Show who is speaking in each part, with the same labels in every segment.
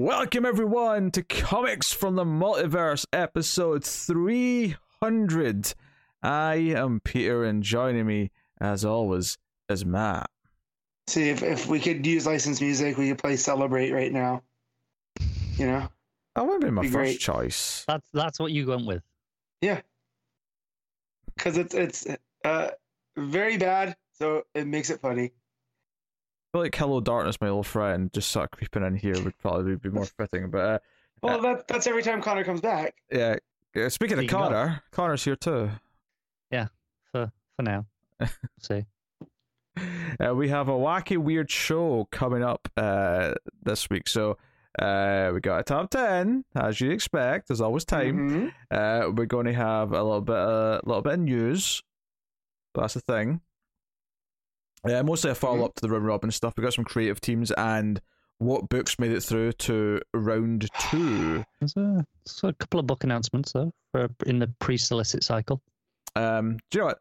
Speaker 1: Welcome everyone to Comics from the Multiverse, episode 300. I am Peter, and joining me, as always, is Matt.
Speaker 2: See, if, if we could use licensed music, we could play Celebrate right now. You know?
Speaker 1: That would be my
Speaker 2: Be
Speaker 1: first
Speaker 2: great.
Speaker 1: choice.
Speaker 3: That's that's what you went with.
Speaker 2: Yeah. Because it's it's uh very bad, so it makes it funny.
Speaker 1: I feel like Hello Darkness, my old friend, just sort of creeping in here would probably be more fitting. But uh,
Speaker 2: Well, that that's every time Connor comes back.
Speaker 1: yeah, uh, speaking of
Speaker 3: Speaking of.
Speaker 1: Connor, Connor's here too.
Speaker 3: Yeah, for for now. See.
Speaker 1: Uh, we have a wacky, weird show coming up uh, this week. So uh, we got a top ten, as you expect. There's always time.
Speaker 2: Mhm.
Speaker 1: Uh, we're going to have a little bit, a little bit of news. That's the thing. Uh, mostly a follow up to the Round Robin stuff. We got some creative teams and what books made it through to round two.
Speaker 3: There's a, there's a couple of book announcements though for in the pre-solicit cycle.
Speaker 1: Um, do you know what?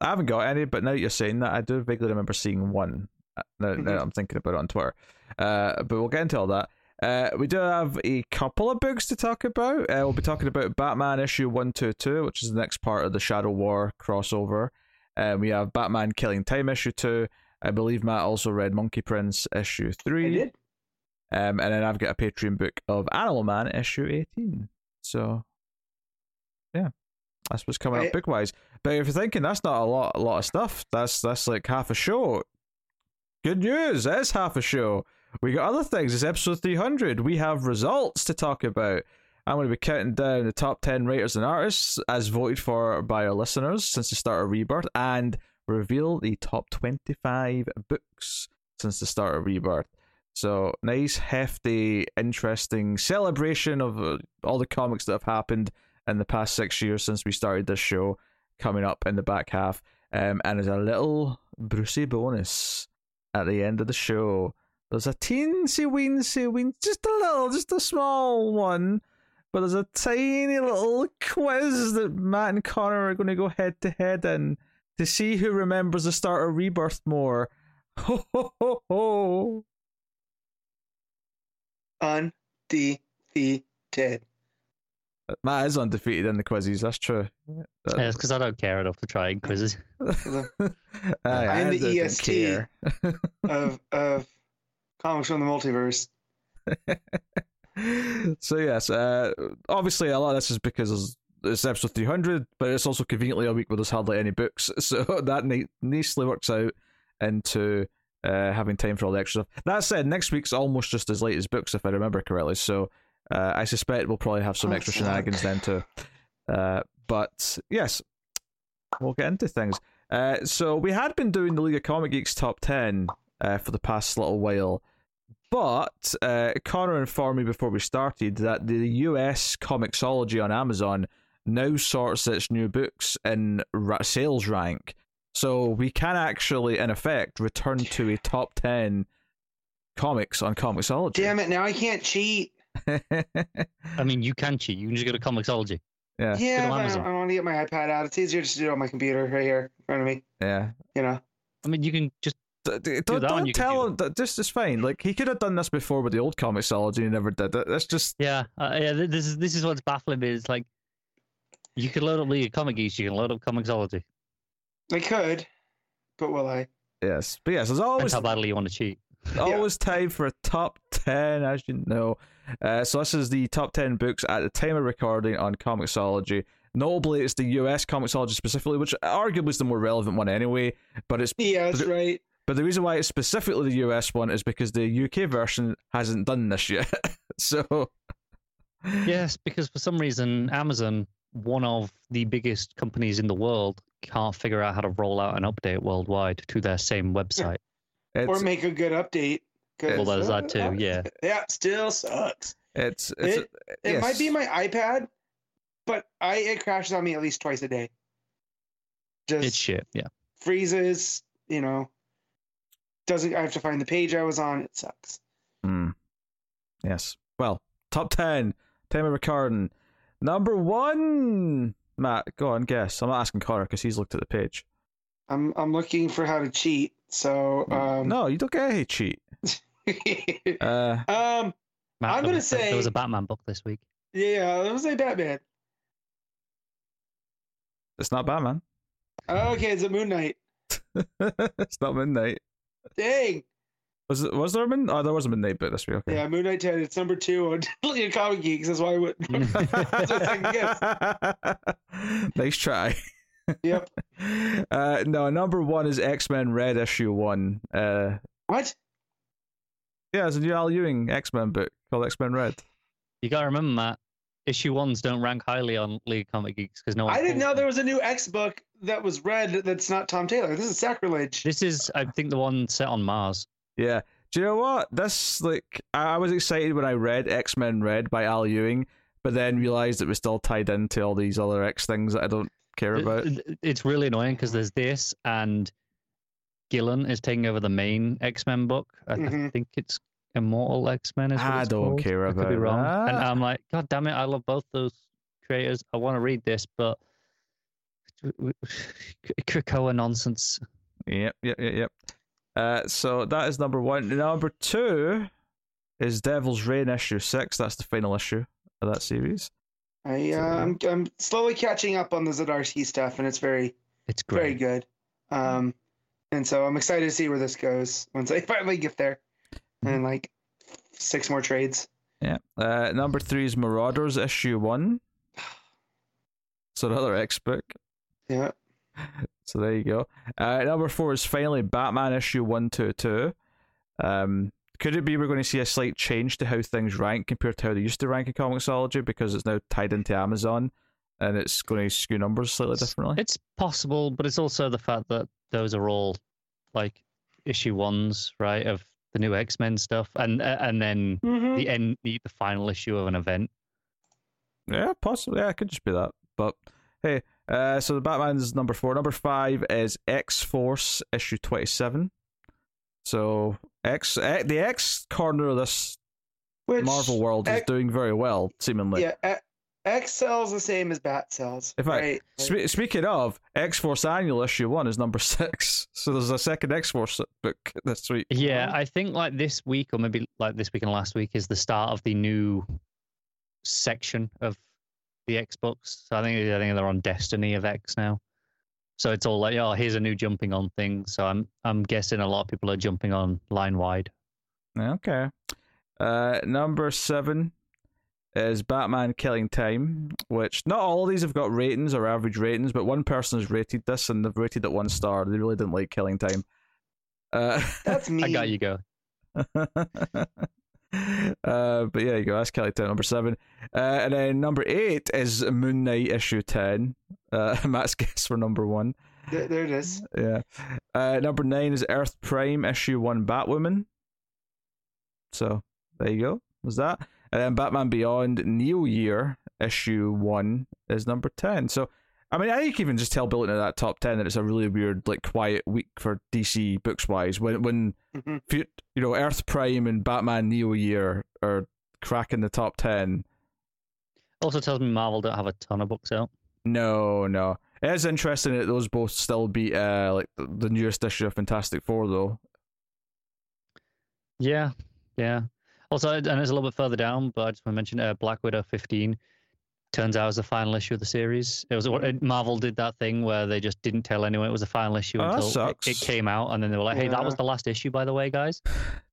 Speaker 1: I haven't got any, but now that you're saying that, I do vaguely remember seeing one. uh, Now, now
Speaker 2: Mhm.
Speaker 1: that I'm thinking about it on Twitter. Uh, but we'll get into all that. Uh, we do have a couple of books to talk about. Uh, we'll be talking about Batman issue 122, which is the next part of the Shadow War crossover. Um, we have Batman Killing Time issue 2. I believe Matt also read Monkey Prince issue 3.
Speaker 2: I did.
Speaker 1: Um, and then I've got a Patreon book of Animal Man issue 18. So, yeah, that's what's coming
Speaker 2: I-
Speaker 1: up book wise. But if you're thinking that's not a lot, a lot of stuff, that's that's like half a show. Good news, it's half a show. We got other things. It's episode 300. We have results to talk about. I'm going to be counting down the top 10 writers and artists as voted for by our listeners since the start of Rebirth and reveal the top 25 books since the start of Rebirth. So nice, hefty, interesting celebration of uh, all the comics that have happened in the past six years since we started this show coming up in the back half. Um, and there's a little Brucey bonus at the end of the show. There's a teensy weensy ween, just a little, just a small one. But there's a tiny little quiz that Matt and Connor are going to go head to head in to see who remembers the start of Rebirth more. Ho ho ho ho!
Speaker 2: Undefeated.
Speaker 1: Uh, Matt is undefeated in the quizzes. That's true.
Speaker 3: Yeah, it's because I don't care enough to try in quizzes.
Speaker 1: Aye,
Speaker 2: I'm
Speaker 1: I
Speaker 2: the EST. of of comics from the multiverse.
Speaker 1: so yes, uh, obviously a lot of this is because it's episode 300, but it's also conveniently a week where there's hardly any books, so that ni- nicely works out into uh, having time for all the extra stuff. That said, next week's almost just as late as books, if I remember correctly. So uh, I suspect we'll probably have some
Speaker 2: Oh,
Speaker 1: extra
Speaker 2: fuck.
Speaker 1: shenanigans then too. Uh, but yes, we'll get into things. Uh, so we had been doing the League of Comic Geeks top ten uh, for the past little while, but uh, Connor informed me before we started that the US Comixology on Amazon now sorts its new books in ra- sales rank, so we can actually, in effect, return to a top ten comics on Comixology.
Speaker 2: Damn it! Now I can't cheat.
Speaker 3: I mean, you can cheat. You can just go to Comixology.
Speaker 1: yeah,
Speaker 2: Yeah,
Speaker 3: on
Speaker 2: but I, I want to get my iPad out. It's easier just to do it on my computer right here in front of me.
Speaker 1: yeah.
Speaker 2: You know.
Speaker 3: I mean, you can just
Speaker 1: D- d- don't don't tell him that this is fine. Like he could have done this before with the old Comixology and he never did it. That's just
Speaker 3: yeah, uh, yeah. This is this is what's baffling me. It's like you can load up League of Comic Geeks. You can load up Comixology.
Speaker 2: I could, but will I?
Speaker 1: yes, but yes, there's
Speaker 3: That's
Speaker 1: always
Speaker 3: how badly you want to cheat.
Speaker 1: always time for a top 10 as you know uh, so this is the top 10 books at the time of recording on comixology notably it's the us comixology specifically which arguably is the more relevant one anyway but it's
Speaker 2: Yeah, that's
Speaker 1: But it-
Speaker 2: right.
Speaker 1: But the reason why it's specifically the us one is because the uk version hasn't done this yet so
Speaker 3: Yes, because for some reason Amazon, one of the biggest companies in the world, can't figure out how to roll out an update worldwide to their same website.
Speaker 2: Or make a good update.
Speaker 3: Well, there's that too, yeah.
Speaker 2: Yeah, still sucks.
Speaker 1: it's it's
Speaker 2: It, it
Speaker 1: yes.
Speaker 2: might be my iPad, but I it crashes on me at least twice a day. Just
Speaker 3: It's shit. Yeah.
Speaker 2: freezes, you know. Doesn't I have to find the page I was on? It sucks.
Speaker 1: Hmm. Yes. Well, top 10. Time of recording. Number one. Matt, go on, guess. I'm not asking Connor because he's looked at the page.
Speaker 2: I'm I'm looking for how to cheat. So um
Speaker 1: no, you don't get a cheat. Uh,
Speaker 2: um
Speaker 3: Matt,
Speaker 2: I'm gonna
Speaker 3: was- there was a Batman book this week.
Speaker 2: Yeah, it was a Batman.
Speaker 1: It's not Batman.
Speaker 2: Okay, it's a Moon Knight.
Speaker 1: it's not Moon Midnight.
Speaker 2: Dang.
Speaker 1: Was it? Was there a Moon? Oh, there was a Midnight book this week. Okay.
Speaker 2: Yeah, Moon Knight 10. It's number two on Daily Comic Geeks. That's why I would. That's my second guess.
Speaker 1: nice try.
Speaker 2: Yep.
Speaker 1: Uh, no, number one is X Men Red issue one. Uh,
Speaker 2: What?
Speaker 1: yeah, it's a new Al Ewing X Men book called X Men Red.
Speaker 3: You gotta remember, Matt. Issue ones don't rank highly on League of Comic Geeks because no one.
Speaker 2: I didn't know
Speaker 3: them.
Speaker 2: there was a new X book that was red that's not Tom Taylor. This is sacrilege.
Speaker 3: This is, I think, the one set on Mars.
Speaker 1: Yeah. Do you know what? This like I I was excited when I read X Men Red by Al Ewing, but then realized it was still tied into all these other X things that I don't care about.
Speaker 3: It's really annoying because there's this and Gillen is taking over the main X Men book. I, I
Speaker 2: mm-hmm.
Speaker 3: think it's Immortal X Men.
Speaker 1: I don't care about
Speaker 3: I could be
Speaker 1: about
Speaker 3: wrong. And. I'm like, God damn it! I love both those creators. I want to read this, but Krakoa nonsense.
Speaker 1: Yep, yep, yep, yep. Uh, so that is number one. Number two is Devil's Reign issue six. That's the final issue of that series.
Speaker 2: I, uh, I'm, I'm slowly catching up on the Zdarsky stuff, and it's very,
Speaker 3: It's
Speaker 2: very good. Um, and so I'm excited to see where this goes once I finally get there. And like six more trades.
Speaker 1: Yeah. Uh, number three is Marauders issue one. So another X book.
Speaker 2: Yeah.
Speaker 1: So there you go. Uh, number four is finally Batman issue one two two. Um, could it be we're going to see a slight change to how things rank compared to how they used to rank in Comixology because it's now tied into Amazon and it's going to skew numbers slightly differently?
Speaker 3: It's possible, but it's also the fact that those are all like issue ones, right, of the new X Men stuff, and uh, and then
Speaker 2: Mm-hmm.
Speaker 3: the end, the, the final issue of an event.
Speaker 1: Yeah, possibly. Yeah, it could just be that. But hey, uh, so the Batman's number four. Number five is X Force issue twenty seven. So X, eh, the X corner of this
Speaker 2: Which,
Speaker 1: Marvel world is doing very well, seemingly.
Speaker 2: yeah, A- X sells the same as Bat sells.
Speaker 1: In fact,
Speaker 2: right?
Speaker 1: Spe- speaking of, X Force Annual issue one is number six. So there's a second X Force book this week.
Speaker 3: Yeah. I think like this week, or maybe like this week and last week, is the start of the new section of the X books. So I think I think they're on Destiny of X now. So it's all like, oh, here's a new jumping on thing. So I'm I'm guessing a lot of people are jumping on line wide.
Speaker 1: Okay. Uh, number seven is Batman Killing Time, which not all of these have got ratings or average ratings, but one person has rated this and they've rated it one star. They really didn't like Killing Time. Uh,
Speaker 2: That's me.
Speaker 3: I got you go.
Speaker 1: uh, but yeah, you go. That's Kelly Time number seven, uh, and then number eight is Moon Knight issue ten. Uh, Matt's guess for number one.
Speaker 2: There, there it is.
Speaker 1: Yeah. Uh, number nine is Earth Prime issue one Batwoman. So there you go. Was that? And then Batman Beyond Neo Year issue one is number ten. So I mean, I think you can just tell building into that top ten that it's a really weird, like, quiet week for DC books wise. When when
Speaker 2: Mhm.
Speaker 1: you know Earth Prime and Batman Neo Year are cracking the top ten.
Speaker 3: Also tells me Marvel don't have a ton of books out.
Speaker 1: No, no. It is interesting that those both still beat uh like the, the newest issue of Fantastic Four though.
Speaker 3: Yeah, yeah. Also, and it's a little bit further down, but I just want to mention uh, Black Widow 15 turns out as the final issue of the series. It was what Marvel did that thing where they just didn't tell anyone it was the final issue
Speaker 1: Oh,
Speaker 3: until it, it came out, and then they were like, "Hey, that was the last issue, by the way, guys."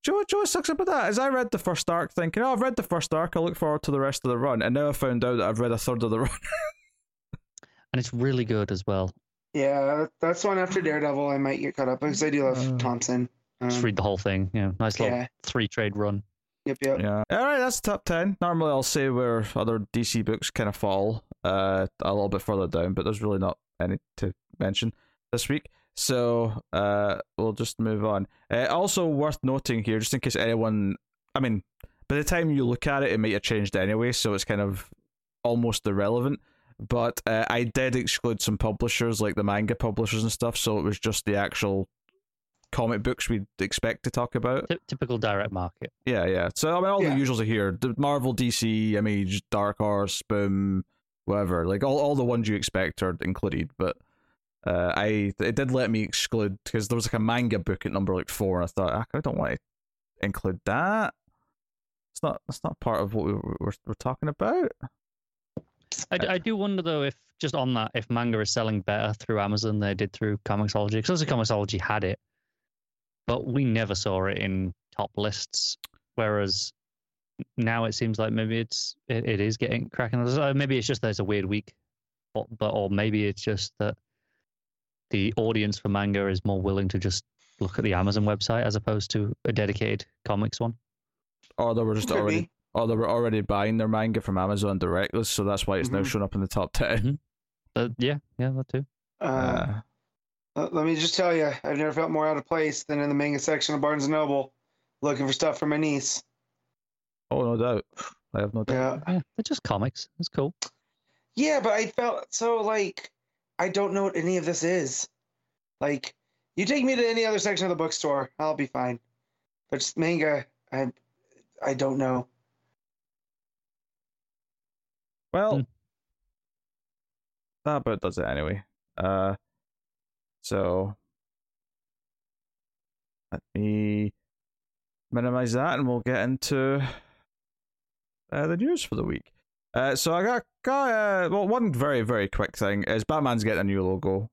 Speaker 1: Joe, Joe sucks about that. As I read the first arc, thinking, "Oh, I've read the first arc. I look forward to the rest of the run," and now I found out that I've read a third of the run.
Speaker 3: And it's really good as well.
Speaker 2: Yeah, that's one after Daredevil. I might get caught up because I do love
Speaker 1: Uh,
Speaker 2: Thompson.
Speaker 3: Just
Speaker 2: Um,
Speaker 3: read the whole thing. Yeah, nice little
Speaker 2: yeah.
Speaker 3: three trade run.
Speaker 2: Yep, yep.
Speaker 1: yeah. All right, that's the top ten. Normally, I'll say where other DC books kind of fall uh a little bit further down, but there's really not any to mention this week. So uh, we'll just move on. Uh, also worth noting here, just in case anyone, I mean, by the time you look at it, it might have changed anyway, so it's kind of almost irrelevant. But uh, I did exclude some publishers, like the manga publishers and stuff, so it was just the actual comic books we'd expect to talk about.
Speaker 3: Ty- typical direct market.
Speaker 1: Yeah, yeah. So I mean, all
Speaker 2: Yeah.
Speaker 1: the usuals are here: The Marvel, DC, Image, Dark Horse, Boom, whatever. Like all, all the ones you expect are included. But uh, I it did let me exclude because there was like a manga book at number like four, and I thought "Ah, I don't want to include that. It's not. It's not part of what we were, we're, we're talking about.
Speaker 3: I, I do wonder though if just on that if manga is selling better through Amazon than they did through Comixology because obviously Comixology had it, but we never saw it in top lists. Whereas now it seems like maybe it's it, it is getting cracking. Uh, Maybe it's just that it's a weird week, or, but or maybe it's just that the audience for manga is more willing to just look at the Amazon website as opposed to a dedicated comics one.
Speaker 1: Or they were just
Speaker 2: Could
Speaker 1: already.
Speaker 2: be.
Speaker 1: Or they were already buying their manga from Amazon directly, so that's why it's now
Speaker 2: Mhm.
Speaker 1: showing up in the top 10
Speaker 3: But yeah, yeah, that too.
Speaker 2: Uh,
Speaker 1: Uh,
Speaker 2: let let me just tell you, I've never felt more out of place than in the manga section of Barnes and Noble, looking for stuff for my niece.
Speaker 1: oh, no doubt. I have no doubt.
Speaker 2: Yeah,
Speaker 3: Yeah, they're just comics. It's cool.
Speaker 2: yeah, but I felt so like I don't know what any of this is. Like, you take me to any other section of the bookstore, I'll be fine. But just manga, I, I don't know.
Speaker 1: Well,
Speaker 3: Hmm.
Speaker 1: that about does it anyway. Uh, so let me minimize that, and we'll get into uh, the news for the week. Uh, so I got got uh, well, one very very quick thing is Batman's getting a new logo.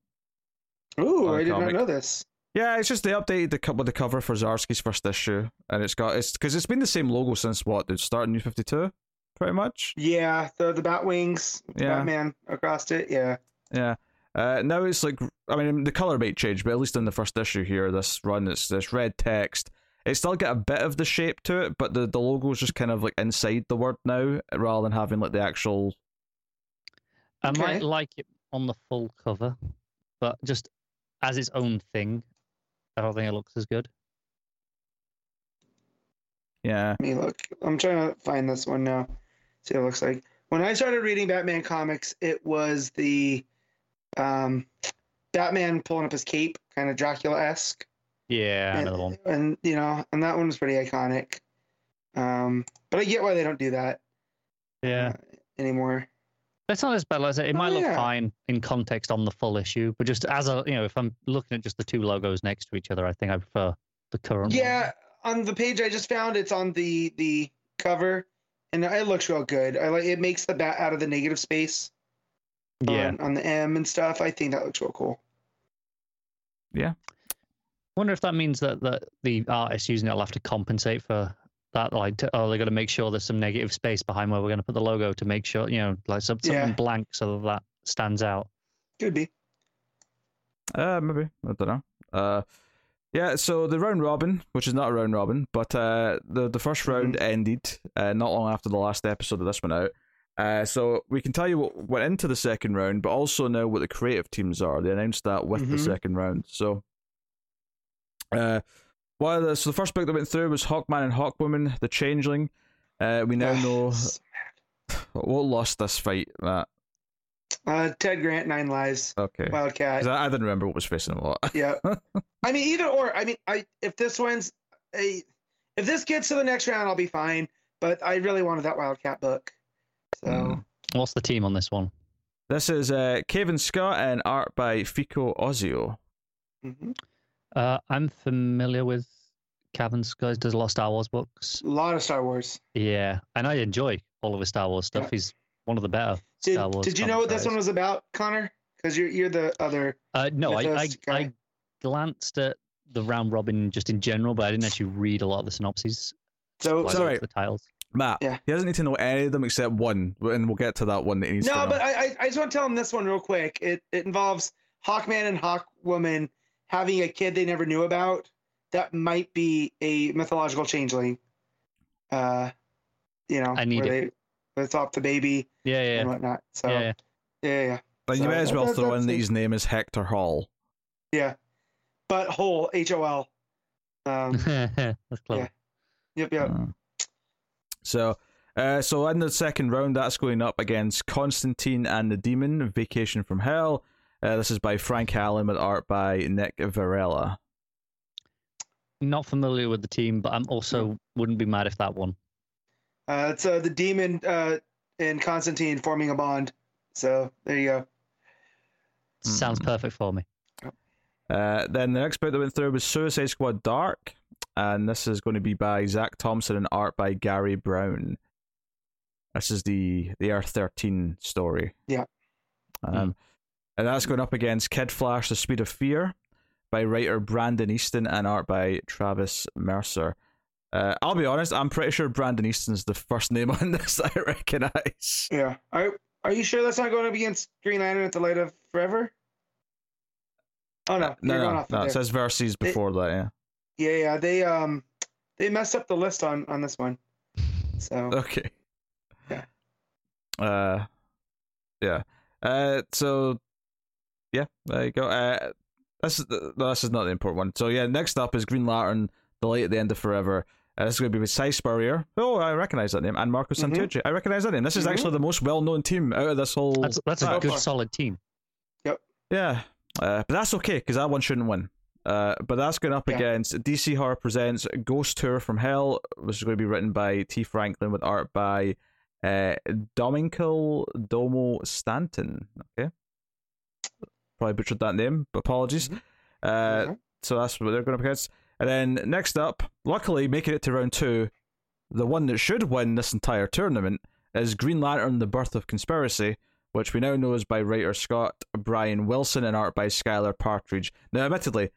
Speaker 2: Ooh, I did
Speaker 1: comic.
Speaker 2: not know this.
Speaker 1: Yeah, it's just they updated the with the cover for Zdarsky's first issue, and it's got it's because it's been the same logo since what the start of New Fifty Two, pretty much.
Speaker 2: Yeah, the the bat wings,
Speaker 1: Yeah.
Speaker 2: Batman across it. Yeah,
Speaker 1: Yeah. Uh, now it's like I mean the color might change, but at least in the first issue here, this run it's this red text. It still got a bit of the shape to it, but the the logo is just kind of like inside the word now, rather than having like the actual.
Speaker 3: I
Speaker 2: Okay.
Speaker 3: might like it on the full cover, but just as its own thing, I don't think it looks as good.
Speaker 1: Yeah.
Speaker 2: let me look. I'm trying to find this one now. See what it looks like. When I started reading Batman comics, it was the um, Batman pulling up his cape, kind of Dracula esque.
Speaker 3: Yeah,
Speaker 2: and,
Speaker 3: another one.
Speaker 2: and you know, and that one was pretty iconic. Um, but I get why they don't do that
Speaker 3: Yeah,
Speaker 2: uh, anymore.
Speaker 3: it's not as bad as it. It
Speaker 2: Oh,
Speaker 3: might look
Speaker 2: yeah.
Speaker 3: fine in context on the full issue, but just as a you know, if I'm looking at just the two logos next to each other, I think I prefer the current. one.
Speaker 2: Yeah, on the page I just found, it's on the the cover, and it looks real good. I like it makes the bat out of the negative space
Speaker 3: yeah.
Speaker 2: on, on the M and stuff. I think that looks real cool. Yeah.
Speaker 3: Wonder if that means that that the artist using it will have to compensate for that. Like, to, oh, they're going to make sure there's some negative space behind where we're going to put the logo to make sure you know, like some, something
Speaker 2: Yeah.
Speaker 3: blank so that that stands out.
Speaker 2: Could be.
Speaker 1: Uh, maybe I don't know. Uh, yeah. So the round robin, which is not a round robin, but uh, the the first round ended uh, not long after the last episode of this one out. Uh, so we can tell you what went into the second round, but also know what the creative teams are. They announced that with the
Speaker 2: Mhm.
Speaker 1: second round. So, uh, well, the, so the first book that went through was Hawkman and Hawkwoman, the Changeling. Uh, we now know what lost this fight, Matt.
Speaker 2: Uh, Ted Grant, Nine Lives,
Speaker 1: Okay.
Speaker 2: Wildcat.
Speaker 1: I, I didn't remember what was facing a lot.
Speaker 2: yeah. I mean, either or. I mean, I if this wins, a if this gets to the next round, I'll be fine. But I really wanted that Wildcat book. So
Speaker 1: Mm.
Speaker 3: What's the team on this one?
Speaker 1: This is uh, Kevin Scott and art by Fico Ossio.
Speaker 2: mhm.
Speaker 3: Uh, I'm familiar with Kevin Scott. Does a lot of Star Wars books.
Speaker 2: a lot of Star Wars.
Speaker 3: Yeah, and I enjoy all of his Star Wars stuff.
Speaker 2: Yeah.
Speaker 3: He's one of the better
Speaker 2: Did,
Speaker 3: Star Wars.
Speaker 2: did you know what this one was about, Connor? Because you're you're the other.
Speaker 3: Uh, no, I, I,
Speaker 2: guy?
Speaker 3: I glanced at the round robin just in general, but I didn't actually read a lot of the synopses.
Speaker 2: So
Speaker 3: like
Speaker 2: so
Speaker 1: sorry.
Speaker 3: the titles.
Speaker 1: Matt,
Speaker 2: Yeah.
Speaker 1: he doesn't need to know any of them except one, and we'll get to that one that he needs to
Speaker 2: no, but I, I I just want to tell him this one real quick. It it involves Hawkman and Hawkwoman having a kid they never knew about. That might be a mythological changeling. Uh, you know,
Speaker 3: I need
Speaker 2: where
Speaker 3: it.
Speaker 2: they they swap the baby
Speaker 3: Yeah, yeah,
Speaker 2: and whatnot. So
Speaker 3: yeah.
Speaker 2: yeah, yeah, yeah.
Speaker 1: But you
Speaker 2: so
Speaker 1: may as well
Speaker 2: that-
Speaker 1: throw
Speaker 2: that's
Speaker 1: in that
Speaker 2: it.
Speaker 1: his name is Hector Hall.
Speaker 2: yeah. But whole H O L. Um,
Speaker 3: That's clever.
Speaker 2: yep, yep.
Speaker 1: Uh, So, uh, so in the second round, that's going up against Constantine and the Demon, Vacation from Hell. Uh, this is by Frank Allen with art by Nick Varela.
Speaker 3: Not familiar with the team, but I'm also wouldn't be mad if that won.
Speaker 2: Uh, it's uh, the demon uh, and Constantine forming a bond. So there you go.
Speaker 3: Sounds
Speaker 1: Mm.
Speaker 3: perfect for me.
Speaker 1: Uh, then the next book that went through was Suicide Squad Dark. And this is going to be by Zach Thompson and art by Gary Brown. This is the the Earth thirteen story.
Speaker 2: Yeah.
Speaker 1: Um, and that's going up against Kid Flash: The Speed of Fear by writer Brandon Easton and art by Travis Mercer. Uh, I'll be honest, I'm pretty sure Brandon Easton's the first name on this I recognize.
Speaker 2: Yeah. Are Are you sure that's not going up against Green Lantern at the Light of Forever? Oh no,
Speaker 1: no, no, no. It says verses before that. Yeah.
Speaker 2: Yeah, yeah. They um they messed up the list on on this one. So
Speaker 1: Okay.
Speaker 2: Yeah.
Speaker 1: Uh, yeah. Uh, so yeah, there you go. Uh, this is no, this is not the important one. So yeah, next up is Green Lantern: The Light at the End of Forever. Uh, this is going to be with Si Spurrier. Oh, I recognize that name, and Marco
Speaker 2: Mhm.
Speaker 1: Santucci. I recognize that name. This is
Speaker 2: Mhm.
Speaker 1: actually the most well-known team out of this whole.
Speaker 3: That's that's a good solid team. Yep.
Speaker 1: Yeah, uh, but that's okay because that one shouldn't win. Uh, but that's going up
Speaker 2: Yeah.
Speaker 1: against DC Horror presents Ghost Tour from Hell, which is going to be written by T. Franklin with art by uh, Domo Stanton. Okay, probably butchered that name, but apologies.
Speaker 2: Mhm.
Speaker 1: Uh,
Speaker 2: Mhm.
Speaker 1: so that's what they're going up against. And then next up, luckily making it to round two, the one that should win this entire tournament is Green Lantern: The Birth of Conspiracy, which we now know is by writer Scott Bryan Wilson and art by Skylar Patridge. Now, admittedly,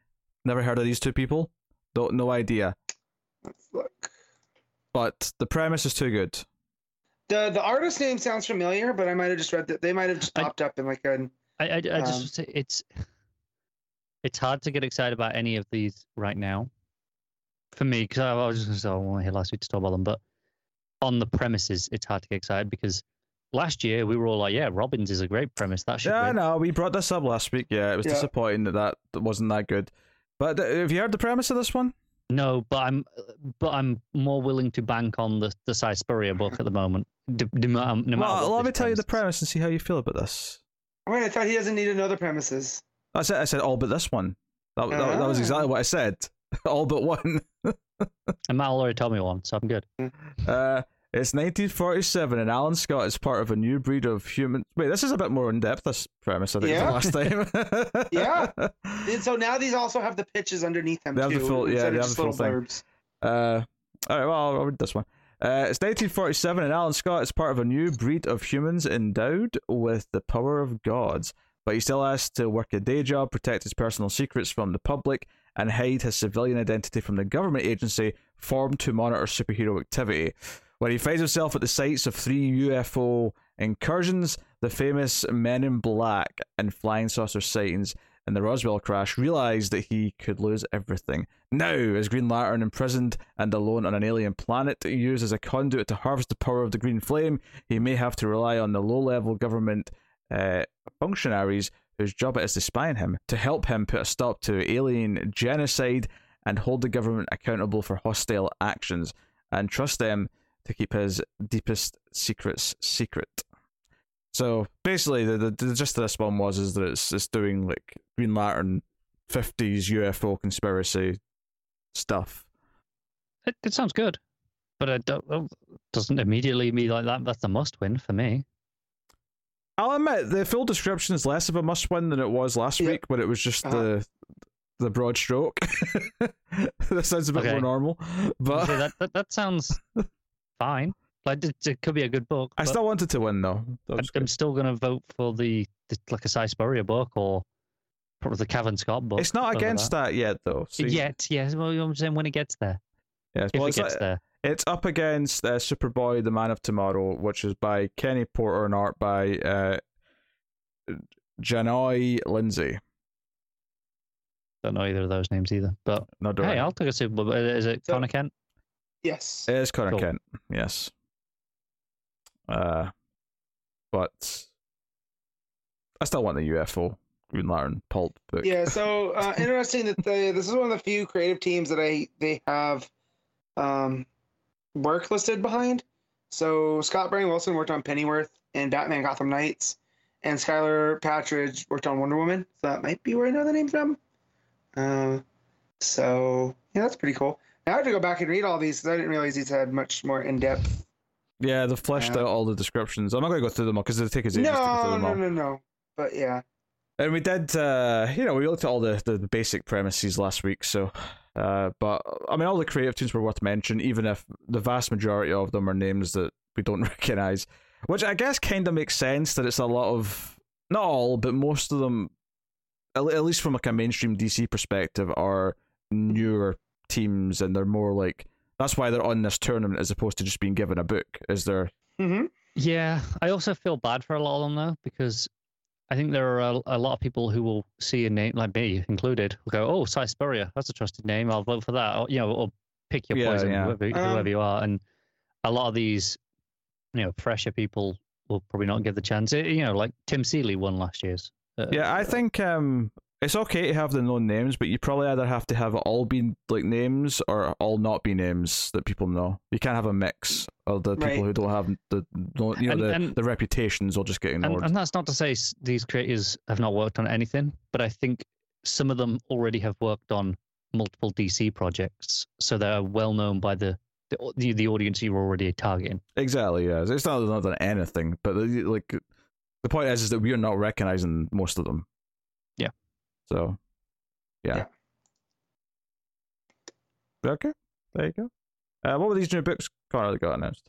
Speaker 1: never heard of these two people. Don't no idea,
Speaker 2: let's look.
Speaker 1: but the premise is too good.
Speaker 2: The the artist name sounds familiar, but I might have just read that they might have just
Speaker 3: I-
Speaker 2: popped up in like a
Speaker 3: I, I, I
Speaker 2: Um,
Speaker 3: just say it's it's hard to get excited about any of these right now. For me, because I was just going to say I wasn't here last week to talk about them, but on the premises, it's hard to get excited because last year we were all like, "Yeah, Robbins is a great premise. That should
Speaker 1: Yeah, I
Speaker 3: win."
Speaker 1: know. We brought this up last week. Yeah, it was
Speaker 2: Yeah.
Speaker 1: disappointing that, that that wasn't that good. But uh, have you heard the premise of this one?
Speaker 3: No, but I'm but I'm more willing to bank on the the Si book at the moment. d- d- no no
Speaker 1: well, let me
Speaker 3: this
Speaker 1: tell you the
Speaker 3: premise
Speaker 1: premise and see how you feel about this.
Speaker 2: Wait, I thought he doesn't need another know the premises.
Speaker 1: I said, I said all but this one. That, that, that was
Speaker 2: Ah.
Speaker 1: exactly what I said. all but one.
Speaker 3: And Matt already told me one, so I'm good.
Speaker 1: Uh, it's 1947, and Alan Scott is part of a new breed of human. Wait, this is a bit more in depth. This premise, I think,
Speaker 2: Yeah.
Speaker 1: last time.
Speaker 2: Yeah. And so now these also have the pitches underneath them
Speaker 1: They have the full- yeah, they have the full
Speaker 2: little
Speaker 1: thing.
Speaker 2: blurbs.
Speaker 1: Uh, all right, well, I'll, I'll read this one. Uh, it's 1947, and Alan Scott is part of a new breed of humans endowed with the power of gods, but he still has to work a day job, protect his personal secrets from the public, and hide his civilian identity from the government agency formed to monitor superhero activity. When he finds himself at the sites of three UFO incursions, the famous Men in Black and flying saucer sightings, and the Roswell crash, realized that he could lose everything. Now, as Green Lantern imprisoned and alone on an alien planet, used as a conduit to harvest the power of the Green Flame, he may have to rely on the low level government uh, functionaries whose job it is to spy on him to help him put a stop to alien genocide and hold the government accountable for hostile actions and trust them to keep his deepest secrets secret. So basically, the, the, the gist of this one was is that it's it's doing like Green Lantern fifties UFO conspiracy stuff.
Speaker 3: It, it sounds good, but it do- oh, doesn't immediately be like that. That's a must win for me.
Speaker 1: I'll admit the full description is less of a must win than it was last
Speaker 2: Yeah.
Speaker 1: week, but it was just
Speaker 2: Uh-huh.
Speaker 1: the the broad stroke. that sounds a bit
Speaker 3: Okay.
Speaker 1: more normal, but
Speaker 3: So that, that that sounds fine. Like it, it could be a good book.
Speaker 1: I still wanted to win though.
Speaker 3: I'm, still going to vote for the, the like a Si Spurrier book or probably the Kevin Scott book.
Speaker 1: It's not against that. yet though. So
Speaker 3: Yet, yes. Well, I'm saying when it gets there.
Speaker 1: yeah,
Speaker 3: If
Speaker 1: well,
Speaker 3: it
Speaker 1: it's,
Speaker 3: gets
Speaker 1: uh,
Speaker 3: there.
Speaker 1: it's up against uh, Superboy: The Man of Tomorrow, which is by Kenny Porter and art by uh, Jahnoy Lindsay.
Speaker 3: Don't know either of those names either. But
Speaker 1: No,
Speaker 3: hey. I'll take a Superboy. Is it Connor Kent?
Speaker 2: Yes.
Speaker 1: It is Connor
Speaker 3: Cool.
Speaker 1: Kent, yes. Uh, but I still want the UFO Green Lantern pulp book.
Speaker 2: Yeah, so uh, interesting that they, this is one of the few creative teams that I they have um, work listed behind. So Scott Bryan Wilson worked on Pennyworth and Batman Gotham Knights, and Skylar Patridge worked on Wonder Woman. So that might be where I know the name from. Uh, so yeah, that's pretty cool. I have to go back and read all these because I didn't realize these had much more in depth.
Speaker 1: Yeah, they've fleshed
Speaker 2: Yeah.
Speaker 1: out all the descriptions. I'm not going to go through them all because it'll take us ages to go through
Speaker 2: No,
Speaker 1: them
Speaker 2: no,
Speaker 1: all.
Speaker 2: no, no. But yeah,
Speaker 1: And we did, uh, you know, we looked at all the, the basic premises last week, so Uh, but I mean, all the creative teams were worth mentioning, even if the vast majority of them are names that we don't recognize. Which I guess kind of makes sense that it's a lot of not all, but most of them, at at least from like a mainstream DC perspective, are newer teams, and they're more like that's why they're on this tournament as opposed to just being given a book. Is there?
Speaker 2: hmm
Speaker 3: Yeah, I also feel bad for a lot of them though because I think there are a, a lot of people who will see a name like me included will go, "Oh, Si Spurrier, that's a trusted name. I'll vote for that." Or, you know, or pick your
Speaker 1: Yeah,
Speaker 3: poison,
Speaker 1: yeah.
Speaker 3: whoever,
Speaker 2: Um,
Speaker 3: whoever you are. And a lot of these, you know, fresher people will probably not get the chance. Eh, You know, like Tim Seeley won last year's. Uh,
Speaker 1: Yeah, I think um, it's okay to have the known names, but you probably either have to have it all be like names or all not be names that people know. You can't have a mix of the people who don't have the no- you know
Speaker 3: And-
Speaker 1: the,
Speaker 3: and-
Speaker 1: the reputations or just getting
Speaker 3: and,
Speaker 1: ignored.
Speaker 3: and that's not to say these creators have not worked on anything, but I think some of them already have worked on multiple DC projects, so they're well known by the the, the, the audience you're already targeting.
Speaker 1: Exactly. Yeah, it's not not done anything, but the, like the point is, is that we are not recognizing most of them.
Speaker 3: Yeah.
Speaker 1: So, yeah.
Speaker 2: Yeah.
Speaker 1: Okay. There you go. Uh, what were these new books Connor that got announced?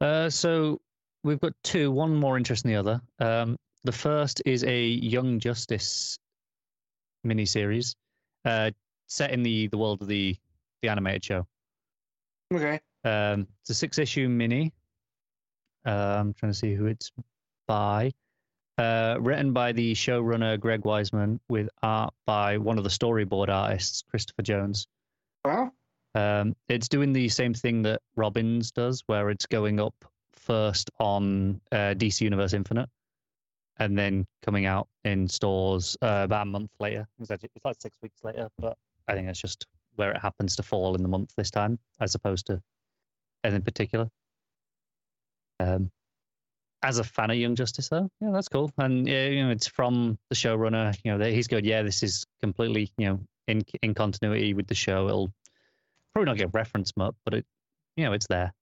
Speaker 3: Uh, so we've got two, one more interesting than the other. Um, the first is a Young Justice miniseries uh, set in the, the world of the, the animated show.
Speaker 2: Okay.
Speaker 3: Um, it's a six issue mini. Uh, I'm trying to see who it's by. Uh, written by the showrunner Greg Weisman with art by one of the storyboard artists, Christopher Jones.
Speaker 2: Wow.
Speaker 3: Um, it's doing the same thing that Robbins does, where it's going up first on uh, DC Universe Infinite, and then coming out in stores uh, about a month later. It's, like six weeks later, but I think that's just where it happens to fall in the month this time, as opposed to anything particular. Um, as a fan of Young Justice, though, yeah, that's cool, and yeah, you know, it's from the showrunner. You know, he's good. Yeah, this is completely, you know, in in continuity with the show. It'll probably not get referenced much, but it, you know, it's there.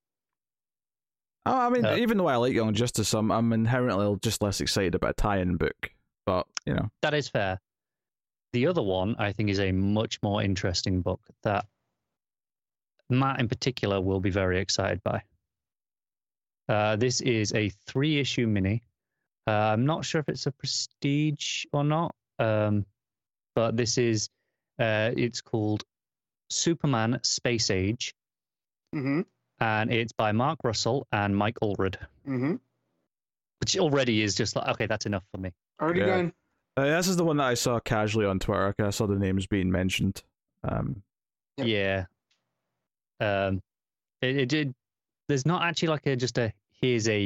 Speaker 1: Oh, I mean,
Speaker 3: Uh,
Speaker 1: even though I like Young Justice, I'm I'm inherently just less excited about a tie-in book. But you know,
Speaker 3: That is fair. The other one, I think, is a much more interesting book that Matt, in particular, will be very excited by. Uh, this is a three-issue mini. Uh, I'm not sure if it's a prestige or not, um, but this is. Uh, it's called Superman Space Age,
Speaker 2: Mm-hmm.
Speaker 3: and it's by Mark Russell and Mike Allred,
Speaker 2: Mm-hmm.
Speaker 3: which already is just like okay, that's enough for me.
Speaker 2: Already
Speaker 1: Yeah.
Speaker 2: done.
Speaker 1: uh, this is the one that I saw casually on Twitter. I saw the names being mentioned. Um,
Speaker 2: Yep.
Speaker 3: Yeah. Um, it, it did. There's not actually like a just a here's a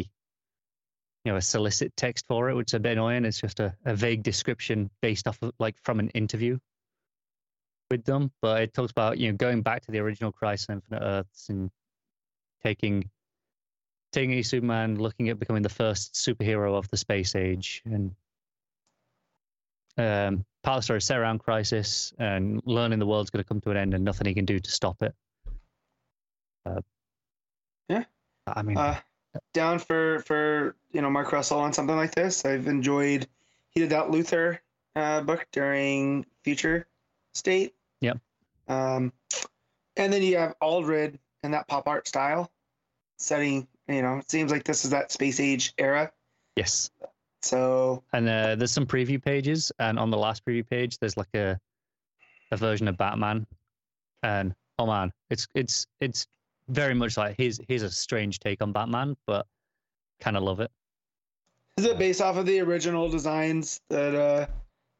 Speaker 3: you know a solicit text for it, which is a bit annoying. It's just a, a vague description based off of like from an interview with them. But it talks about you know going back to the original Crisis on Infinite Earths and taking taking a Superman, looking at becoming the first superhero of the space age, and um, part of the story is set around crisis and learning the world's going to come to an end and nothing he can do to stop it. Uh,
Speaker 2: Yeah.
Speaker 3: I mean,
Speaker 2: Uh, down for for you know Mark Russell on something like this. I've enjoyed. He did that Luther uh, book during Future State.
Speaker 3: Yep.
Speaker 2: Um, and then you have Allred in that pop art style, setting. You know, it seems like this is that space age era.
Speaker 3: yes.
Speaker 2: So
Speaker 3: And uh, there's some preview pages, and on the last preview page, there's like a a version of Batman, and oh man, it's it's it's very much like here's here's a strange take on Batman, but kind of love it.
Speaker 2: is it based off of the original designs that uh,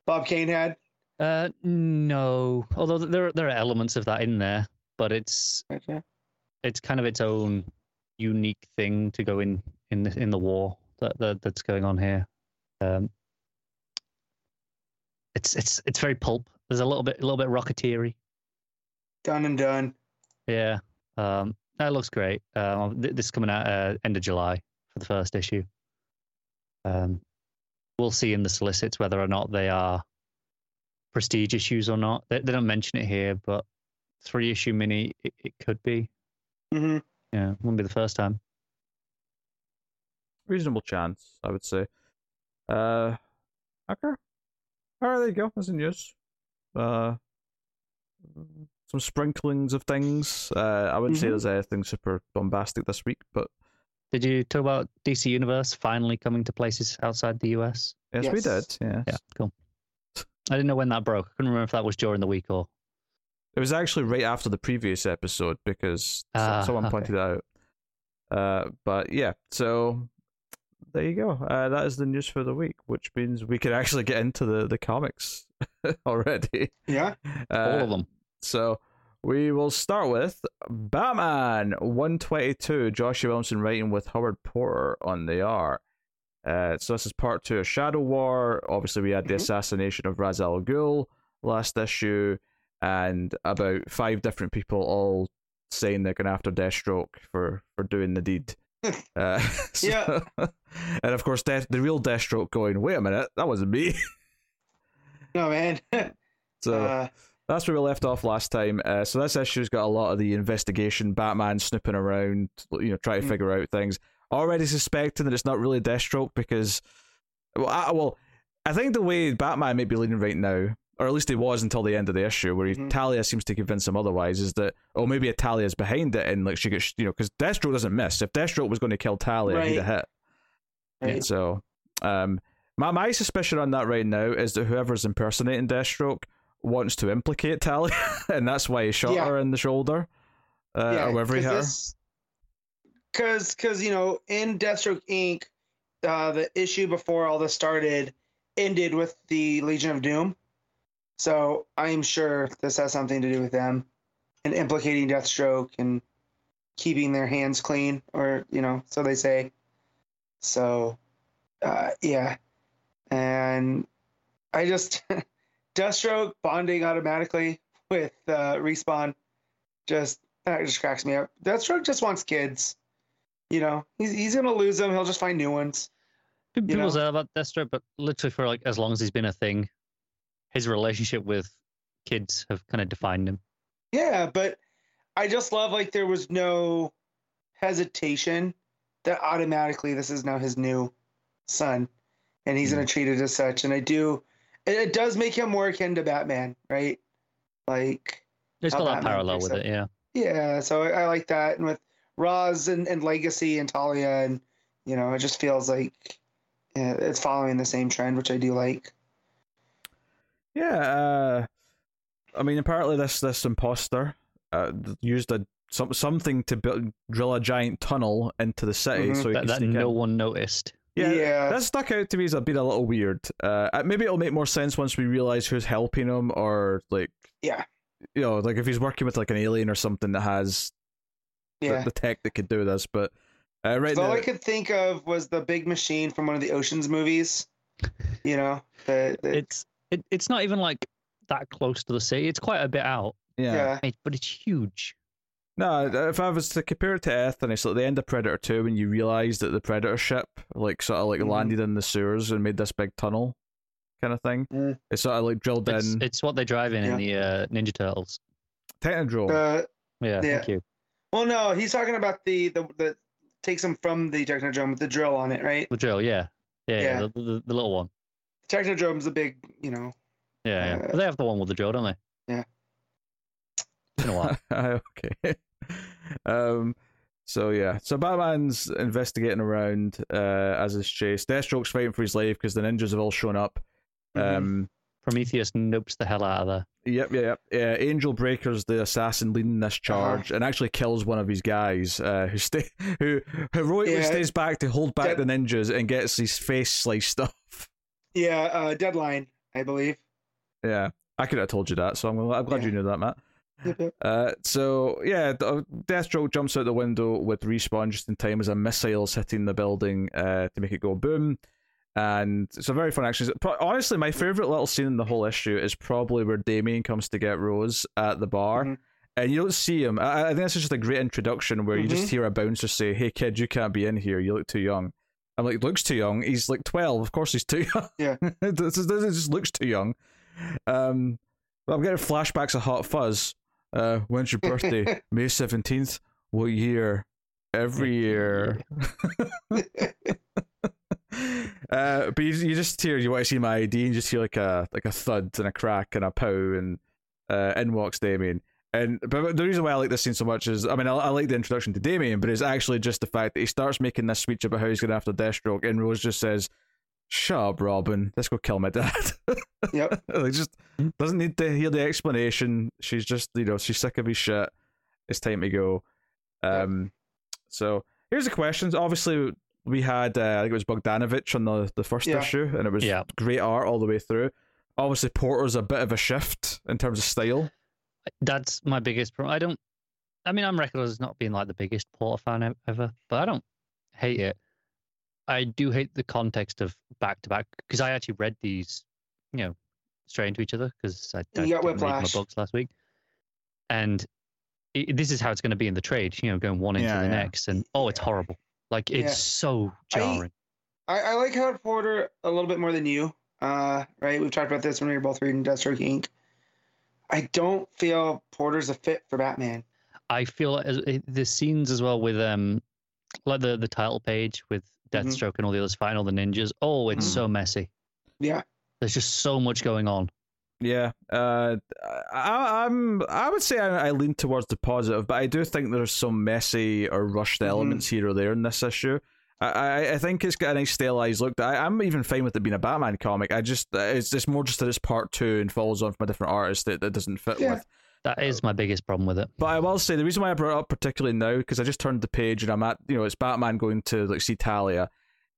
Speaker 2: Bob Kane had?
Speaker 3: Uh, no, although there there are elements of that in there, but it's
Speaker 2: Okay.
Speaker 3: it's kind of its own unique thing to go in in the, in the war that, that that's going on here. Um, it's it's it's very pulp. There's a little bit a little bit rocketeery.
Speaker 2: Done and done.
Speaker 3: Yeah, um, that looks great. Um, th- this is coming out uh, end of July for the first issue. Um, we'll see in the solicits whether or not they are prestige issues or not. They, they don't mention it here, but three issue mini it, it could be.
Speaker 2: hmm
Speaker 3: Yeah, wouldn't be the first time.
Speaker 1: reasonable chance, I would say. Uh, okay. All right, there you go. That's the news. Uh, some sprinklings of things. Uh, I wouldn't say
Speaker 2: Mhm.
Speaker 1: there's anything super bombastic this week, but
Speaker 3: Did you talk about DC Universe finally coming to places outside the US?
Speaker 1: yes, we did. Yeah.
Speaker 3: Yeah, cool. I didn't know when that broke. I couldn't remember if that was during the week or.
Speaker 1: It was actually right after the previous episode because so-
Speaker 3: Ah,
Speaker 1: someone
Speaker 3: okay.
Speaker 1: pointed it out. Uh, but yeah, so there you go. Uh, that is the news for the week, which means we can actually get into the the comics already.
Speaker 2: Yeah.
Speaker 1: Uh,
Speaker 3: All of them.
Speaker 1: So we will start with Batman 122, Joshua Williamson writing with Howard Porter on the art. Uh, so this is part two of Shadow War. Obviously, we had the
Speaker 2: Mhm.
Speaker 1: assassination of Ra's al Ghul last issue, and about five different people all saying they're going after Deathstroke for for doing the deed. uh, so-
Speaker 2: Yeah.
Speaker 1: and of course, Death, the real Deathstroke going, wait a minute, that wasn't me.
Speaker 2: No man.
Speaker 1: so
Speaker 2: uh,
Speaker 1: that's where we left off last time. Uh, so this issue's got a lot of the investigation, Batman snooping around, you know, trying to
Speaker 2: Mm.
Speaker 1: figure out things. Already suspecting that it's not really Deathstroke because, well, I, well, I think the way Batman may be leading right now, or at least he was until the end of the issue, where he,
Speaker 2: Mhm.
Speaker 1: Talia seems to convince him otherwise, is that oh maybe Talia's behind it and like she gets you know because Deathstroke doesn't miss. If Deathstroke was going to kill Talia, he'd have hit.
Speaker 2: right.
Speaker 1: So, um, my my suspicion on that right now is that whoever's impersonating Deathstroke wants to implicate Talia, and that's why he shot
Speaker 2: Yeah.
Speaker 1: her in the shoulder, uh,
Speaker 2: yeah,
Speaker 1: or wherever he hit her.
Speaker 2: Because, because you know, in Deathstroke Inc., uh, the issue before all this started ended with the Legion of Doom. So I'm sure this has something to do with them and implicating Deathstroke and keeping their hands clean, or you know, so they say. So, uh, yeah, and I just Deathstroke bonding automatically with uh, respawn just that just cracks me up. Deathstroke just wants kids. You know, he's he's gonna lose them. He'll just find new ones.
Speaker 3: People
Speaker 2: you know?
Speaker 3: say about Deathstroke, but literally for like as long as he's been a thing, his relationship with kids have kind of defined him.
Speaker 2: Yeah, but I just love like there was no hesitation that automatically this is now his new son, and he's gonna treat it as such. And I do, it, it does make him more akin to Batman, right? Like,
Speaker 3: there's
Speaker 2: How
Speaker 3: got that parallel with it, yeah.
Speaker 2: yeah. So I, I like that, and with Roz and, and Legacy and Talia, and you know, it just feels like yeah, it's following the same trend, which I do like.
Speaker 1: Yeah, uh, I mean, apparently this this imposter uh, used a some something to build, drill a giant tunnel into the city,
Speaker 2: Mhm.
Speaker 1: so
Speaker 3: That, that no one noticed.
Speaker 1: Yeah,
Speaker 2: Yeah.
Speaker 1: that stuck out to me as a bit a little weird. Uh, maybe it'll make more sense once we realize who's helping him, or like,
Speaker 2: Yeah.
Speaker 1: you know, like if he's working with like an alien or something that has the,
Speaker 2: Yeah.
Speaker 1: the tech that could do this. But uh, right
Speaker 2: So all I could think of was the big machine from one of the Ocean's movies. You know, the, the
Speaker 3: It's it, it's not even like that close to the sea. It's quite a bit out,
Speaker 1: yeah.
Speaker 2: yeah.
Speaker 3: it- but it's huge.
Speaker 1: No, if I was to compare it to Earth, and it's like the end of Predator Two, when you realize that the Predator ship, like, sort of like
Speaker 2: Mhm.
Speaker 1: landed in the sewers and made this big tunnel, kind of thing.
Speaker 2: Mm.
Speaker 1: It's sort of like drilled
Speaker 3: It's,
Speaker 1: in.
Speaker 3: it's what they drive in in the uh, Ninja Turtles.
Speaker 1: Technodrome.
Speaker 2: Uh,
Speaker 3: Yeah,
Speaker 2: Yeah.
Speaker 3: thank you.
Speaker 2: well, no, he's talking about the the the takes him from the Technodrome with the drill on it, right?
Speaker 3: The drill, yeah, yeah, yeah,
Speaker 2: Yeah.
Speaker 3: The, the, the little one.
Speaker 2: Technodrome's a big, you know.
Speaker 3: Yeah, yeah.
Speaker 2: Uh,
Speaker 3: But they have the one with the drill, don't they?
Speaker 2: Yeah.
Speaker 3: It's been a while.
Speaker 1: okay. Um. So yeah, so Batman's investigating around uh, as is chased. Deathstroke's fighting for his life because the ninjas have all shown up.
Speaker 2: Mhm.
Speaker 1: Um.
Speaker 3: Prometheus nopes the hell out of there.
Speaker 1: Yep, yep, yep. Yeah, Angel Breaker's the assassin leading
Speaker 2: Uh-huh.
Speaker 1: this charge and actually kills one of his guys uh, who stay who heroically
Speaker 2: Yeah.
Speaker 1: stays back to hold back
Speaker 2: Dead-
Speaker 1: the ninjas and gets his face sliced off.
Speaker 2: Yeah, uh, Deadline, I believe.
Speaker 1: Yeah, I could have told you that, so I'm, I'm glad
Speaker 2: Yeah.
Speaker 1: you knew that, Matt. Uh, so yeah, uh, Deathstroke jumps out the window with respawn just in time as a missile's hitting the building uh, to make it go boom. And it's a very fun action. Honestly, my favorite little scene in the whole issue is probably where Damian comes to get Rose at the bar,
Speaker 2: Mhm.
Speaker 1: and you don't see him. I, I think this is just a great introduction where you just
Speaker 2: Mhm.
Speaker 1: hear a bouncer say, "Hey kid, you can't be in here. You look too young." I'm like, "Looks too young." He's like twelve. Of course, he's too young.
Speaker 2: Yeah.
Speaker 1: this, is, this just looks too young. Um, but I'm getting flashbacks of Hot Fuzz. Uh, when's your birthday? May seventeenth. What year? Every year. uh, but you, you just hear you want to see my ID and you just hear like a like a thud and a crack and a pow and uh, in walks Damian. And but the reason why I like this scene so much is, I mean, I, I like the introduction to Damian, but it's actually just the fact that he starts making this speech about how he's going after Deathstroke, and Rose just says, "Shut up, Robin. Let's go kill my dad."
Speaker 2: Yep.
Speaker 1: like just doesn't need to hear the explanation. She's just, you know, she's sick of his shit. It's time to go. Um, so here's the questions. Obviously, we had uh, I think it was Bogdanovich on the the first
Speaker 2: Yeah.
Speaker 1: issue, and it was
Speaker 3: Yeah.
Speaker 1: great art all the way through. Obviously, Porter's a bit of a shift in terms of style.
Speaker 3: That's my biggest problem. I don't. I mean, I'm recognized as not being like the biggest Porter fan ever, but I don't hate it. I do hate the context of back to back because I actually read these, you know, straight into each other because I, I didn't read my books last week, and i this is how it's going to be in the trade. You know, going one into
Speaker 1: Yeah,
Speaker 3: the
Speaker 1: yeah.
Speaker 3: next, and oh, it's horrible. Like it's
Speaker 2: Yeah.
Speaker 3: so jarring.
Speaker 2: I, I like Howard Porter a little bit more than you. Uh, right? We've talked about this when we were both reading Deathstroke Inc. I don't feel Porter's a fit for Batman.
Speaker 3: I feel as the scenes as well with um, like the the title page with
Speaker 2: Mhm.
Speaker 3: Deathstroke and all the others fighting all the ninjas. Oh, it's
Speaker 1: Mhm.
Speaker 3: so messy.
Speaker 2: Yeah.
Speaker 3: There's just so much going on.
Speaker 1: Yeah, uh, I, I'm. I would say I, I lean towards the positive, but I do think there's some messy or rushed
Speaker 2: Mhm.
Speaker 1: elements here or there in this issue. I, I, I think it's got a nice stylized look. I, I'm even fine with it being a Batman comic. I just it's it's more just that it's part two and follows on from a different artist that, that doesn't fit
Speaker 2: Yeah.
Speaker 1: with.
Speaker 3: That is my biggest problem with it.
Speaker 1: But I will say the reason why I brought it up particularly now because I just turned the page and I'm at you know it's Batman going to like see Talia.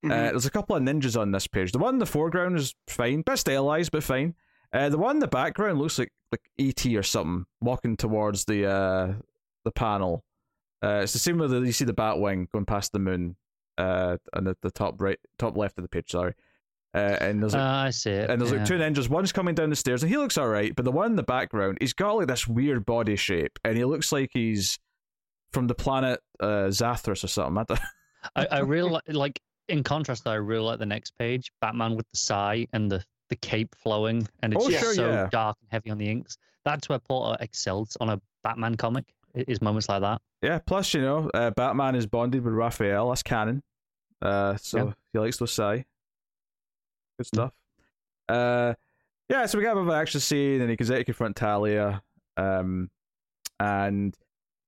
Speaker 1: Uh,
Speaker 2: Mhm.
Speaker 1: there's a couple of ninjas on this page. The one in the foreground is fine, bit stylized, but fine. Uh, the one in the background looks like like ET or something walking towards the uh the panel. Uh, it's the same with the you see the Batwing going past the moon, uh, on the, the top right, top left of the page. Sorry, uh, and there's
Speaker 3: Uh,
Speaker 1: like,
Speaker 3: I see it.
Speaker 1: and there's
Speaker 3: yeah.
Speaker 1: like two ninjas. One's coming down the stairs, and he looks all right. But the one in the background, he's got like this weird body shape, and he looks like he's from the planet uh, Zathras or something. I don't-
Speaker 3: I, I really like, like in contrast, though, I really like the next page, Batman with the sigh and the the cape flowing, and it's
Speaker 1: Oh,
Speaker 3: just
Speaker 1: sure,
Speaker 3: so
Speaker 1: yeah.
Speaker 3: dark and heavy on the inks. That's where Porter excels on a Batman comic. Is moments like that.
Speaker 1: Yeah, plus you know, uh, Batman is bonded with Raphael. That's canon. Uh, so
Speaker 3: Yeah.
Speaker 1: he likes to say. Good stuff. Uh, yeah, so we got a bit of an action scene, and he goes out to confront Talia, um, and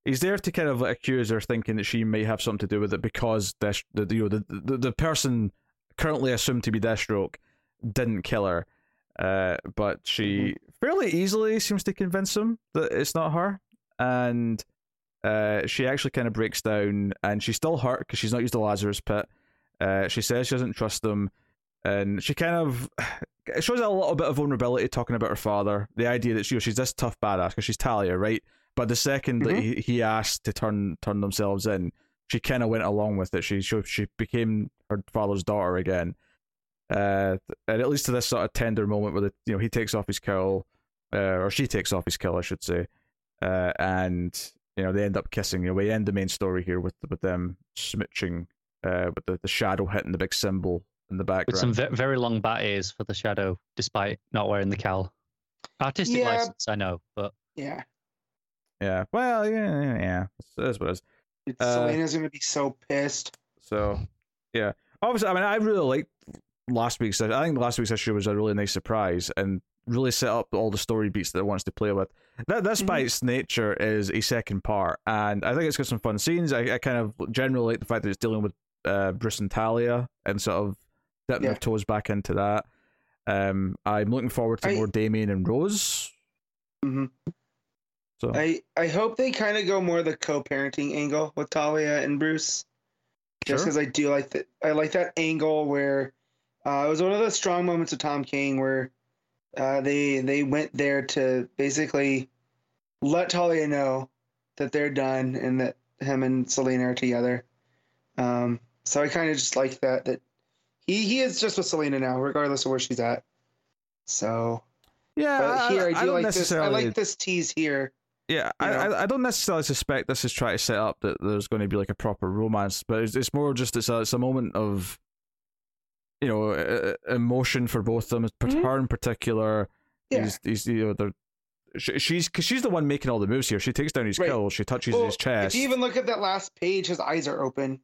Speaker 1: he's there to kind of like, accuse her, thinking that she may have something to do with it because the you know the, the the person currently assumed to be Deathstroke didn't kill her, uh, but she fairly easily seems to convince him that it's not her, and uh, she actually kind of breaks down, and she's still hurt because she's not used the Lazarus pit. Uh, she says she doesn't trust him, and she kind of it shows a little bit of vulnerability talking about her father. The idea that she, she's this tough badass because she's Talia, right? But the 2nd that he, he asked to turn turn themselves in, she kind of went along with it. She she, she became her father's daughter again. Uh, and it leads to this sort of tender moment where the, you know he takes off his cowl, uh, or she takes off his cowl, I should say, uh, and you know they end up kissing. You know, we end the main story here with with them smooching, uh, with the, the shadow hitting the big symbol in the background.
Speaker 3: With some ve- very long bat ears for the shadow, despite not wearing the cowl. Artistic
Speaker 2: Yeah.
Speaker 3: license, I know, but
Speaker 2: Yeah.
Speaker 1: yeah, well, yeah, yeah, yeah. That's what it is. Uh,
Speaker 2: Selina's gonna be so pissed.
Speaker 1: So, yeah. Obviously, I mean, I really liked last week's. I think last week's issue was a really nice surprise and really set up all the story beats that it wants to play with. That this, by
Speaker 2: Mhm.
Speaker 1: its nature, is a second part, and I think it's got some fun scenes. I, I kind of generally like the fact that it's dealing with uh, Bruce and Talia and sort of dipping
Speaker 2: Yeah.
Speaker 1: their toes back into that. Um, I'm looking forward to
Speaker 2: I-
Speaker 1: more Damian and Rose.
Speaker 2: hmm
Speaker 1: So
Speaker 2: I I hope they kind of go more the co-parenting angle with Talia and Bruce. Just
Speaker 1: Sure.
Speaker 2: because I do like that, I like that angle where uh, it was one of the strong moments of Tom King where uh, they they went there to basically let Talia know that they're done and that him and Selina are together. Um, so I kind of just like that that he he is just with Selina now, regardless of where she's at. So,
Speaker 1: yeah,
Speaker 2: but here I, do
Speaker 1: don't
Speaker 2: like this. I like this tease here.
Speaker 1: Yeah, I. I I don't necessarily suspect this is trying to set up that there's going to be like a proper romance, but it's, it's more just it's a it's a moment of, you know, uh, emotion for both of them.
Speaker 2: Mhm.
Speaker 1: her in particular,
Speaker 2: Yeah.
Speaker 1: he's, he's you know they're. she- She's because she's the one making all the moves here. She takes down his
Speaker 2: Right.
Speaker 1: kill. She touches
Speaker 2: Well,
Speaker 1: his chest.
Speaker 2: If you even look at that last page, his eyes are open,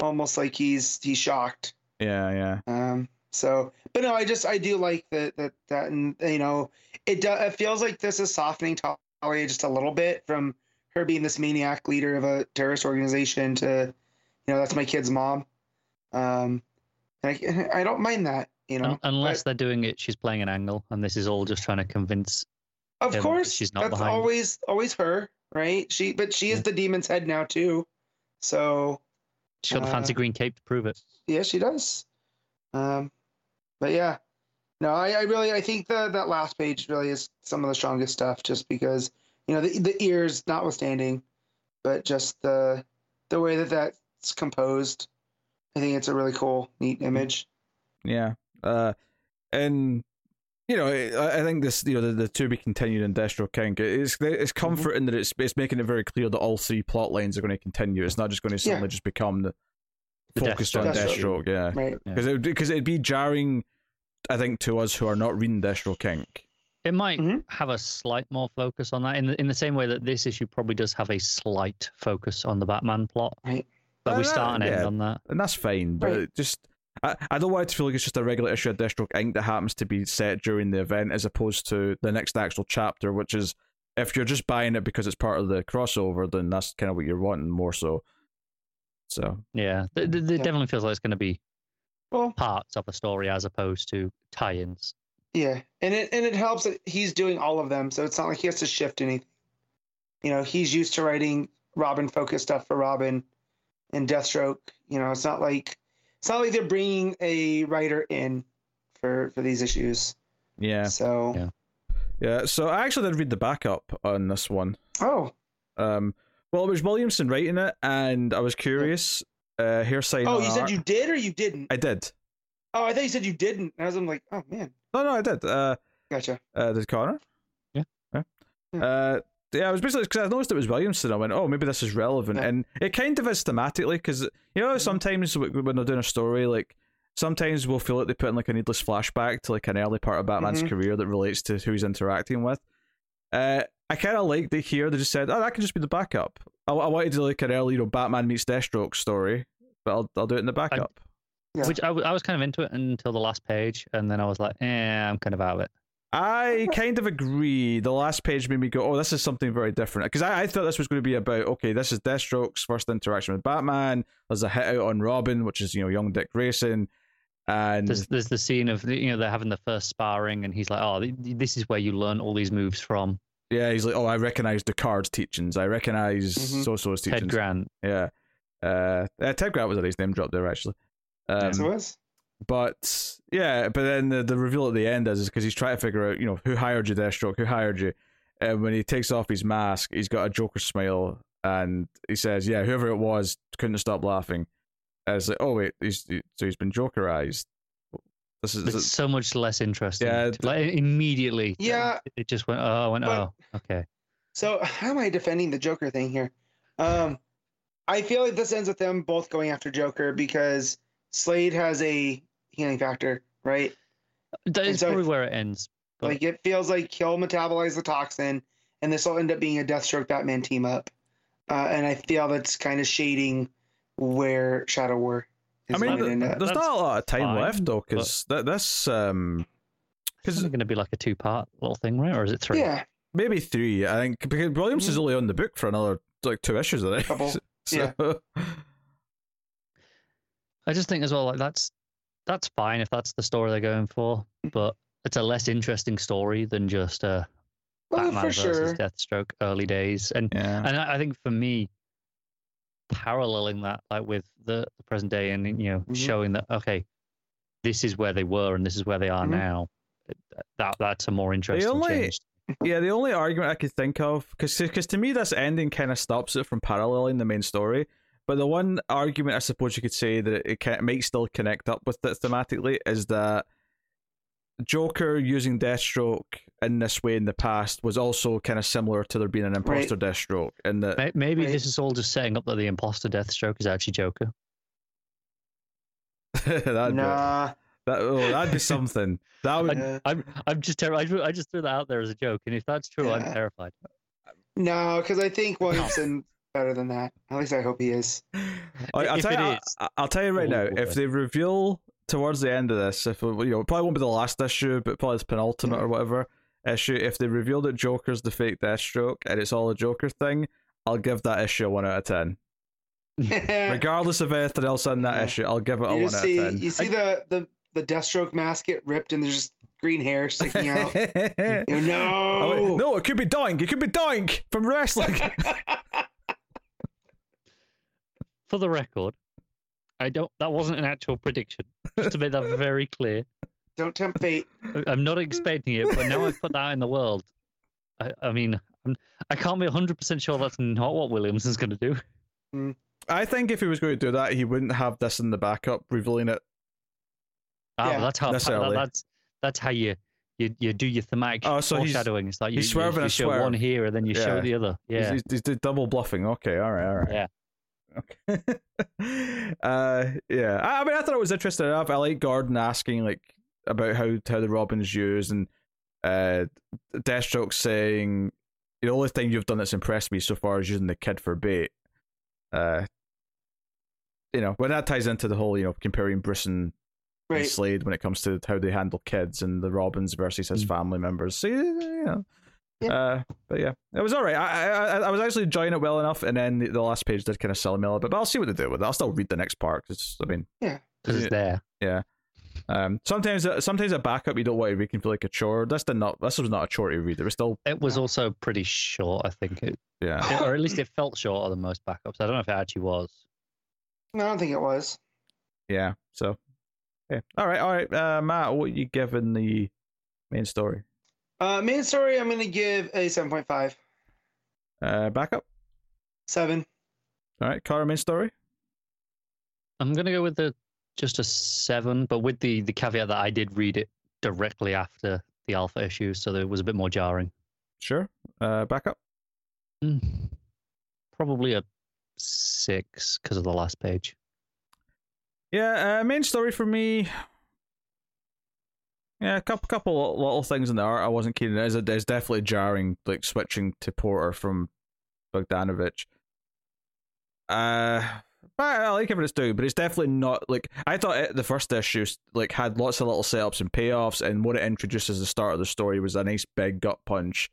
Speaker 2: almost like he's he's shocked.
Speaker 1: Yeah, yeah.
Speaker 2: Um, So, but no, I just I do like that that that and you know it do, it feels like this is softening Talia just a little bit from her being this maniac leader of a terrorist organization to you know that's my kid's mom. Um, I I don't mind that you know
Speaker 3: Un- unless
Speaker 2: but-
Speaker 3: they're doing it, she's playing an angle, and this is all just trying to convince.
Speaker 2: Of
Speaker 3: him,
Speaker 2: course,
Speaker 3: she's not
Speaker 2: that's
Speaker 3: behind.
Speaker 2: always always her, right? She, but she is
Speaker 3: Yeah.
Speaker 2: the demon's head now too. So
Speaker 3: She's got the fancy
Speaker 2: Uh,
Speaker 3: green cape to prove it.
Speaker 2: yeah, she does. Um, but yeah, no, I, I really I think the that last page really is some of the strongest stuff, just because you know the the ears notwithstanding, but just the the way that that's composed. I think it's a really cool, neat image.
Speaker 1: Yeah. Uh, and you know, I, I think this, you know, the, the to be continued in Deathstroke Inc., it's it's comforting that it's it's making it very clear that all three plot lines are going to continue. It's not just going to
Speaker 2: Yeah.
Speaker 1: suddenly just become the,
Speaker 3: The
Speaker 1: focused on
Speaker 2: Deathstroke.
Speaker 1: Deathstroke. Yeah,
Speaker 2: Right.
Speaker 3: Yeah.
Speaker 1: because it because it'd be jarring, I think, to us who are not reading Destro King.
Speaker 3: It might
Speaker 2: Mhm.
Speaker 3: have a slight more focus on that, in the, in the same way that this issue probably does have a slight focus on the Batman plot.
Speaker 2: Right.
Speaker 3: But we
Speaker 1: Uh,
Speaker 3: start and end on that.
Speaker 1: and that's fine. But
Speaker 2: Right.
Speaker 1: just I, I don't want it to feel like it's just a regular issue of Deathstroke Inc. that happens to be set during the event, as opposed to the next actual chapter, which is if you're just buying it because it's part of the crossover, then that's kind of what you're wanting more so. So
Speaker 3: Yeah, th- th- it
Speaker 2: Yeah.
Speaker 3: definitely feels like it's going to be
Speaker 2: Well,
Speaker 3: parts of a story as opposed to tie-ins.
Speaker 2: Yeah, and it and it helps that he's doing all of them, so it's not like he has to shift anything. You know, he's used to writing Robin focused stuff for Robin and Deathstroke. You know, it's not like it's not like they're bringing a writer in for for these issues.
Speaker 1: yeah,
Speaker 2: So,
Speaker 3: Yeah.
Speaker 1: yeah. So I actually did read the backup on this one.
Speaker 2: oh,
Speaker 1: Um, well, it was Williamson writing it, and I was curious. Uh, here saying,
Speaker 2: oh, you said you did or you didn't?
Speaker 1: I did.
Speaker 2: oh, I thought you said you didn't. And I was I'm like, oh man,
Speaker 1: No, no, I did. Uh,
Speaker 2: gotcha.
Speaker 1: uh did Connor?
Speaker 3: Yeah.
Speaker 1: Yeah.
Speaker 2: Yeah.
Speaker 1: Uh, yeah, I was basically because I noticed it was Williamson. I went, oh, maybe this is relevant,
Speaker 2: Yeah.
Speaker 1: and it kind of is thematically because you know
Speaker 2: Mhm.
Speaker 1: sometimes w- when they're doing a story, like sometimes we'll feel like they put in like a needless flashback to like an early part of Batman's
Speaker 2: Mhm.
Speaker 1: career that relates to who he's interacting with. Uh, I kind of like that here. They just said, oh, that can just be the backup. I, I wanted to do like an early, you know, Batman meets Deathstroke story, but I'll I'll do it in the backup.
Speaker 2: Yeah.
Speaker 3: Which I, w- I was kind of into it until the last page, and then I was like, eh, I'm kind of out of it.
Speaker 1: I kind of agree. The last page made me go, "Oh, this is something very different." Because I, I thought this was going to be about, okay, this is Deathstroke's first interaction with Batman. There's a hit out on Robin, which is you know young Dick Grayson, and
Speaker 3: There's, there's the scene of you know they're having the first sparring, and he's like, "Oh, this is where you learn all these moves from
Speaker 1: yeah, he's like, "Oh, I recognize Descartes' teachings. I recognize
Speaker 2: Mhm.
Speaker 1: so so's
Speaker 3: Ted
Speaker 1: teachings."
Speaker 3: Grant."
Speaker 1: Yeah, uh, uh, Ted Grant was a nice name drop there actually. Um,
Speaker 2: so it was.
Speaker 1: But yeah, but then the, the reveal at the end is because he's trying to figure out, you know, who hired you, Deathstroke, who hired you. And when he takes off his mask, he's got a Joker smile, and he says, "Yeah, whoever it was couldn't stop laughing." And it's like, oh wait, he's he- so he's been Jokerized. This is,
Speaker 3: It's
Speaker 1: this is
Speaker 3: so much less interesting.
Speaker 1: Yeah,
Speaker 3: to- like immediately.
Speaker 2: Yeah.
Speaker 3: It just went. Oh, I went.
Speaker 2: But-
Speaker 3: oh, okay.
Speaker 2: So how am I defending the Joker thing here? Um, I feel like this ends with them both going after Joker because Slade has a healing factor, right?
Speaker 3: That is
Speaker 2: so-
Speaker 3: probably where it ends. But-
Speaker 2: Like it feels like he'll metabolize the toxin, and this will end up being a Deathstroke Batman team up. Uh, and I feel that's kind of shading where Shadow War
Speaker 1: I
Speaker 2: is
Speaker 1: mean,
Speaker 2: going
Speaker 1: th-
Speaker 2: end up.
Speaker 1: there's
Speaker 3: That's
Speaker 1: not a lot of time
Speaker 3: fine,
Speaker 1: left though, because that this um,
Speaker 3: It's going to be like a two-part little thing, right? Or is it three?
Speaker 2: Yeah,
Speaker 1: maybe three. I think because Williamson's only on the book for another like two issues, I think.
Speaker 2: Couple,
Speaker 1: so,
Speaker 3: I just think as well, like that's that's fine if that's the story they're going for, but it's a less interesting story than just uh,
Speaker 2: well,
Speaker 3: Batman
Speaker 2: for
Speaker 3: versus
Speaker 2: sure.
Speaker 3: Deathstroke early days. And
Speaker 1: yeah.
Speaker 3: and I think for me, paralleling that like with the, the present day and you know
Speaker 2: Mhm.
Speaker 3: showing that okay, this is where they were and this is where they are
Speaker 2: Mhm.
Speaker 3: now. That that's a more interesting
Speaker 1: only-
Speaker 3: change.
Speaker 1: Yeah, the only argument I could think of, because to me this ending kind of stops it from paralleling the main story. But the one argument I suppose you could say that it can, might still connect up with it thematically is that Joker using Deathstroke in this way in the past was also kind of similar to there being an imposter Deathstroke, and that
Speaker 3: Maybe
Speaker 2: Right.
Speaker 3: this is all just setting up that the imposter Deathstroke is actually Joker.
Speaker 1: that'd, be,
Speaker 2: Nah,
Speaker 1: that, oh, that'd be something. That would
Speaker 2: yeah.
Speaker 3: I'm I'm just ter- I, I just threw that out there as a joke, and if that's true, I'm terrified.
Speaker 2: no, because I think once Williamson better than that. At least I hope he is.
Speaker 1: I, I'll tell you,
Speaker 3: is-
Speaker 1: I, I'll tell you right now.
Speaker 3: Oh,
Speaker 1: If they reveal towards the end of this, if you know, it probably won't be the last issue, but probably the penultimate or mm-hmm. whatever issue. If they reveal that Joker's the fake Deathstroke and it's all a Joker thing, I'll give that issue a one out of ten. Regardless of anything else in that
Speaker 2: Yeah.
Speaker 1: issue, I'll give it a
Speaker 2: you
Speaker 1: one
Speaker 2: see,
Speaker 1: out of ten.
Speaker 2: you see the, the the Deathstroke mask get ripped and there's just green hair sticking out. You
Speaker 1: Oh,
Speaker 2: no, oh,
Speaker 1: no, it could be Doink. It could be Doink from wrestling.
Speaker 3: For the record, I don't. That wasn't an actual prediction. Just to make that very clear.
Speaker 2: Don't tempt fate.
Speaker 3: I- I'm not expecting it, but now I've put that out in the world. I, I mean, I'm, I can't be 100 percent sure that's not what Williams is going to do.
Speaker 1: I think if he was going to do that, he wouldn't have this in the backup, revealing it.
Speaker 3: Ah,
Speaker 2: Yeah.
Speaker 3: that's how that, that's that's how you you, you do your thematic
Speaker 1: Oh, so he's-
Speaker 3: foreshadowing. It's like you,
Speaker 1: he's
Speaker 3: you-
Speaker 1: swerving
Speaker 3: you
Speaker 1: a
Speaker 3: show
Speaker 1: swerve.
Speaker 3: one here and then you
Speaker 1: Yeah.
Speaker 3: show the other. Yeah,
Speaker 1: He's, he's, d- double bluffing. Okay, all right, all right.
Speaker 3: Yeah.
Speaker 1: Okay. uh, yeah. I, I mean, I thought it was interesting enough. I like Gordon asking like about how how the Robin's used, and uh, Deathstroke saying the only thing you've done that's impressed me so far is using the kid for bait. Uh, you know, when that ties into the whole, you know, comparing Bruce and and
Speaker 2: Right.
Speaker 1: Slade when it comes to how they handle kids and the Robins versus his
Speaker 3: Mm.
Speaker 1: family members. So yeah, you know.
Speaker 2: Yeah.
Speaker 1: Uh, but yeah, it was all right. I, I I was actually enjoying it well enough, and then the, the last page did kind of sell me a little bit. But I'll see what they do with it. I'll still read the next part because I mean, yeah,
Speaker 3: because it's there. Yeah.
Speaker 1: Um, sometimes sometimes a backup you don't want to read can feel like a chore. This did not. This was not a chore to read. It was still
Speaker 3: It was
Speaker 2: Yeah.
Speaker 3: also pretty short, I think, it,
Speaker 1: yeah.
Speaker 3: or at least it felt shorter than most backups. I don't know if it actually was.
Speaker 2: No, I don't think it was.
Speaker 1: Yeah. So, yeah. All right. All right. Uh, Matt, what you giving the main story?
Speaker 2: Uh, main story, I'm gonna give a seven point five.
Speaker 1: Uh, backup.
Speaker 2: Seven.
Speaker 1: All right. Car main story.
Speaker 3: I'm gonna go with the just a seven, but with the the caveat that I did read it directly after the alpha issue, so that it was a bit more jarring.
Speaker 1: Sure. Uh, backup.
Speaker 3: Mm, Probably a six because of the last page.
Speaker 1: Yeah, uh, main story for me. Yeah, a couple couple little things in the art I wasn't keen on. It's, it's definitely jarring, like switching to Porter from Bogdanovich. Uh, but I like what it's doing, but it's definitely not like I thought. It, the first issue like had lots of little setups and payoffs, and what it introduced as the start of the story was a nice big gut punch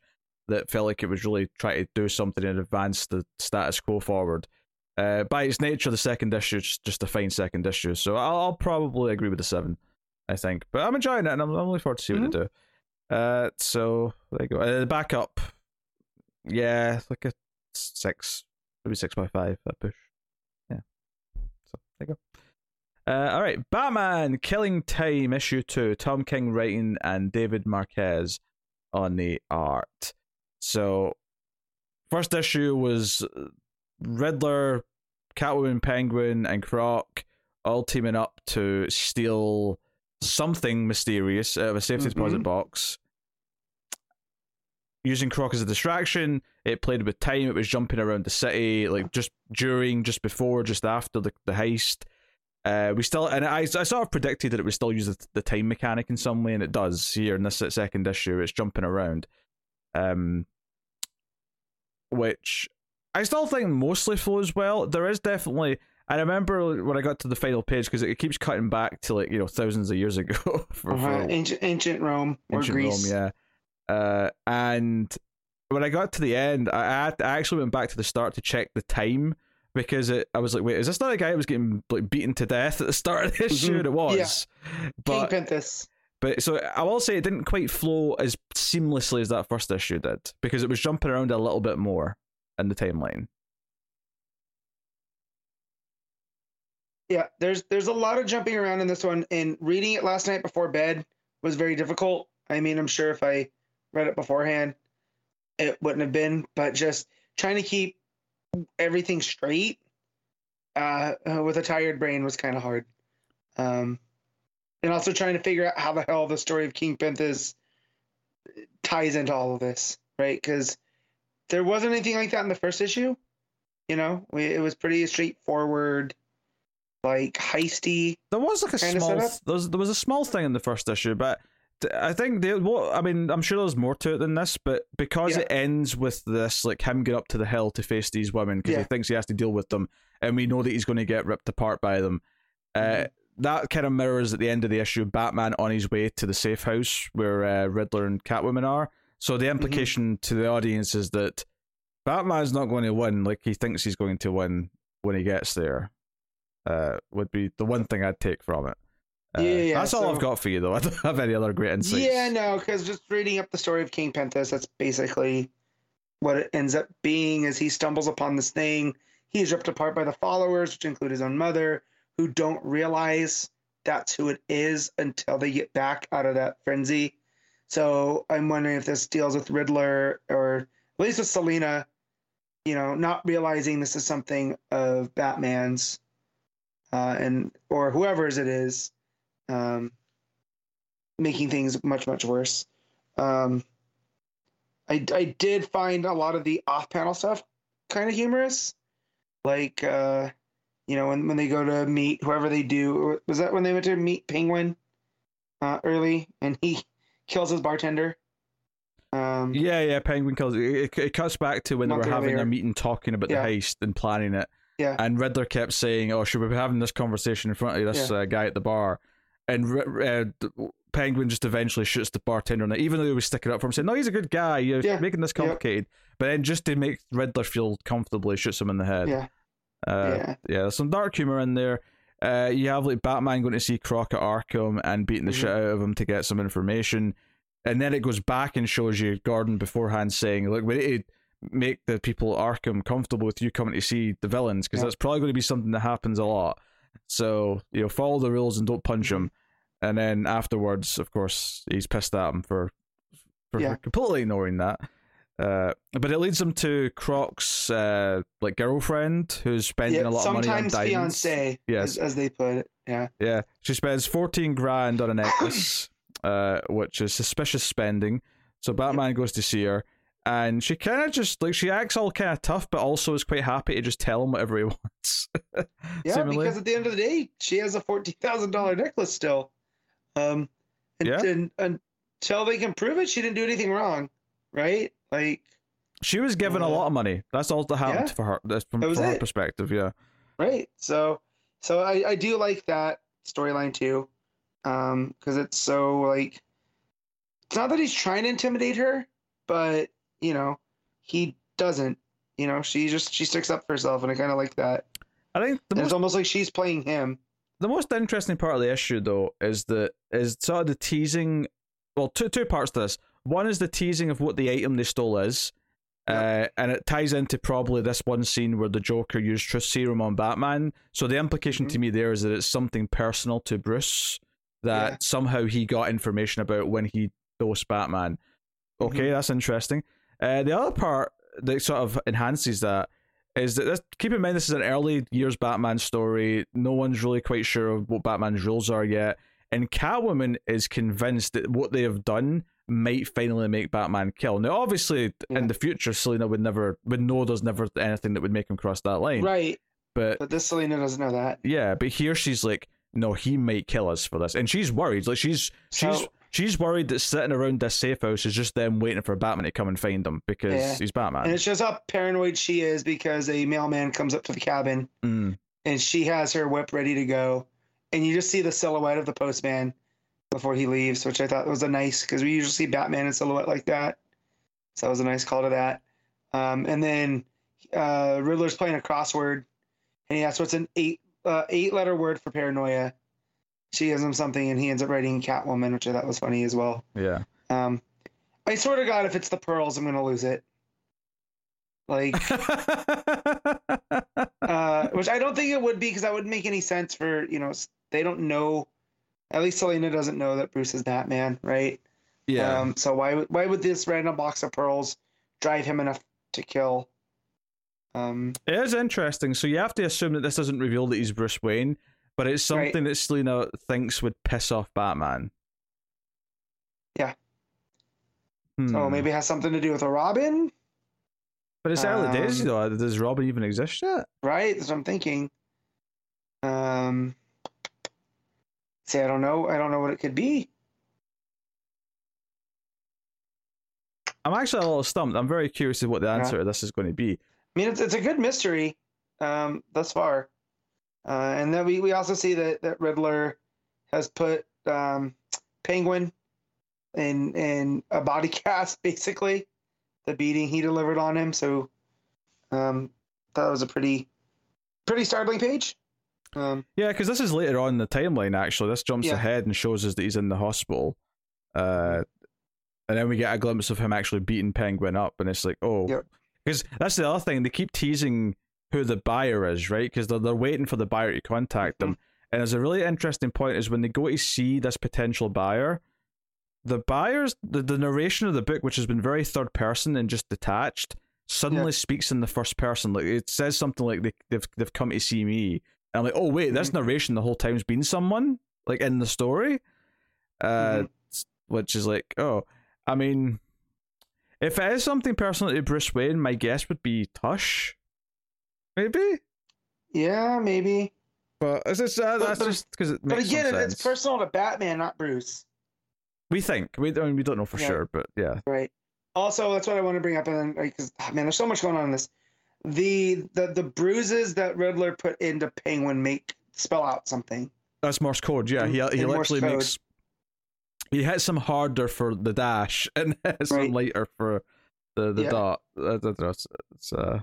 Speaker 1: that felt like it was really trying to do something and advance the status quo forward. Uh, by its nature, the second issue is just a fine second issue, so I'll, I'll probably agree with the seven. I think, but I'm enjoying it, and I'm, I'm looking forward to see what they do. Uh, so there you go. Uh, the backup, yeah, like a six, maybe six by five. That push, yeah. So there you go. Uh, all right, Batman: Killing Time, issue two. Tom King writing and David Marquez on the art. So, first issue was Riddler, Catwoman, Penguin, and Croc all teaming up to steal something mysterious out of a safety deposit
Speaker 2: Mhm.
Speaker 1: box. Using Croc as a distraction, it played with time. It was jumping around the city, like just during, just before, just after the, the heist. Uh, we still, and I, I sort of predicted that it would still use the, the time mechanic in some way, and it does here in this second issue. It's jumping around, um, which I still think mostly flows well. There is definitely. I remember when I got to the final page because it keeps cutting back to like you know thousands of years ago for,
Speaker 2: Uh-huh.
Speaker 1: for
Speaker 2: Ancient, ancient Rome or
Speaker 1: ancient
Speaker 2: Greece.
Speaker 1: Rome, yeah. Uh, and when I got to the end, I, I actually went back to the start to check the time because it, I was like, wait, is this not a guy that was getting like beaten to death at the start of this
Speaker 2: Mhm.
Speaker 1: issue? And it was,
Speaker 2: King
Speaker 1: but
Speaker 2: Pentheus.
Speaker 1: but so I will say it didn't quite flow as seamlessly as that first issue did because it was jumping around a little bit more in the timeline.
Speaker 2: Yeah, there's there's a lot of jumping around in this one, and reading it last night before bed was very difficult. I mean, I'm sure if I read it beforehand, it wouldn't have been. But just trying to keep everything straight uh, with a tired brain was kind of hard. Um, and also trying to figure out how the hell the story of King Pentheus ties into all of this, right? Because there wasn't anything like that in the first issue. You know, we, it was pretty straightforward, like heisty.
Speaker 1: There was like a small, there was, there was a small thing in the first issue, but I think the what I mean, I'm sure there's more to it than this, but because
Speaker 2: Yeah.
Speaker 1: it ends with this, like him get up to the hill to face these women because he thinks he has to deal with them, and we know that he's going to get ripped apart by them. Uh,
Speaker 2: Mhm.
Speaker 1: that kind of mirrors at the end of the issue Batman on his way to the safe house where uh, Riddler and Catwoman are. So the implication to the audience is that Batman's not going to win like he thinks he's going to win when he gets there. Uh, would be the one thing I'd take from it. Uh,
Speaker 2: Yeah, yeah,
Speaker 1: that's all I've got for you, though. I don't have any other great insights.
Speaker 2: Yeah, no, because just reading up the story of King Pentheus, that's basically what it ends up being. Is he stumbles upon this thing, he's ripped apart by the followers, which include his own mother, who don't realize that's who it is until they get back out of that frenzy. So I'm wondering if this deals with Riddler or at least with Selina, you know, not realizing this is something of Batman's, uh, and or whoever's it is. Um, making things much much worse. Um, I I did find a lot of the off panel stuff kind of humorous, like uh, you know when when they go to meet whoever they do. Was that when they went to meet Penguin uh, early and he kills his bartender? Um,
Speaker 1: Yeah, yeah, Penguin kills it. It, it cuts back to when they were having their meeting talking about
Speaker 2: Yeah.
Speaker 1: the heist and planning it.
Speaker 2: Yeah.
Speaker 1: And Riddler kept saying, "Oh, should we be having this conversation in front of this uh, guy at the bar?" And uh, Penguin just eventually shoots the bartender, and even though he was sticking up for him, saying, "No, he's a good guy. You're
Speaker 2: Yeah.
Speaker 1: making this
Speaker 2: Yeah.
Speaker 1: complicated." But then, just to make Riddler feel comfortable, he shoots him in the head.
Speaker 2: Yeah.
Speaker 1: Uh,
Speaker 2: Yeah.
Speaker 1: yeah, there's some dark humor in there. Uh, you have like Batman going to see Croc at Arkham and beating the
Speaker 2: Mhm.
Speaker 1: shit out of him to get some information, and then it goes back and shows you Gordon beforehand saying, "Look, we need to make the people at Arkham comfortable with you coming to see the villains because
Speaker 2: Yeah.
Speaker 1: that's probably going to be something that happens a lot. So you know, follow the rules and don't punch him." And then afterwards, of course, he's pissed at him for for,
Speaker 2: Yeah.
Speaker 1: for completely ignoring that. Uh, but it leads him to Croc's uh, like girlfriend who's spending
Speaker 2: yeah,
Speaker 1: a lot of money on diamonds.
Speaker 2: sometimes fiance,
Speaker 1: Yes.
Speaker 2: as, as they put it. Yeah,
Speaker 1: Yeah, she spends fourteen grand on a necklace, uh, which is suspicious spending. So Batman goes to see her, and she kind of just like she acts all kind of tough, but also is quite happy to just tell him whatever he wants.
Speaker 2: yeah,
Speaker 1: Seemingly.
Speaker 2: because at the end of the day, she has a fourteen thousand dollar necklace still. Um, and,
Speaker 1: Yeah.
Speaker 2: and until they can prove it, she didn't do anything wrong, right? Like,
Speaker 1: she was given a
Speaker 2: Uh,
Speaker 1: lot of money. That's all that happened
Speaker 2: yeah.
Speaker 1: for her. That's from,
Speaker 2: That
Speaker 1: from her perspective. Yeah.
Speaker 2: right? So, so I, I do like that storyline too, um, because it's so like, it's not that he's trying to intimidate her, but you know, he doesn't. You know, she just she sticks up for herself, and I kind of like that.
Speaker 1: I think the most
Speaker 2: it's almost like she's playing him.
Speaker 1: the most interesting part of the issue though is that is sort of the teasing well two two parts to this one is the teasing of what the item they stole is uh, and it ties into probably this one scene where the Joker used Truth Serum on Batman. So the implication to me there is that it's something personal to Bruce that
Speaker 2: Yeah.
Speaker 1: somehow he got information about when he dosed Batman. Okay, that's interesting. Uh, the other part that sort of enhances that is that this, keep in mind this is an early years Batman story. No one's really quite sure of what Batman's rules are yet, and Catwoman is convinced that what they have done might finally make Batman kill. Now, obviously,
Speaker 2: Yeah.
Speaker 1: in the future, Selina would never would know there's never anything that would make him cross that line.
Speaker 2: Right.
Speaker 1: But
Speaker 2: But this Selina doesn't know that.
Speaker 1: yeah, but here she's like, no, he might kill us for this, and she's worried. Like she's she's
Speaker 2: So-
Speaker 1: she's worried that sitting around this safe house is just them waiting for Batman to come and find them because
Speaker 2: Yeah.
Speaker 1: he's Batman.
Speaker 2: And it shows how paranoid she is because a mailman comes up to the cabin
Speaker 1: Mm.
Speaker 2: and she has her whip ready to go. And you just see the silhouette of the postman before he leaves, which I thought was a nice because we usually see Batman in silhouette like that. So that was a nice call to that. Um, and then uh, Riddler's playing a crossword and he asks what's an eight uh, eight letter word for paranoia. She gives him something and he ends up writing Catwoman, which I thought was funny as well.
Speaker 1: Yeah.
Speaker 2: Um, I swear to God, if it's the pearls, I'm gonna lose it. Like, uh, which I don't think it would be because that wouldn't make any sense for you know they don't know. At least Selina doesn't know that Bruce is Batman, right?
Speaker 1: yeah.
Speaker 2: Um, so why would why would this random box of pearls drive him enough to kill? Um,
Speaker 1: It is interesting. So you have to assume that this doesn't reveal that he's Bruce Wayne, but it's
Speaker 2: Right.
Speaker 1: something that Selina thinks would piss off Batman.
Speaker 2: Yeah.
Speaker 1: Hmm.
Speaker 2: So maybe it has something to do with a Robin,
Speaker 1: But it's early days,
Speaker 2: um,
Speaker 1: though. Does Robin even exist yet?
Speaker 2: right? That's what I'm thinking. Um, see, I don't know. I don't know what it could be.
Speaker 1: I'm actually a little stumped. I'm very curious of what the
Speaker 2: Yeah.
Speaker 1: answer to this is going to be.
Speaker 2: I mean, it's it's a good mystery, um, thus far. Uh, and then we, we also see that, that Riddler has put um, Penguin in in a body cast, basically, the beating he delivered on him. So um, that was a pretty pretty startling page. Um,
Speaker 1: Yeah, because this is later on in the timeline. Actually, this jumps
Speaker 2: Yeah.
Speaker 1: ahead and shows us that he's in the hospital. Uh, and then we get a glimpse of him actually beating Penguin up, and it's like, oh,
Speaker 2: Yep.
Speaker 1: because that's the other thing. They keep teasing who the buyer is, right? Because they're they're waiting for the buyer to contact them. And there's a really interesting point is when they go to see this potential buyer, the buyers, the, the narration of the book, which has been very third person and just detached, suddenly speaks in the first person. Like it says something like they, they've they've come to see me. And I'm like, oh wait, this narration the whole time's been someone like in the story, uh,
Speaker 2: Mhm.
Speaker 1: which is like, oh, I mean, if it is something personal to Bruce Wayne, my guess would be Hush, maybe.
Speaker 2: yeah, maybe.
Speaker 1: But it's just, uh,
Speaker 2: But-
Speaker 1: that's
Speaker 2: but-
Speaker 1: just because it
Speaker 2: But again, it's
Speaker 1: sense.
Speaker 2: personal to Batman, not Bruce.
Speaker 1: We think we. I mean, we don't know for
Speaker 2: Yeah.
Speaker 1: sure, but yeah.
Speaker 2: Right. Also, that's what I want to bring up, and because man, there's so much going on in this. The the the bruises that Riddler put into Penguin make spell out something.
Speaker 1: That's Morse code. Yeah, he
Speaker 2: In-
Speaker 1: he
Speaker 2: in
Speaker 1: literally makes. He hits him harder for the dash and hits him lighter for the the
Speaker 2: Yeah.
Speaker 1: dot. That- that's- It's uh,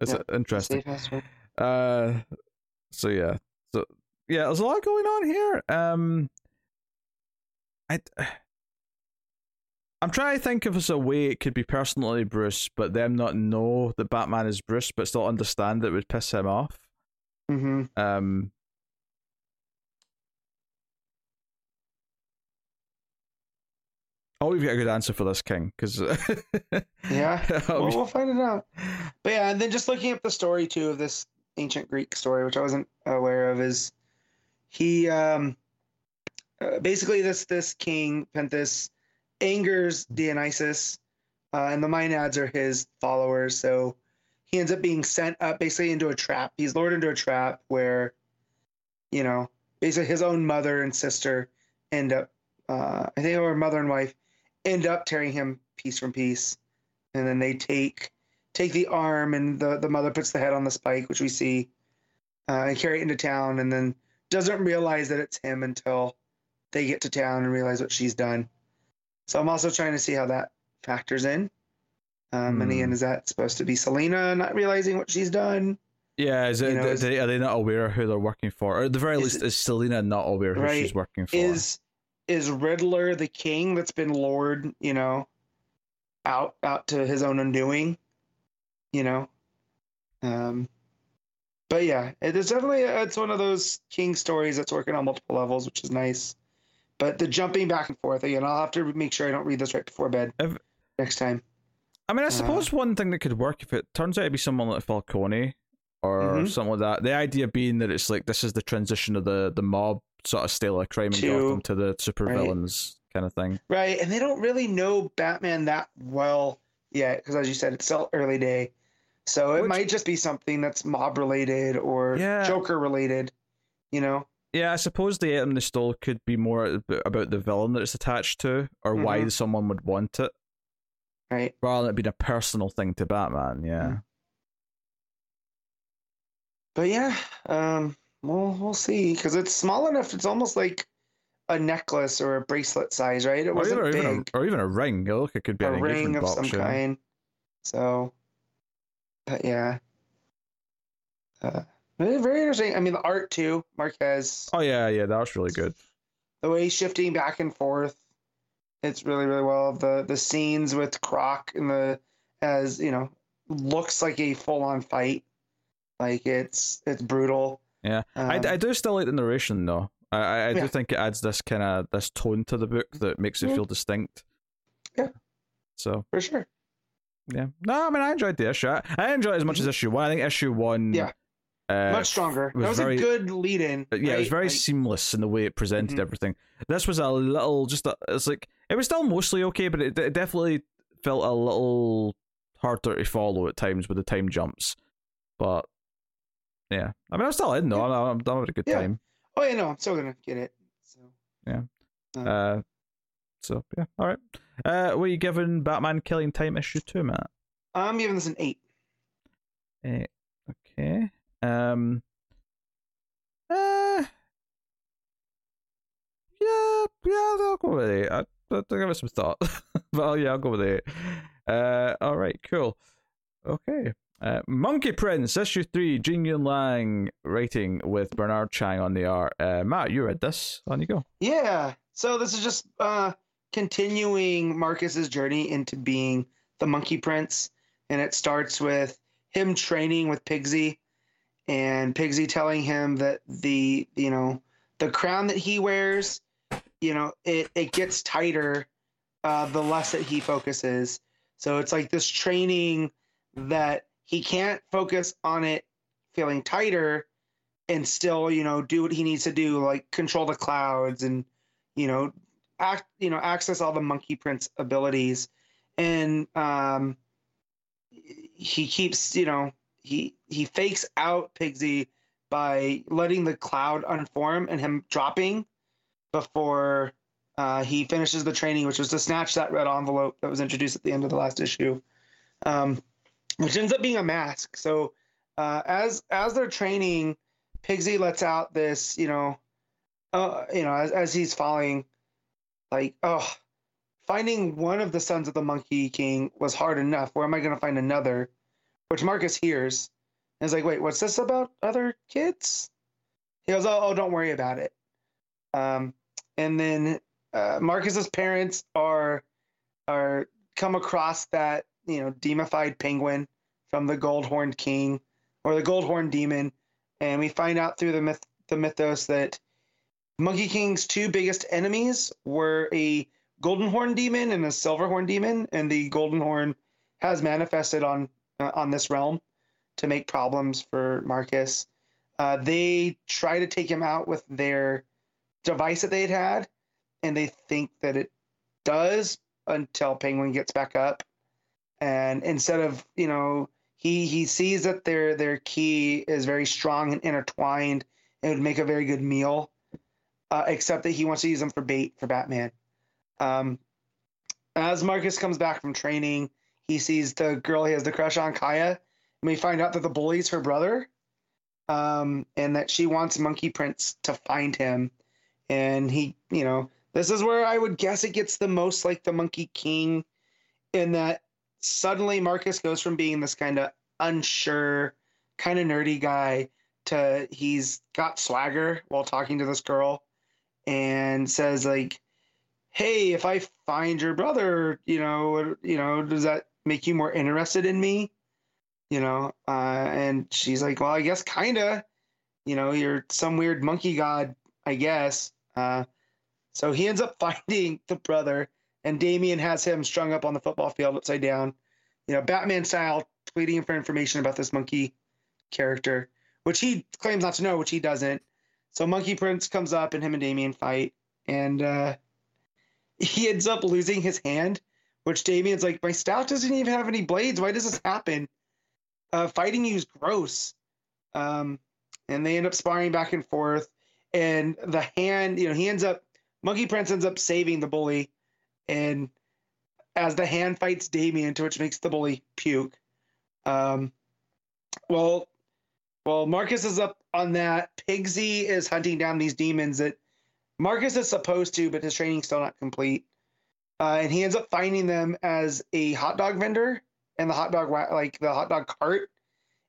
Speaker 1: it's uh, interesting. Uh, so yeah, so yeah, there's a lot going on here. Um, I. I'm trying to think of as a way it could be personally Bruce, but them not know that Batman is Bruce, but still understand that it would piss him off.
Speaker 2: hmm
Speaker 1: Um, oh, we've got a good answer for this, King, because
Speaker 2: Yeah.
Speaker 1: Oh,
Speaker 2: Well, we'll find it out. But yeah, and then just looking at the story too of this ancient Greek story, which I wasn't aware of, is he um uh, basically this this king Pentheus angers Dionysus, uh, and the Maenads are his followers. So he ends up being sent up basically into a trap. He's lured into a trap where, you know, basically his own mother and sister end up, uh, I think they were mother and wife, end up tearing him piece from piece and then they take take the arm and the the mother puts the head on the spike which we see uh, and carry it into town and then doesn't realize that it's him until they get to town and realize what she's done so i'm also trying to see how that factors in um, and
Speaker 1: Hmm.
Speaker 2: again is that supposed to be selina not realizing what she's done
Speaker 1: yeah, is it,
Speaker 2: You know,
Speaker 1: are,
Speaker 2: is-
Speaker 1: they, are they not aware of who they're working for? Or at the very least,
Speaker 2: it-
Speaker 1: is Selina not aware who
Speaker 2: Right.
Speaker 1: she's working for?
Speaker 2: is is riddler the king that's been lured you know out out to his own undoing you know um but yeah it is definitely it's one of those king stories that's working on multiple levels which is nice but the jumping back and forth again i'll have to make sure i don't read this right before bed
Speaker 1: If-
Speaker 2: next time
Speaker 1: I mean, I
Speaker 2: uh,
Speaker 1: suppose one thing that could work if it turns out to be someone like Falcone or
Speaker 2: Mhm.
Speaker 1: something like that. The idea being that it's like this is the transition of the the mob sort of style a crime in
Speaker 2: To-
Speaker 1: Gotham to the supervillains kind of thing.
Speaker 2: right and they don't really know batman that well yet because as you said it's still early day so it
Speaker 1: Which-
Speaker 2: might just be something that's mob related or
Speaker 1: Yeah.
Speaker 2: joker related you know
Speaker 1: Yeah, I suppose the item they stole could be more about the villain that it's attached to, or why
Speaker 2: Mhm.
Speaker 1: someone would want it,
Speaker 2: right
Speaker 1: rather than it being a personal thing to Batman. Yeah.
Speaker 2: Mm. but yeah um we'll we'll see because it's small enough it's almost like a necklace or a bracelet size right it
Speaker 1: Or
Speaker 2: wasn't
Speaker 1: even, or, even
Speaker 2: big
Speaker 1: a, or even a ring. It look it could be
Speaker 2: a ring of
Speaker 1: box.
Speaker 2: some kind so but yeah uh very interesting i mean the art too marquez
Speaker 1: Oh yeah, yeah, that was really good.
Speaker 2: the way he's shifting back and forth it's really really well the the scenes with croc and the as you know looks like a full-on fight like it's it's brutal
Speaker 1: Yeah. I,
Speaker 2: Um,
Speaker 1: I do still like the narration though. I I, I
Speaker 2: Yeah.
Speaker 1: do think it adds this kind of this tone to the book that makes it
Speaker 2: Yeah.
Speaker 1: feel distinct.
Speaker 2: Yeah.
Speaker 1: So
Speaker 2: for sure
Speaker 1: yeah, no, I mean I enjoyed the issue. I, I enjoyed it as much as issue one. I think issue one,
Speaker 2: Mm-hmm. Yeah.
Speaker 1: uh,
Speaker 2: much stronger
Speaker 1: was
Speaker 2: that was
Speaker 1: very-
Speaker 2: a good lead-in
Speaker 1: Uh, Yeah, it was very
Speaker 2: Like,
Speaker 1: seamless in the way it presented
Speaker 2: Mhm.
Speaker 1: everything. This was a little just a, it's like it was still mostly okay, but it, it definitely felt a little harder to follow at times with the time jumps. But yeah, I mean, I'm still in though. Yeah. I'm, I'm having a good
Speaker 2: yeah.
Speaker 1: time.
Speaker 2: Oh yeah, no, I'm still gonna get it. So
Speaker 1: yeah.
Speaker 2: Um,
Speaker 1: uh, so yeah, all right. Uh, what are you giving Batman Killing Time issue two, Matt?
Speaker 2: I'm giving this an eight.
Speaker 1: Eight. Okay. Um. Uh, yeah, yeah, I'll go with it. I, I'll give it some thought, but yeah, I'll go with it. Uh, all right, cool. Okay, uh, Monkey Prince, issue three, Gene Luen Yang writing with Bernard Chang on the art. Uh, Matt, you read this. On you go.
Speaker 2: Yeah. So this is just uh, continuing Marcus's journey into being the Monkey Prince, and it starts with him training with Pigsy, and Pigsy telling him that the you know the crown that he wears, you know, it it gets tighter uh, the less that he focuses. So it's like this training that he can't focus on it feeling tighter and still, you know, do what he needs to do, like control the clouds and, you know, act, you know, access all the monkey prince abilities. And um, he keeps, you know, he he fakes out Pigsy by letting the cloud unform and him dropping before uh, he finishes the training, which was to snatch that red envelope that was introduced at the end of the last issue, um, which ends up being a mask. So uh, as as they're training, Pigsy lets out this, you know, uh, you know, as, as he's falling, like, oh, finding one of the sons of the Monkey King was hard enough. Where am I going to find another? Which Marcus hears. And is like, wait, what's this about other kids? He goes, oh, oh don't worry about it. Um, and then uh, Marcus's parents are are come across that you know demified penguin from the Gold Horned King or the Gold Horned Demon, and we find out through the myth the mythos that Monkey King's two biggest enemies were a Golden Horn Demon and a Silver Horn Demon, and the Golden Horn has manifested on uh, on this realm to make problems for Marcus. Uh, they try to take him out with their device that they had had, and they think that it does until Penguin gets back up. And instead of, you know, he he sees that their their key is very strong and intertwined. It would make a very good meal, uh, except that he wants to use them for bait for Batman. Um, as Marcus comes back from training, he sees the girl he has the crush on, Kaya, and we find out that the bully's her brother, um, and that she wants Monkey Prince to find him. And he, you know, this is where I would guess it gets the most like the Monkey King, in that suddenly Marcus goes from being this kind of unsure, kind of nerdy guy to he's got swagger while talking to this girl and says like hey if i find your brother you know you know does that make you more interested in me? You know uh, and she's like well i guess kinda. You know you're some weird monkey god i guess. Uh, so he ends up finding the brother, and Damian has him strung up on the football field upside down, you know, Batman style, tweeting for information about this monkey character, which he claims not to know, which he doesn't. So Monkey Prince comes up, and him and Damian fight, and uh, he ends up losing his hand, which Damian's like, my staff doesn't even have any blades. Why does this happen? Uh, fighting you is gross. Um, and they end up sparring back and forth. And the hand, you know, he ends up Monkey Prince ends up saving the bully, and as the hand fights Damian, to which makes the bully puke. Um, well, well, Marcus is up on that. Pigsy is hunting down these demons that Marcus is supposed to, but his training's still not complete. Uh, and he ends up finding them as a hot dog vendor and the hot dog like the hot dog cart.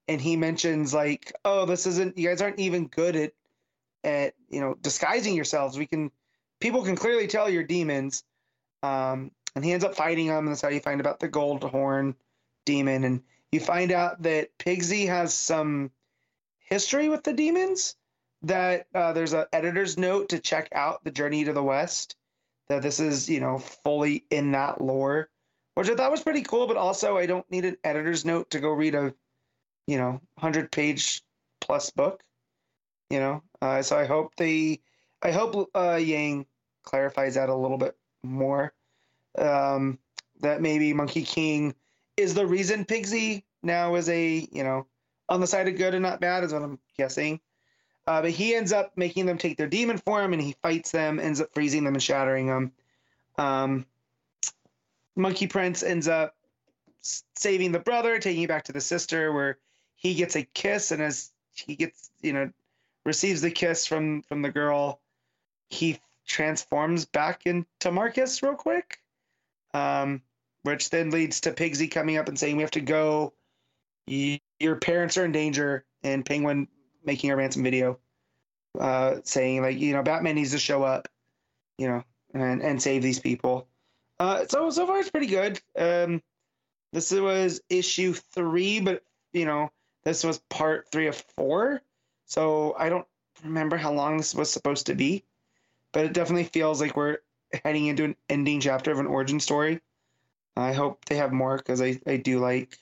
Speaker 2: And he mentions like, "Oh, this isn't. You guys aren't even good at at you know disguising yourselves. We can people can clearly tell you're demons. Um, and he ends up fighting them. And that's how you find about the gold horn demon. And you find out that Pigsy has some history with the demons. That uh, there's an editor's note to check out the Journey to the West. That this is, you know, fully in that lore, which I thought was pretty cool. But also, I don't need an editor's note to go read a, you know, hundred page plus book. You know, uh, so I hope they, I hope uh, Yang clarifies that a little bit more. Um, that maybe Monkey King is the reason Pigsy now is a, you know, on the side of good and not bad, is what I'm guessing. Uh, but he ends up making them take their demon form and he fights them, ends up freezing them and shattering them. Um, Monkey Prince ends up saving the brother, taking it back to the sister, where he gets a kiss, and as he gets, you know, receives the kiss from from the girl, he transforms back into Marcus real quick. um, which then leads to Pigsy coming up and saying, "We have to go. Your parents are in danger." And Penguin making a ransom video, uh, saying like, you know, Batman needs to show up, you know, and and save these people. Uh, so so far it's pretty good. Um, this was issue three, but you know, this was part three of four. So I don't remember how long this was supposed to be, but it definitely feels like we're heading into an ending chapter of an origin story. I hope they have more because I, I do like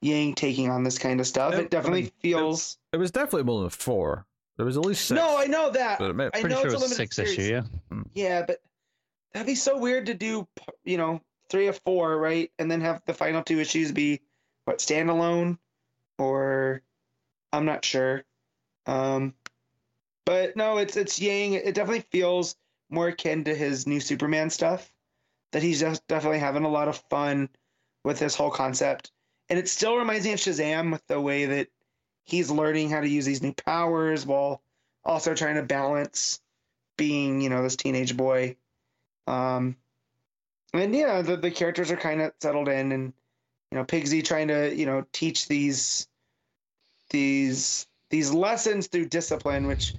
Speaker 2: Yang taking on this kind of stuff.
Speaker 1: Yeah,
Speaker 2: it definitely
Speaker 1: I mean,
Speaker 2: feels.
Speaker 1: It was definitely more than four. There was at least six.
Speaker 2: No, I know that.
Speaker 1: but it may-
Speaker 2: I know
Speaker 3: sure
Speaker 2: it's
Speaker 3: it
Speaker 2: a
Speaker 3: was
Speaker 2: limited
Speaker 3: six
Speaker 2: series.
Speaker 3: issue, yeah.
Speaker 2: Yeah, but that'd be so weird to do, you know, three or four, right? And then have the final two issues be what standalone, or I'm not sure. Um, but no, it's it's Yang. It definitely feels more akin to his new Superman stuff. That he's just definitely having a lot of fun with this whole concept, and it still reminds me of Shazam with the way that he's learning how to use these new powers while also trying to balance being, you know, this teenage boy. Um, and yeah, the, the characters are kind of settled in, and you know, Pigsy trying to, you know, teach these these these lessons through discipline, which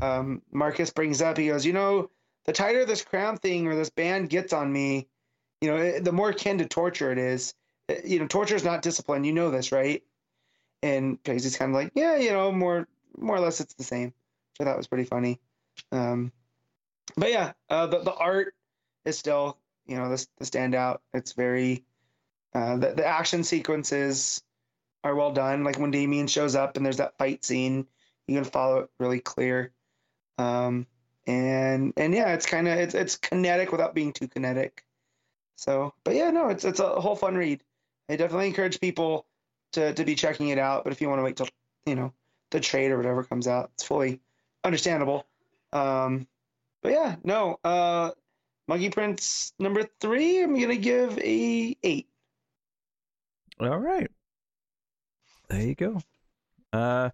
Speaker 2: um, Marcus brings up. He goes, you know, the tighter this crown thing or this band gets on me, you know, it, the more akin to torture it is. Uh, You know, torture is not discipline. You know this, right? And Pigsy's kind of like, yeah, you know, more more or less it's the same. So that was pretty funny. Um, but yeah, uh, the the art is still you know the the standout. It's very uh, the the action sequences are well done. Like when Damian shows up and there's that fight scene, you can follow it really clear. Um, and and yeah, it's kind of it's it's kinetic without being too kinetic. So, but yeah, no, it's it's a whole fun read. I definitely encourage people to to be checking it out. But if you want to wait till you know the trade or whatever comes out, it's fully understandable. Um, but yeah, no, uh, Monkey Prince number three, I'm gonna give a eight.
Speaker 1: All right. There you go. Uh,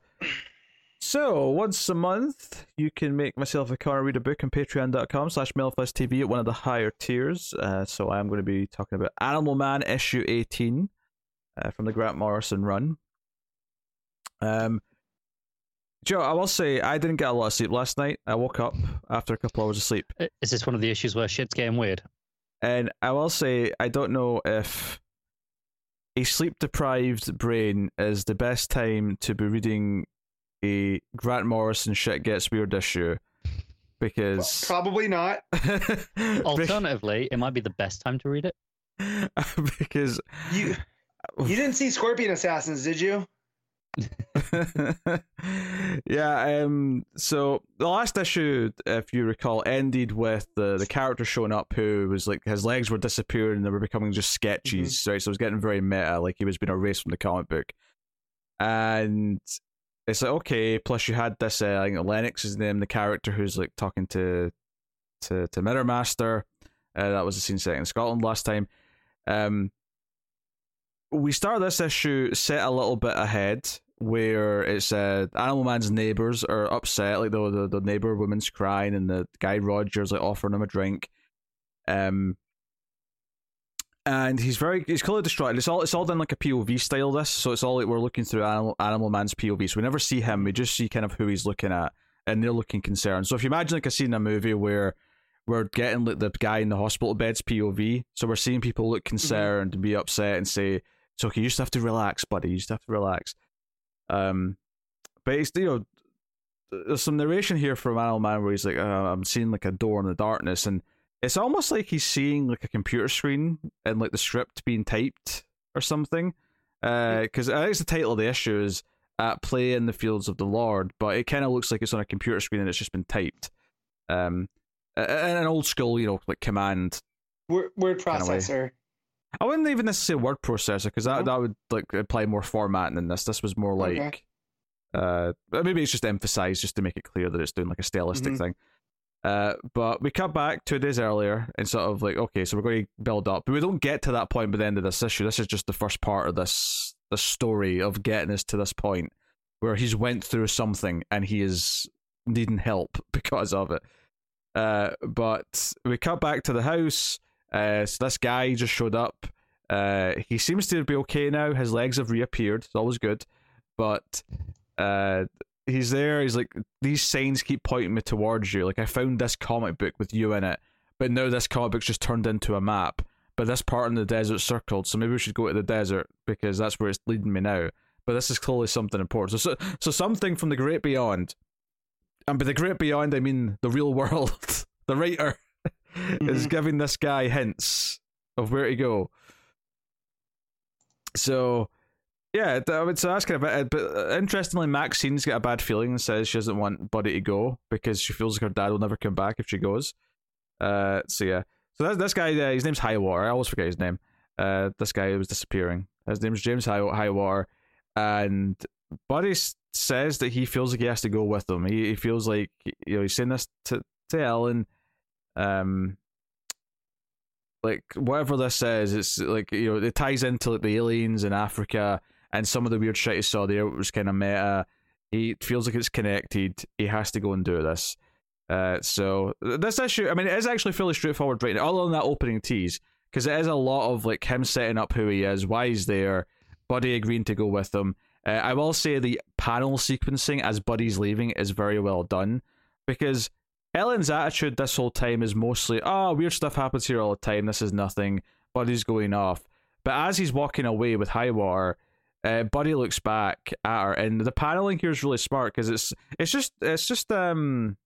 Speaker 1: so once a month, you can make myself a car read a book on patreon.com slash TV at one of the higher tiers. Uh, so I'm going to be talking about Animal Man issue 18 uh, from the Grant Morrison run. Um, Joe, I will say I didn't get a lot of sleep last night. I woke up after a couple hours of sleep.
Speaker 3: Is this one of the issues where shit's getting weird?
Speaker 1: And I will say, I don't know if a sleep deprived brain is the best time to be reading a Grant Morrison shit gets weird issue because
Speaker 2: Probably not.
Speaker 3: Alternatively, it might be the best time to read it.
Speaker 1: because
Speaker 2: You you didn't see Scorpion Assassins, did you?
Speaker 1: yeah um so the last issue if you recall ended with the the character showing up who was like his legs were disappearing and they were becoming just sketches right so it was getting very meta like he was being erased from the comic book and it's like okay plus you had this uh, I think lennox is name the character who's like talking to to to mirror master uh, that was the scene set in scotland last time um we start this issue set a little bit ahead where it's uh Animal Man's neighbors are upset, like the the, the neighbor woman's crying and the guy Rogers like offering him a drink. Um and he's very he's clearly distraught. It's all it's all done like a POV style this, so it's all like we're looking through Animal, Animal Man's POV. So we never see him, we just see kind of who he's looking at and they're looking concerned. So if you imagine like a scene in a movie where we're getting like the guy in the hospital bed's POV, so we're seeing people look concerned and be upset and say, It's okay, you just have to relax, buddy. You just have to relax. Um, but it's you know, there's some narration here from Animal Man where he's like, uh, "I'm seeing like a door in the darkness," and it's almost like he's seeing like a computer screen and like the script being typed or something. Because I think the title of the issue is "At Play in the Fields of the Lord," but it kind of looks like it's on a computer screen and it's just been typed. Um, a- a- an old school, you know, like command
Speaker 2: Word, word processor.
Speaker 1: I wouldn't even necessarily say word processor because that, that would like apply more formatting than this. This was more like,
Speaker 2: Okay.
Speaker 1: uh, maybe it's just emphasized just to make it clear that it's doing like a stylistic
Speaker 2: Mhm.
Speaker 1: thing. Uh, but we cut back two days earlier and sort of like, okay, so we're going to build up, but we don't get to that point by the end of this issue. This is just the first part of this the story of getting us to this point where he's went through something and he is needing help because of it. Uh, but we cut back to the house Uh, so this guy just showed up. Uh, he seems to be okay now. His legs have reappeared. It's always good, but uh, he's there. He's like, these signs keep pointing me towards you. Like I found this comic book with you in it, but now this comic book's just turned into a map. But this part in the desert circled, so maybe we should go to the desert because that's where it's leading me now. But this is clearly something important. So, so, so something from the great beyond, and by the great beyond, I mean the real world. the writer is
Speaker 2: Mhm.
Speaker 1: giving this guy hints of where to go. So, yeah, I would so that's kind of it. But uh, interestingly, Maxine's got a bad feeling and says she doesn't want Buddy to go because she feels like her dad will never come back if she goes. Uh, so yeah, so that's this guy. Uh, his name's Highwater. I always forget his name. Uh, this guy was disappearing. His name's James High- Highwater, and Buddy says that he feels like he has to go with them. He, he feels like you know he's saying this to to Ellen. Um, like whatever this says, it's like you know it ties into like the aliens in Africa and some of the weird shit he saw there was kind of meta. He feels like it's connected. He has to go and do this. Uh, so this issue, I mean, it is actually fairly straightforward right now, other than that opening tease, because it is a lot of like him setting up who he is, why he's there, Buddy agreeing to go with him. Uh, I will say the panel sequencing as Buddy's leaving is very well done, because Ellen's attitude this whole time is mostly, oh, weird stuff happens here all the time. This is nothing. Buddy's going off. But as he's walking away with Highwater, uh, Buddy looks back at her, and the paneling here is really smart because it's it's just it's just um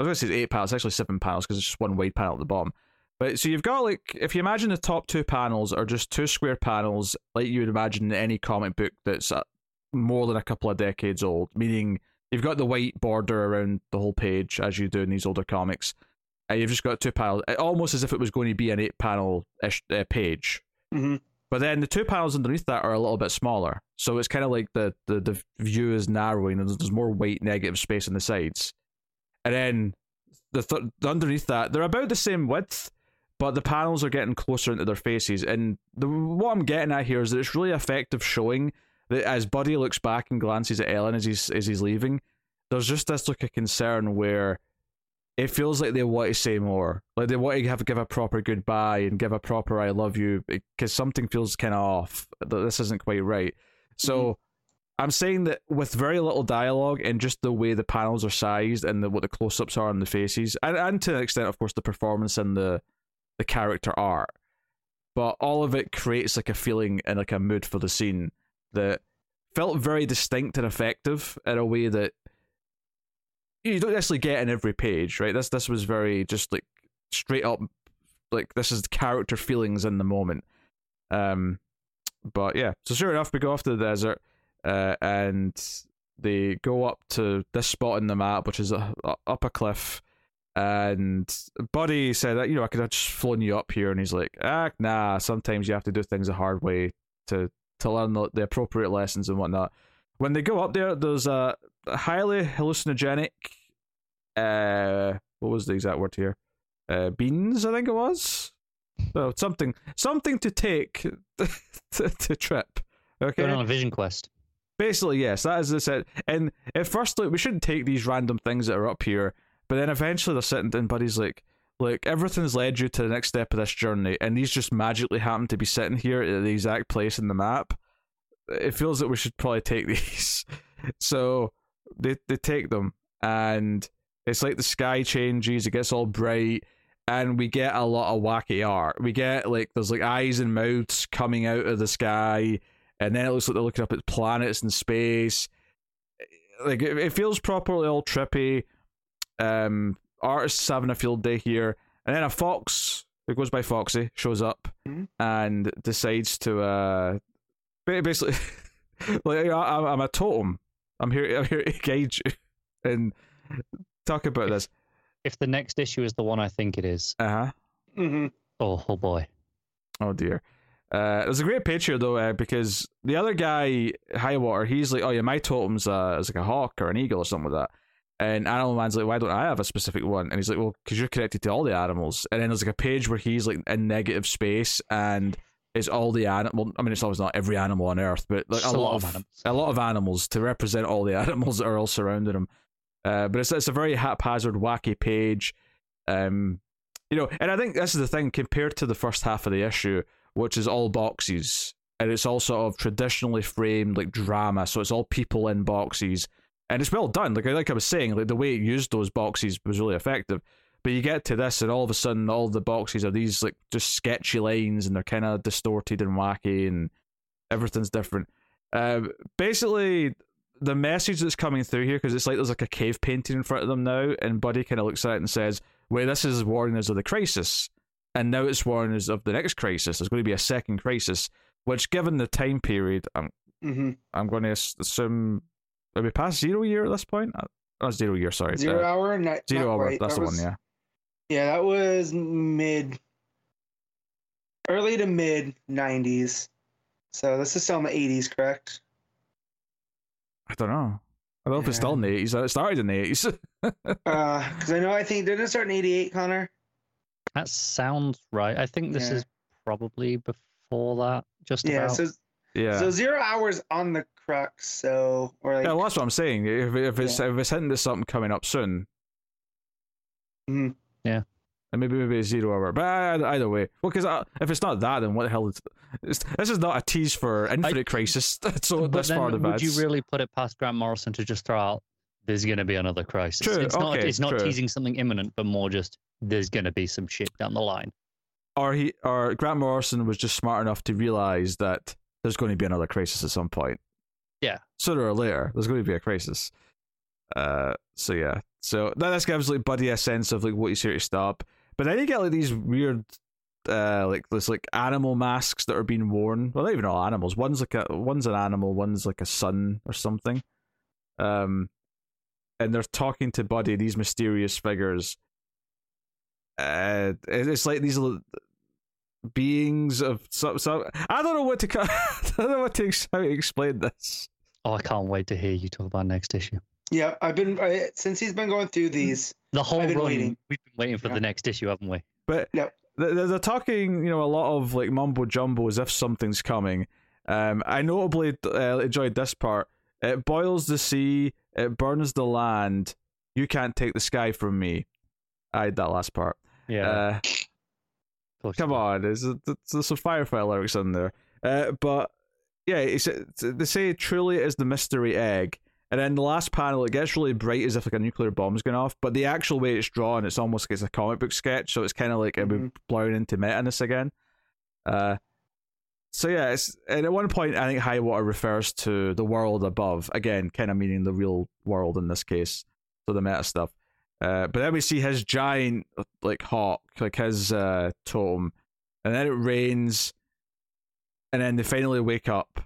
Speaker 1: I was gonna say eight panels, actually seven panels because it's just one wide panel at the bottom. But so you've got like if you imagine the top two panels are just two square panels, like you would imagine in any comic book that's uh, more than a couple of decades old, meaning you've got the white border around the whole page as you do in these older comics, and you've just got two panels, almost as if it was going to be an eight panel ish uh, page.
Speaker 2: hmm
Speaker 1: But then the two panels underneath that are a little bit smaller, so it's kind of like the, the the view is narrowing, and there's, more white negative space on the sides. And then the, th- underneath that, they're about the same width, but the panels are getting closer into their faces. And the what I'm getting at here is that it's really effective showing that as Buddy looks back and glances at Ellen as he's as he's leaving, there's just this look of concern where it feels like they want to say more, like they want to have give a proper goodbye and give a proper "I love you" because something feels kind of off. That this isn't quite right. So. Mm-hmm. I'm saying that with very little dialogue and just the way the panels are sized and the, what the close-ups are on the faces, and, and to an extent, of course, the performance and the the character art, but all of it creates like a feeling and like a mood for the scene that felt very distinct and effective in a way that you don't necessarily get in every page, right? This this was very just like straight up, like this is character feelings in the moment. Um, but yeah, so sure enough, we go off to the desert uh, and they go up to this spot in the map, which is a, a, up a cliff. And Buddy said that you know I could have just flown you up here, and he's like, ah, nah. Sometimes you have to do things the hard way to to learn the, the appropriate lessons and whatnot. When they go up there, there's a highly hallucinogenic. Uh, what was the exact word here? Uh, beans, I think it was. So something, something to take to, to trip. Okay,
Speaker 3: Going on a vision quest.
Speaker 1: Basically, yes, that is the set. And at first, like, we shouldn't take these random things that are up here, but then eventually they're sitting down, Buddy's like, look, everything's led you to the next step of this journey, and these just magically happen to be sitting here at the exact place in the map. It feels that we should probably take these. so they they take them, and it's like the sky changes, it gets all bright, and we get a lot of wacky art. We get like there's like eyes and mouths coming out of the sky and then it looks like they're looking up at planets in space. Like it, it feels properly all trippy. Um, artists having a field day here, and then a fox who goes by Foxy shows up
Speaker 2: Mhm.
Speaker 1: and decides to uh, basically like I, I'm a totem. I'm here. I'm here to guide you and talk about this.
Speaker 3: If the next issue is the one I think it is,
Speaker 1: Uh huh.
Speaker 2: hmm
Speaker 3: oh, oh boy.
Speaker 1: Oh dear. Uh, there's a great picture though, uh, because the other guy, Highwater, he's like, "Oh yeah, my totem's uh, is like a hawk or an eagle or something like that." And Animal Man's like, "Why don't I have a specific one?" And he's like, "Well, because you're connected to all the animals." And then there's like a page where he's like in negative space, and it's all the animal. I mean, it's always not every animal on Earth, but like a
Speaker 3: Just
Speaker 1: lot, of
Speaker 3: animals.
Speaker 1: a lot of animals to represent all the animals that are all surrounding him. Uh, but it's it's a very haphazard, wacky page. Um, you know, and I think this is the thing compared to the first half of the issue, which is all boxes, and it's all sort of traditionally framed like drama. So it's all people in boxes, and it's well done. Like like I was saying, like the way it used those boxes was really effective. But you get to this, and all of a sudden, all the boxes are these like just sketchy lines, and they're kind of distorted and wacky, and everything's different. Uh, basically, the message that's coming through here, because it's like there's like a cave painting in front of them now, and Buddy kind of looks at it and says, "Wait, this is warning us of the crisis." and now it's warning us of the next crisis. There's going to be a second crisis, which, given the time period, I'm
Speaker 2: hmm
Speaker 1: I'm going to assume are we past zero year at this point? Uh, zero year, sorry.
Speaker 2: Zero
Speaker 1: uh,
Speaker 2: hour, not,
Speaker 1: zero
Speaker 2: not
Speaker 1: hour. That's
Speaker 2: That
Speaker 1: the
Speaker 2: was-
Speaker 1: one. Yeah.
Speaker 2: Yeah, that was mid, early to mid '90s. So this is still in the '80s, correct?
Speaker 1: I don't know. I don't know if it's still in the eighties. It started in the eighties.
Speaker 2: Because I know I think didn't it start in '88, Connor?
Speaker 3: That sounds right. I think this
Speaker 2: Yeah.
Speaker 3: is probably before that. Just
Speaker 2: Yeah.
Speaker 3: about.
Speaker 2: So
Speaker 1: yeah.
Speaker 2: so zero hours on the crux. So or like
Speaker 1: yeah, well, that's what I'm saying. If, if it's if it's hinting to something coming up soon,
Speaker 2: Mhm.
Speaker 3: Yeah.
Speaker 1: and maybe maybe a zero hour. But either, either way, well, because uh, if it's not that, then what the hell is it's, this? Is not a tease for Infinite Crisis. so this far in
Speaker 3: would you really put it past Grant Morrison to just throw out there's going to be another crisis?
Speaker 1: True,
Speaker 3: It's not.
Speaker 1: okay,
Speaker 3: It's not
Speaker 1: true.
Speaker 3: teasing something imminent, but more just there's going to be some shit down the line.
Speaker 1: or he or Grant Morrison was just smart enough to realize that there's going to be another crisis at some point.
Speaker 3: Yeah.
Speaker 1: Sooner or later, there's going to be a crisis. Uh, so yeah, so that this gives like Buddy a sense of like what he's here to stop. But then you get like these weird, uh, like this like animal masks that are being worn. Well, not even all animals. One's like a one's an animal. One's like a sun or something. Um, and they're talking to Buddy. These mysterious figures. Uh, it's like these little beings of some. some I don't know what to. I don't know what to how to explain this.
Speaker 3: Oh, I can't wait to hear you talk about next issue.
Speaker 2: Yeah, I've been I, since he's been going through these.
Speaker 3: The whole
Speaker 2: I've been
Speaker 3: run,
Speaker 2: waiting.
Speaker 3: we've been waiting for
Speaker 2: Yeah.
Speaker 3: the next issue, haven't we?
Speaker 1: But
Speaker 2: Yep.
Speaker 1: they're, they're talking, you know, a lot of like mumbo jumbo as if something's coming. Um, I notably uh, enjoyed this part. It boils the sea, it burns the land. You can't take the sky from me. I had that last part.
Speaker 3: Yeah.
Speaker 1: Uh, come on, there's, there's some Firefly lyrics in there. Uh, but yeah, it's, it's, they say truly it is the mystery egg. And then the last panel, it gets really bright as if like a nuclear bomb's going off. But the actual way it's drawn, it's almost like it's a comic book sketch. So it's kind of like it
Speaker 2: Mhm.
Speaker 1: would blurring into metaness again. Uh, so yeah, it's and at one point I think Highwater refers to the world above again, kind of meaning the real world in this case. So the meta stuff. Uh, but then we see his giant like hawk, like his uh, totem, and then it rains, and then they finally wake up,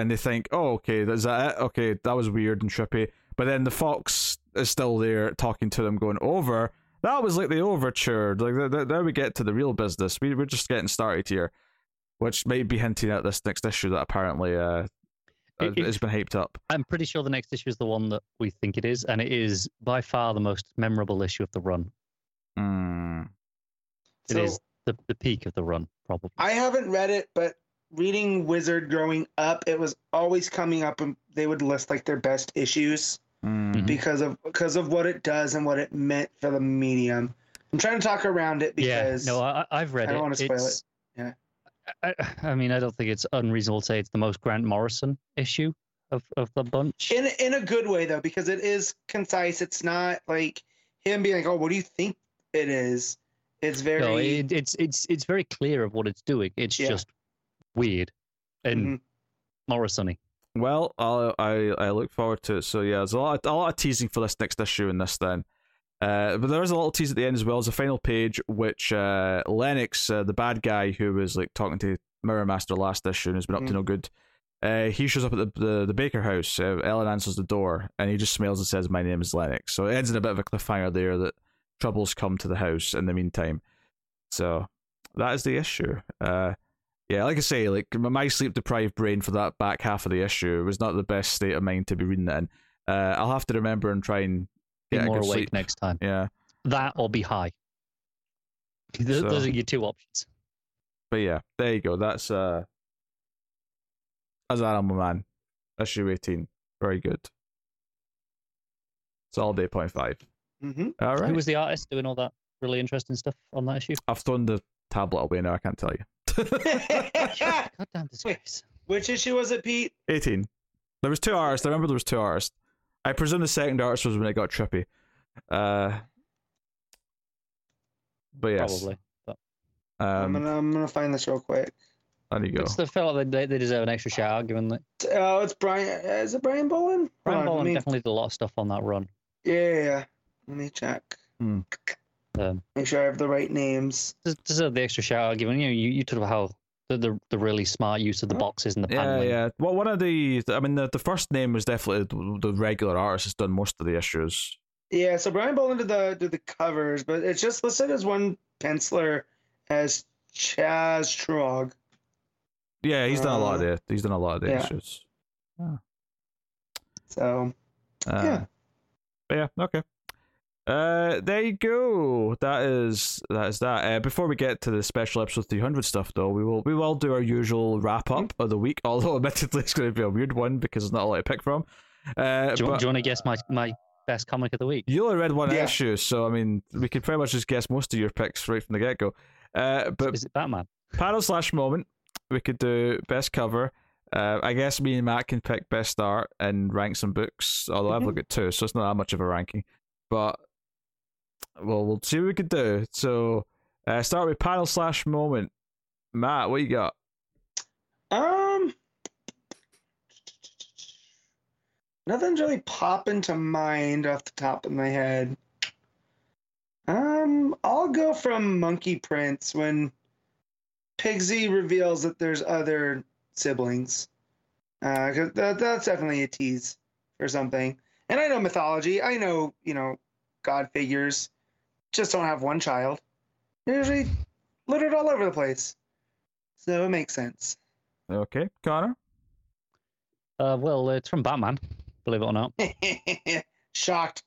Speaker 1: and they think, "Oh, okay, is that it? Okay, that was weird and trippy." But then the fox is still there talking to them, going over. That was like the overture. Like th- th- there we get to the real business. We we're just getting started here, which might be hinting at this next issue that apparently uh,
Speaker 3: It- it-
Speaker 1: has been hyped up.
Speaker 3: I'm pretty sure the next issue is the one that we think it is, and it is by far the most memorable issue of the run.
Speaker 1: Hmm.
Speaker 3: It
Speaker 2: So
Speaker 3: is the, the peak of the run, probably.
Speaker 2: I haven't read it, but reading Wizard growing up, it was always coming up, and they would list like their best issues
Speaker 1: Hmm.
Speaker 3: Mhm.
Speaker 2: because of because of what it does and what it meant for the medium. I'm trying to talk around it because
Speaker 3: yeah, no, I, I- I've read
Speaker 2: I
Speaker 3: it.
Speaker 2: don't wanna spoil it.
Speaker 3: It's-
Speaker 2: Yeah.
Speaker 3: I, I mean, I don't think it's unreasonable to say it's the most Grant Morrison issue of, of the bunch.
Speaker 2: in in a good way though because it is concise. It's not like him being like, "Oh, what do you think it is?" It's very
Speaker 3: No, it, it's it's it's very clear of what it's doing. It's
Speaker 2: Yeah.
Speaker 3: just weird and
Speaker 2: Mhm.
Speaker 3: Morrison-y.
Speaker 1: Well, I'll, I I look forward to it. So yeah, there's a lot of, a lot of teasing for this next issue and this then. Uh, but there is a little tease at the end as well as a final page, which uh, Lennox, uh, the bad guy who was like talking to Mirror Master last issue and has been up to
Speaker 2: Mm.
Speaker 1: no good, uh, he shows up at the the, the Baker house. Uh, Ellen answers the door and he just smiles and says, "My name is Lennox." So it ends in a bit of a cliffhanger there that troubles come to the house in the meantime. So that is the issue. Uh, yeah, like I say, like my- my sleep deprived brain for that back half of the issue was not the best state of mind to be reading it in. Uh, I'll have to remember and try and get a
Speaker 3: more awake
Speaker 1: sleep.
Speaker 3: next time.
Speaker 1: Yeah,
Speaker 3: That or be high. Th-
Speaker 1: So-
Speaker 3: Those are your two options.
Speaker 1: but yeah, there you go. That's uh, as Animal Man, issue eighteen. Very good. It's all day point five.
Speaker 2: hmm
Speaker 1: All right.
Speaker 3: Who was the artist doing all that? really interesting stuff on that issue?
Speaker 1: I've thrown the tablet away now. I can't tell you.
Speaker 3: Goddamn disgrace.
Speaker 2: Which issue was it, Pete?
Speaker 1: 18. There was two artists. I remember there was two artists. I presume the second artist was when it got trippy. Uh, but yes,
Speaker 3: Probably. But
Speaker 2: I'm
Speaker 1: um,
Speaker 2: gonna I'm gonna find this real quick.
Speaker 1: there you go.
Speaker 3: it's the felt like they, they deserve an extra shout out given that
Speaker 2: Oh, it's Brian. Is it Brian Bolland?
Speaker 3: Brian
Speaker 2: Hold on, me-
Speaker 3: definitely did a lot of stuff on that run.
Speaker 2: Yeah, yeah, yeah. Let me check.
Speaker 3: Um,
Speaker 2: Make sure I have the right names.
Speaker 3: Just, deserve the extra shout out given you know you, you talk about how the, the the really smart use of the boxes and the panel.
Speaker 1: Yeah,
Speaker 3: paneling.
Speaker 1: yeah. Well, one of the, I mean, the, the first name was definitely the, the regular artist has done most of the issues.
Speaker 2: Yeah, so Brian Bolland did the did the covers, but it's just listed as one penciler as Chas Truog.
Speaker 1: Yeah, he's done a lot of
Speaker 2: Uh,
Speaker 1: the, he's done a lot of the
Speaker 2: yeah.
Speaker 1: issues.
Speaker 2: So
Speaker 1: Uh,
Speaker 2: Yeah.
Speaker 1: but yeah. Okay. Uh, there you go. That is that is that. Uh, before we get to the special episode 300 stuff, though, we will we will do our usual wrap up of the week. Although, admittedly, it's going to be a weird one because there's not a lot to pick from. Uh,
Speaker 3: Do, you,
Speaker 1: but
Speaker 3: do you want to guess my, my best comic of the week?
Speaker 1: you only read one
Speaker 2: Yeah.
Speaker 1: issue, so I mean, we could pretty much just guess most of your picks right from the get go. Uh, but
Speaker 3: Is it Batman?
Speaker 1: panel slash moment. We could do best cover. Uh, I guess me and Matt can pick best art and rank some books. Although I've
Speaker 2: Mhm.
Speaker 1: looked at two, so it's not that much of a ranking. But well, we'll see what we could do. So uh, start with panel slash moment. Matt, what you got?
Speaker 2: um nothing's really popping to mind off the top of my head. Um I'll go from Monkey Prince when Pigsy reveals that there's other siblings. Uh 'cause that, that's definitely a tease for something. And I know mythology. I know, you know, god figures just don't have one child. They're usually littered all over the place. So it makes sense.
Speaker 1: Okay, Connor.
Speaker 3: Uh, well, it's from Batman, believe it or not.
Speaker 2: Shocked.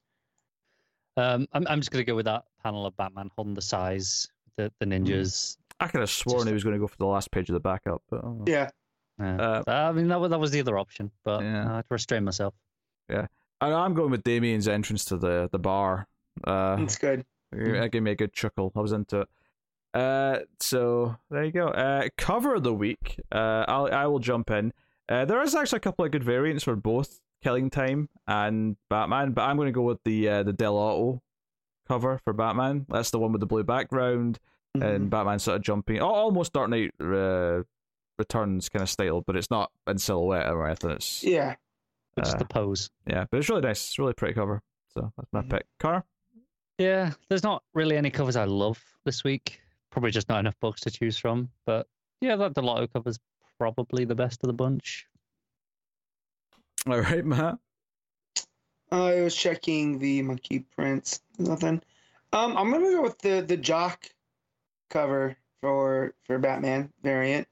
Speaker 3: Um, I'm, I'm just going to go with that panel of Batman holding the size, the, the ninjas.
Speaker 1: I could have sworn
Speaker 3: Just-
Speaker 1: he was going to go for the last page of the backup, but oh.
Speaker 2: Yeah.
Speaker 3: Yeah.
Speaker 1: Uh,
Speaker 3: I mean, that was, that was the other option, but
Speaker 1: Yeah.
Speaker 3: I had to restrain myself. Yeah.
Speaker 1: I, I'm going with Damian's entrance to the the bar. Uh,
Speaker 2: It's good.
Speaker 1: That gave me a good chuckle. I was into it. Uh, so there you go. Uh, cover of the week. Uh, I'll I will jump in. Uh, there is actually a couple of good variants for both Killing Time and Batman, but I'm going to go with the uh, the Dell'Otto cover for Batman. That's the one with the blue background and Batman sort of jumping, al- almost Dark Knight uh, Returns kind of style, but it's not in silhouette or anything. It's
Speaker 2: yeah.
Speaker 3: Just
Speaker 1: Uh,
Speaker 3: the pose.
Speaker 1: yeah, but it's really nice. It's a really pretty cover. So that's my
Speaker 2: Mhm.
Speaker 1: pick. Car.
Speaker 3: Yeah, there's not really any covers I love this week. Probably just not enough books to choose from. But yeah, that Dell'Otto cover's probably the best of the bunch.
Speaker 1: All right, Matt.
Speaker 2: I was checking the Monkey Prince. Nothing. Um, I'm gonna go with the the Jock cover for for Batman variant.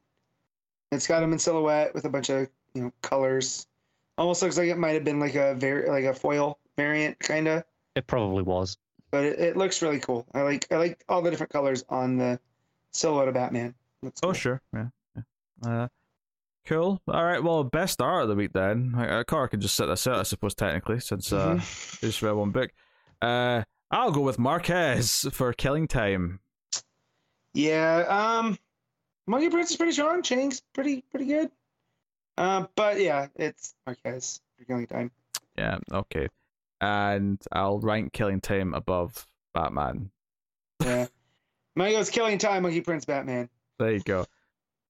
Speaker 2: It's got him in silhouette with a bunch of you know colors. Almost looks like it might have been like a very like a foil variant kind of,
Speaker 3: It probably was.
Speaker 2: But it, it looks really cool. I like I like all the different colors on the silhouette of Batman.
Speaker 1: Oh,
Speaker 2: cool.
Speaker 1: sure. Yeah. yeah. Uh, cool. All right. Well, best art of the week then. Uh, Car can just set this out, I suppose, technically, since uh,
Speaker 2: Mhm.
Speaker 1: we just read one book. Uh, I'll go with Marquez for Killing Time.
Speaker 2: Yeah, um, Monkey Prince is pretty strong. Chang's pretty pretty good. Uh, but yeah, it's Marquez for killing time.
Speaker 1: Yeah. Okay. And I'll rank Killing Time above Batman.
Speaker 2: Yeah, mine goes killing time. Monkey Prince, Batman.
Speaker 1: There you go.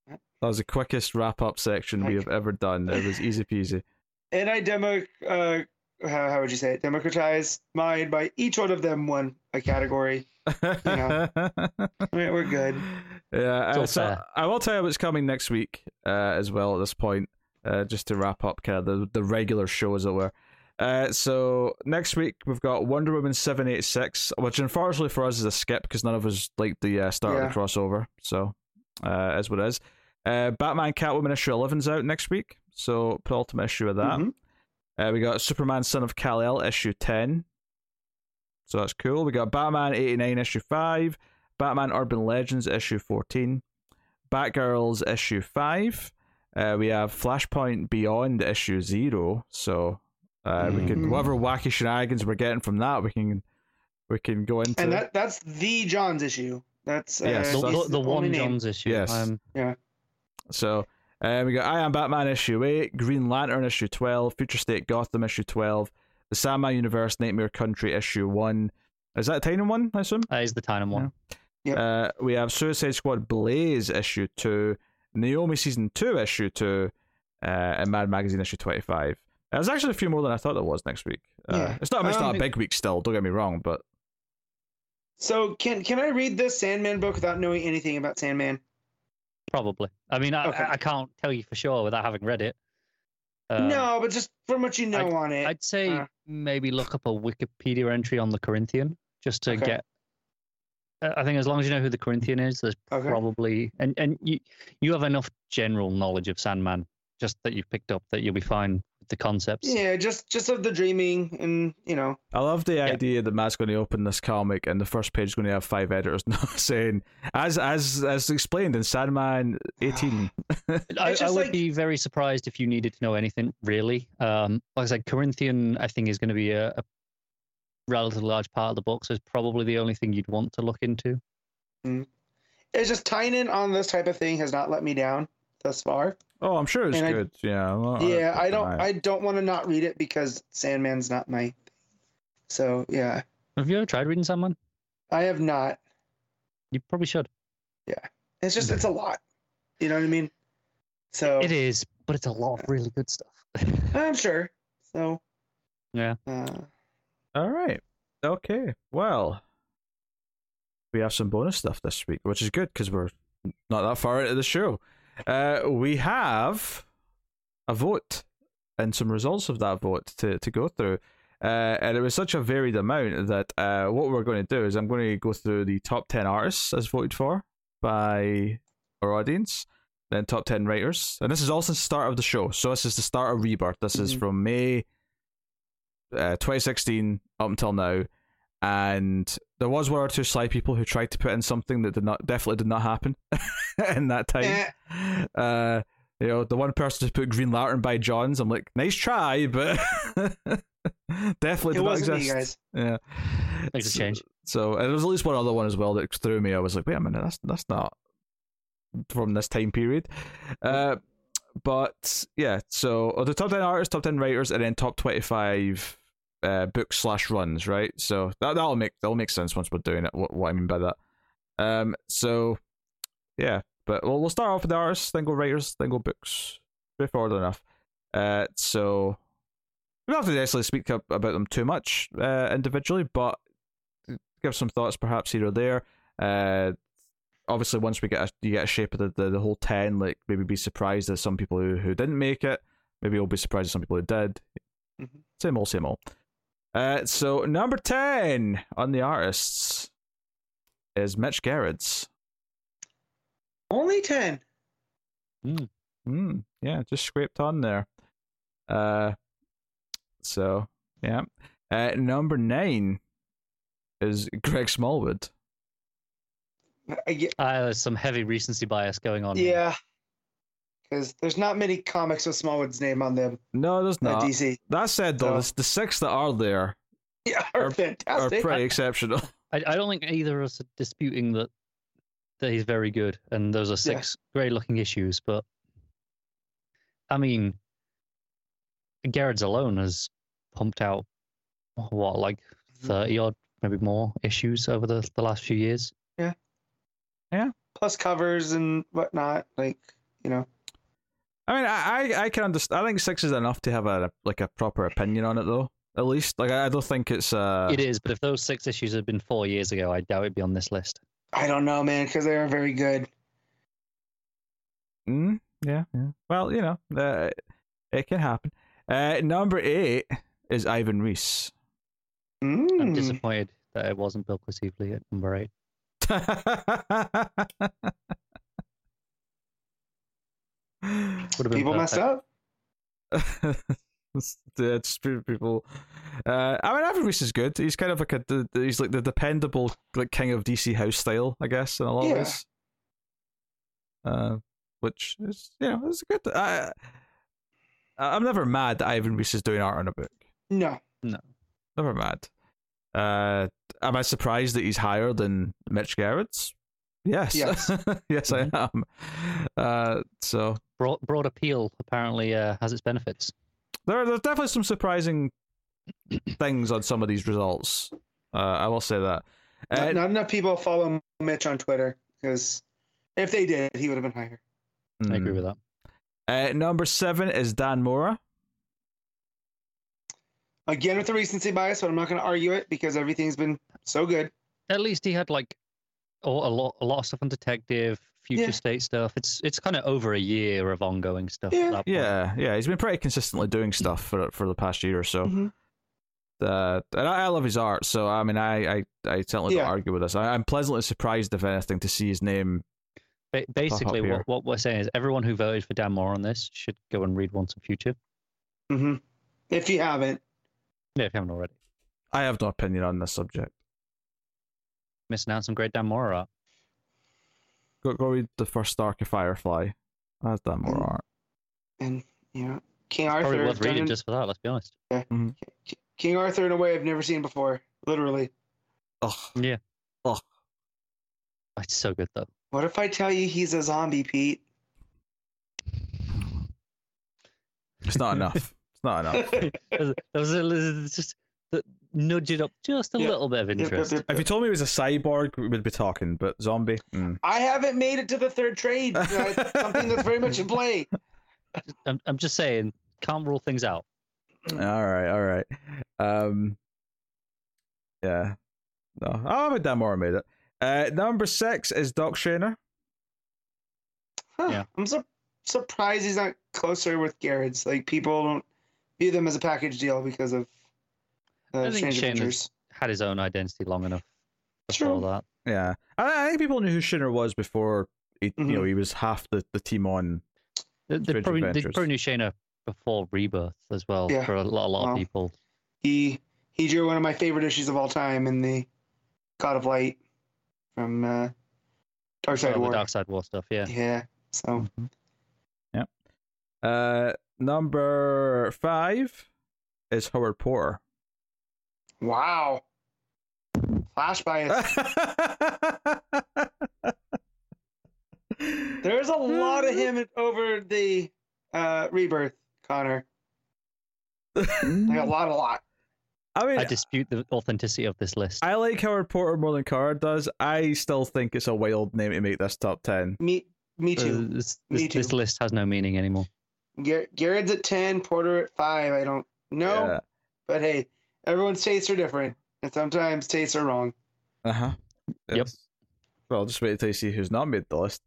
Speaker 1: That was the quickest wrap up section we have ever done. It was easy peasy.
Speaker 2: And I demo, uh, how, how would you say it? Democratize mine by each one of them won a category. Yeah. I mean, we're good.
Speaker 1: Yeah, uh, so. I will tell you what's coming next week uh, as well. At this point, uh, just to wrap up kind of the the regular show, as it were. Uh, so next week we've got Wonder Woman seven eight six, which unfortunately for us is a skip because none of us like the uh, start of the crossover. So uh, as what it is. Uh, Batman Catwoman issue 11's out next week, so penultimate issue of that.
Speaker 2: Mhm.
Speaker 1: Uh, we got Superman Son of Kal El issue ten, so that's cool. We got Batman eighty nine issue five, Batman Urban Legends issue fourteen, Batgirls issue five. Uh, we have Flashpoint Beyond issue zero. So uh, we can
Speaker 2: Mhm.
Speaker 1: whatever wacky shenanigans we're getting from that, we can we can go into.
Speaker 2: and that that's the Johns issue. That's uh,
Speaker 1: Yes,
Speaker 3: the,
Speaker 1: that's
Speaker 3: the, the
Speaker 2: only
Speaker 3: one
Speaker 2: name.
Speaker 3: John's issue.
Speaker 1: Yes.
Speaker 3: Um,
Speaker 1: So um, we got I Am Batman issue 8, Green Lantern issue 12, Future State Gotham issue 12, The Sandman Universe Nightmare Country issue 1. Is that a Tynion, I assume?
Speaker 3: that is the Tynion one.
Speaker 2: Yep.
Speaker 1: Uh, we have Suicide Squad Blaze issue 2, Naomi Season 2 issue 2, uh, and Mad Magazine issue 25. There's actually a few more than I thought there was next week. Uh,
Speaker 2: Yeah.
Speaker 1: It's not, it's not
Speaker 2: Um,
Speaker 1: a big week still, don't get me wrong, but
Speaker 2: So can can I read this Sandman book without knowing anything about Sandman?
Speaker 3: Probably. I mean, I,
Speaker 2: Okay.
Speaker 3: I, I can't tell you for sure without having read it. Uh,
Speaker 2: no, but just from what you know on it.
Speaker 3: I'd say
Speaker 2: Uh.
Speaker 3: maybe look up a Wikipedia entry on the Corinthian just to
Speaker 2: Okay.
Speaker 3: get. Uh, I think as long as you know who the Corinthian is, there's
Speaker 2: Okay.
Speaker 3: probably and and you you have enough general knowledge of Sandman just that you've picked up that you'll be fine with the concepts.
Speaker 2: yeah, just just of the dreaming and you know.
Speaker 1: I love the idea that Matt's going to open this comic and the first page is going to have five editors now saying, as as as explained in Sandman 18.
Speaker 3: I, I would
Speaker 2: like-
Speaker 3: be very surprised if you needed to know anything really. Um, like I said, Corinthian, I think is going to be a, a relatively large part of the book, so it's probably the only thing you'd want to look into.
Speaker 2: It's just tying in on this type of thing has not let me down thus far.
Speaker 1: Oh, I'm sure it's
Speaker 2: And I-
Speaker 1: good. yeah. well,
Speaker 2: yeah,
Speaker 1: I'll
Speaker 2: I don't
Speaker 1: an.
Speaker 2: I don't want to not read it because Sandman's not my thing. So yeah,
Speaker 3: Have you ever tried reading Sandman?
Speaker 2: I have not.
Speaker 3: You probably should.
Speaker 2: Yeah, it's just it's a lot. You know what I mean? So
Speaker 3: It is, but it's a lot of really good stuff.
Speaker 2: I'm sure. So
Speaker 3: Yeah.
Speaker 2: Uh,
Speaker 1: All right. Okay. Well, we have some bonus stuff this week, which is good because we're not that far into the show. Uh, we have a vote and some results of that vote to, to go through. Uh, and it was such a varied amount that uh, what we're going to do is I'm going to go through the top 10 artists as voted for by our audience, then top 10 writers. And this is all since the start of the show. So this is the start of Rebirth. This is
Speaker 2: Mhm.
Speaker 1: from May uh, 2016 up until now. And there was one or two sly people who tried to put in something that did not definitely did not happen in that time. Uh, you know, the one person who put Green Lantern by Johns, I'm like, nice try, but definitely
Speaker 2: it
Speaker 1: did not
Speaker 2: wasn't
Speaker 1: exist.
Speaker 2: guys.
Speaker 1: Yeah,
Speaker 3: Makes a change.
Speaker 1: So, and there was at least one other one as well that threw me. I was like, wait a minute, that's that's not from this time period. Uh, but yeah, so oh, the top ten artists, top ten writers, and then top twenty five uh, books slash runs, right? So that that'll make that'll make sense once we're doing it. What, what I mean by that. Um, so yeah, but we'll we'll start off with the artists, then go writers, then go books. Straightforward enough. Uh, so we don't have to necessarily speak up about them too much uh, individually, but give some thoughts perhaps here or there. Uh, obviously, once we get a, you get a shape of the, the, the whole ten, like maybe be surprised at some people who, who didn't make it. Maybe you'll be surprised at some people who did.
Speaker 2: Mhm.
Speaker 1: Same old, same old. Uh, so number ten on the artists is Mitch Gerads.
Speaker 2: Only ten.
Speaker 1: Hmm. Yeah, just scraped on there. Uh. So yeah. Uh, number nine is Greg Smallwood.
Speaker 2: I get,
Speaker 3: Uh, there's some heavy recency bias going on. here.
Speaker 2: yeah, because there's not many comics with Smallwood's name on them
Speaker 1: No, there's not.
Speaker 2: DC.
Speaker 1: That said, though,
Speaker 2: So-
Speaker 1: the, the six that are there
Speaker 2: Yeah,
Speaker 1: Are-
Speaker 2: are,
Speaker 1: are
Speaker 2: fantastic.
Speaker 1: pretty exceptional.
Speaker 3: I, I don't think either of us are disputing that that he's very good, and those are six great looking issues. But I mean, Gerads alone has pumped out what like mm-hmm. thirty odd, maybe more issues over the the last few years. Yeah, yeah.
Speaker 2: Plus covers and whatnot, like you know.
Speaker 1: I mean, I, I, I can understand. I think six is enough to have a like a proper opinion on it, though. At least, like, I I don't think it's. uh
Speaker 3: it is, but if those six issues had been four years ago, I doubt it'd be on this list.
Speaker 2: I don't know, man, because they are very good.
Speaker 1: Mm, yeah, yeah. Well, you know, uh, it can happen. Uh, number eight is Ivan Reis.
Speaker 3: I'm
Speaker 2: Mm.
Speaker 3: disappointed that it wasn't Bilquis Evely at number eight. Would have been
Speaker 2: People messed up.
Speaker 1: yeah, just people. Uh, I mean, Ivan Reis is good. He's kind of like a he's like the dependable like king of DC house style, I guess, in a lot of ways. Uh, which is you know it's good. I I'm never mad that Ivan Reis is doing art on a book.
Speaker 2: No.
Speaker 1: No, never mad. Uh, am I surprised that he's higher than Mitch Gerads? Yes,
Speaker 2: Yes.
Speaker 1: yes, I am. Uh, so
Speaker 3: Broad, broad appeal apparently uh, has its benefits.
Speaker 1: there, there's definitely some surprising things on some of these results. Uh, I will say that.
Speaker 2: Not,
Speaker 1: Uh,
Speaker 2: not enough people follow Mitch on Twitter because if they did, he would have been higher.
Speaker 3: I agree
Speaker 1: mm.
Speaker 3: with that.
Speaker 1: Uh, number seven is Dan Mora.
Speaker 2: Again with the recency bias, but I'm not going to argue it because everything's been so good.
Speaker 3: At least he had like a a lot, a lot of stuff on detective, future
Speaker 2: Yeah.
Speaker 3: state stuff. It's it's kind of over a year of ongoing stuff.
Speaker 2: Yeah.
Speaker 3: at that point.
Speaker 1: Yeah, yeah, he's been pretty consistently doing stuff for for the past year or so.
Speaker 2: Mhm.
Speaker 1: Uh, and I, I love his art, so I mean, I I, I certainly
Speaker 2: Yeah.
Speaker 1: don't argue with this. I, I'm pleasantly surprised, if anything, to see his name.
Speaker 3: Ba- basically,
Speaker 1: here.
Speaker 3: what, what we're saying is everyone who voted for Dan Mora on this should go and read Once and Future.
Speaker 2: Mm-hmm. If you haven't,
Speaker 3: Yeah, if you haven't already.
Speaker 1: I have no opinion on this subject.
Speaker 3: Missing out some great Dan Mora art.
Speaker 1: Go go read the first arc of Firefly. That's Dan Mora
Speaker 2: Mm.
Speaker 1: art.
Speaker 2: and you know, King
Speaker 3: Probably
Speaker 2: Arthur,
Speaker 3: worth reading
Speaker 2: done-
Speaker 3: just for that. Let's be honest.
Speaker 2: Yeah, King Arthur in a way I've never seen before. Literally.
Speaker 1: Ugh.
Speaker 3: Yeah.
Speaker 1: Ugh.
Speaker 3: It's so good though.
Speaker 2: What if I tell you he's a zombie, Pete?
Speaker 1: It's not enough. It's not enough.
Speaker 3: There was a, there's just the- nudge it up just a
Speaker 2: Yep.
Speaker 3: little bit of
Speaker 2: Yep, yep,
Speaker 3: interest.
Speaker 2: yep,
Speaker 1: If you told me it was a cyborg, we would be talking. But zombie, mm.
Speaker 2: I haven't made it to the third trade. That's something that's very much in play.
Speaker 3: I'm, I'm just saying, can't rule things out.
Speaker 1: all right, all right. Um, yeah, no, oh, but Dan Mora made it. Uh, number six is Doc Shaner.
Speaker 2: Huh.
Speaker 3: Yeah.
Speaker 2: I'm su- surprised he's not closer with Gerads. Like people don't view them as a package deal because of uh,
Speaker 3: I think
Speaker 2: Strange
Speaker 3: Shane
Speaker 2: Adventures.
Speaker 3: Had his own identity long enough before
Speaker 2: True.
Speaker 3: that.
Speaker 1: Yeah, I, I think people knew who Shaner was before. He, You know, he was half the, the team on.
Speaker 3: They, they probably, they probably knew Shaner before Rebirth as well
Speaker 2: Yeah.
Speaker 3: for a lot, a lot
Speaker 2: Wow.
Speaker 3: of people.
Speaker 2: He he drew one of my favorite issues of all time in the God of Light from uh, Darkseid
Speaker 3: Oh, the
Speaker 2: War.
Speaker 3: Darkseid War stuff, yeah.
Speaker 2: Yeah. So
Speaker 3: Mhm.
Speaker 1: Uh, number five is Howard Porter.
Speaker 2: Wow. Flash bias. There's a lot of him over the uh, rebirth, Connor. Like a lot, a lot.
Speaker 1: I mean,
Speaker 3: I dispute the authenticity of this list.
Speaker 1: I like how Porter more than Carr does. I still think it's a wild name to make this top ten.
Speaker 2: Me, me
Speaker 3: Uh,
Speaker 2: too.
Speaker 3: this,
Speaker 2: Me
Speaker 3: this, this list has no meaning anymore.
Speaker 2: Gar- Gerads at ten, Porter at five. I don't know,
Speaker 1: Yeah.
Speaker 2: but hey, everyone's tastes are different, and sometimes tastes are wrong.
Speaker 1: Uh huh.
Speaker 3: Yep.
Speaker 1: Well, just wait until you see who's not made the list.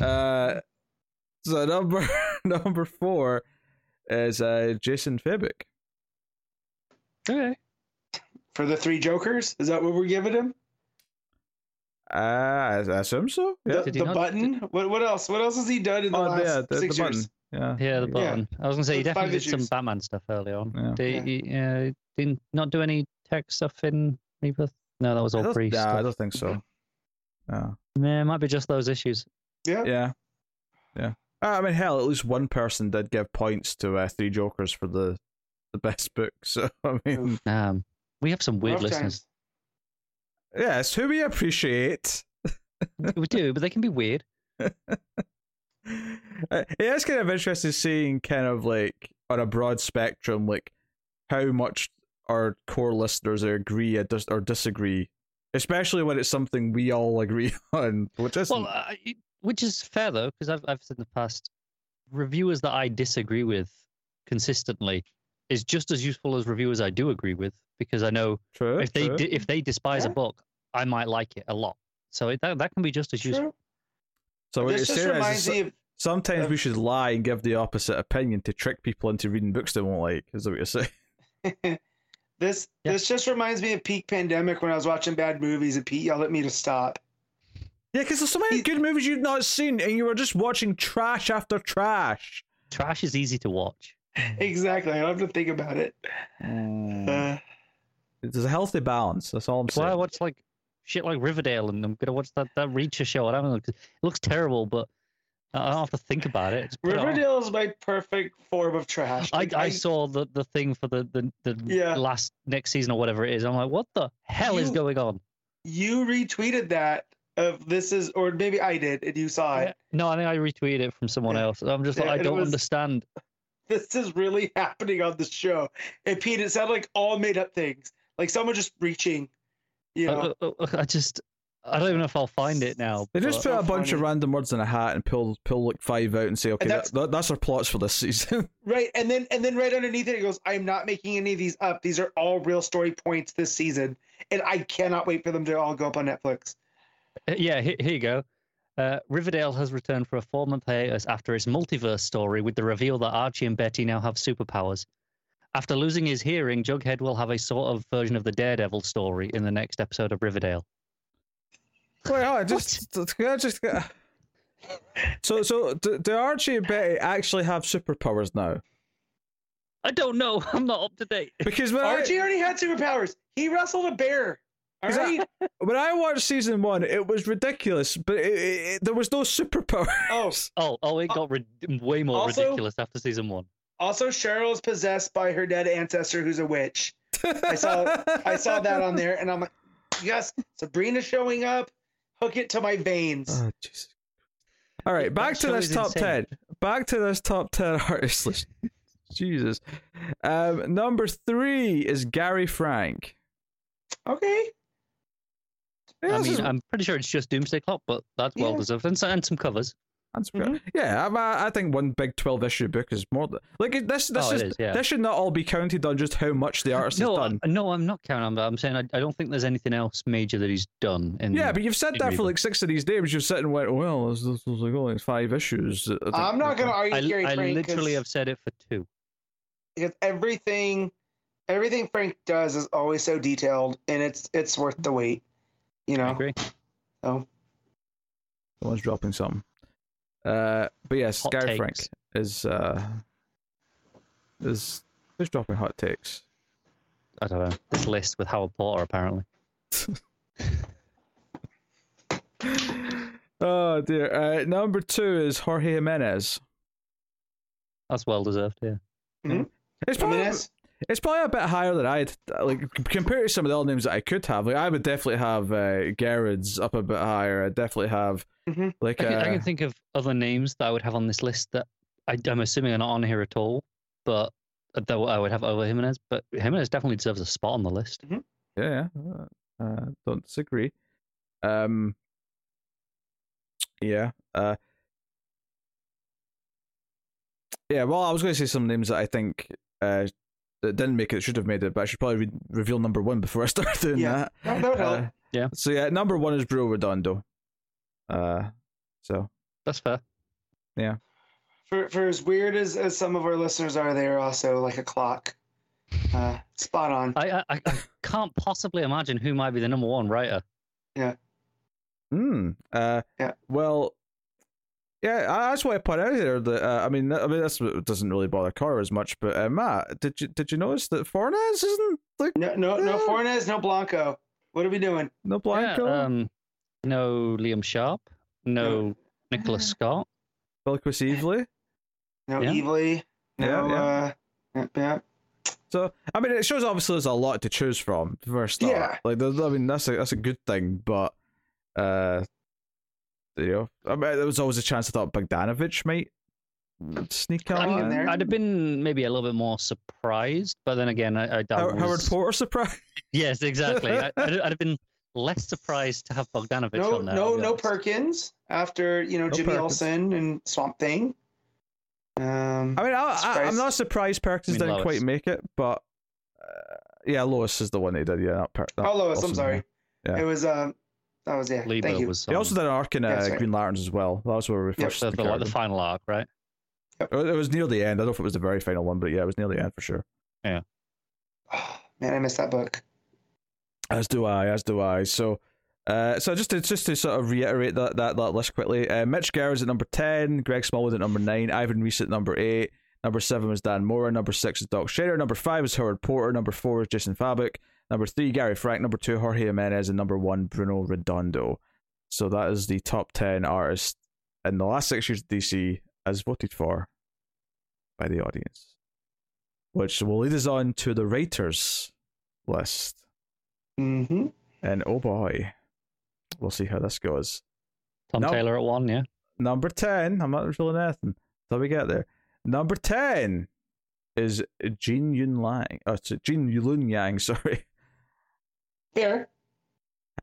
Speaker 1: Uh, so number number four is uh, Jason Fabok.
Speaker 3: Okay.
Speaker 2: For the three Jokers, is that what we're giving him?
Speaker 1: Uh, I, I assume so. Yeah.
Speaker 2: The, the
Speaker 3: not-
Speaker 2: button. What what else? What else has he done in the
Speaker 1: Oh,
Speaker 2: last
Speaker 1: yeah, the, the
Speaker 2: six
Speaker 1: button.
Speaker 2: Years?
Speaker 1: Yeah.
Speaker 3: Yeah, the
Speaker 1: Yeah.
Speaker 3: button. I was gonna say he
Speaker 2: Those
Speaker 3: definitely did some. Batman stuff early on.
Speaker 1: Yeah.
Speaker 3: Did he uh, didn't not do any tech stuff in Rebirth? No, that was all pre
Speaker 1: yeah, I don't think so. Yeah.
Speaker 3: Yeah, it might be just those issues.
Speaker 2: Yeah.
Speaker 1: Yeah. Yeah. Uh, I mean, hell, at least one person did give points to uh, Three Jokers for the the best book. So I mean,
Speaker 3: Um, we have some weird listeners.
Speaker 2: times.
Speaker 1: yeah, it's who we appreciate.
Speaker 3: we do, but they can be weird.
Speaker 1: It is kind of interesting seeing kind of like on a broad spectrum like how much our core listeners agree or, disagree especially when it's something we all agree on which is
Speaker 3: Well, uh, which is fair though, because I've I've said in the past, reviewers that I disagree with consistently is just as useful as reviewers I do agree with, because I know
Speaker 1: true
Speaker 3: if they
Speaker 1: true.
Speaker 3: di- if they despise a book, I might like it a lot. So it, that that can be just as useful.
Speaker 2: True.
Speaker 1: so what you're
Speaker 2: This just
Speaker 1: saying is
Speaker 2: reminds me of
Speaker 1: sometimes
Speaker 2: of-
Speaker 1: we should lie and give the opposite opinion to trick people into reading books they won't like is that what you're saying
Speaker 2: this.
Speaker 3: Yeah.
Speaker 2: This just reminds me of peak pandemic when I was watching bad movies and Pete yelled at me to stop.
Speaker 1: yeah because there's so many
Speaker 2: He-
Speaker 1: good movies you've not seen and you were just watching trash after trash
Speaker 3: Trash is easy to watch.
Speaker 2: Exactly. I don't have to think about it.
Speaker 1: Mm.
Speaker 2: Uh,
Speaker 1: there's a healthy balance that's all i'm
Speaker 3: saying. why I
Speaker 1: saying
Speaker 3: watch like shit like Riverdale, and I'm gonna watch that that Reacher show. I don't know. it looks terrible, but I don't have to think about it. Just put it on.
Speaker 2: Riverdale is my perfect form of trash.
Speaker 3: I,
Speaker 2: Like,
Speaker 3: I saw the, the thing for the, the, the
Speaker 2: Yeah.
Speaker 3: last next season or whatever it is. I'm like, what the hell is going on?
Speaker 2: you retweeted that of this is, or maybe I did, and you saw it.
Speaker 3: No, I think I retweeted it from someone
Speaker 2: Yeah.
Speaker 3: else. I'm just
Speaker 2: Yeah,
Speaker 3: like, I don't
Speaker 2: was-
Speaker 3: understand.
Speaker 2: This is really happening on the show. And Pete, it sounded like all made up things, like someone just reaching. You know,
Speaker 3: I, I- I just, I don't even know if I'll find it now.
Speaker 1: They just
Speaker 3: but-
Speaker 1: put a bunch of
Speaker 2: funny.
Speaker 1: random words in a hat and pull pull like five out and say, okay, that,
Speaker 2: that's-
Speaker 1: that, that's our plots for this season.
Speaker 2: right? And then and then right underneath it, it goes, "I'm not making any of these up. These are all real story points this season, and I cannot wait for them to all go up on Netflix."
Speaker 3: Uh, Yeah, here, here you go. Uh, Riverdale has returned for a four month hiatus after its multiverse story with the reveal that Archie and Betty now have superpowers. After losing his hearing, Jughead will have a sort of version of the Daredevil story in the next episode of Riverdale.
Speaker 1: Wait, oh, hold on, just, can I just get... So, so do, do Archie and Betty actually have superpowers now?
Speaker 3: I don't know. I'm not up to date.
Speaker 1: Because when
Speaker 2: Archie
Speaker 1: I,
Speaker 2: already had superpowers. He wrestled a bear. All
Speaker 1: Is that-
Speaker 2: right.
Speaker 1: when I watched season one, it was ridiculous, but it, it, it- there was no superpowers.
Speaker 2: Oh,
Speaker 3: Oh, oh, it got rid- way more
Speaker 2: Also-
Speaker 3: ridiculous after season one.
Speaker 2: Also Cheryl is possessed by her dead ancestor, who's a witch. I saw I saw that on there, and I'm like, yes, Sabrina showing up. Hook it to my veins.
Speaker 1: Oh, Jesus. All right,
Speaker 3: That
Speaker 1: back to this top
Speaker 3: insane.
Speaker 1: ten. Back to this top ten artist list. Jesus. Um, number three is Gary Frank.
Speaker 2: Okay.
Speaker 1: Yeah,
Speaker 3: I mean,
Speaker 1: is...
Speaker 3: I'm pretty sure it's just Doomsday Clock, but that's well deserved. And, and some covers.
Speaker 1: That's
Speaker 2: Mhm.
Speaker 1: fair. Yeah, I, I think one big twelve issue book is more than like this. This
Speaker 3: Oh, it
Speaker 1: is,
Speaker 3: is, yeah.
Speaker 1: this should not all be counted on just how much the artist
Speaker 3: No,
Speaker 1: has done.
Speaker 3: I- no, I'm not counting on that. I'm saying I, I don't think there's anything else major that he's done. In
Speaker 1: Yeah, but you've said that for like six of these names. You've sat and went, well, this, this was like only five issues. I think-
Speaker 2: I'm not gonna argue
Speaker 3: I,
Speaker 2: Gary
Speaker 3: I
Speaker 2: Frank
Speaker 3: literally
Speaker 2: 'cause-
Speaker 3: have said it for two.
Speaker 2: because everything everything Frank does is always so detailed and it's it's worth the wait. You
Speaker 3: I
Speaker 2: know.
Speaker 3: agree.
Speaker 2: So
Speaker 1: Someone's dropping some. Uh, but yes,
Speaker 3: Hot
Speaker 1: Gary
Speaker 3: takes.
Speaker 1: Frank is uh is is dropping hot takes.
Speaker 3: I don't know. This list with Howard Porter apparently.
Speaker 1: oh dear. Uh, number two is Jorge Jimenez.
Speaker 3: That's well deserved. Yeah.
Speaker 1: It's probably
Speaker 2: Jimenez,
Speaker 1: it's probably a bit higher than I'd like compared to some of the other names that I could have. Like I would definitely have uh, Gerads up a bit higher. I'd definitely have
Speaker 2: Mhm.
Speaker 1: like
Speaker 3: I can, I
Speaker 1: uh,
Speaker 3: can think of other names that I would have on this list that I, I'm assuming are not on here at all, but that I would have over Jimenez. But Jimenez definitely deserves a spot on the list.
Speaker 1: Yeah, yeah. Uh, don't disagree. Um, yeah. Uh, yeah. Well, I was going to say some names that I think uh, that didn't make it, should have made it, but I should probably re- reveal number one before I start doing
Speaker 2: Yeah,
Speaker 1: that.
Speaker 2: that, that would help.
Speaker 1: Uh,
Speaker 3: Yeah.
Speaker 1: So yeah, number one is Bruno Redondo. Uh, so
Speaker 3: That's fair. Yeah.
Speaker 2: For for as weird as, as some of our listeners are, they are also like a clock. Uh, spot on.
Speaker 3: I, I I can't possibly imagine who might be the number one writer. Yeah.
Speaker 1: Hmm. Uh,
Speaker 2: Yeah.
Speaker 1: Well, yeah, I- that's why I put out here that uh, I mean, I mean, that's what doesn't really bother Connor as much. But uh, Matt, did you did you notice that Fornes isn't like
Speaker 2: No, no, no Fornes, no Blanco. What are we doing?
Speaker 1: no Blanco,
Speaker 3: Yeah, um, no Liam Sharp, no Nicola Scott.
Speaker 1: Bilquis Evely?
Speaker 2: No
Speaker 3: Yeah.
Speaker 2: Evely. No.
Speaker 1: Yeah, yeah.
Speaker 2: Uh, yeah, yeah.
Speaker 1: So I mean, it shows obviously there's a lot to choose from for a start.
Speaker 2: Yeah.
Speaker 1: Like, I mean, that's a that's a good thing, but uh, you know, I mean, there was always a chance I thought Bogdanovic might sneak on.
Speaker 3: I'd have been maybe a little bit more surprised, but then again, I, I doubt.
Speaker 1: Howard, Howard
Speaker 3: was-
Speaker 1: Porter surprise.
Speaker 3: Yes, exactly. I, I'd, I'd have been less surprised to have Bogdanovic
Speaker 2: No,
Speaker 3: on there.
Speaker 2: no, no. Perkins after you know
Speaker 1: No
Speaker 2: Jimmy
Speaker 1: Perkins.
Speaker 2: Olsen and Swamp Thing. Um,
Speaker 1: I mean, I, I, I'm not surprised Perkins
Speaker 3: I mean,
Speaker 1: didn't quite make it, but uh, yeah, Lois is the one they did. Yeah, not per- not
Speaker 2: oh, Lois, I'm sorry.
Speaker 1: Yeah.
Speaker 2: It was um, that was yeah.
Speaker 3: Lebo
Speaker 2: Thank you.
Speaker 3: was
Speaker 1: He also did an arc in uh,
Speaker 2: That's right.
Speaker 1: Green Lanterns as well. That was where we
Speaker 2: Yep.
Speaker 1: first
Speaker 3: the, the, like, the final arc, right?
Speaker 1: It was- it was near the end. I don't know if it was the very final one, but yeah, it was near the end for sure.
Speaker 2: Oh, man, I missed that book.
Speaker 1: As do I. As do I. So, uh, so just to just to sort of reiterate that that, that list quickly. Uh, Mitch Gerads at number ten. Greg Smallwood at number nine. Ivan Reis at number eight. Number seven was Dan Mora. Number six is Doc Shaner. Number five is Howard Porter. Number four is Jason Fabok. Number three, Gary Frank. Number two, Jorge Jimenez. And number one, Bruno Redondo. So that is the top ten artists in the last six years of DC as voted for by the audience, which will lead us on to the writers list.
Speaker 2: Mm-hmm.
Speaker 1: And oh boy, we'll see how this goes.
Speaker 3: Tom
Speaker 1: Nope.
Speaker 3: Taylor at one, yeah.
Speaker 1: Number 10, I'm not revealing anything until we get there. Number 10 is Jean Yun Lang. Oh, it's Gene Luen Yang, sorry.
Speaker 2: Fair.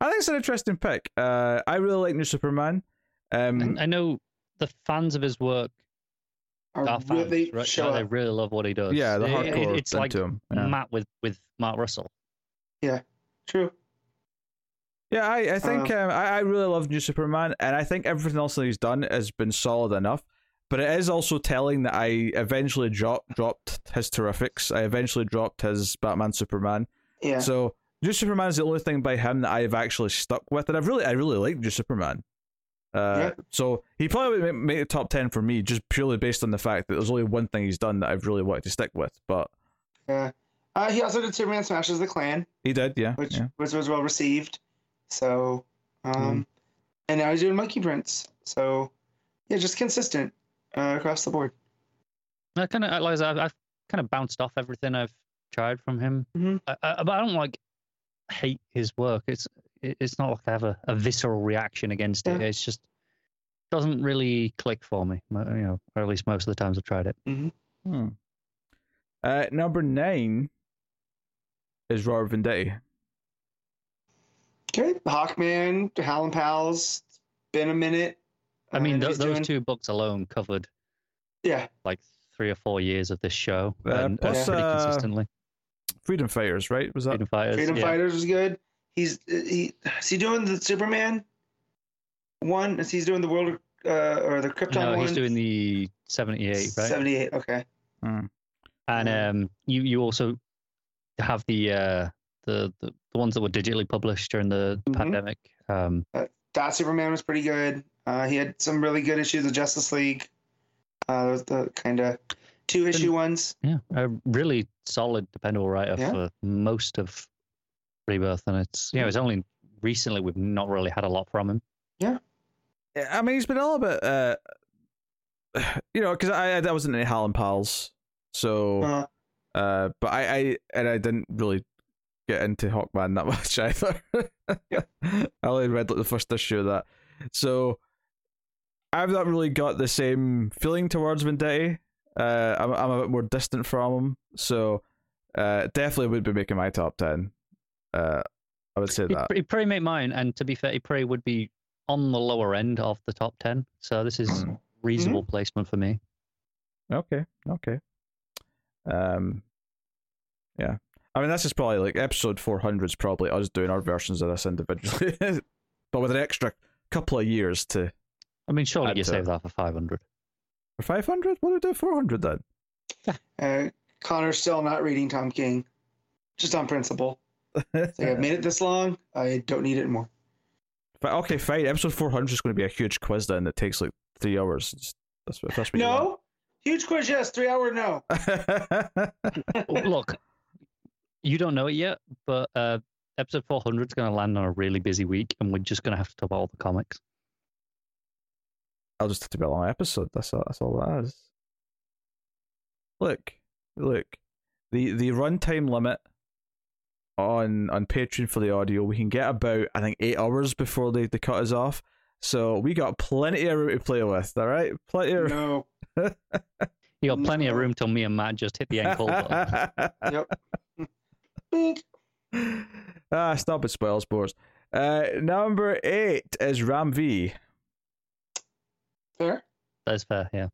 Speaker 1: I think it's an interesting pick. Uh, I really like New Superman. Um,
Speaker 3: I know the fans of his work
Speaker 2: Are
Speaker 3: are fans,
Speaker 2: really
Speaker 3: right?
Speaker 2: show
Speaker 3: They really love what he does.
Speaker 1: yeah, the
Speaker 3: It- it-
Speaker 1: hardcore
Speaker 3: it's like
Speaker 1: into him. Yeah.
Speaker 3: Matt with with Mark Russell.
Speaker 2: Yeah, true.
Speaker 1: Yeah, I, I think um, I, I really love New Superman, and I think everything else that he's done has been solid enough. But it is also telling that I eventually dropped dropped his Terrifics. I eventually dropped his Batman Superman.
Speaker 2: Yeah.
Speaker 1: So New Superman is the only thing by him that I've actually stuck with, and I've really I really like New Superman. Uh,
Speaker 2: Yeah.
Speaker 1: So he probably would make, make the top ten for me, just purely based on the fact that there's only one thing he's done that I've really wanted to stick with. But
Speaker 2: yeah. Uh, he also did Superman Smashes the Klan,
Speaker 1: he did, yeah,
Speaker 2: which
Speaker 1: yeah.
Speaker 2: which was well received. So, um,
Speaker 1: Mm.
Speaker 2: and now he's doing Monkey Prince. So, yeah, just consistent uh, across the board.
Speaker 3: I kind of like I said, I've, I've kind of bounced off everything I've tried from him.
Speaker 2: Mhm.
Speaker 3: I, I, but I don't like hate his work. It's it's not like I have a, a visceral reaction against it. It's just doesn't really click for me. You know, or at least most of the times I've tried it.
Speaker 1: Hmm. Uh, number nine is Robert Venditti.
Speaker 2: Okay, Hawkman, Hal and Pals. It's been a minute.
Speaker 3: I mean,
Speaker 2: and
Speaker 3: th- those
Speaker 2: doing-
Speaker 3: two books alone covered
Speaker 2: Yeah,
Speaker 3: like three or four years of this show,
Speaker 1: Uh,
Speaker 3: and, and
Speaker 1: plus,
Speaker 3: pretty
Speaker 1: uh,
Speaker 3: consistently.
Speaker 1: Freedom Fighters, right? Was that?
Speaker 3: Freedom Fighters.
Speaker 2: Freedom
Speaker 3: yeah.
Speaker 2: Fighters was good. He's he is he doing the Superman one? Is he's doing the World uh, or the Krypton
Speaker 3: No,
Speaker 2: one?
Speaker 3: he's doing the seventy-eight, right?
Speaker 2: Seventy eight. Okay.
Speaker 1: Hmm.
Speaker 3: And um, you you also have the uh the, the the ones that were digitally published during the
Speaker 2: Mhm.
Speaker 3: pandemic. Um,
Speaker 2: That Superman was pretty good. Uh, he had some really good issues of Justice League. Uh, those the kind of two issue ones.
Speaker 3: yeah, a really solid, dependable writer
Speaker 2: Yeah.
Speaker 3: for most of Rebirth, and it's you know it's only recently we've not really had a lot from him.
Speaker 1: Yeah, I mean, he's been a little bit, uh, you know, because I, I wasn't any Hal and Pals, so,
Speaker 2: Uh,
Speaker 1: uh, but I, I, and I didn't really get into Hawkman that much either. I only read like the first issue of that, so I've not really got the same feeling towards Venditti. Uh, I'm I'm a bit more distant from him, so uh, definitely would be making my top ten. Uh, I would say that
Speaker 3: he probably made mine, and to be fair, he probably would be on the lower end of the top ten. So this is
Speaker 1: hmm.
Speaker 3: reasonable
Speaker 2: mm-hmm.
Speaker 3: placement for me.
Speaker 1: Okay, okay. Um, yeah. I mean, this is probably like episode 400 is probably us doing our versions of this individually, but with an extra couple of years to.
Speaker 3: I mean, surely you save that for 500.
Speaker 1: For 500? What did I do? 400 then?
Speaker 2: Uh, Connor's still not reading Tom King, just on principle. I've made it this long. I don't need it more.
Speaker 1: But okay, fine. Episode 400 is going to be a huge quiz then that takes like three hours. That's, that's what
Speaker 2: no? Huge quiz, yes. Three hour, no.
Speaker 3: Look, you don't know it yet, but uh, episode 400 is going to land on a really busy week, and we're just going to have to talk about all the comics.
Speaker 1: I'll just have to be a long episode. That's all. That's all that is. Look, look, the the runtime limit on on Patreon for the audio, we can get about I think eight hours before they, they cut us off. So we got plenty of room to play with. All right, plenty of.
Speaker 2: No.
Speaker 3: You got plenty of room till me and Matt just hit the end call button.
Speaker 2: Yep.
Speaker 1: Ah, stop it, spoil sports. Uh, number eight is Ram V.
Speaker 2: Fair.
Speaker 3: That's fair, yeah.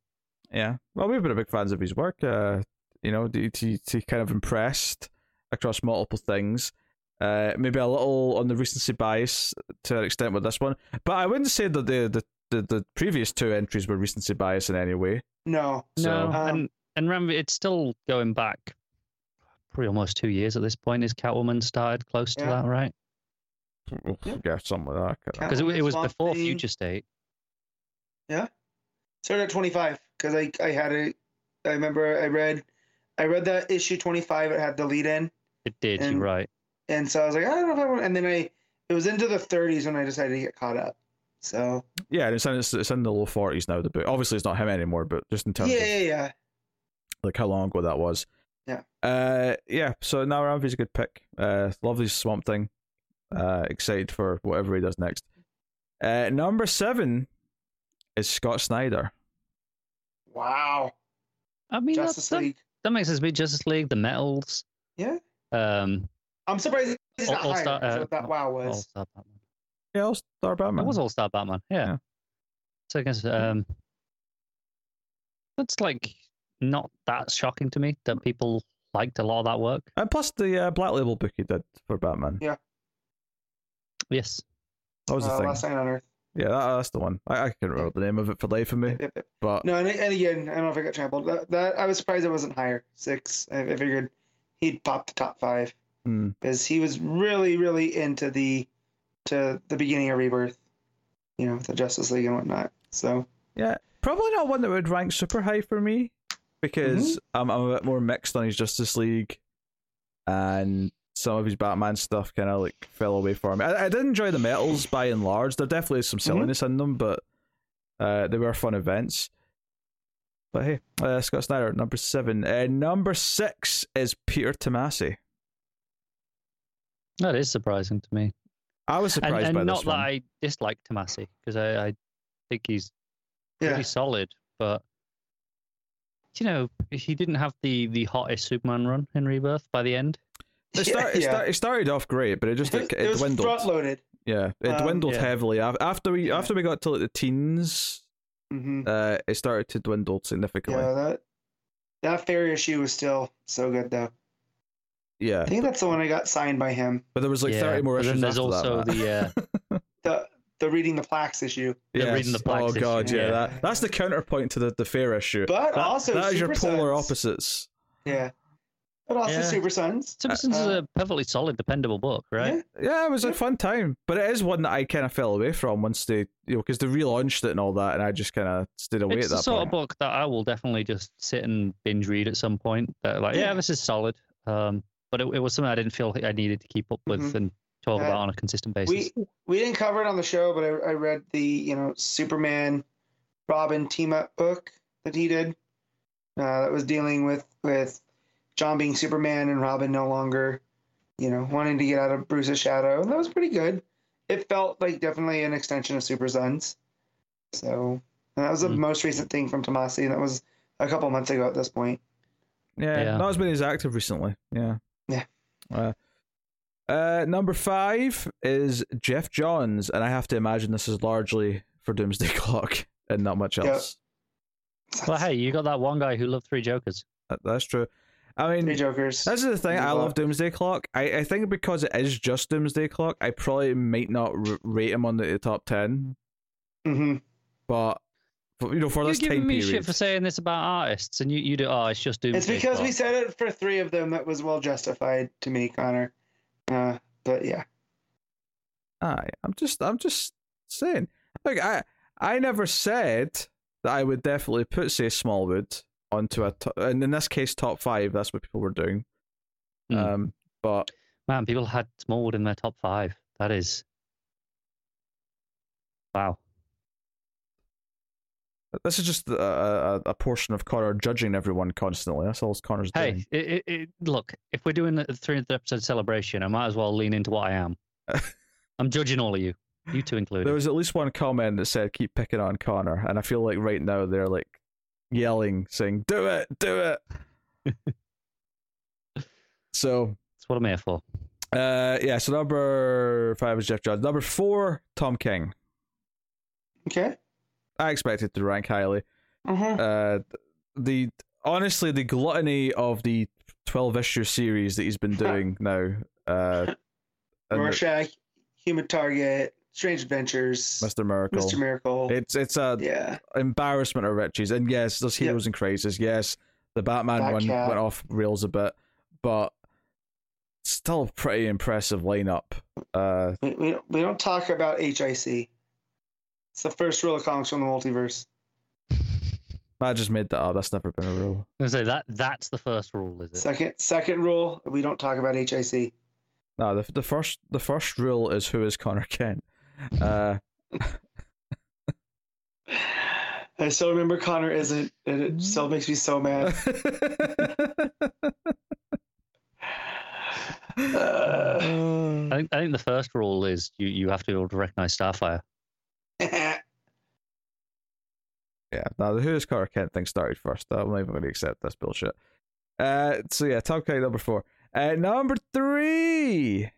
Speaker 1: Yeah. Well, we've been a big fans of his work. Uh, you know, he, he, he kind of impressed across multiple things. Uh, maybe a little on the recency bias to an extent with this one, but I wouldn't say that the the, the, the previous two entries were recency bias in any way.
Speaker 2: No.
Speaker 1: So-
Speaker 3: No,
Speaker 2: Um,
Speaker 3: and and remember, it's still going back probably almost two years at this point. Is Catwoman started close to that, right?
Speaker 1: Yeah, something like that.
Speaker 3: Because it, it was before
Speaker 2: Thing.
Speaker 3: Future State.
Speaker 2: Yeah, started at 25 because I, I had a, I remember I read, I read that issue 25. It had the lead in.
Speaker 3: It did,
Speaker 2: And-
Speaker 3: you're right.
Speaker 2: And so I was like, I don't know if I want, and then I, it was into the 30s when I decided to get caught up. So
Speaker 1: Yeah, and it's in, it's, it's in the low forties now. The book, obviously, it's not him anymore, but just in terms
Speaker 2: yeah,
Speaker 1: of
Speaker 2: yeah, yeah.
Speaker 1: like how long ago that was.
Speaker 2: Yeah.
Speaker 1: Uh, yeah. So now Ram V's a good pick. Uh, lovely Swamp Thing. Uh, excited for whatever he does next. Uh, number seven is Scott Snyder.
Speaker 2: Wow.
Speaker 3: I mean, that,
Speaker 2: Justice
Speaker 3: that,
Speaker 2: League.
Speaker 3: that makes sense to me. Justice League, the Metals.
Speaker 2: Yeah.
Speaker 3: Um,
Speaker 2: I'm surprised he's not
Speaker 3: All-
Speaker 2: higher.
Speaker 3: All-Star- uh,
Speaker 2: what that wow was.
Speaker 3: All-Star Batman.
Speaker 1: Yeah, All Star Batman.
Speaker 3: It was All Star Batman. Yeah.
Speaker 1: Yeah.
Speaker 3: So I guess um, that's like not that shocking to me that people liked a lot of that work.
Speaker 1: and plus the uh, Black Label book he did for Batman. Yeah.
Speaker 3: Yes.
Speaker 1: That was the
Speaker 2: uh,
Speaker 1: thing.
Speaker 2: Last Night on Earth.
Speaker 1: Yeah, that, that's the one. I, I can't remember the name of it for life of me. But
Speaker 2: No, and, and again, I don't know if I got trampled. That, that I was surprised it wasn't higher. Six. I, I figured he'd pop the top five
Speaker 1: hmm,
Speaker 2: because he was really, really into the to the beginning of Rebirth. You know, the Justice League and whatnot. So
Speaker 1: yeah, probably not one that would rank super high for me because I'm, I'm a bit more mixed on his Justice League and some of his Batman stuff kind of like fell away for me. I, I did enjoy the metals by and large. There definitely is some silliness in them, but uh, they were fun events. But hey, uh, Scott Snyder, number seven. Uh, number six is Peter Tomasi.
Speaker 3: That is surprising to me.
Speaker 1: I was
Speaker 3: And,
Speaker 1: surprised
Speaker 3: and
Speaker 1: by
Speaker 3: not
Speaker 1: this
Speaker 3: that
Speaker 1: one.
Speaker 3: I dislike Tomasi because I, I think he's pretty
Speaker 2: yeah,
Speaker 3: solid, but you know, he didn't have the the hottest Superman run in Rebirth by the end.
Speaker 1: It, start, it,
Speaker 2: yeah.
Speaker 1: start, it started off great, but it just like,
Speaker 2: it,
Speaker 1: it,
Speaker 2: was
Speaker 1: dwindled.
Speaker 2: front loaded.
Speaker 1: Yeah, it
Speaker 2: Um,
Speaker 1: dwindled
Speaker 3: yeah.
Speaker 1: heavily after we
Speaker 2: Yeah.
Speaker 1: after we got to like the teens.
Speaker 2: hmm
Speaker 1: Uh, it started to dwindle significantly.
Speaker 2: Yeah, that that fair issue was still so good though.
Speaker 1: Yeah,
Speaker 2: I think that's the one I got signed by him.
Speaker 1: but there was like
Speaker 3: Yeah,
Speaker 1: thirty more
Speaker 3: but
Speaker 1: issues
Speaker 3: then there's
Speaker 1: after
Speaker 3: also
Speaker 1: that.
Speaker 3: The uh,
Speaker 2: The the reading the plaques issue.
Speaker 3: the reading the plaques.
Speaker 1: oh god,
Speaker 3: issue,
Speaker 1: yeah,
Speaker 3: yeah.
Speaker 1: that that's the counterpoint to the the fair issue.
Speaker 2: But
Speaker 1: That-
Speaker 2: also
Speaker 1: that is your polar
Speaker 2: Sons.
Speaker 1: opposites.
Speaker 2: Yeah. But also
Speaker 3: Yeah.
Speaker 2: Super Sons.
Speaker 3: Simpsons is
Speaker 2: Uh,
Speaker 3: a perfectly solid, dependable book, right?
Speaker 2: Yeah.
Speaker 1: Yeah, it was a fun time, but it is one that I kind of fell away from once they, you know, because they relaunched it and all that, and I just kind of stayed away
Speaker 3: It's
Speaker 1: at
Speaker 3: the
Speaker 1: that
Speaker 3: sort
Speaker 1: point.
Speaker 3: of book that I will definitely just sit and binge read at some point. That like, yeah,
Speaker 2: Yeah.
Speaker 3: this is solid. Um, but it, it was something I didn't feel I needed to keep up with
Speaker 2: Mhm.
Speaker 3: and talk
Speaker 2: Uh,
Speaker 3: about on a consistent basis.
Speaker 2: We we didn't cover it on the show, but I, I read the you know Superman Robin team up book that he did. Uh, that was dealing with with Jon being Superman and Robin no longer, you know, wanting to get out of Bruce's shadow, and that was pretty good. It felt like definitely an extension of Super Sons. So and that was the
Speaker 3: Hmm.
Speaker 2: most recent thing from Tomasi, and that was a couple months ago at this point.
Speaker 1: Yeah,
Speaker 3: Yeah.
Speaker 1: not as been as active recently. Yeah.
Speaker 2: Yeah.
Speaker 1: Uh, uh, number five is Geoff Johns, and I have to imagine this is largely for Doomsday Clock and not much
Speaker 2: Yeah.
Speaker 1: else.
Speaker 3: well, hey, you got that one guy who loved Three Jokers.
Speaker 1: That- that's true. I
Speaker 2: Three
Speaker 1: mean,
Speaker 2: Jokers.
Speaker 1: this is the thing. I love. Doomsday Clock. I, I think because it is just Doomsday Clock, I probably might not r- rate him on the, the top ten.
Speaker 2: Mm-hmm.
Speaker 1: But for, you know, for
Speaker 3: You're
Speaker 1: this
Speaker 3: giving
Speaker 1: time
Speaker 3: me
Speaker 1: period,
Speaker 3: shit for saying this about artists, and you you do. Oh, it's just Doomsday.
Speaker 2: It's because we said it for three of them that was well justified to me, Connor. Uh, but yeah.
Speaker 1: I I'm just I'm just saying. Like I I never said that I would definitely put say Smallwood onto a to- and in this case top five. That's what people were doing.
Speaker 3: Hmm.
Speaker 1: Um, but
Speaker 3: Man, people had Smallwood in their top five. That is. Wow.
Speaker 1: this is just a, a, a portion of Connor judging everyone constantly. That's all Connor's
Speaker 3: Hey,
Speaker 1: doing.
Speaker 3: it, it, it, look, if we're doing a 300th episode celebration, I might as well lean into what I am. I'm judging all of you, you two included.
Speaker 1: There was at least one comment that said keep picking on Connor, and I feel like right now they're like yelling, saying "Do it, do it." so
Speaker 3: That's what I'm here for.
Speaker 1: Uh, yeah. So number five is Geoff Johns. Number four, Tom King.
Speaker 2: Okay.
Speaker 1: I expected to rank highly.
Speaker 2: Uh-huh.
Speaker 1: Uh, the honestly, the gluttony of the twelve issue series that he's been doing now. Uh, and the-
Speaker 2: Rorschach, Human Target, Strange Adventures,
Speaker 1: Mr. Miracle.
Speaker 2: Mr. Miracle.
Speaker 1: It's it's a
Speaker 2: yeah.
Speaker 1: embarrassment of riches, and yes, there's
Speaker 2: Yep.
Speaker 1: Heroes in Crisis. Yes, the Batman one
Speaker 2: Batcat.
Speaker 1: went off rails a bit, but still a pretty impressive lineup. Uh,
Speaker 2: We, we, don't- we don't talk about HIC. It's the first rule of comics from the multiverse.
Speaker 1: I just made that up. That's never been a rule.
Speaker 3: I say that that's the first rule, is it?
Speaker 2: Second second rule, we don't talk about HIC.
Speaker 1: No, the the first the first rule is who is Connor Kent. Uh,
Speaker 2: I still remember Connor isn't, and it still makes me so mad. Uh,
Speaker 3: I think I think the first rule is you, you have to be able to recognize Starfire.
Speaker 1: yeah, now the Who's Carter Kent thing started first. I'm not even going to accept this bullshit. Uh, so yeah, Tom King number four. Uh, number three.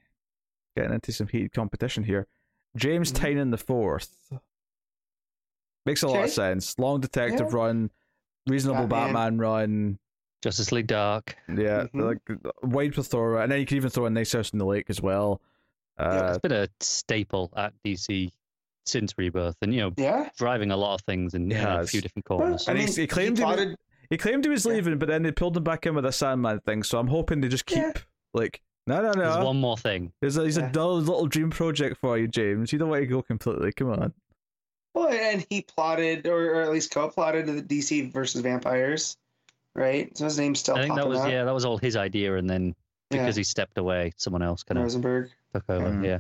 Speaker 1: Getting into some heated competition here. James
Speaker 2: Mhm.
Speaker 1: Tynion the fourth. Makes a lot of sense. Long detective
Speaker 2: Yeah.
Speaker 1: run, reasonable
Speaker 2: Batman.
Speaker 1: Batman, run.
Speaker 3: Justice League Dark.
Speaker 1: Yeah,
Speaker 2: Mhm.
Speaker 1: like wide plethora, and then you can even throw in Nice House in the Lake as well. Uh,
Speaker 3: It's been a staple at DC since Rebirth, and you know,
Speaker 2: yeah.
Speaker 3: driving a lot of things in, in a few different
Speaker 2: Well,
Speaker 3: corners.
Speaker 2: I
Speaker 1: And
Speaker 2: mean,
Speaker 1: he's- he claimed he was-
Speaker 2: plotted-
Speaker 1: He claimed he was
Speaker 2: Yeah.
Speaker 1: leaving, but then they pulled him back in with a Sandman thing. So I'm hoping they just keep
Speaker 2: Yeah.
Speaker 1: like, no, no, no.
Speaker 3: There's
Speaker 1: no.
Speaker 3: one more thing.
Speaker 1: There's a, there's
Speaker 2: Yeah.
Speaker 1: a dull little dream project for you, James. You don't want to go completely. Come on.
Speaker 2: Well, and he plotted, or, or at least co-plotted, the DC versus vampires, right? So his name's still
Speaker 3: I think that was
Speaker 2: up.
Speaker 3: yeah, that was all his idea, and then
Speaker 2: Yeah.
Speaker 3: because he stepped away, someone else kind of
Speaker 2: Rosenberg.
Speaker 3: took over.
Speaker 1: Mhm.
Speaker 3: Yeah,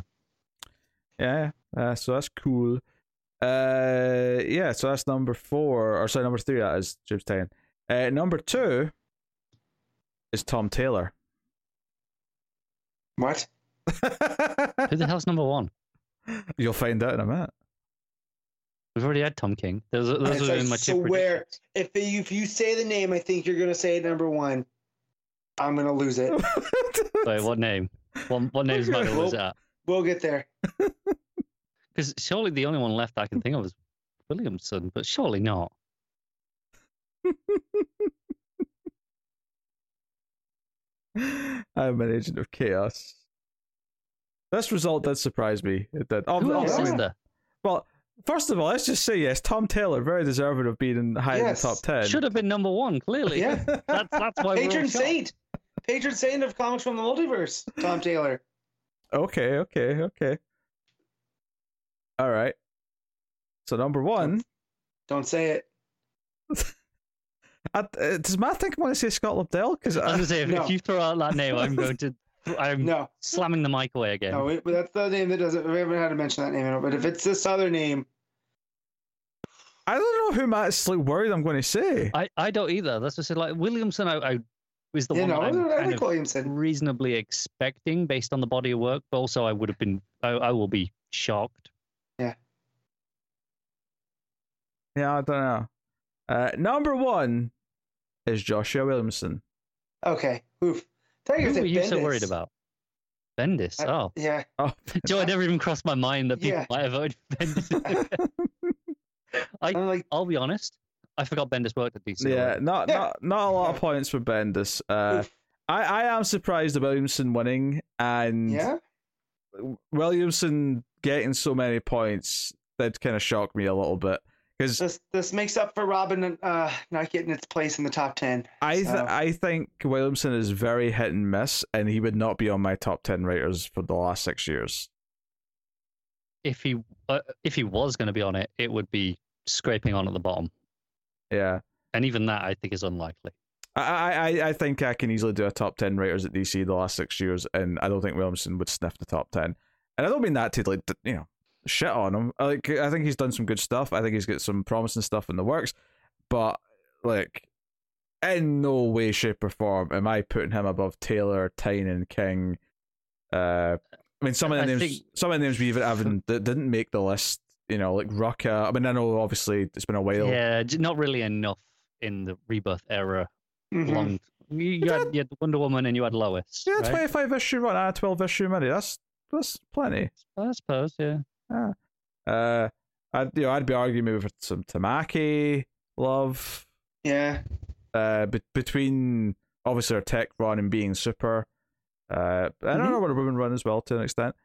Speaker 1: Yeah, uh, so that's cool. Uh, yeah, so that's number four, or sorry, number three. That is James Tynion. Uh, number two is Tom Taylor.
Speaker 2: What?
Speaker 3: who the hell's number one?
Speaker 1: You'll find out in a minute.
Speaker 3: We've already had Tom King. Those, those
Speaker 2: I
Speaker 3: would my two
Speaker 2: swear,
Speaker 3: predictions.
Speaker 2: if you, if you say the name, I think you're gonna say number one. I'm gonna lose it.
Speaker 3: Wait, what name? What, what name's
Speaker 1: Okay,
Speaker 3: Michael was
Speaker 2: well-
Speaker 3: that?
Speaker 2: We'll get there.
Speaker 3: Because surely the only one left I can think of is Williamson, but surely not.
Speaker 1: I'm an agent of chaos. This result did surprise me. It did. Oh,
Speaker 3: Who
Speaker 1: oh,
Speaker 3: else
Speaker 1: I mean,
Speaker 3: there?
Speaker 1: well, first of all, let's just say yes. Tom Taylor, very deserving of being in high
Speaker 2: Yes.
Speaker 1: in the top ten.
Speaker 3: Should have been number one, clearly.
Speaker 2: Yeah.
Speaker 3: That's, that's why
Speaker 2: Patron
Speaker 3: shocked.
Speaker 2: saint, patron saint of comics from the multiverse. Tom Taylor.
Speaker 1: Okay, okay, okay. All right. So number one,
Speaker 2: Don't say it.
Speaker 1: I, uh, does Matt think I want to say Scott Lobdell? Because
Speaker 3: I was gonna say, if,
Speaker 2: No.
Speaker 3: if you throw out that name, I'm going to, I'm
Speaker 2: No,
Speaker 3: slamming the mic away again.
Speaker 2: no, it, but that's the name that doesn't. We haven't had to mention that name, in it, but if it's this other name,
Speaker 1: I don't know who Matt's like worried I'm going to say.
Speaker 3: I, I don't either. That's what I said. Like Williamson, I, I was the
Speaker 2: you
Speaker 3: one
Speaker 2: know,
Speaker 3: that I'm
Speaker 2: I
Speaker 3: kind
Speaker 2: like
Speaker 3: of
Speaker 2: Williamson.
Speaker 3: reasonably expecting based on the body of work, but also I would have been, I, I will be shocked.
Speaker 1: Yeah. Yeah, I don't know. Uh, number one is Joshua Williamson.
Speaker 2: Okay, oof.
Speaker 3: Who
Speaker 2: were
Speaker 3: were you so worried about? Bendis.
Speaker 2: Uh,
Speaker 3: oh,
Speaker 2: Yeah,
Speaker 1: Oh,
Speaker 3: Joe, it never even crossed my mind that people
Speaker 2: Yeah.
Speaker 3: might have voted for Bendis. I,
Speaker 2: I'm like,
Speaker 3: I'll be honest. I forgot Bendis worked at DC.
Speaker 1: yeah, not
Speaker 2: Yeah.
Speaker 1: not not a lot of points for Bendis. Uh. I I am surprised at Williamson winning and
Speaker 2: yeah,
Speaker 1: Williamson getting so many points. That kind of shocked me a little bit because
Speaker 2: this this makes up for Robin uh, not getting its place in the top ten.
Speaker 1: I th-
Speaker 2: So-
Speaker 1: I think Williamson is very hit and miss, and he would not be on my top ten writers for the last six years.
Speaker 3: If he, uh, if he was going to be on it, it would be scraping on at the bottom,
Speaker 1: Yeah,
Speaker 3: and even that I think is unlikely.
Speaker 1: I I I think I can easily do a top ten writers at DC the last six years, and I don't think Williamson would sniff the top ten. And I don't mean that to like you know shit on him. I Like I think he's done some good stuff. I think he's got some promising stuff in the works, but like in no way, shape, or form am I putting him above Taylor, Tynion, King. Uh, I mean, some of the
Speaker 3: I
Speaker 1: names,
Speaker 3: think-
Speaker 1: some of the names we even haven't that didn't make the list. You know, like Rucka. I mean, I know obviously it's been a while.
Speaker 3: Yeah, not really enough in the rebirth era.
Speaker 2: Mhm.
Speaker 3: Long, you, you,
Speaker 1: But
Speaker 3: had, you had Wonder Woman and you had Lois.
Speaker 1: Yeah,
Speaker 3: right?
Speaker 1: twenty five issue run, ah, twelve issue mini. That's that's plenty.
Speaker 3: I suppose. Yeah.
Speaker 1: Uh, I'd you know I'd be arguing maybe for some Tamaki love.
Speaker 2: Yeah,
Speaker 1: Uh, be- between obviously our tech run and being super. Uh, I don't
Speaker 2: Mhm.
Speaker 1: know what a women run as well to an extent.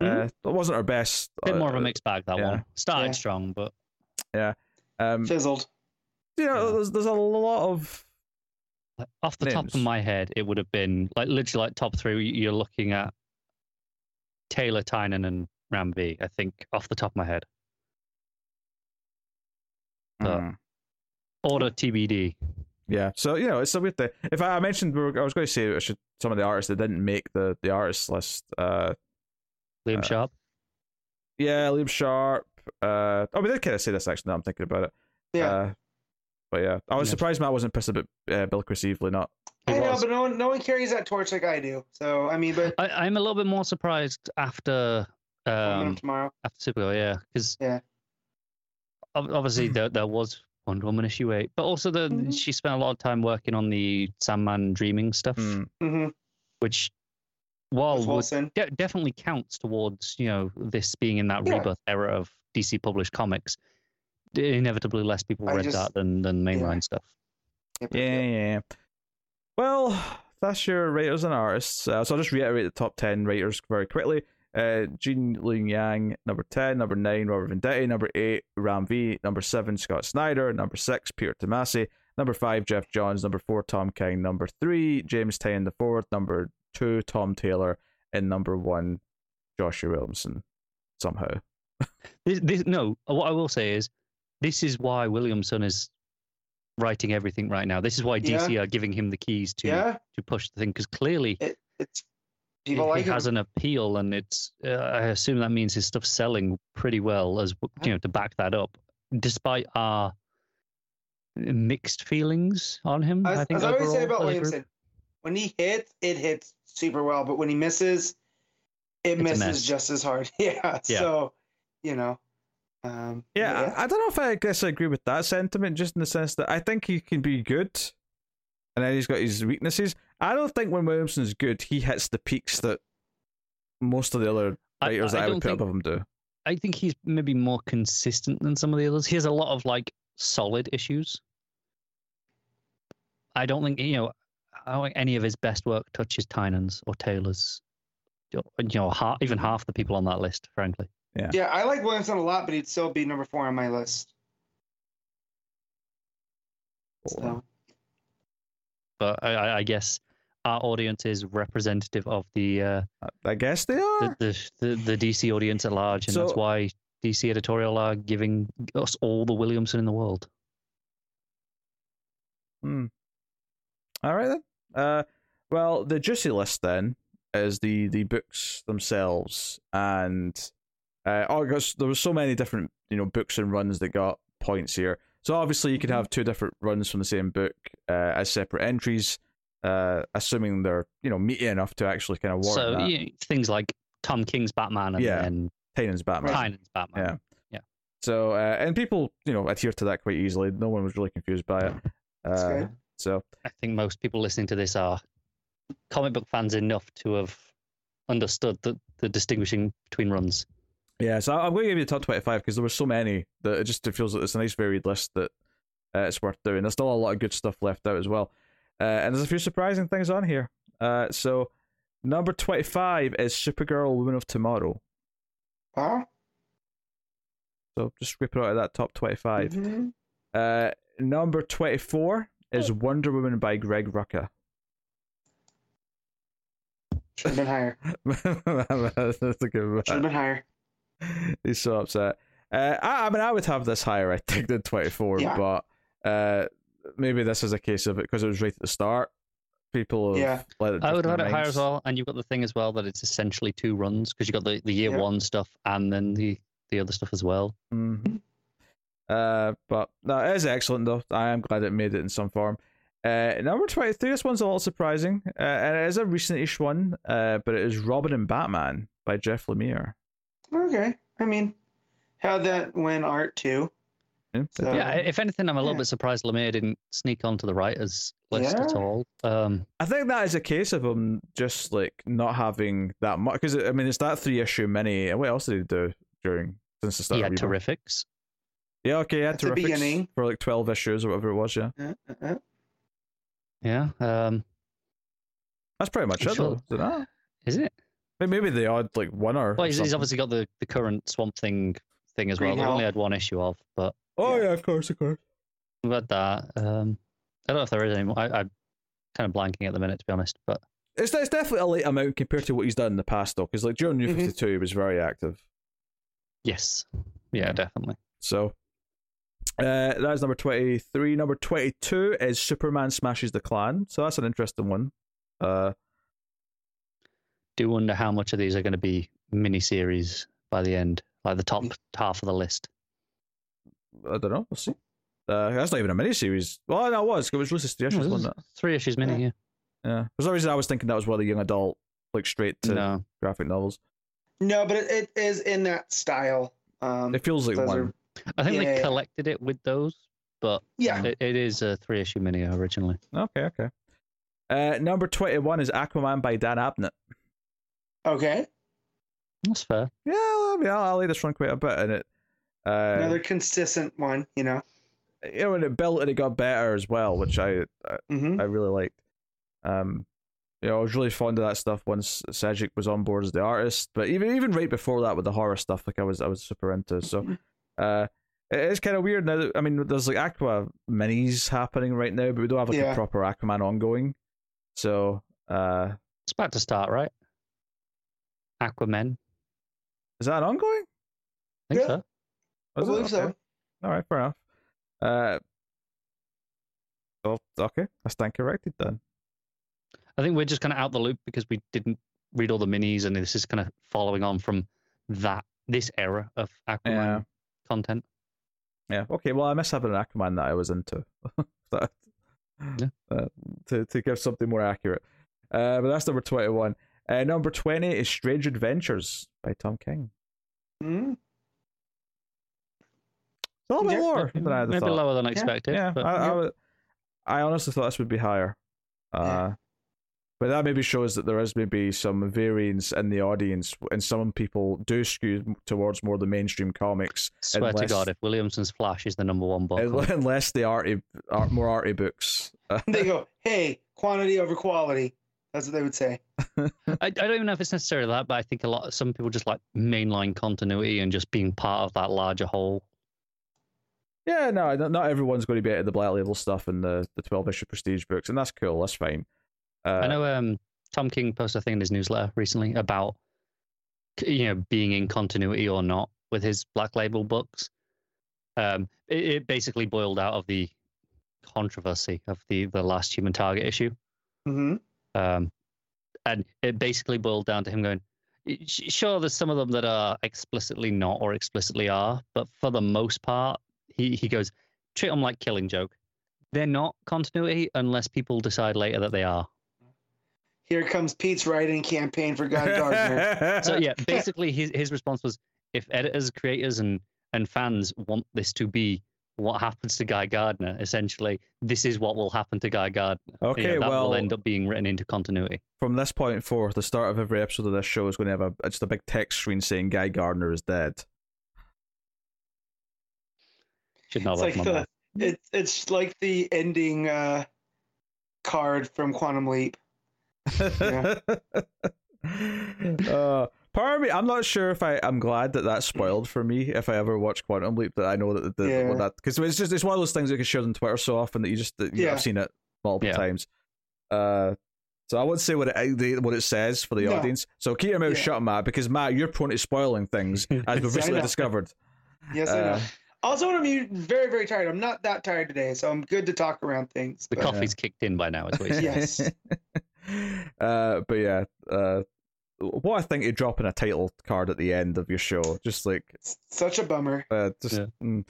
Speaker 1: Uh, it wasn't our best.
Speaker 3: Bit more of a
Speaker 1: uh,
Speaker 3: mixed bag that
Speaker 1: yeah.
Speaker 3: one. Started
Speaker 2: Yeah.
Speaker 3: strong, but yeah,
Speaker 1: Um,
Speaker 2: fizzled.
Speaker 1: you know,
Speaker 3: Yeah.
Speaker 1: there's there's a lot of
Speaker 3: off the top of my head, it would have been like literally like top three. You're looking at Taylor, Tynion, and Ram V. I think off the top of my head. But-
Speaker 1: Mm.
Speaker 3: Order TBD.
Speaker 1: Yeah, so you know, it's a weird thing. If I, I mentioned, we were, I was going to say I should, some of the artists that didn't make the the artist list. Uh,
Speaker 3: Liam
Speaker 1: Uh,
Speaker 3: Sharp.
Speaker 1: yeah, Liam Sharp. Uh, oh, we did kind of say this actually. Now I'm thinking about it.
Speaker 2: Yeah.
Speaker 1: Uh, but yeah, I was
Speaker 3: Yeah.
Speaker 1: surprised Matt wasn't pissed about uh, Bilquis Evely not.
Speaker 3: He
Speaker 2: I know, but no one, no one carries that torch like I do. So I mean, but
Speaker 3: I, I'm a little bit more surprised after
Speaker 2: coming
Speaker 3: um,
Speaker 2: up tomorrow.
Speaker 3: after Supergirl, yeah, because
Speaker 2: Yeah.
Speaker 3: obviously there there was Wonder Woman issue eight, but also the
Speaker 2: Mhm.
Speaker 3: she spent a lot of time working on the Sandman dreaming stuff,
Speaker 1: Mm.
Speaker 2: Mm-hmm.
Speaker 3: which while
Speaker 2: With
Speaker 3: would
Speaker 2: Wilson.
Speaker 3: de- definitely counts towards you know this being in that
Speaker 2: Yeah.
Speaker 3: rebirth era of DC published comics. Inevitably, less people
Speaker 2: I
Speaker 3: read
Speaker 2: just-
Speaker 3: that than than mainline stuff.
Speaker 2: Yep, yep,
Speaker 1: Yeah, yeah. Well, that's your writers and artists. Uh, so I'll just reiterate the top 10 writers very quickly. Uh, Gene Luen Yang, number 10. Number 9, Robert Venditti. Number 8, Ram V. Number 7, Scott Snyder. Number 6, Peter Tomasi. Number 5, Geoff Johns. Number 4, Tom King. Number 3, James Tynion the fourth. Number 2, Tom Taylor. And number 1, Joshua Williamson. Somehow.
Speaker 3: This, this, no, what I will say is, this is why Williamson is writing everything right now. This is why DC are giving him the keys to
Speaker 2: Yeah,
Speaker 3: to push the thing because clearly
Speaker 2: it, it's people
Speaker 3: he
Speaker 2: like him.
Speaker 3: has an appeal, and it's. Uh, I assume that means his stuff's selling pretty well, as you know, to back that up, despite our mixed feelings on him.
Speaker 2: As,
Speaker 3: I think
Speaker 2: as I always say about
Speaker 3: as a group.
Speaker 2: Williamson, when he hits, it hits super well, but when he misses, it
Speaker 3: It's
Speaker 2: misses just as hard. Yeah,
Speaker 3: Yeah.
Speaker 2: So, you know, um,
Speaker 1: Yeah, I, I don't know if I guess I agree with that sentiment, just in the sense that I think he can be good, and then he's got his weaknesses. I don't think when Williamson's good, he hits the peaks that most of the other
Speaker 3: I-
Speaker 1: writers
Speaker 3: I
Speaker 1: that I, would put
Speaker 3: think-
Speaker 1: above him do.
Speaker 3: I think he's maybe more consistent than some of the others. He has a lot of like solid issues. I don't think you know. I don't think any of his best work touches Tynion's or Taylor's. You know, half, even half the people on that list, frankly.
Speaker 2: yeah, Yeah, I like Williamson a lot, but he'd still be number four on my list. So,
Speaker 3: But I, I- I guess our audience is representative of the uh,
Speaker 1: I guess they are.
Speaker 3: the, the, the the DC audience at large, and that's why DC editorial are giving us all the Williamson in the world.
Speaker 1: Hmm. All right then. Uh, well, the juicy list then is the the books themselves, and uh, oh, because there were so many different you know books and runs that got points here. So obviously you could have two different runs from the same book uh, as separate entries, uh, assuming they're you know meaty enough to actually kind of warrant
Speaker 3: So
Speaker 1: that.
Speaker 3: you things like Tom King's Batman and
Speaker 1: Yeah.
Speaker 3: then
Speaker 1: Tynion's Batman.
Speaker 3: Tynion's Batman.
Speaker 1: So uh, and people you know adhere to that quite easily. No one was really confused by it.
Speaker 2: That's
Speaker 1: Uh,
Speaker 2: good.
Speaker 1: so
Speaker 3: I think most people listening to this are comic book fans enough to have understood the, the distinguishing between runs.
Speaker 1: Yeah, so I'm going to give you the top 25 because there were so many that it just feels like it's a nice varied list that uh, it's worth doing. There's still a lot of good stuff left out as well. Uh, and there's a few surprising things on here. Uh, so, number 25 is Supergirl Woman of Tomorrow.
Speaker 2: Wow.
Speaker 1: So, just rip it out of that top 25.
Speaker 2: Mhm.
Speaker 1: Uh, number 24 is Wonder Woman by Greg Rucka.
Speaker 2: Should have been higher.
Speaker 1: That's a good one.
Speaker 2: Should have been higher.
Speaker 1: He's so upset. Uh, I, I mean, I would have this higher, I think, than 24,
Speaker 2: Yeah.
Speaker 1: but uh, maybe this is a case of it because it was right at the start. People have
Speaker 2: Yeah.
Speaker 1: let it
Speaker 3: I would have had it higher as well. And you've got the thing as well that it's essentially two runs because you've got the, the year
Speaker 2: Yeah.
Speaker 3: one stuff and then the, the other stuff as well.
Speaker 1: Mhm. Uh, but no, it is excellent though. I am glad it made it in some form. Uh, number twenty-three. This one's a little surprising, uh, and it is a recent-ish one. Uh, but it is Robin and Batman by Jeff Lemire.
Speaker 2: Okay. I mean, had that win art too.
Speaker 1: Yeah,
Speaker 2: So-
Speaker 3: yeah, if anything, I'm a little
Speaker 2: yeah.
Speaker 3: bit surprised Lemire didn't sneak onto the writers list at all. Um,
Speaker 1: I think that is a case of him just like not having that much because I mean it's that three-issue mini. and What else did he do during since the start?
Speaker 3: he
Speaker 1: of
Speaker 3: had terrifics.
Speaker 1: Yeah, okay, he had
Speaker 2: At the
Speaker 1: terrifics
Speaker 2: beginning.
Speaker 1: for like twelve issues or whatever it was. Yeah,
Speaker 2: Uh, uh, uh.
Speaker 3: Yeah. Um,
Speaker 1: that's pretty much
Speaker 3: I'm
Speaker 1: it.
Speaker 3: sure-
Speaker 1: Though, is it not?
Speaker 3: is it?
Speaker 1: Maybe- Maybe the odd like one or.
Speaker 3: Well, he's, he's obviously got the, the current Swamp Thing thing as well.
Speaker 2: Green
Speaker 3: that we only had one issue of, but
Speaker 1: Oh
Speaker 2: Yeah.
Speaker 1: yeah, of course, of course.
Speaker 3: we've had that. Um, I don't know if there is any more. I, I'm kind of blanking at the minute, to be honest. But
Speaker 1: It's it's definitely a late amount compared to what he's done in the past though, because like during New
Speaker 2: Mhm.
Speaker 1: Fifty Two, he was very active.
Speaker 3: yes, yeah, definitely.
Speaker 1: So. Uh, that's number 23. Number 22 is Superman Smashes the Klan. So that's an interesting one. Uh,
Speaker 3: Do wonder how much of these are going to be miniseries by the end, like the top half of the list.
Speaker 1: I don't know. We'll see. Uh, that's not even a mini series. Well, no, it was. It was released as three issues,
Speaker 3: Oh,
Speaker 1: wasn't it?
Speaker 3: Three issues mini, yeah.
Speaker 1: Yeah. For some reason, I was thinking that was one of the young adult, like straight to
Speaker 3: No.
Speaker 1: graphic novels.
Speaker 2: No, but it, it is in that style. Um,
Speaker 1: It feels like one.
Speaker 2: are-
Speaker 3: I think
Speaker 2: Yeah,
Speaker 3: they
Speaker 2: yeah.
Speaker 3: collected it with those, but
Speaker 2: yeah.
Speaker 3: it, it is a three issue mini originally.
Speaker 1: Okay, okay. Uh, number twenty-one is Aquaman by Dan Abnett.
Speaker 2: Okay.
Speaker 3: That's fair.
Speaker 1: Yeah, I mean, I, I like this one quite a bit, and it, uh,
Speaker 2: Another consistent one, you know.
Speaker 1: you know, and it built and it got better as well, which I I,
Speaker 2: hmm
Speaker 1: I really liked. Um, you know, I was really fond of that stuff once Cedric was on board as the artist, but even even right before that with the horror stuff, like I was I was super into. So, uh, it is kind of weird now. That, I mean, there's like Aqua minis happening right now, but we don't have like a proper Aquaman ongoing. So, uh,
Speaker 3: It's about to start, right? Aquaman.
Speaker 1: is that ongoing?
Speaker 3: I think
Speaker 2: Yeah.
Speaker 3: so.
Speaker 2: I
Speaker 1: Is it?
Speaker 2: believe
Speaker 1: Okay.
Speaker 2: so.
Speaker 1: All right, fair enough. Uh, well, okay, I stand corrected then.
Speaker 3: I think we're just kind of out the loop because we didn't read all the minis, and this is kind of following on from that this era of Aquaman
Speaker 1: Yeah.
Speaker 3: content.
Speaker 1: Yeah. Okay. Well, I miss having an Aquaman that I was into. that,
Speaker 3: Yeah.
Speaker 1: uh, to to give something more accurate. Uh, but that's number twenty-one. Uh, number twenty is Strange Adventures by Tom King.
Speaker 2: Mhm.
Speaker 1: It's a little bit
Speaker 2: Yeah,
Speaker 1: lower than I had
Speaker 3: Maybe
Speaker 1: thought.
Speaker 3: lower than expected.
Speaker 1: yeah,
Speaker 3: but
Speaker 1: I, I,
Speaker 2: yeah.
Speaker 1: I honestly thought this would be higher. Uh,
Speaker 2: Yeah.
Speaker 1: But that maybe shows that there is maybe some variance in the audience, and some people do skew towards more the mainstream comics,
Speaker 3: swear
Speaker 1: unless-
Speaker 3: to God, if Williamson's Flash is the number one book,
Speaker 1: unless the arty, art, more arty books.
Speaker 2: They go, hey, quantity over quality. That's what they would say.
Speaker 3: I, I don't even know if it's necessarily that, but I think a lot some people just like mainline continuity and just being part of that larger whole.
Speaker 1: Yeah, no, not not everyone's going to be at the Black Label stuff and the the twelve issue prestige books, and that's cool. That's fine. Uh,
Speaker 3: I know um, Tom King posted a thing in his newsletter recently about you know being in continuity or not with his Black Label books. Um, it, it basically boiled out of the controversy of the the last Human Target issue.
Speaker 2: hmm
Speaker 3: Um, and it basically boiled down to him going, sure, there's some of them that are explicitly not or explicitly are, but for the most part, he, he goes, treat them like Killing Joke. They're not continuity unless people decide later that they are.
Speaker 2: Here comes Pete's writing campaign for Guy Gardner.
Speaker 3: So yeah, basically his his response was, if editors, creators, and and fans want this to be what happens to Guy Gardner, essentially, this is what will happen to Guy Gardner. You know, that
Speaker 1: well,
Speaker 3: will end up being written into continuity.
Speaker 1: from this point forth, the start of every episode of this show is going to have a just a big text screen saying Guy Gardner is dead.
Speaker 3: Should not
Speaker 2: it's
Speaker 3: have
Speaker 2: like the
Speaker 3: mouth.
Speaker 2: it's it's like the ending uh, card from Quantum Leap. Yeah.
Speaker 1: uh, part of me, I'm not sure if I. I'm glad that that's spoiled for me. If I ever watch Quantum Leap, that I know that the,
Speaker 2: Yeah.
Speaker 1: what that because it's just it's one of those things that get shared on Twitter so often that you just that, you know,
Speaker 2: Yeah.
Speaker 1: I've seen it multiple
Speaker 3: Yeah.
Speaker 1: times. Uh, so I won't say what it what it says for the
Speaker 2: No.
Speaker 1: audience. So keep your mouth
Speaker 2: Yeah.
Speaker 1: shut, Matt, because Matt, you're prone to spoiling things as we've recently discovered.
Speaker 2: Yes, I know.
Speaker 1: Uh,
Speaker 2: Also, when I'm very very tired. I'm not that tired today, so I'm good to talk around things.
Speaker 3: The
Speaker 2: but-
Speaker 3: coffee's kicked in by now, is what he.
Speaker 2: Yes.
Speaker 1: uh, but yeah, uh, what I think you drop in a title card at the end of your show, just like
Speaker 2: It's such a bummer.
Speaker 1: uh, just.
Speaker 3: Yeah.
Speaker 1: mm.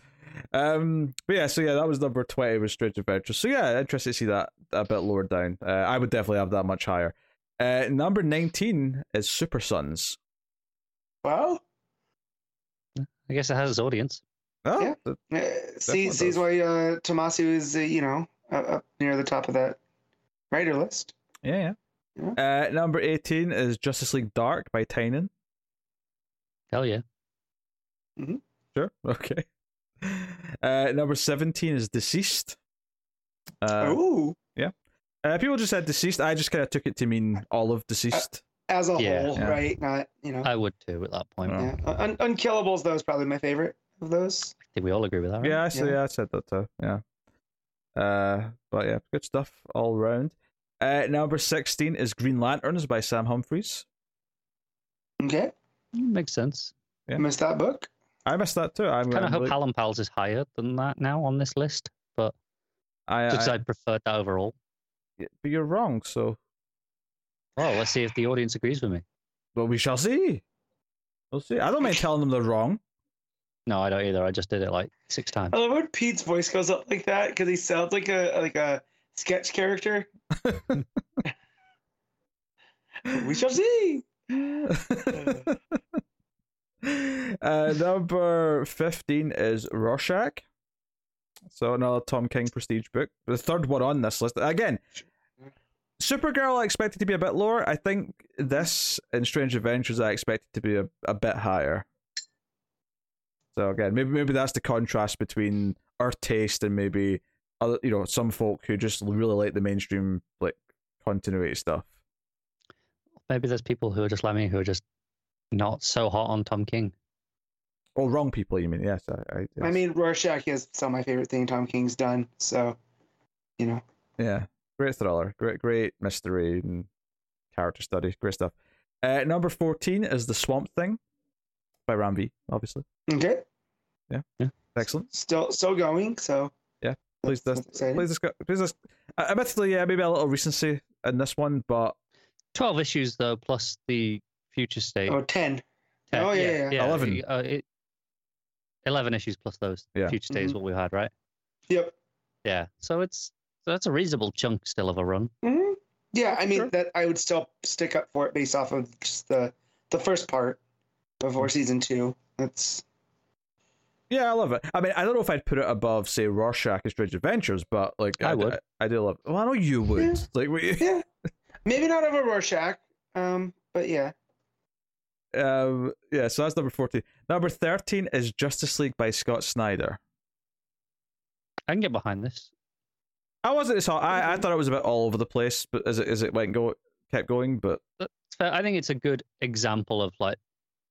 Speaker 1: Um, but yeah, so yeah, that was number twenty with Strange Adventures. So yeah, interested to see that a bit lower down. Uh, I would definitely have that much higher. Uh, number nineteen is Super Sons.
Speaker 2: Wow.
Speaker 3: I guess it has its audience.
Speaker 1: Oh,
Speaker 2: Yeah.
Speaker 1: th-
Speaker 2: Uh, see, sees why uh, Tomasi is uh, you know up, up near the top of that writer list.
Speaker 1: yeah, yeah. Uh, number eighteen is Justice League Dark by Tynion.
Speaker 3: Hell yeah. Hmm.
Speaker 1: Sure. Okay. Uh, number 17 is Deceased. Uh,
Speaker 2: Ooh,
Speaker 1: uh, people just said Deceased. I just kind of took it to mean all of Deceased.
Speaker 2: as a
Speaker 3: Yeah.
Speaker 2: whole,
Speaker 1: Yeah.
Speaker 2: right? Not you know.
Speaker 3: I would too at that point.
Speaker 2: Yeah. Un- Unkillables though is probably my favorite of those.
Speaker 3: I think we all agree with that, right?
Speaker 1: yeah, I see,
Speaker 2: Yeah.
Speaker 1: yeah, I said that too. Yeah. Uh, but yeah, good stuff all round. Uh, number 16 is Green Lanterns by Sam Humphries.
Speaker 2: Okay,
Speaker 3: Makes sense.
Speaker 1: Yeah.
Speaker 2: missed that book.
Speaker 1: I missed that too. I'm
Speaker 3: kind of hope
Speaker 1: really-
Speaker 3: Hal and Pals is higher than that now on this list, but
Speaker 1: I,
Speaker 3: just
Speaker 1: I,
Speaker 3: I preferred that overall.
Speaker 1: but you're wrong, so
Speaker 3: Well, let's see if the audience agrees with me.
Speaker 1: well, we shall see. We'll see. I don't mind telling them they're wrong.
Speaker 3: No, I don't either. I just did it like six times.
Speaker 2: I love when Pete's voice goes up like that because he sounds like a like a sketch character. we shall see.
Speaker 1: uh, number 15 is Rorschach. So another Tom King prestige book. The third one on this list. Again, Supergirl I expected to be a bit lower. I think this and Strange Adventures I expected to be a, a bit higher. So again, maybe maybe that's the contrast between our taste and maybe other you know, some folk who just really like the mainstream like continuity stuff.
Speaker 3: Maybe there's people who are just like me who are just not so hot on Tom King.
Speaker 1: Oh, wrong people, you mean? Yes, I. I, yes.
Speaker 2: I mean, Rorschach is some of my favorite thing Tom King's done. So, you know,
Speaker 1: Yeah, great thriller, great, great mystery and character study, great stuff. Uh, number fourteen is the Swamp Thing by Ram V, obviously.
Speaker 2: okay, Yeah. Yeah.
Speaker 1: Excellent.
Speaker 2: still still going. So,
Speaker 1: Yeah, please
Speaker 2: that's,
Speaker 1: this-
Speaker 2: that's exciting.
Speaker 1: Please, discuss, please dis- uh, admittedly, yeah, maybe a little recency in this one, but
Speaker 3: 12 issues, though, plus the future state.
Speaker 2: Oh, 10.
Speaker 3: Ten-
Speaker 2: oh, yeah, yeah.
Speaker 1: 11.
Speaker 3: Uh, it, 11 issues plus those.
Speaker 1: Yeah.
Speaker 3: Future state is
Speaker 2: Mhm.
Speaker 3: what we had, right?
Speaker 2: Yep.
Speaker 3: Yeah. So it's so that's a reasonable chunk still of a run.
Speaker 2: hmm Yeah, I mean
Speaker 3: Sure.
Speaker 2: that I would still stick up for it based off of just the the first part before season two. That's
Speaker 1: yeah, I love it. I mean, I don't know if I'd put it above, say, Rorschach and Strange Adventures, but like,
Speaker 3: I would.
Speaker 1: I, I do love. Well, I know you would.
Speaker 2: Yeah.
Speaker 1: Like, we,
Speaker 2: yeah, maybe not over Rorschach, um, but yeah.
Speaker 1: um, yeah. So that's number fourteen. Number thirteen is Justice League by Scott Snyder.
Speaker 3: I can get behind this.
Speaker 1: I wasn't as hot. I, I thought it was a bit all over the place, but as it as it went go kept going, but
Speaker 3: It's. I think it's a good example of like,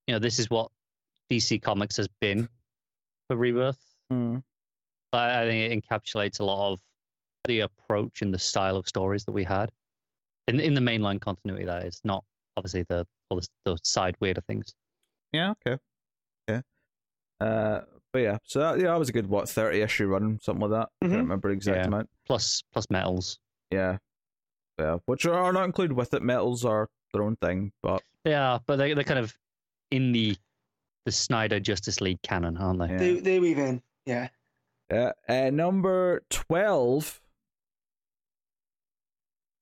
Speaker 3: you know, this is what DC Comics has been for Rebirth. I, I think it encapsulates a lot of the approach and the style of stories that we had in in the mainline continuity. That is not obviously the all the, the side weirder things.
Speaker 1: Yeah, okay. Yeah. Uh but yeah, so that, yeah, that was a good what, thirty issue run, something like that. I
Speaker 2: Mhm.
Speaker 1: can't remember the exact
Speaker 3: Yeah.
Speaker 1: amount.
Speaker 3: Plus plus metals.
Speaker 1: Yeah. Yeah. Which are not included with it. Metals are their own thing, but
Speaker 3: Yeah, but they they're kind of in the the Snyder Justice League canon, aren't they?
Speaker 1: yeah.
Speaker 2: They they weave in. Yeah.
Speaker 1: yeah. Uh, number twelve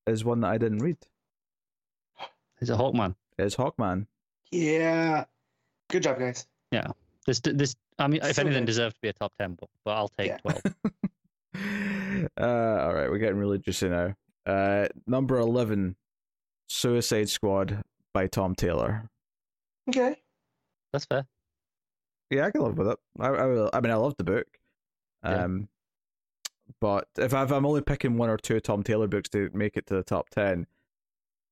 Speaker 1: is one that I didn't read.
Speaker 3: Is it Hawkman?
Speaker 1: It's Hawkman.
Speaker 2: Yeah. Good job, guys. Yeah.
Speaker 3: This this I mean, if
Speaker 2: So
Speaker 3: anything,
Speaker 2: good.
Speaker 3: deserves to be a top ten, but, but I'll take
Speaker 2: Yeah.
Speaker 3: twelve.
Speaker 1: uh, all right, we're getting really juicy now. Uh, number eleven, Suicide Squad by Tom Taylor.
Speaker 2: Okay.
Speaker 3: That's fair.
Speaker 1: Yeah, I can live with it. I, I, I mean, I love the book.
Speaker 3: Yeah.
Speaker 1: Um, but if, I, I'm only picking one or two Tom Taylor books to make it to the top ten,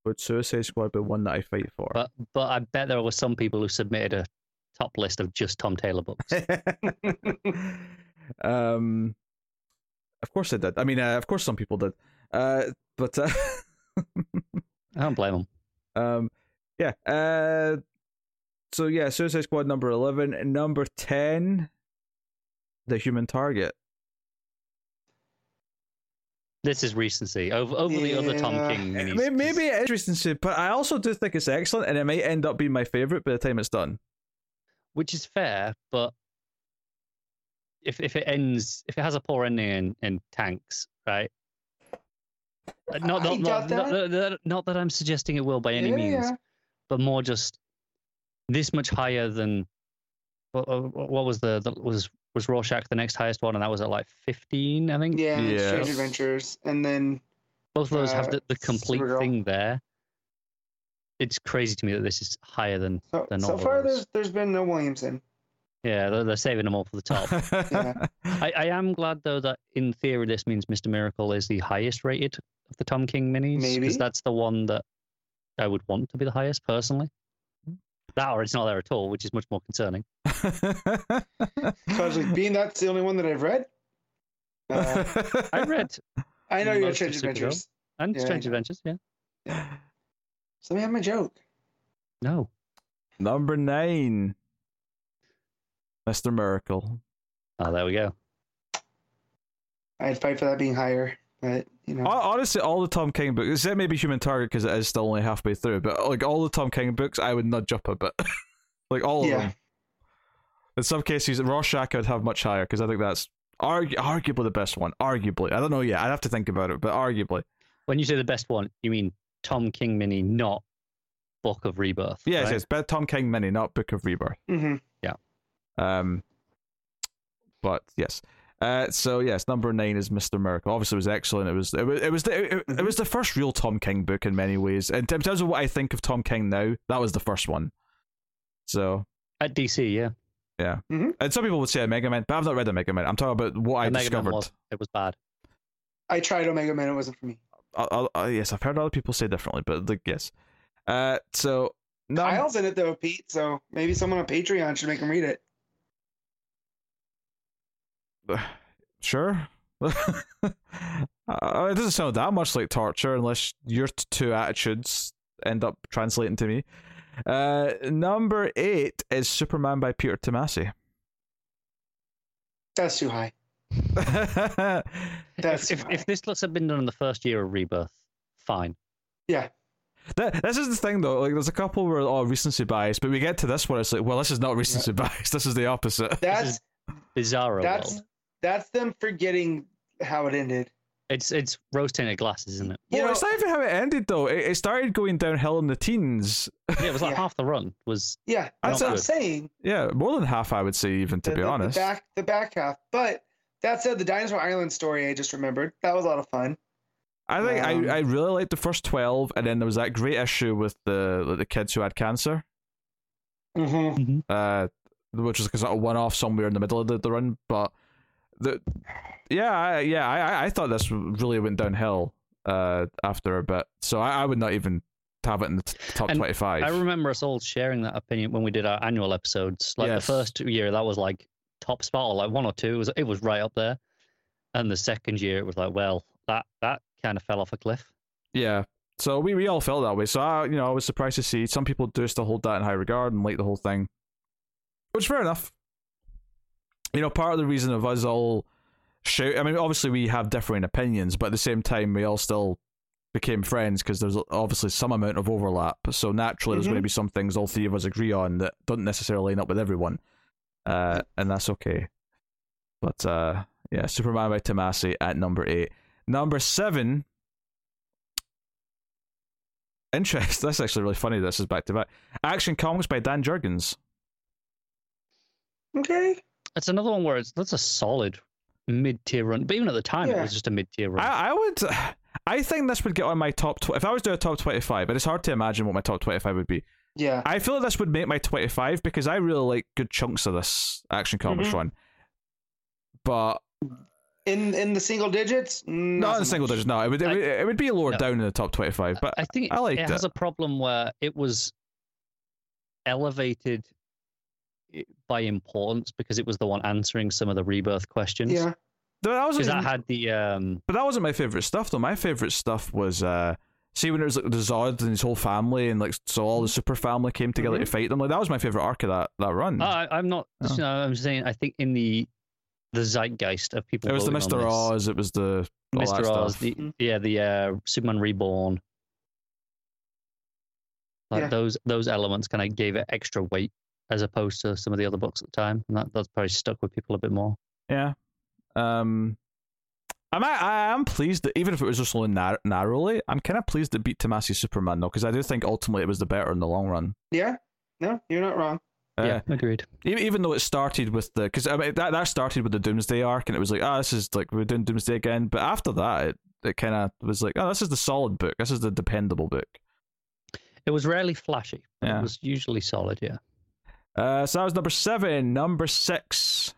Speaker 1: would Suicide Squad be one that I fight for?
Speaker 3: But but I bet there were some people who submitted a top list of just Tom Taylor books.
Speaker 1: um, of course I did. I mean, uh, of course some people did. Uh, but uh,
Speaker 3: I don't blame them.
Speaker 1: um, yeah. Uh, so yeah, Suicide Squad number eleven, number ten, The Human Target.
Speaker 3: This is recency over over the other Tom King
Speaker 1: Uh,
Speaker 3: minis.
Speaker 1: Maybe it is recency, but I also do think it's excellent, and it might end up being my favorite by the time it's done.
Speaker 3: which is fair, but if if it ends, if it has a poor ending in, in tanks, right? Uh, Not not, not, not, not, not that I'm suggesting it will by any
Speaker 2: Yeah,
Speaker 3: means,
Speaker 2: yeah.
Speaker 3: but more just this much higher than what, what was the, the was was Rorschach the next highest one, and that was at like 15, I think.
Speaker 2: Yeah.
Speaker 1: Yeah.
Speaker 2: Strange Adventures, and then
Speaker 3: Both of those have
Speaker 2: uh,
Speaker 3: the, the complete
Speaker 2: Supergirl.
Speaker 3: thing there. It's crazy to me that this is higher than
Speaker 2: so,
Speaker 3: They're
Speaker 2: so far there's there's been no Williamson.
Speaker 3: yeah. They're, they're saving them all for the top.
Speaker 2: Yeah.
Speaker 3: I, I am glad though that in theory this means Mr. Miracle is the highest rated of the Tom King minis. Because that's the one that I would want to be the highest personally. That or it's not there at all, which is much more concerning.
Speaker 2: Because like, being that's the only one that I've read. Uh,
Speaker 3: I read
Speaker 2: I know you're
Speaker 3: Most
Speaker 2: Strange Adventures.
Speaker 3: and
Speaker 2: Yeah,
Speaker 3: Strange
Speaker 2: know.
Speaker 3: Adventures, yeah.
Speaker 2: So let me have my joke.
Speaker 3: No.
Speaker 1: Number nine, Mr. Miracle.
Speaker 3: Oh, there we go.
Speaker 2: I'd fight for that being higher, but you know.
Speaker 1: Honestly, all the Tom King books, except maybe Human Target because it is still only halfway through, but like all the Tom King books, I would nudge up a bit. like all of
Speaker 2: Yeah.
Speaker 1: them. In some cases, Rorschach I'd have much higher because I think that's argu- arguably the best one. Arguably, I don't know yet. I'd have to think about it, but arguably,
Speaker 3: When you say the best one, you mean Tom King mini, not Book of Rebirth.
Speaker 1: yes,
Speaker 3: right?
Speaker 1: yes. But Tom King mini, not Book of Rebirth.
Speaker 2: hmm Yeah.
Speaker 1: Um, but yes. Uh, so yes, number nine is Mister Miracle. Obviously, it was excellent. It was it was it was the, it, it was the first real Tom King book in many ways. In terms of what I think of Tom King now, that was the first one. So
Speaker 3: At DC, yeah. Yeah.
Speaker 1: And some people would say Omega Man, but I've not read Omega Man. I'm talking about what I
Speaker 3: The Mega Man
Speaker 1: discovered.
Speaker 3: was, it was bad.
Speaker 2: I tried Omega Man. It wasn't for me.
Speaker 1: Uh, yes, I've heard other people say differently, but like yes. Uh, so no,
Speaker 2: Kyle's in it though, Pete. So maybe someone on Patreon should make him read it.
Speaker 1: sure. uh, it doesn't sound that much like torture unless your t- two attitudes end up translating to me. Uh, number eight is Superman by Peter Tomasi.
Speaker 2: That's too high. That's
Speaker 3: if, if,
Speaker 2: too
Speaker 3: if
Speaker 2: high.
Speaker 3: this looks had been done in the first year of Rebirth, fine.
Speaker 2: Yeah.
Speaker 1: That, this is the thing though. Like, there's a couple where oh recency bias, but we get to this one, it's like, well, this is not recency bias. This is the opposite.
Speaker 2: That's
Speaker 3: Bizarro
Speaker 2: that's
Speaker 3: world.
Speaker 2: That's them forgetting how it ended.
Speaker 3: It's it's rose tinted glasses, isn't it?
Speaker 2: You
Speaker 1: well,
Speaker 2: know-
Speaker 1: it's not even how it ended though. It, it started going downhill in the teens.
Speaker 3: Yeah, it was like
Speaker 2: Yeah.
Speaker 3: half the run was
Speaker 2: Yeah, that's
Speaker 3: Not
Speaker 2: what I'm saying.
Speaker 1: Yeah, more than half, I would say, even to
Speaker 2: the,
Speaker 1: be
Speaker 2: the-
Speaker 1: honest.
Speaker 2: the back the back half. But that said, the Dinosaur Island story I just remembered that was a lot of fun.
Speaker 1: I think
Speaker 2: Um,
Speaker 1: I, I really liked the first twelve, and then there was that great issue with the like, the kids who had cancer,
Speaker 2: Mm-hmm.
Speaker 1: uh, which was sort of one off somewhere in the middle of the, the run. But the yeah, I, yeah, I I- thought this really went downhill uh after a bit, so I, I would not even have it in the top
Speaker 3: And
Speaker 1: twenty five.
Speaker 3: I remember us all sharing that opinion when we did our annual episodes. Like
Speaker 1: Yes.
Speaker 3: the first year, that was like top spot, or like one or two. It was it was right up there. And the second year, it was like, well, that that kind of fell off a cliff.
Speaker 1: Yeah. So we, we all felt that way. So I, you know, I was surprised to see some people do still hold that in high regard and like the whole thing, which fair enough. You know, part of the reason of us all shout. I mean, obviously we have differing opinions, but at the same time we all still became friends because there's obviously some amount of overlap. So naturally, there's
Speaker 2: Mhm.
Speaker 1: going to be some things all three of us agree on that don't necessarily line up with everyone, uh, and that's okay. But uh, yeah, Superman by Tomasi at number eight. Number seven Interest. That's actually really funny. This is back to back. Action Comics by Dan Jurgens.
Speaker 2: Okay.
Speaker 3: It's another one where it's that's a solid mid tier run. But even at the time, it was just a mid tier run.
Speaker 1: I, I would. I think this would get on my top. Tw- if I was doing a top twenty-five, but it's hard to imagine what my top twenty-five would be.
Speaker 2: Yeah.
Speaker 1: I feel like this would make my twenty-five because I really like good chunks of this Action Comics
Speaker 2: Mhm.
Speaker 1: run. But
Speaker 2: In in the single digits? Not,
Speaker 1: not
Speaker 2: so
Speaker 1: in single digits. No, it would. It,
Speaker 3: I-
Speaker 1: would, it would be lower
Speaker 3: No.
Speaker 1: down in the top twenty-five. But
Speaker 3: I think
Speaker 1: I liked
Speaker 3: it has
Speaker 1: it.
Speaker 3: a problem where it was elevated i- by importance because it was the one answering some of the rebirth questions.
Speaker 2: Yeah.
Speaker 1: that wasn't.
Speaker 3: Because that had the um
Speaker 1: But that wasn't my favorite stuff though. My favorite stuff was uh see when it was like the Zod and his whole family and like so all the super family came together to fight them. Like that was my favorite arc of that that run.
Speaker 3: I, I'm not.
Speaker 1: Oh.
Speaker 3: You know, I'm saying I think in the the zeitgeist of people.
Speaker 1: it was the
Speaker 3: voting on
Speaker 1: Mister
Speaker 3: this,
Speaker 1: Oz. It was the
Speaker 3: Mr. Oz,
Speaker 1: stuff.
Speaker 3: the, yeah, the uh, Superman Reborn. Like
Speaker 2: Yeah.
Speaker 3: those those elements kind of gave it extra weight as opposed to some of the other books at the time, and that that's probably stuck with people a bit more.
Speaker 1: Yeah. Um. I'm I, I am pleased that even if it was just only nar- narrowly, I'm kind of pleased it beat Tomasi Superman though because I do think ultimately it was the better in the long run.
Speaker 2: Yeah. No, you're not wrong.
Speaker 1: Uh,
Speaker 3: yeah, agreed.
Speaker 1: Even though it started with the because I mean that that started with the Doomsday arc and it was like ah this is like we're doing Doomsday again but after that it, it kind of was like oh this is the solid book this is the dependable book
Speaker 3: It was rarely flashy. But
Speaker 1: Yeah.
Speaker 3: It was usually solid. Yeah.
Speaker 1: Uh, so that was number seven number six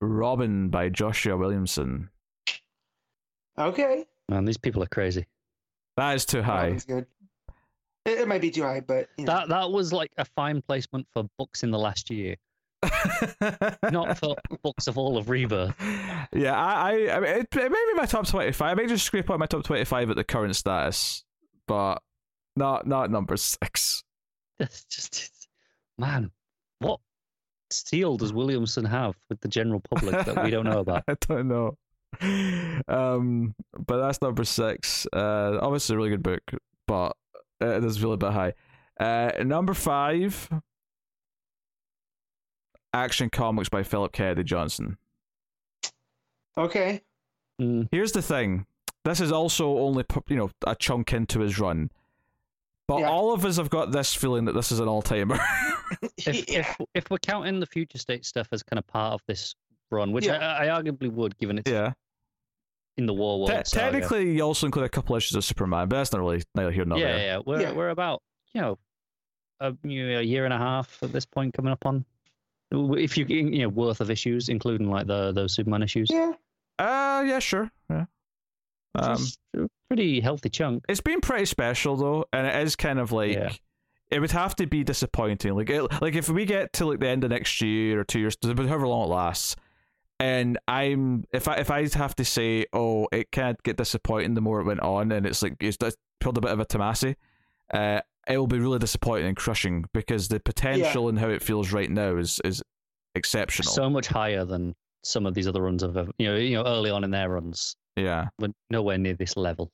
Speaker 1: Robin by Joshua Williamson
Speaker 2: Okay.
Speaker 3: Man, these people are crazy.
Speaker 1: that is too high
Speaker 2: Robin's good. It, it might be too high, but you know.
Speaker 3: That that was like a fine placement for books in the last year, not for books of all of Rebirth.
Speaker 1: yeah I I, I mean, it, it may be my top twenty five I may just scrape out my top twenty five at the current status but not not number six
Speaker 3: It's just, it's- man, what seal does Williamson have with the general public that we don't know about?
Speaker 1: I don't know. Um, but that's number six. Uh, obviously a really good book, but it is really a bit high. Uh, number five. Action Comics by Philip Kennedy Johnson.
Speaker 2: Okay.
Speaker 3: Mm,
Speaker 1: Here's the thing. This is also only you know a chunk into his run, but
Speaker 2: Yeah.
Speaker 1: all of us have got this feeling that this is an all timer.
Speaker 3: if,
Speaker 2: yeah.
Speaker 3: if if we're counting the future state stuff as kind of part of this run, which
Speaker 2: Yeah.
Speaker 3: I, I arguably would, given it's
Speaker 1: yeah.
Speaker 3: in the war world.
Speaker 1: Te- technically, you also include a couple issues of Superman, but that's not really neither here nor
Speaker 3: yeah,
Speaker 1: there.
Speaker 3: yeah, we're
Speaker 2: Yeah.
Speaker 3: we're about you know a, a year and a half at this point coming up on. If you you know worth of issues, including like the those Superman issues,
Speaker 2: yeah.
Speaker 1: Uh, yeah, sure. Yeah. Um,
Speaker 3: Which is a pretty healthy chunk.
Speaker 1: it's been pretty special though, and it is kind of like
Speaker 3: Yeah.
Speaker 1: It would have to be disappointing. Like, it, like if we get to like the end of next year or two years, but however long it lasts, and I'm if I if I have to say, oh, it can't get disappointing the more it went on, and it's like it's, it's pulled a bit of a Tomasi, uh, it will be really disappointing and crushing because the potential and how it feels right now is is exceptional.
Speaker 3: So much higher than some of these other runs of you know you know early on in their runs,
Speaker 1: yeah.
Speaker 3: but nowhere near this level.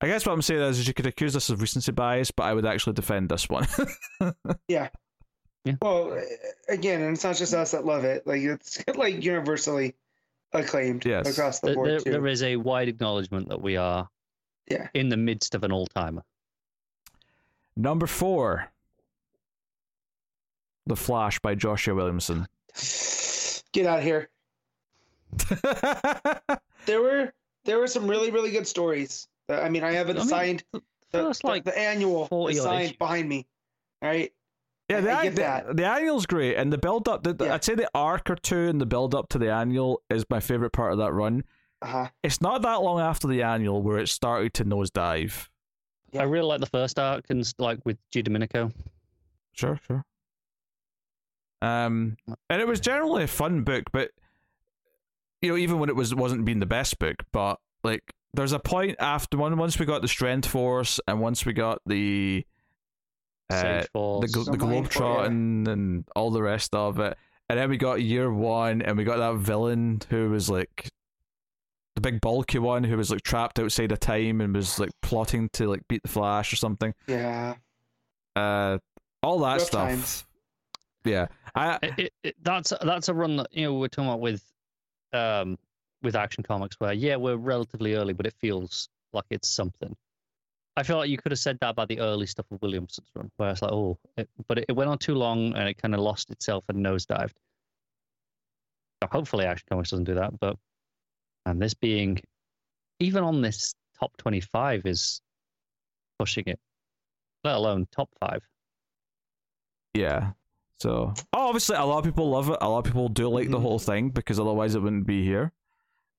Speaker 1: I guess what I'm saying is, is you could accuse us of recency bias, but I would actually defend this one. Yeah.
Speaker 2: Well, uh, again, and it's not just us that love it. Like it's like universally acclaimed
Speaker 1: Yes.
Speaker 2: across the board
Speaker 3: there,
Speaker 2: too.
Speaker 3: there is a wide acknowledgement that we are
Speaker 2: Yeah.
Speaker 3: in the midst of an all timer.
Speaker 1: Number four, The Flash by Joshua Williamson.
Speaker 2: Get out of here. There were there were some really really good stories. Uh, I mean, I have it
Speaker 3: I mean,
Speaker 2: signed.
Speaker 3: The
Speaker 2: The,
Speaker 3: first
Speaker 2: the-
Speaker 3: like
Speaker 2: the annual is signed behind me. All right.
Speaker 1: yeah, the,
Speaker 2: I
Speaker 1: the, the annual's great, and the build up. The,
Speaker 2: Yeah.
Speaker 1: I'd say the arc or two and the build up to the annual is my favorite part of that run.
Speaker 2: Uh huh.
Speaker 1: It's not that long after the annual where it started to nosedive.
Speaker 2: Yeah.
Speaker 3: I really like the first arc and like with Giandomenico.
Speaker 1: Sure, sure. Um, and it was generally a fun book, but you know, even when it was wasn't being the best book, but like there's a point after one once we got the Strength Force and once we got the uh,
Speaker 3: Sage
Speaker 1: the the
Speaker 2: Some Mind Force, yeah.
Speaker 1: And all the rest of it, and then we got Year One, and we got that villain who was like the big bulky one who was like trapped outside of time and was like plotting to like beat the Flash or something
Speaker 2: Yeah.
Speaker 1: uh all that
Speaker 2: Rough
Speaker 1: stuff
Speaker 2: times.
Speaker 1: yeah i
Speaker 3: It- it- it- that's that's a run that you know we're talking about with um with action comics where yeah we're relatively early but it feels like it's something. I feel like you could have said that about the early stuff of williamson's run where it's like oh it, but it, it went on too long and it kind of lost itself and nosedived. So hopefully action comics doesn't do that but and this being even on this top 25 is pushing it let alone top five.
Speaker 1: Yeah so oh, obviously a lot of people love it. A lot of people do like the
Speaker 2: Mhm.
Speaker 1: whole thing because otherwise it wouldn't be here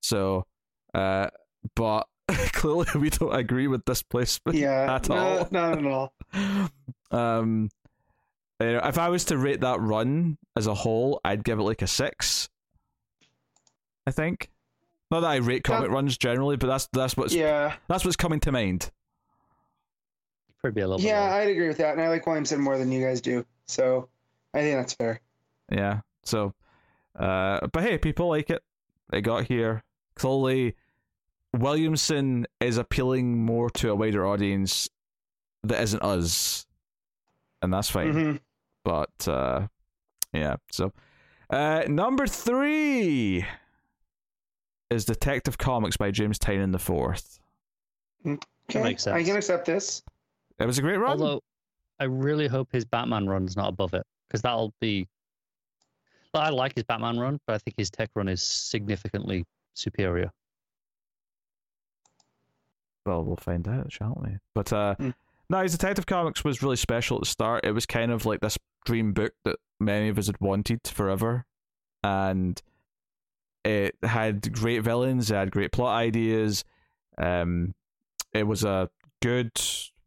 Speaker 1: so uh but clearly we don't agree with this placement
Speaker 2: Yeah.
Speaker 1: at
Speaker 2: no,
Speaker 1: all
Speaker 2: Not at all.
Speaker 1: um you know, if i was to rate that run as a whole i'd give it like a six i think not that i rate comic runs generally but that's that's what's
Speaker 2: Yeah.
Speaker 1: that's what's coming to mind
Speaker 3: probably a little
Speaker 2: Yeah,
Speaker 3: lower.
Speaker 2: I'd agree with that, and I like Williamson more than you guys do. So I think that's fair.
Speaker 1: Yeah. So, uh, but hey, people like it. They got here. Clearly, Williamson is appealing more to a wider audience that isn't us, and that's fine.
Speaker 2: hmm
Speaker 1: But uh, yeah. So, uh, number three is Detective Comics by James Tynion the Fourth.
Speaker 2: Okay.
Speaker 3: makes
Speaker 2: I
Speaker 3: sense.
Speaker 2: can accept this.
Speaker 1: It was a great run.
Speaker 3: Although I really hope his Batman run's not above it because that'll be. I like his Batman run, but I think his tech run is significantly superior.
Speaker 1: Well, we'll find out, shan't we? But uh,
Speaker 2: Hmm.
Speaker 1: no, his Detective Comics was really special at the start. It was kind of like this dream book that many of us had wanted forever, and it had great villains. It had great plot ideas. Um, it was a good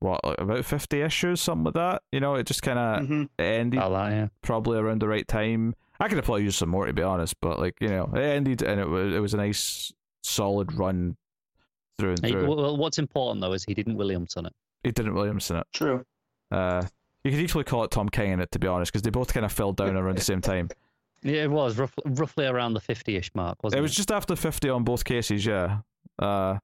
Speaker 1: what like about fifty issues, something like that. You know, it just kind of
Speaker 2: hmm
Speaker 1: ended
Speaker 3: yeah.
Speaker 1: probably around the right time. I could have probably used some more to be honest, but like you know, it ended and it was it was a nice solid run through and
Speaker 3: He-
Speaker 1: through.
Speaker 3: well, what's important though is he didn't Williamson it.
Speaker 1: He didn't Williamson it.
Speaker 2: True.
Speaker 1: Uh, you could equally call it Tom King in it, to be honest, because they both kind of fell down around the same time.
Speaker 3: Yeah, it was roughly, roughly around the fifty-ish mark, wasn't
Speaker 1: It
Speaker 3: it?
Speaker 1: was just after 50 on both cases, yeah. Uh,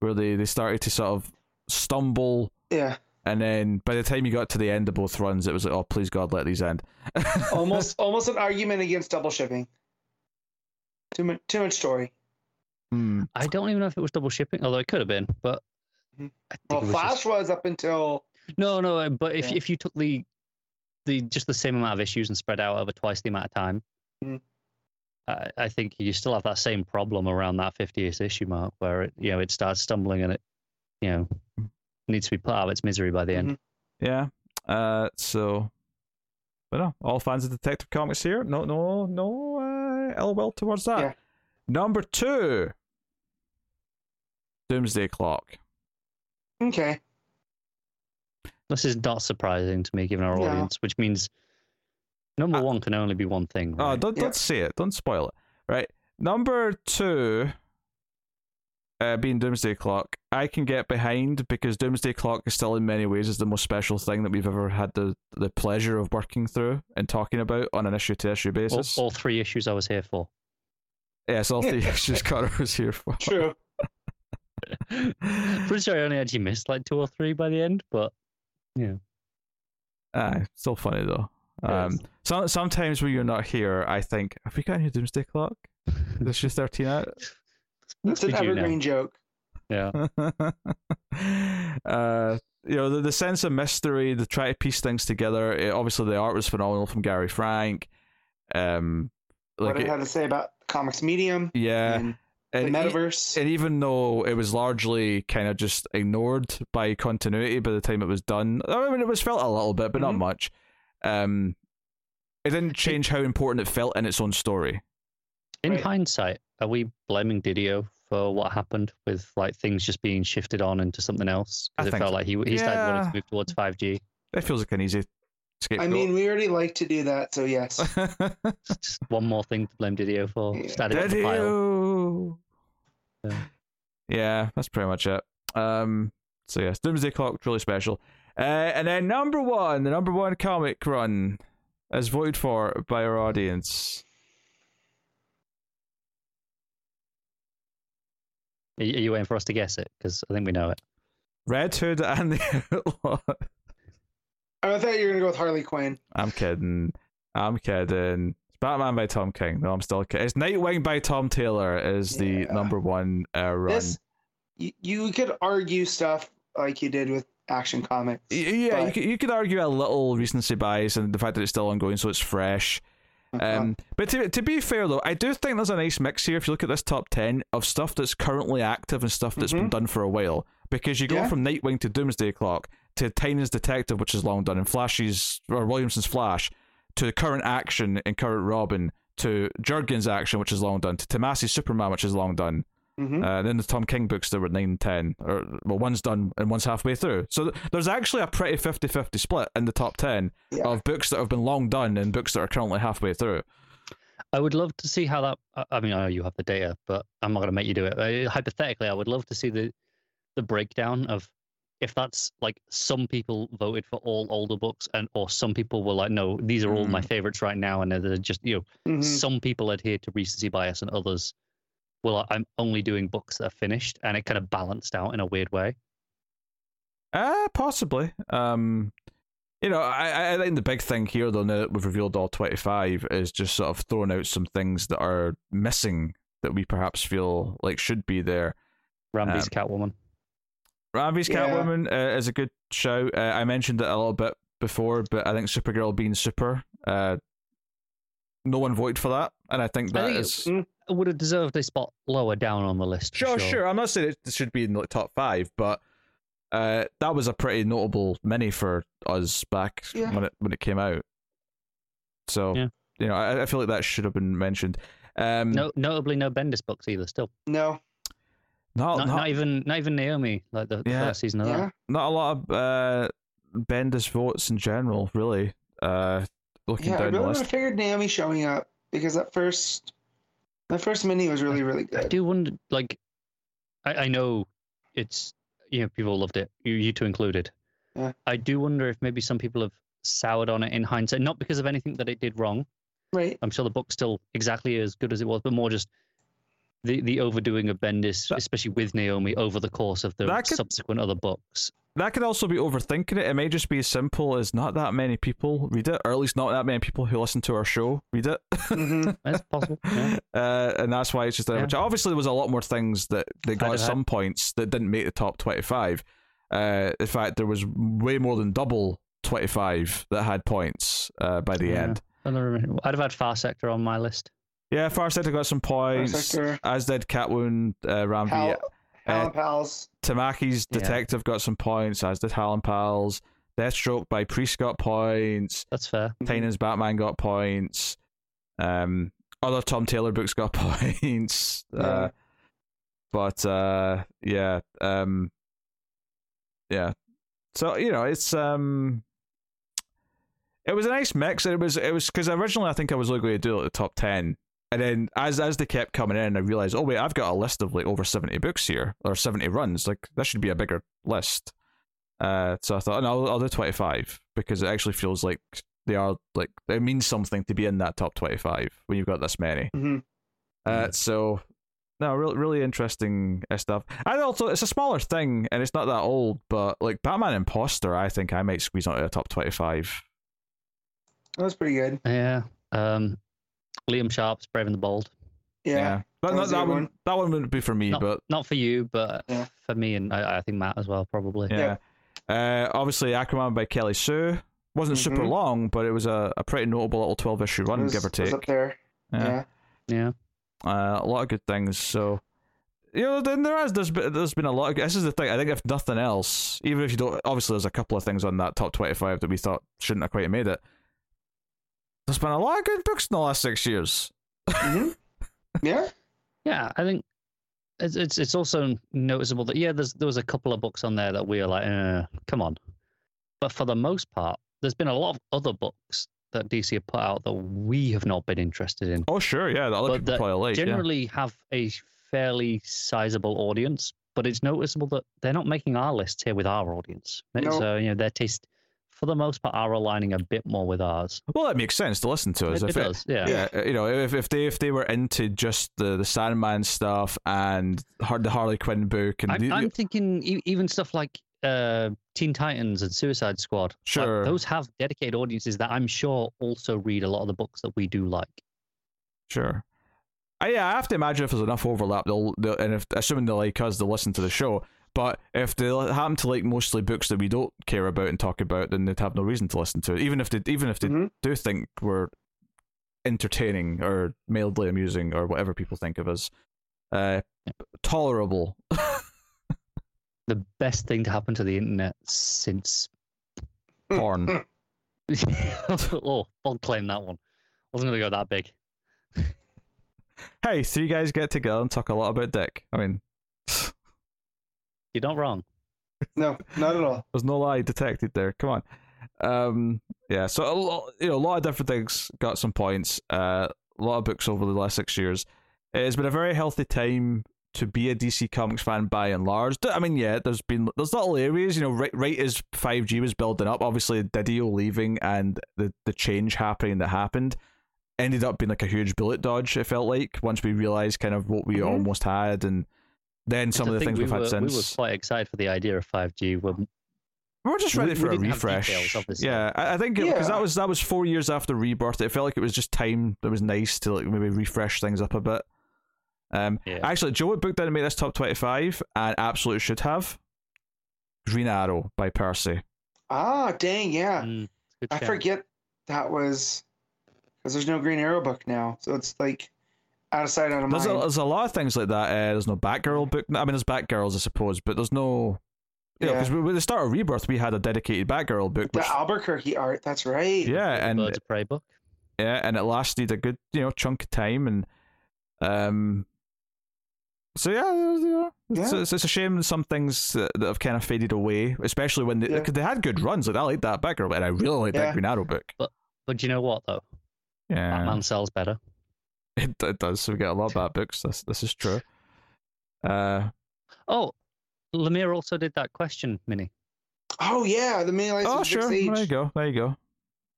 Speaker 1: where they, they started to sort of stumble
Speaker 2: Yeah.
Speaker 1: And then by the time you got to the end of both runs, it was like, oh please God, let these end.
Speaker 2: almost almost an argument against double shipping. Too much too much story.
Speaker 1: Hmm.
Speaker 3: I don't even know if it was double shipping, although it could have been. But
Speaker 2: Mhm.
Speaker 3: I think
Speaker 2: Well,
Speaker 3: was
Speaker 2: Flash
Speaker 3: just-
Speaker 2: was up until
Speaker 3: no, no. But if
Speaker 2: Yeah.
Speaker 3: if you took the the just the same amount of issues and spread out over twice the amount of time,
Speaker 2: Mhm.
Speaker 3: I, I think you still have that same problem around that 50th issue mark, where it you know it starts stumbling and it you know needs to be put out of its misery by the end.
Speaker 2: Mhm.
Speaker 1: Yeah. Uh. So, but no, all fans of Detective Comics here. No, no, no. Uh, ill will towards that.
Speaker 2: Yeah.
Speaker 1: Number two. Doomsday Clock.
Speaker 2: okay.
Speaker 3: This is not surprising to me, given our
Speaker 2: No.
Speaker 3: audience, which means number
Speaker 1: Uh,
Speaker 3: one can only be one thing.
Speaker 1: Oh, don't
Speaker 2: Yeah.
Speaker 1: don't say it. Don't spoil it. Right. Number two. Uh, being Doomsday Clock, I can get behind because Doomsday Clock is still in many ways is the most special thing that we've ever had the the pleasure of working through and talking about on an issue to issue basis.
Speaker 3: all three issues I was here for.
Speaker 1: Yes, all three issues Connor was here for.
Speaker 2: True.
Speaker 3: Pretty sure I only actually missed like two or three by the end, but yeah.
Speaker 1: Aye, still funny though. Um,
Speaker 2: Yes.
Speaker 1: so, sometimes when you're not here, I think, have we got any Doomsday Clock? This Is issue 13 out?
Speaker 2: It's an
Speaker 3: Did you know?
Speaker 2: evergreen joke.
Speaker 3: Yeah.
Speaker 1: uh, you know, the, the sense of mystery, the try to piece things together. It, obviously, the art was phenomenal from Gary Frank. Um, like,
Speaker 2: what it
Speaker 1: it-
Speaker 2: had to say about comics medium
Speaker 1: yeah,
Speaker 2: and the
Speaker 1: and e-
Speaker 2: metaverse.
Speaker 1: and even though it was largely kind of just ignored by continuity by the time it was done, I mean, it was felt a little bit, but not
Speaker 2: Mhm.
Speaker 1: much. Um, it didn't change how important it felt in its own story.
Speaker 3: In
Speaker 2: Right.
Speaker 3: hindsight, are we blaming Didio for what happened with like things just being shifted on into something else? Because it felt
Speaker 1: so.
Speaker 3: like he he started wanting to move towards 5G.
Speaker 1: It feels like an easy scapegoat.
Speaker 2: I mean, we already like to do that, so yes.
Speaker 3: Just one more thing to blame Didio for.
Speaker 2: Yeah.
Speaker 3: Just add it to the pile. Yeah.
Speaker 1: Yeah, that's pretty much it. Um, so yes, Doomsday Clock really special. Uh, and then number one, the number one comic run, as voted for by our audience.
Speaker 3: Are you are you waiting for us to guess it? Because I think we know it.
Speaker 1: Red Hood and the Outlaw.
Speaker 2: I thought you were gonna go with Harley Quinn.
Speaker 1: I'm kidding. I'm kidding. It's Batman by Tom King. No, I'm still kidding. It's Nightwing by Tom Taylor is the
Speaker 2: Yeah.
Speaker 1: number one uh, run.
Speaker 2: This, you, you could argue stuff like you did with Action Comics.
Speaker 1: Y- yeah, you could, you could argue a little recency bias and the fact that it's still ongoing, so it's fresh. Um, but to, to be fair though, I do think there's a nice mix here. If you look at this top ten of stuff that's currently active and stuff that's been
Speaker 2: Mhm.
Speaker 1: done for a while, because you go
Speaker 2: Yeah.
Speaker 1: from Nightwing to Doomsday Clock to Tynion's Detective, which is long done, and Flash's or Williamson's Flash, to current action and current Robin, to Jurgens' action, which is long done, to Tomasi's Superman, which is long done.
Speaker 2: Mhm.
Speaker 1: Uh, then the Tom King books that were 9 and 10, or well, one's done and one's halfway through. So th- there's actually a pretty 50 50 split in the top 10
Speaker 2: Yeah.
Speaker 1: of books that have been long done and books that are currently halfway through.
Speaker 3: I would love to see how that. I- I mean, I know you have the data, but I'm not going to make you do it. Uh, Hypothetically, I would love to see the the breakdown of if that's like some people voted for all older books, and or some people were like, no, these are all my favorites right now, and they're just you know,
Speaker 2: Mhm.
Speaker 3: some people adhere to recency bias, and others, well, I'm only doing books that are finished, and it kind of balanced out in a weird way.
Speaker 1: Uh, possibly. Um, you know, I, I think the big thing here, though, now that we've revealed all 25, is just sort of throwing out some things that are missing that we perhaps feel like should be there.
Speaker 3: Ram V's
Speaker 1: Um,
Speaker 3: Catwoman.
Speaker 1: Ram V's
Speaker 2: Yeah.
Speaker 1: Catwoman uh, is a good show. Uh, I mentioned it a little bit before, but I think Supergirl being super, uh, no one voted for that, and I think
Speaker 3: I think it-
Speaker 1: is
Speaker 2: Mm.
Speaker 3: It would have deserved a spot lower down on the list. for
Speaker 1: sure, sure. I'm not saying it should be in the top five, but uh, that was a pretty notable mini for us back
Speaker 2: Yeah.
Speaker 1: when it when it came out. So
Speaker 3: Yeah.
Speaker 1: you know, I, I feel like that should have been mentioned. Um,
Speaker 3: No, notably no Bendis books either. Still,
Speaker 2: No.
Speaker 1: not
Speaker 3: not,
Speaker 1: not,
Speaker 3: not even not even Naomi, like the, the
Speaker 1: Yeah.
Speaker 3: first season of
Speaker 2: Yeah.
Speaker 3: that.
Speaker 1: not a lot of uh, Bendis votes in general, really. Uh, looking
Speaker 2: Yeah, I really
Speaker 1: the
Speaker 2: would
Speaker 1: list.
Speaker 2: have figured Naomi showing up because that first that first mini was really, really good.
Speaker 3: I do wonder, like, I, I know it's you know people loved it, you, you two included.
Speaker 2: Yeah.
Speaker 3: I do wonder if maybe some people have soured on it in hindsight, not because of anything that it did wrong.
Speaker 2: Right.
Speaker 3: I'm sure the book's still exactly as good as it was, but more just the the overdoing of Bendis,
Speaker 1: That-
Speaker 3: especially with Naomi, over the course of the
Speaker 1: could-
Speaker 3: subsequent other books.
Speaker 1: That could also be overthinking it. It may just be as simple as not that many people read it, or at least not that many people who listen to our show read it.
Speaker 2: hmm
Speaker 3: That's possible. Yeah.
Speaker 1: uh, and that's why it's just
Speaker 3: Yeah.
Speaker 1: which obviously there was a lot more things that they got at
Speaker 3: have
Speaker 1: some points that didn't make the top 25 uh, in fact there was way more than double 25 that had points uh, by the
Speaker 3: Yeah.
Speaker 1: end
Speaker 3: I don't remember. I'd have had Far Sector on my list.
Speaker 1: Yeah Far Sector got some points
Speaker 2: Sector.
Speaker 1: as did Catwoman uh, Ram V
Speaker 2: Hal,
Speaker 1: uh,
Speaker 2: Hal Pals.
Speaker 1: Tamaki's
Speaker 3: Yeah.
Speaker 1: Detective got some points as did Hal and Pals Deathstroke by Priest got points
Speaker 3: That's fair.
Speaker 1: Tynion's Batman got points. Um, other Tom Taylor books got points. Uh, but uh, yeah, um, yeah. So you know, it's um, it was a nice mix. It was it was because originally I think I was looking going to do like the top ten, and then as as they kept coming in, I realized, oh wait, I've got a list of like over seventy books here or seventy runs. Like that should be a bigger list. Uh, so I thought, no, I'll, I'll do twenty five because it actually feels like they are like it means something to be in that top twenty five when you've got this many.
Speaker 2: Mhm.
Speaker 1: Uh, so no, really, really interesting stuff. And also, it's a smaller thing, and it's not that old. But like Batman Imposter, I think I might squeeze onto the top twenty-five.
Speaker 2: That was pretty good.
Speaker 3: Yeah. Um, Liam Sharp's Brave and the Bold.
Speaker 2: Yeah.
Speaker 1: but
Speaker 2: that
Speaker 1: not
Speaker 2: was a
Speaker 1: that one.
Speaker 2: one.
Speaker 1: That one wouldn't be for me,
Speaker 3: Not,
Speaker 1: but
Speaker 3: not for you, but
Speaker 2: Yeah.
Speaker 3: for me and I, I think Matt as well, probably.
Speaker 1: yeah. Uh, obviously, Aquaman by Kelly Sue wasn't super
Speaker 2: Mhm.
Speaker 1: long, but it was a, a pretty notable little twelve-issue run,
Speaker 2: It was-
Speaker 1: give or
Speaker 2: it was
Speaker 1: take.
Speaker 2: up there.
Speaker 1: Yeah.
Speaker 2: Yeah.
Speaker 3: Yeah.
Speaker 1: Uh, a lot of good things. So, you know, then there has there's been, there's been a lot. Of, this is the thing. I think if nothing else, even if you don't, obviously there's a couple of things on that top twenty five that we thought shouldn't have quite made it. There's been a lot of good books in the last six years.
Speaker 2: hmm Yeah.
Speaker 3: Yeah, I think it's it's it's also noticeable that yeah, there's there was a couple of books on there that we were like, uh, come on. But for the most part, there's been a lot of other books that DC have put out that we have not been interested in.
Speaker 1: Oh sure, yeah, the other
Speaker 3: But
Speaker 1: people
Speaker 3: that
Speaker 1: probably like. yeah.
Speaker 3: Generally have a fairly sizable audience, but it's noticeable that they're not making our lists here with our audience.
Speaker 2: No.
Speaker 3: So you know their taste, for the most part, are aligning a bit more with ours.
Speaker 1: Well, that makes sense to listen to us.
Speaker 3: It,
Speaker 1: if
Speaker 3: it does, yeah.
Speaker 1: yeah, you know, if if they if they were into just the the Sandman stuff and Har- the Harley Quinn book and
Speaker 3: I'm,
Speaker 1: the,
Speaker 3: I'm thinking even stuff like uh, Teen Titans and Suicide Squad. like,
Speaker 1: Sure.
Speaker 3: those have dedicated audiences that I'm sure also read a lot of the books that we do like.
Speaker 1: Sure. Uh, yeah, I have to imagine if there's enough overlap, they'll, they'll and if assuming they like us, they'll listen to the show. But if they happen to like mostly books that we don't care about and talk about, then they'd have no reason to listen to it. Even if they even if they
Speaker 2: Mhm.
Speaker 1: do think we're entertaining or mildly amusing or whatever people think of us, uh, tolerable.
Speaker 3: The best thing to happen to the internet since
Speaker 1: Porn.
Speaker 3: oh, I'll claim that one. I Wasn't gonna go that big.
Speaker 1: hey, three guys get together and talk a lot about dick. I mean,
Speaker 3: You're not wrong.
Speaker 2: No, not at all.
Speaker 1: There's no lie detected there. Come on. Um, yeah, so a lot, you know, a lot of different things got some points. Uh, a lot of books over the last six years. It's been a very healthy time to be a DC Comics fan by and large. I mean, yeah, there's been there's little areas, you know, right right as five G was building up. Obviously, Didio leaving and the the change happening that happened ended up being like a huge bullet dodge. It felt like once we realized kind of what we
Speaker 2: Mhm.
Speaker 1: almost had, and then some of the things
Speaker 3: we
Speaker 1: we've
Speaker 3: were,
Speaker 1: had since.
Speaker 3: We were quite excited for the idea of 5G. When
Speaker 1: We're just ready
Speaker 3: we
Speaker 1: for a refresh.
Speaker 3: details,
Speaker 1: yeah, I, I think because
Speaker 2: Yeah.
Speaker 1: that was that was four years after Rebirth. It felt like it was just time that was nice to like maybe refresh things up a bit. Um,
Speaker 3: Yeah.
Speaker 1: actually, Joe book didn't make this top twenty-five, and absolutely should have. Green Arrow by Percy.
Speaker 2: Ah, dang, yeah.
Speaker 3: Mm,
Speaker 2: I forget that was because there's no Green Arrow book now, so it's like out of sight, out of
Speaker 1: There's a, there's a lot of things like that. Uh, there's no Batgirl book. I mean, there's Batgirls, I suppose, but there's no. You know,
Speaker 2: Yeah.
Speaker 1: because with the start of Rebirth, we had a dedicated Batgirl book.
Speaker 2: the
Speaker 1: Which,
Speaker 2: Albuquerque art. That's right.
Speaker 1: yeah, and
Speaker 3: Birds of Prey book.
Speaker 1: yeah, and it lasted a good you know chunk of time, and um, so yeah, you know, it's,
Speaker 2: Yeah.
Speaker 1: it's, it's a shame some things that, that have kind of faded away, especially when they
Speaker 2: Yeah.
Speaker 1: they had good runs. Like I like that Batgirl, and I really like that
Speaker 2: Yeah.
Speaker 1: Green Arrow book.
Speaker 3: But do you know what though?
Speaker 1: Yeah,
Speaker 3: Batman sells better.
Speaker 1: It, it does. So we get a lot of bad books. This this is true. Uh,
Speaker 3: Oh, Lemire also did that question mini.
Speaker 2: Oh yeah, the mini license
Speaker 1: oh
Speaker 2: Big
Speaker 1: sure,
Speaker 2: Sage.
Speaker 1: there you go, there you go.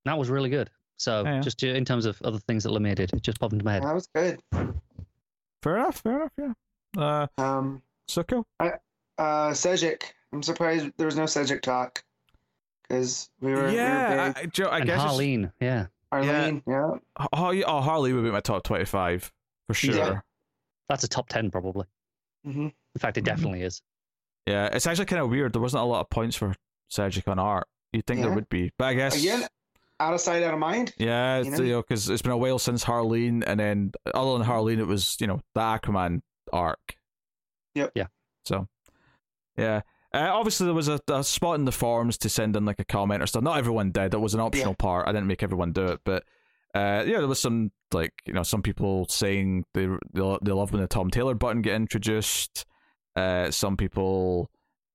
Speaker 3: That was really good. So
Speaker 1: Yeah, yeah.
Speaker 3: just in terms of other things that Lemire did, it just popped into my head.
Speaker 2: That was good.
Speaker 1: Fair enough. Fair enough. Yeah. Uh,
Speaker 2: Um,
Speaker 1: so cool.
Speaker 2: uh, Sejic. I'm surprised there was no Sejic talk because we were.
Speaker 1: yeah,
Speaker 2: we were
Speaker 1: I,
Speaker 2: big.
Speaker 1: I, Joe, I
Speaker 3: and
Speaker 1: guess. it's-
Speaker 3: Harleen, yeah.
Speaker 2: Harleen. Yeah.
Speaker 1: Oh, yeah, oh, Harley would be my top twenty-five for sure.
Speaker 2: Yeah.
Speaker 1: Yeah,
Speaker 3: That's a top 10 probably.
Speaker 2: hmm
Speaker 3: In fact, it
Speaker 1: Mhm.
Speaker 3: definitely is.
Speaker 1: Yeah, it's actually kind of weird. There wasn't a lot of points for Sejic on art. You'd think there would be, but I guess
Speaker 2: Again, out of sight, out of mind.
Speaker 1: Yeah,
Speaker 2: You know?
Speaker 1: you know, because it's been a while since Harleen, and then other than Harleen, it was you know the Aquaman arc.
Speaker 2: Yep.
Speaker 3: Yeah.
Speaker 1: So, yeah. Uh, obviously, there was a, a spot in the forums to send in like a comment or stuff. Not everyone did. It was an optional part. I didn't make everyone do it, but uh, yeah, there was some like you know some people saying they they, they love when the Tom Taylor button get introduced. Uh, some people.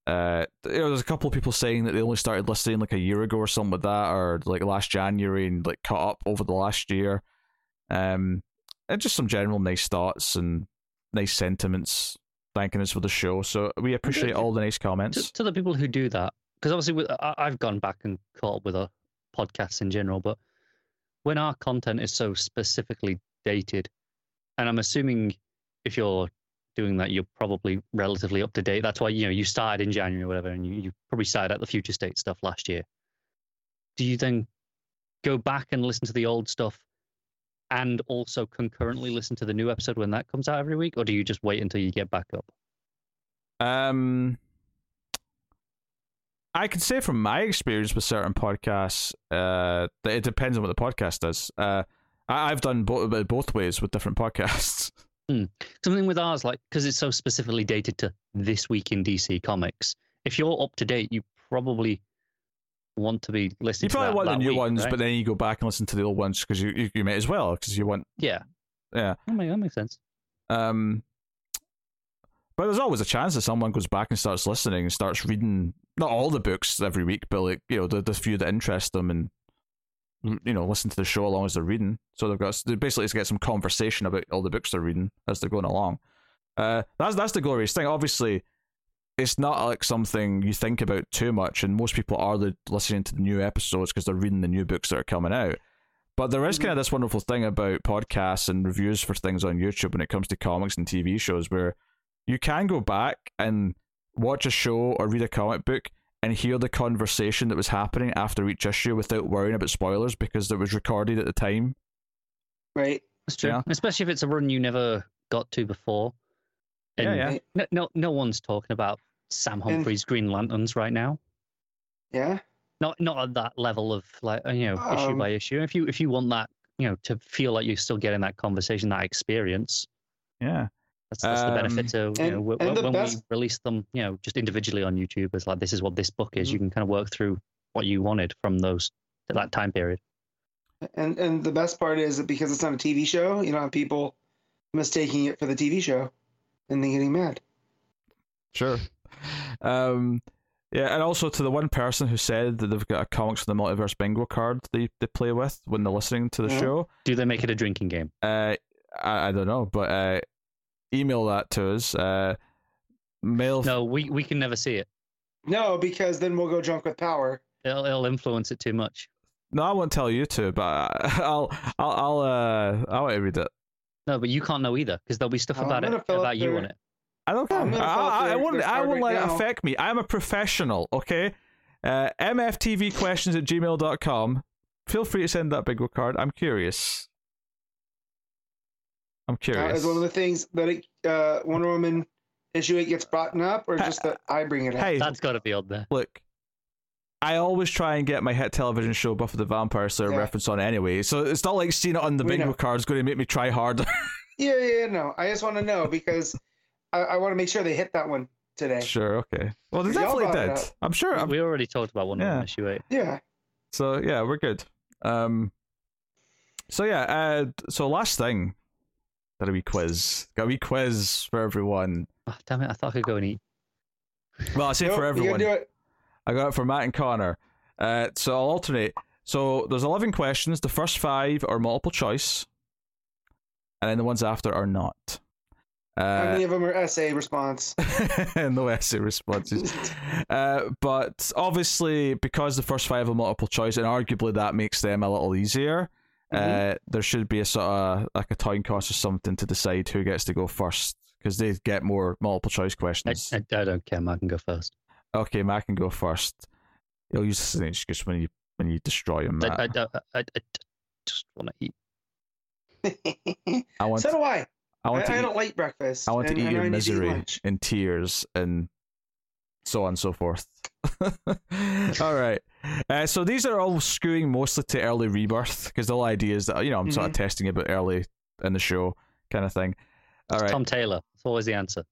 Speaker 1: Uh, you know, there's a couple of people saying that they only started listening like a year ago or something like that, or like last January and like caught up over the last year. Um, and just some general nice thoughts and nice sentiments thanking us for the show. So we appreciate all the nice comments.
Speaker 3: to the people who do that, because obviously with, I, I've gone back and caught up with our podcasts in general, but when our content is so specifically dated, and I'm assuming if you're doing that, you're probably relatively up to date. That's why you know you started in January or whatever, and you, you probably started at the future state stuff last year. Do you then go back and listen to the old stuff, and also concurrently listen to the new episode when that comes out every week, or do you just wait until you get back up?
Speaker 1: Um, I can say from my experience with certain podcasts, uh, that it depends on what the podcast does. Uh, I, I've done both both ways with different podcasts.
Speaker 3: something with ours like because it's so specifically dated to this week in dc comics if you're up to date you probably want to be listening
Speaker 1: You
Speaker 3: to
Speaker 1: probably
Speaker 3: that,
Speaker 1: want the new
Speaker 3: week,
Speaker 1: ones,
Speaker 3: right?
Speaker 1: but then you go back and listen to the old ones because you, you you may as well because you want
Speaker 3: yeah
Speaker 1: yeah.
Speaker 3: that makes, that makes sense
Speaker 1: Um, but there's always a chance that someone goes back and starts listening and starts reading not all the books every week, but like you know the the few that interest them and you know listen to the show along as they're reading. So they've got they basically to get some conversation about all the books they're reading as they're going along. Uh, that's that's the glorious thing. Obviously, it's not like something you think about too much, and most people are the, listening to the new episodes because they're reading the new books that are coming out. But there is kind of this wonderful thing about podcasts and reviews for things on YouTube when it comes to comics and TV shows where you can go back and watch a show or read a comic book and hear the conversation that was happening after each issue without worrying about spoilers because it was recorded at the time.
Speaker 2: Right.
Speaker 3: that's true
Speaker 1: Yeah.
Speaker 3: especially if it's a run you never got to before
Speaker 1: Yeah,
Speaker 3: And
Speaker 1: yeah.
Speaker 2: Right.
Speaker 3: no, no no one's talking about sam
Speaker 2: And-
Speaker 3: humphrey's green lanterns right now
Speaker 2: Yeah.
Speaker 3: not not at that level of like uh, you know issue
Speaker 2: Um,
Speaker 3: by issue if you if you want that you know to feel like you're still getting that conversation that experience
Speaker 1: Yeah.
Speaker 3: That's, that's the benefit to you
Speaker 2: and-
Speaker 3: know, w-
Speaker 2: and
Speaker 3: when
Speaker 2: best-
Speaker 3: we release them, you know, just individually on YouTube. It's like this is what this book is.
Speaker 2: Mhm.
Speaker 3: You can kind of work through what you wanted from those that time period.
Speaker 2: And and the best part is that because it's not a TV show, you don't have people mistaking it for the TV show and then getting mad.
Speaker 1: Sure. Um, yeah, and also to the one person who said that they've got a comics of the multiverse bingo card they, they play with when they're listening to the
Speaker 2: Yeah.
Speaker 1: show.
Speaker 3: Do they make it a drinking game?
Speaker 1: Uh, I, I don't know, but uh, email that to us. Uh, mail.
Speaker 3: No, we we can never see it.
Speaker 2: No, because then we'll go drunk with power.
Speaker 3: It'll, it'll influence it too much.
Speaker 1: No, I won't tell you to, but I'll I'll I'll uh I'll read it.
Speaker 3: No, but you can't know either because there'll be stuff
Speaker 2: Oh, I'm
Speaker 3: about it
Speaker 2: gonna fill up
Speaker 3: about you
Speaker 2: their-
Speaker 3: on it.
Speaker 1: I don't care.
Speaker 2: I'm
Speaker 1: I,
Speaker 2: gonna fill up
Speaker 1: I, I
Speaker 2: their-
Speaker 1: won't. I
Speaker 2: card
Speaker 1: won't
Speaker 2: right
Speaker 1: let it affect me. I'm a professional. Okay. Uh, mftvquestions at gmail.com. Feel free to send that big card. I'm curious. I'm
Speaker 2: Now,
Speaker 1: curious.
Speaker 2: is one of the things that it, uh, Wonder Woman issue eight gets brought up, or just that I bring it up?
Speaker 1: hey,
Speaker 3: That's got to be on there.
Speaker 1: look, I always try and get my hit television show Buffy the Vampire Slayer
Speaker 2: Yeah.
Speaker 1: reference on anyway, so it's not like seeing it on the
Speaker 2: We
Speaker 1: bingo
Speaker 2: know.
Speaker 1: card is going to make me try harder.
Speaker 2: Yeah, yeah, yeah, no. I just want to know because I, I want to make sure they hit that one today.
Speaker 1: sure, okay. Well, they
Speaker 2: Y'all
Speaker 1: definitely
Speaker 2: brought
Speaker 1: did. I'm sure. I'm,
Speaker 3: We already talked about one
Speaker 1: Yeah.
Speaker 3: of them issue eight.
Speaker 2: Yeah.
Speaker 1: so yeah, we're good. Um. So yeah. Uh. So last thing, got a wee quiz. Got a wee quiz for everyone.
Speaker 3: Oh, damn it! I thought I could go and eat.
Speaker 1: Well, I say
Speaker 2: Nope,
Speaker 1: for
Speaker 2: you
Speaker 1: everyone.
Speaker 2: do it.
Speaker 1: I got it for Matt and Connor. Uh, so I'll alternate. So there's 11 questions. The first five are multiple choice, and then the ones after are not.
Speaker 2: How
Speaker 1: Uh,
Speaker 2: many of them are essay response?
Speaker 1: no essay responses. Uh, but obviously, because the first five are multiple choice, and arguably that makes them a little easier, uh, there should be a sort of like a time cost or something to decide who gets to go first because they get more multiple choice questions.
Speaker 3: I, I don't care. I can go first.
Speaker 1: okay, Matt can go first. He'll use this as an excuse when you when you destroy him.
Speaker 3: I,
Speaker 1: Matt.
Speaker 3: I, I, I, I just want to eat.
Speaker 1: I want
Speaker 2: so do I.
Speaker 1: I
Speaker 2: I,
Speaker 1: want to
Speaker 2: I
Speaker 1: eat,
Speaker 2: don't like breakfast.
Speaker 1: I want to eat your
Speaker 2: I need to eat
Speaker 1: misery
Speaker 2: lunch.
Speaker 1: in tears and so on and so forth. all right. Uh, so these are all skewing mostly to early rebirth because the whole idea is that you know I'm sort of
Speaker 2: Mm-hmm.
Speaker 1: testing a bit early in the show kind of thing. All right.
Speaker 3: Tom Taylor. That's always the answer.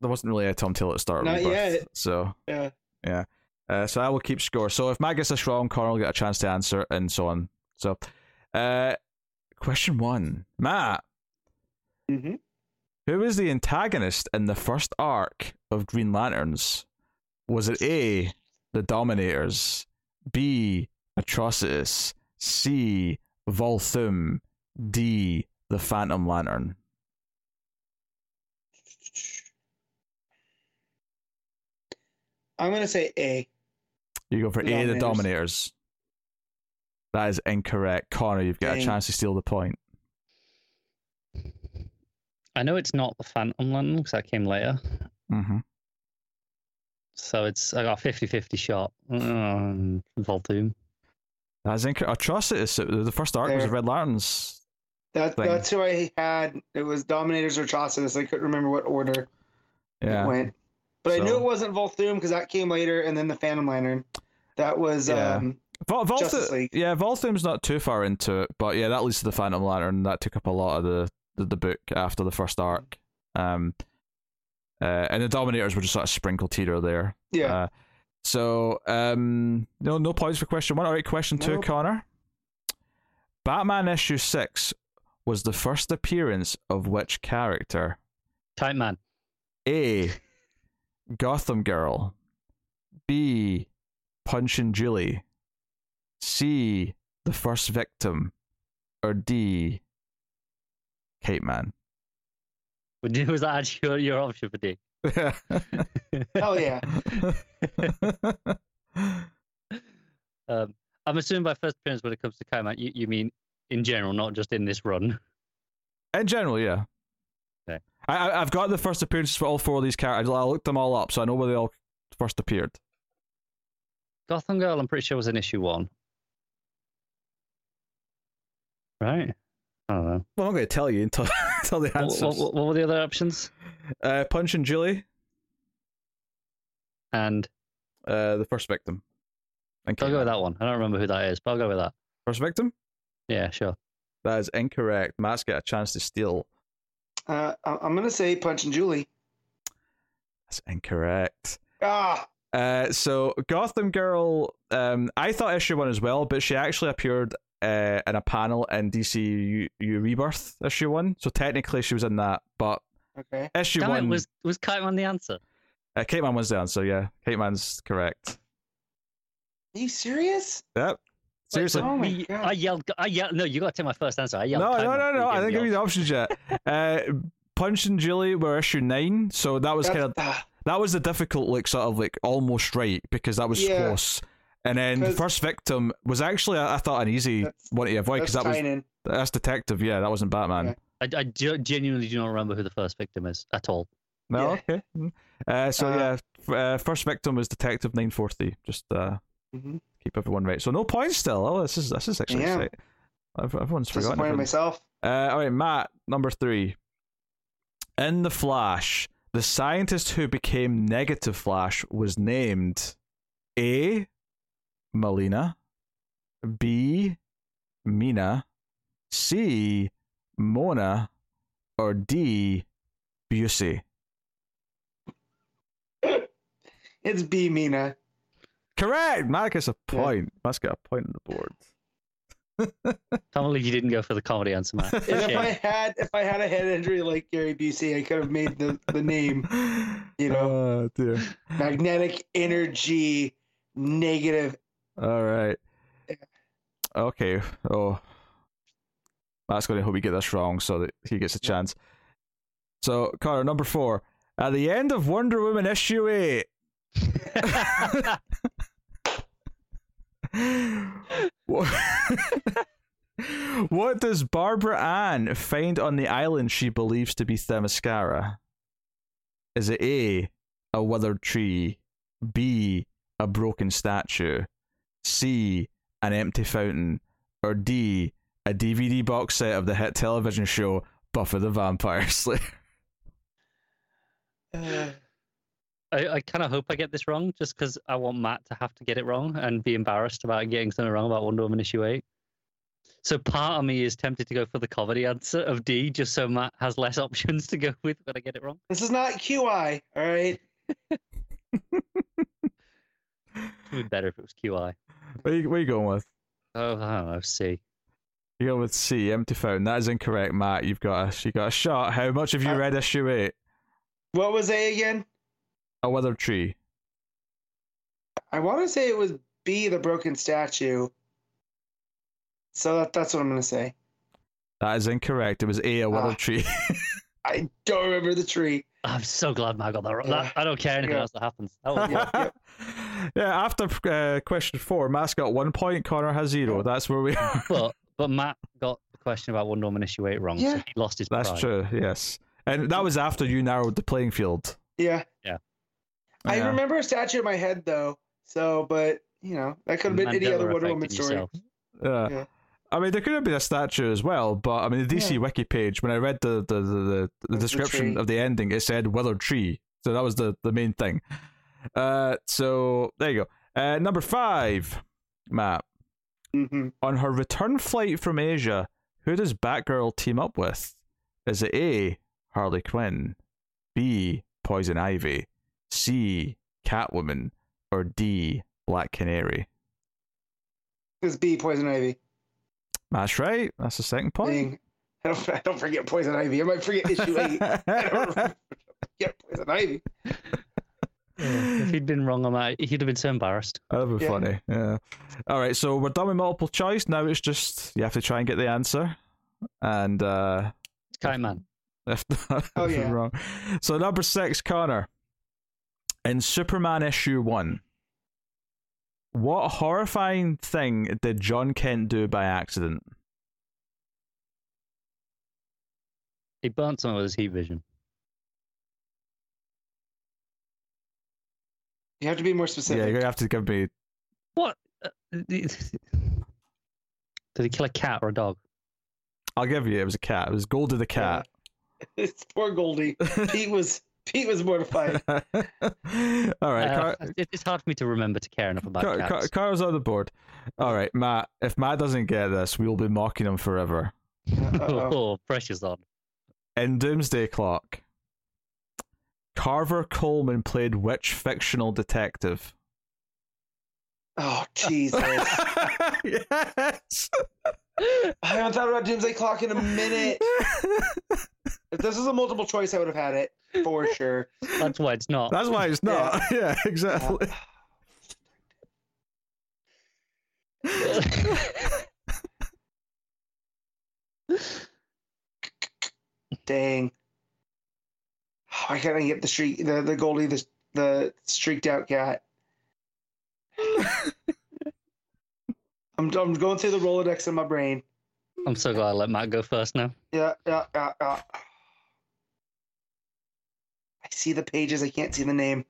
Speaker 1: there wasn't really a Tom Taylor at the start of
Speaker 2: Not
Speaker 1: rebirth,
Speaker 2: yet.
Speaker 1: so
Speaker 2: Yeah.
Speaker 1: uh, so I will keep score. So if Matt gets this wrong, Connor will get a chance to answer, and so on. So, uh, question one, Matt.
Speaker 2: hmm
Speaker 1: Who is the antagonist in the first arc of Green Lanterns? Was it A, the Dominators, B, Atrocitus, C, Volthoom, D, the Phantom Lantern?
Speaker 2: I'm gonna say A.
Speaker 1: You go for
Speaker 2: The
Speaker 1: A, the
Speaker 2: Dominators.
Speaker 1: Dominators. That is incorrect. Connor, you've got a chance to steal the point.
Speaker 3: I know it's not the Phantom Lantern because that came later.
Speaker 1: Mm-hmm.
Speaker 3: So it's I got a 50-50 shot. Um, Volthoom.
Speaker 1: That's incorrect. Atrocitus. The first arc was Red Lanterns.
Speaker 2: That
Speaker 1: Thing.
Speaker 2: that's who I had. It was Dominators or Atrocitus. I couldn't remember what order
Speaker 1: Yeah.
Speaker 2: it went. But I knew it wasn't Volthoom because that came later, and then the Phantom Lantern. That was
Speaker 1: Yeah.
Speaker 2: um
Speaker 1: Vol- Volthoom-
Speaker 2: Justice League.
Speaker 1: Yeah, Volthoom's not too far into it, but yeah, that leads to the Phantom Lantern. That took up a lot of the, the, the book after the first arc. Um, uh, and the Dominators were just sort of sprinkled here or there.
Speaker 2: yeah.
Speaker 1: Uh, so, um, no, no points for question one. All right, question two,
Speaker 2: Nope.
Speaker 1: Connor. Batman issue six was the first appearance of which character?
Speaker 3: Type Man.
Speaker 1: A. Gotham Girl. B. Punch and Julie. C. The first victim. Or D. Kite Man.
Speaker 3: Would- Was that actually your, your option for D?
Speaker 2: Hell yeah.
Speaker 3: Um, I'm assuming by first appearance when it comes to Kite Man, you, you mean in general, not just in this run.
Speaker 1: In general, yeah.
Speaker 3: Okay.
Speaker 1: I, I I've got the first appearances for all four of these characters. I looked them all up, so I know where they all first appeared.
Speaker 3: Gotham Girl, I'm pretty sure was in issue one. Right? I don't know.
Speaker 1: Well, I'm not going to tell you until until the
Speaker 3: What,
Speaker 1: answers.
Speaker 3: what, what, what were the other options?
Speaker 1: Uh, Punch and Julie,
Speaker 3: And
Speaker 1: uh, the first victim. And
Speaker 3: I'll
Speaker 1: Cape
Speaker 3: go with that one. I don't remember who that is, but I'll go with that.
Speaker 1: First victim.
Speaker 3: Yeah, sure.
Speaker 1: That is incorrect. Matt's got a chance to steal.
Speaker 2: Uh, I- I'm gonna say Punch and Julie.
Speaker 1: That's incorrect.
Speaker 2: Ah,
Speaker 1: Uh, so Gotham Girl, um, I thought issue one as well, but she actually appeared uh, in a panel in DC U, U Rebirth issue one. So technically she was in that, but
Speaker 2: okay.
Speaker 1: issue
Speaker 3: Damn
Speaker 1: one
Speaker 3: it, was was Kite Man the answer?
Speaker 1: uh, Kite Man was the answer. Yeah, Kite Man's correct.
Speaker 2: Are you serious?
Speaker 1: Yep. Seriously.
Speaker 3: Wait,
Speaker 2: Oh
Speaker 3: we- I yelled. I yelled. No, you got to take my first answer. I yelled.
Speaker 1: no,
Speaker 3: Kite
Speaker 1: no,
Speaker 3: Man
Speaker 1: no, no. I
Speaker 3: gave
Speaker 1: didn't give you the options yet. uh, Punch and Julie were issue nine, so that was
Speaker 2: That's-
Speaker 1: kind of that was the difficult, like sort of like almost right because that was
Speaker 2: Yeah.
Speaker 1: close. And then the first victim was actually I I thought an easy one to avoid because that was
Speaker 2: tying in.
Speaker 1: that's detective. Yeah, that wasn't Batman.
Speaker 2: Yeah.
Speaker 3: I, I ge- genuinely do not remember who the first victim is at all.
Speaker 1: No,
Speaker 2: Yeah.
Speaker 1: okay. Mm. Uh, so
Speaker 2: Uh,
Speaker 1: yeah, f- uh, first victim was Detective Nine Forty. Just uh,
Speaker 2: Mhm.
Speaker 1: keep everyone right. So no points still. Oh, this is this is actually
Speaker 2: Yeah.
Speaker 1: sick. Everyone's forgotten.
Speaker 2: Disappointed
Speaker 1: everyone.
Speaker 2: myself.
Speaker 1: Uh, all right, Matt, number three. In the Flash, the scientist who became Negative Flash was named A. Melina, B. Mina, C. Mona, or D. Busey.
Speaker 2: It's B Mina.
Speaker 1: Correct. Matt gets a point. Matt's got a point on the board.
Speaker 3: Can't believe you didn't go for the comedy answer, Matt.
Speaker 2: And if I had if I had a head injury like Gary Busey, I could have made the, the name You know.
Speaker 1: Oh dear.
Speaker 2: magnetic energy negative.
Speaker 1: All right. Okay. Oh, Matt's going to hope we get this wrong so that he gets a chance. So, Connor, number four. At the end of Wonder Woman issue eight, what does Barbara Ann find on the island she believes to be Themyscira? Is it A, a withered tree, B, a broken statue, C, an empty fountain, or D, a DVD box set of the hit television show Buffy the Vampire Slayer?
Speaker 2: Uh,
Speaker 3: I, I kind of hope I get this wrong, just because I want Matt to have to get it wrong and be embarrassed about getting something wrong about Wonder Woman issue eight. So part of me is tempted to go for the comedy answer of D, just so Matt has less options to go with when I get it wrong.
Speaker 2: this is not QI, all right?
Speaker 3: It would be better if it was QI.
Speaker 1: What are you, what are you going with?
Speaker 3: Oh, I don't know. C.
Speaker 1: You go with C, empty phone. That is incorrect, Matt. You've got a you got a shot. How much have you
Speaker 2: Uh,
Speaker 1: read issue eight?
Speaker 2: What was A again?
Speaker 1: A weather tree.
Speaker 2: I want to say it was B, the broken statue. So that, that's what I'm going to say.
Speaker 1: That is incorrect. It was A, a withered
Speaker 2: Ah.
Speaker 1: tree.
Speaker 2: I don't remember the tree.
Speaker 3: I'm so glad Matt got that wrong.
Speaker 2: Yeah.
Speaker 3: That- I don't care anything
Speaker 2: Yeah.
Speaker 3: else that happens. That was
Speaker 2: Yeah, yep.
Speaker 1: Yeah, after uh, question four, Matt's got one point, Connor has zero. That's where we are.
Speaker 3: but but Matt got the question about Wonder Woman issue eight wrong, so
Speaker 2: Yeah.
Speaker 3: he lost his
Speaker 1: That's
Speaker 3: pride.
Speaker 1: true, yes. And that was after you narrowed the playing field.
Speaker 2: Yeah. Yeah. I
Speaker 1: Yeah.
Speaker 2: remember a statue in my head, though. So, but, you know, that could have been any other Wonder Woman story.
Speaker 3: yourself.
Speaker 1: Yeah.
Speaker 2: Yeah.
Speaker 1: I mean, there could have been a statue as well, but I mean, the DC
Speaker 2: Yeah.
Speaker 1: wiki page, when I read the the, the, the, the
Speaker 2: the
Speaker 1: description
Speaker 2: tree.
Speaker 1: of the ending, it said withered tree. So that was the, the main thing. Uh, so there you go. Uh, number five, Matt.
Speaker 2: hmm
Speaker 1: On her return flight from Asia, who does Batgirl team up with? Is it A. Harley Quinn, B. Poison Ivy, C. Catwoman, or D. Black Canary?
Speaker 2: It's B, Poison Ivy.
Speaker 1: That's right. That's the second point.
Speaker 2: Dang. I don't, I don't forget Poison Ivy. I might forget issue 8. I don't forget Poison Ivy.
Speaker 3: If he'd been wrong on that, he'd have been so embarrassed.
Speaker 1: That'd be
Speaker 2: Yeah.
Speaker 1: funny. Yeah. All right. So we're done with multiple choice. Now it's just you have to try and get the answer. And uh
Speaker 3: It's Kite Man.
Speaker 1: if,
Speaker 2: Oh, yeah.
Speaker 1: Wrong. So number six, Connor. In Superman issue one, what horrifying thing did Jon Kent do by accident?
Speaker 3: He burnt someone with his heat vision.
Speaker 2: You have to be more specific.
Speaker 1: Yeah, you're gonna have to give me.
Speaker 3: What? Uh, Did he kill a cat or a dog?
Speaker 1: I'll give you. It was a cat. It was Goldie the cat.
Speaker 2: It's poor Goldie. Pete was Pete was mortified.
Speaker 1: All right.
Speaker 3: Uh,
Speaker 1: Car-
Speaker 3: it's hard for me to remember to care enough about
Speaker 1: Car-
Speaker 3: cats.
Speaker 1: Car- Carl's on the board. All right, Matt. If Matt doesn't get this, we will be mocking him forever.
Speaker 2: Uh-oh.
Speaker 3: oh, precious on.
Speaker 1: In Doomsday Clock, Carver Colman played which fictional detective?
Speaker 2: Oh Jesus!
Speaker 1: yes.
Speaker 2: I haven't thought about Doomsday Clock in a minute. If this was a multiple choice, I would have had it for sure.
Speaker 3: That's why it's not.
Speaker 1: That's why it's not. Yeah, exactly.
Speaker 2: Dang. Why can't I get the streak the, the goalie the the streaked out cat? I'm I'm going through the Rolodex in my brain.
Speaker 3: I'm so glad I let Matt go first now.
Speaker 2: Yeah, yeah, yeah, yeah. I see the pages. I can't see the name.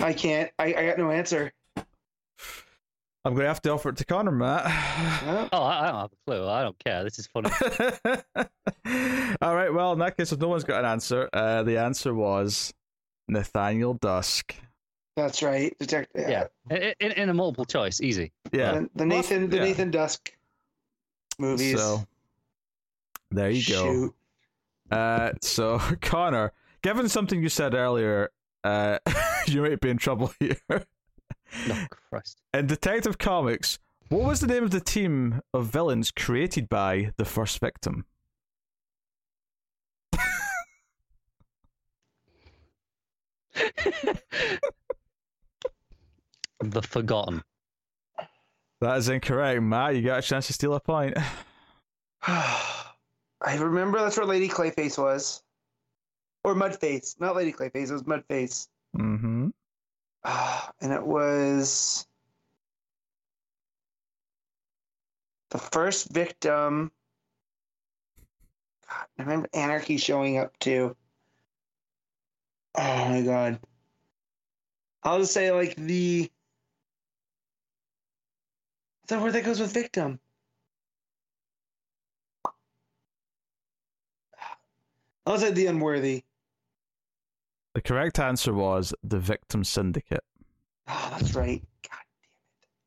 Speaker 2: I can't. I, I got no answer.
Speaker 1: I'm gonna have to offer it to Connor, Matt.
Speaker 3: Oh, I, I don't have a clue. I don't care. This is funny.
Speaker 1: All right. Well, in that case, if no one's got an answer, uh, the answer was Nathaniel Dusk.
Speaker 2: That's right. Detect.
Speaker 3: yeah. In, in, in a multiple choice, easy.
Speaker 1: Yeah.
Speaker 2: The, the Nathan the
Speaker 1: yeah.
Speaker 2: Nathan Dusk movies.
Speaker 1: So there you go.
Speaker 2: Shoot.
Speaker 1: Uh, so Connor, given something you said earlier, uh, you might be in trouble here.
Speaker 3: No, Christ.
Speaker 1: In Detective Comics, what was the name of the team of villains created by the first victim?
Speaker 3: The Forgotten.
Speaker 1: That is incorrect, Matt. You got a chance to steal a point.
Speaker 2: I remember that's where Lady Clayface was, or Mudface. Not Lady Clayface. It was Mudface.
Speaker 1: Mm-hmm.
Speaker 2: Ah, and it was the first victim. God, I remember Anarchy showing up too. Oh my god. I'll just say like the. Is that where that goes with victim? I'll say the unworthy.
Speaker 1: The correct answer was the Victim Syndicate.
Speaker 2: Oh, that's right.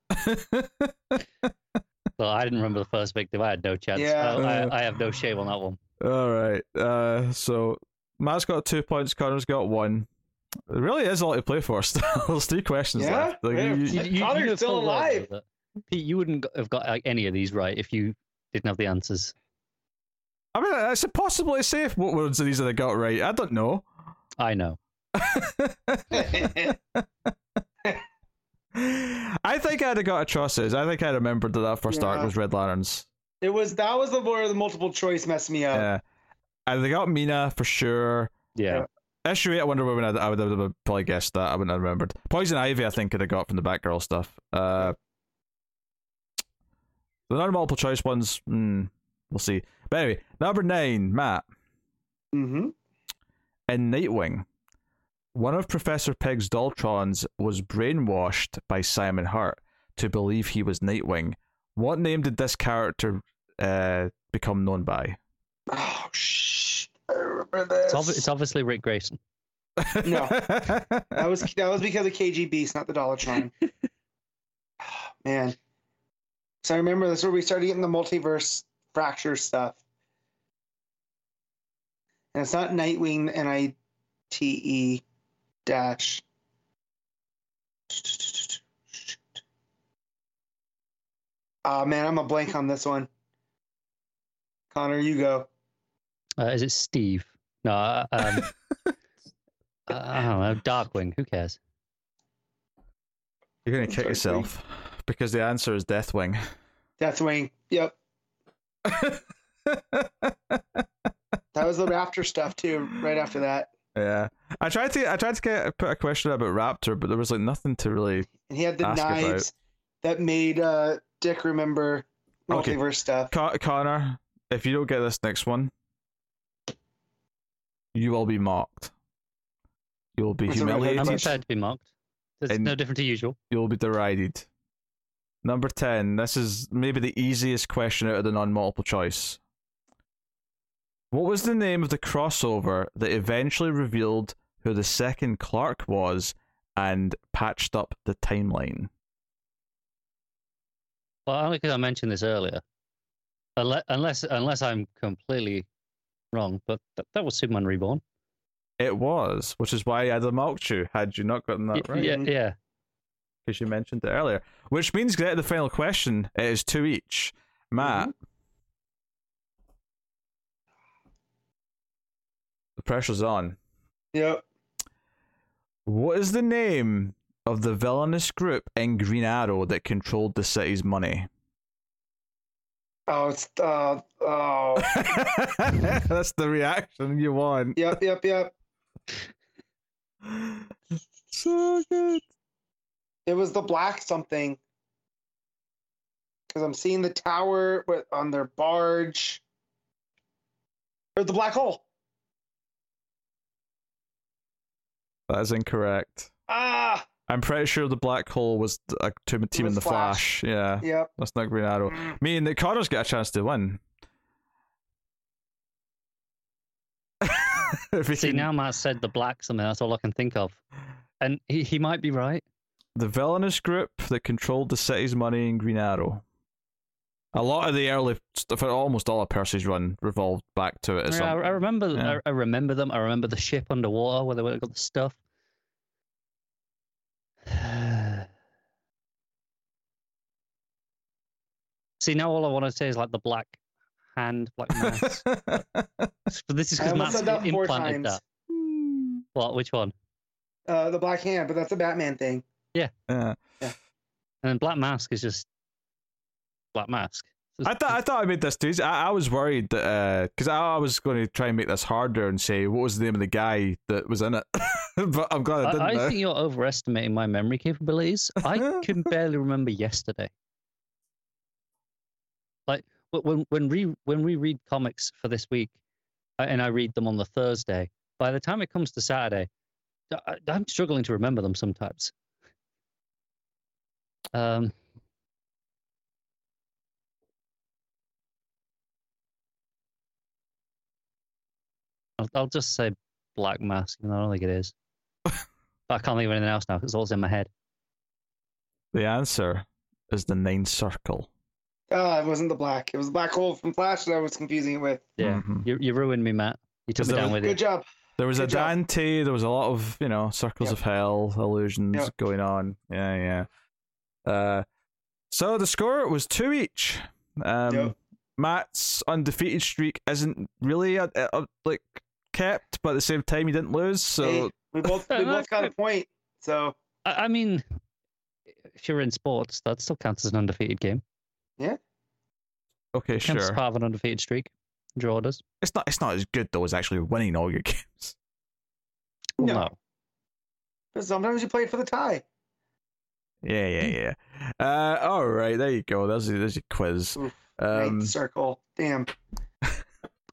Speaker 2: God damn it.
Speaker 3: Well, I didn't remember the first victim. I had no chance.
Speaker 2: Yeah.
Speaker 3: I, I, I have no shame on that one.
Speaker 1: All right. Uh, so Matt's got two points. Connor's got one. It really is a lot to play for. Still, there's three questions
Speaker 2: Yeah?
Speaker 1: left. Like,
Speaker 2: Yeah.
Speaker 1: you-
Speaker 2: Connor's
Speaker 3: know
Speaker 2: still alive.
Speaker 3: Pete, you wouldn't have got like, any of these right if you didn't have the answers.
Speaker 1: I mean, it's it possible to say if what words of these have I got right? I don't know.
Speaker 3: I know.
Speaker 1: I think I'd have got Atrocitus. I think I remembered that that first arc was Red Lanterns.
Speaker 2: it. It was that was the one where the multiple choice messed me up.
Speaker 1: Yeah. And they got Mina for sure.
Speaker 3: Yeah.
Speaker 1: Issue 8, I Wonder Woman, I, I would have probably guessed that. I wouldn't have remembered. Poison Ivy, I think, could have got from the Batgirl stuff. Uh, the non multiple choice ones, hmm, we'll see. But anyway, number nine, Matt.
Speaker 2: Mm-hmm.
Speaker 1: In Nightwing, one of Professor Pig's Dollotrons was brainwashed by Simon Hurt to believe he was Nightwing. What name did this character uh, become known by?
Speaker 2: Oh shh! I remember this.
Speaker 3: It's, ob- it's obviously Ric Grayson.
Speaker 2: No. That was that was because of KG Beast, not the Dollotron. Oh, man. So I remember this is where we started getting the multiverse fracture stuff. And it's not Nightwing N I T E dash. Oh man, I'm a blank on this one. Connor, you go.
Speaker 3: Uh, is it Steve? No, uh, um, I don't know. Darkwing. Who cares?
Speaker 1: You're going to kick
Speaker 2: Sorry,
Speaker 1: yourself because the answer is Deathwing.
Speaker 2: Deathwing. Yep. That was the Raptor stuff too, right after that.
Speaker 1: Yeah, I tried to I tried to get put a question about Raptor, but there was like nothing to really.
Speaker 2: And he had the
Speaker 1: Ask about
Speaker 2: knives that made uh, Dick remember
Speaker 1: Okay.
Speaker 2: multiverse stuff.
Speaker 1: Con- Connor, if you don't get this next one, you will be mocked. You will be
Speaker 2: That's
Speaker 1: humiliated.
Speaker 3: I'm
Speaker 2: Yes.
Speaker 3: prepared to be mocked. It's no different to usual.
Speaker 1: You will be derided. Number ten. This is maybe the easiest question out of the non-multiple choice. What was the name of the crossover that eventually revealed who the second Clark was and patched up the timeline?
Speaker 3: Well, only because I mentioned this earlier. Unless, unless, I'm completely wrong, but that, that was Superman Reborn.
Speaker 1: It was, which is why I'd have mocked you had you not gotten that
Speaker 3: Y-
Speaker 1: right.
Speaker 3: Yeah, yeah.
Speaker 1: because you mentioned it earlier. Which means get the final question. It is two each. Matt, the pressure's on.
Speaker 2: Yep.
Speaker 1: What is the name of the villainous group in Green Arrow that controlled the city's money?
Speaker 2: Oh, it's uh oh.
Speaker 1: That's the reaction you want.
Speaker 2: yep, yep, yep.
Speaker 1: so good.
Speaker 2: It was the black something. Because I'm seeing the tower with, on their barge. Or the black hole.
Speaker 1: That is incorrect.
Speaker 2: Ah,
Speaker 1: I'm pretty sure the black hole was a team team in the
Speaker 2: Flash.
Speaker 1: Flash. Yeah,
Speaker 2: yep.
Speaker 1: that's not Green Arrow.
Speaker 2: Mm.
Speaker 1: Me and the Connor's got a chance to win. if he
Speaker 3: See,
Speaker 1: can-
Speaker 3: now Matt said the black something. That's all I can think of. And he, he might be right.
Speaker 1: the villainous group that controlled the city's money in Green Arrow. A lot of the early stuff, almost all of Percy's run revolved back to it. At
Speaker 3: I,
Speaker 1: some,
Speaker 3: I remember.
Speaker 1: Yeah.
Speaker 3: I, I remember them. I remember the ship underwater where they went and got the stuff. See, now all I want to say is like the black hand, black mask. but this is because
Speaker 2: almost
Speaker 3: Matt
Speaker 2: said that
Speaker 3: implanted
Speaker 2: times.
Speaker 3: that. What? Which one?
Speaker 2: Uh, the black hand, but that's a Batman thing.
Speaker 1: yeah.
Speaker 3: And then black mask is just black mask.
Speaker 1: I thought I thought I made this too easy. I, I was worried that because I, I was going to try and make this harder and say what was the name of the guy that was in it, but I'm glad I
Speaker 3: I,
Speaker 1: didn't.
Speaker 3: I
Speaker 1: now.
Speaker 3: think you're overestimating my memory capabilities. I can barely remember yesterday. Like wh- when when we when we read comics for this week, uh, and I read them on the Thursday. By the time it comes to Saturday, I- I'm struggling to remember them sometimes. Um, I'll, I'll just say Black Mask, and I don't think it is. but I can't think of anything else now because it's all in my head.
Speaker 1: The answer is the Ninth Circle.
Speaker 2: Oh, it wasn't the black. It was the black hole from Flash that I was confusing it with.
Speaker 3: Yeah,
Speaker 1: Mhm.
Speaker 3: you you ruined me, Matt. You took
Speaker 1: Is
Speaker 3: me down
Speaker 1: a-
Speaker 3: with
Speaker 2: Good
Speaker 3: it.
Speaker 2: Good job.
Speaker 1: There was a
Speaker 2: job.
Speaker 1: Dante. There was a lot of you know circles
Speaker 2: Yep.
Speaker 1: of hell illusions
Speaker 2: Yep.
Speaker 1: going on. Yeah, yeah. Uh, so the score was two each. Um,
Speaker 2: Yep.
Speaker 1: Matt's undefeated streak isn't really uh uh like kept, but at the same time you didn't lose. So
Speaker 2: Hey, we both we both got a point. So
Speaker 3: I, I mean, if you're in sports, that still counts as an undefeated game. Yeah.
Speaker 1: Okay,
Speaker 3: Counts as
Speaker 1: sure.
Speaker 3: part of an undefeated streak. Draw does.
Speaker 1: It's not. It's not as good though as actually winning all your games.
Speaker 3: Well,
Speaker 2: No.
Speaker 3: no.
Speaker 2: but sometimes you play for the tie.
Speaker 1: Yeah, yeah, yeah. Uh, all right, there you go. That's your, there's your quiz.
Speaker 2: Oof,
Speaker 1: Um,
Speaker 2: Ninth circle. Damn.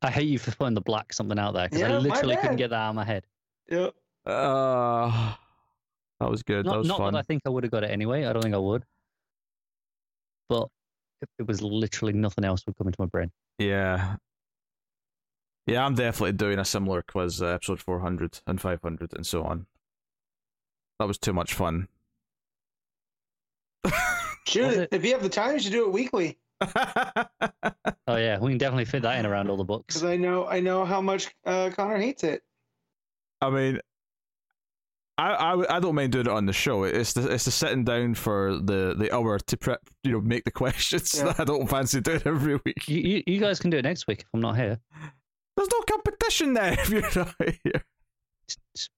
Speaker 3: I hate you for putting the black something out there because
Speaker 2: Yeah,
Speaker 3: I literally couldn't get that out of my head.
Speaker 2: Yep.
Speaker 1: uh, that was good. that
Speaker 3: Not,
Speaker 1: was
Speaker 3: not
Speaker 1: fun.
Speaker 3: that I think I would have got it anyway. I don't think I would. But it, it was literally nothing else would come into my brain.
Speaker 1: Yeah. Yeah, I'm definitely doing a similar quiz, uh, episode 400 and 500 and so on. That was too much fun.
Speaker 2: Shoot it.
Speaker 3: it-
Speaker 2: If you have the time, you should do it weekly.
Speaker 3: Oh yeah, we can definitely fit that in around all the books.
Speaker 2: Because I know I know how much uh, Connor hates it.
Speaker 1: I mean, I, I, I don't mind doing it on the show. It's the it's the sitting down for the, the hour to prep, you know, make the questions
Speaker 2: Yeah.
Speaker 1: that I don't fancy doing every week.
Speaker 3: You, you, you guys can do it next week if I'm not here.
Speaker 1: There's no competition there if you're not here.
Speaker 3: Just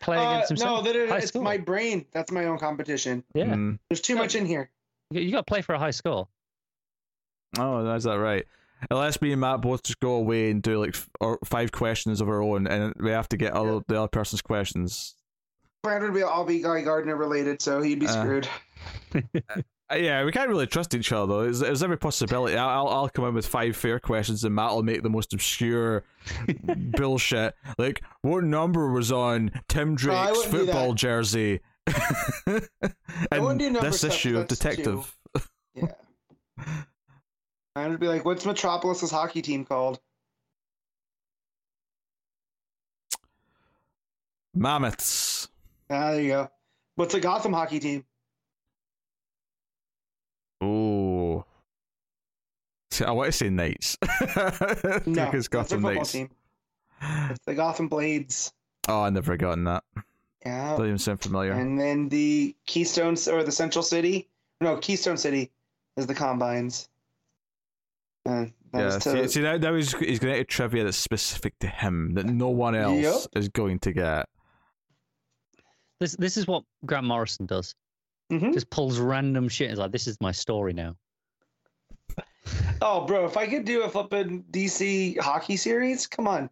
Speaker 3: play
Speaker 2: Uh,
Speaker 3: against
Speaker 2: no,
Speaker 3: himself.
Speaker 2: that
Speaker 3: High
Speaker 2: it's
Speaker 3: score.
Speaker 2: my brain. That's my own competition.
Speaker 3: Yeah,
Speaker 1: Mm.
Speaker 2: There's too much in here.
Speaker 3: you, you got to play for a high score.
Speaker 1: Oh, is that right? Unless me and Matt both just go away and do like f- or five questions of our own, and we have to get other, the other person's questions.
Speaker 2: Brad would be all be Guy Gardner related, so he'd be
Speaker 1: Uh,
Speaker 2: screwed.
Speaker 1: Uh, yeah, we can't really trust each other. Though. There's, there's every possibility. I'll, I'll I'll come in with five fair questions, and Matt will make the most obscure bullshit. Like, what number was on Tim Drake's
Speaker 2: wouldn't do
Speaker 1: football
Speaker 2: that.
Speaker 1: jersey?
Speaker 2: wouldn't do
Speaker 1: and
Speaker 2: number
Speaker 1: this issue of
Speaker 2: that's
Speaker 1: Detective.
Speaker 2: Yeah. I would be like, what's Metropolis's hockey team called?
Speaker 1: Mammoths.
Speaker 2: Ah, there you go. What's the Gotham hockey team?
Speaker 1: Oh. See, I want to say Knights.
Speaker 2: No,
Speaker 1: it's Gotham Knights.
Speaker 2: team. It's the Gotham Blades.
Speaker 1: Oh, I never gotten that.
Speaker 2: Yeah.
Speaker 1: Doesn't even sound familiar.
Speaker 2: And then the Keystone or the Central City. No, Keystone City is the Combines. And that
Speaker 1: yeah,
Speaker 2: was
Speaker 1: see, see now, now he's, he's going to get trivia that's specific to him that no one else
Speaker 2: Yep.
Speaker 1: is going to get.
Speaker 3: This this is what Grant Morrison does.
Speaker 2: Mhm.
Speaker 3: Just pulls random shit. It's like this is my story now.
Speaker 2: Oh, bro, if I could do a flippin' DC hockey series, come on.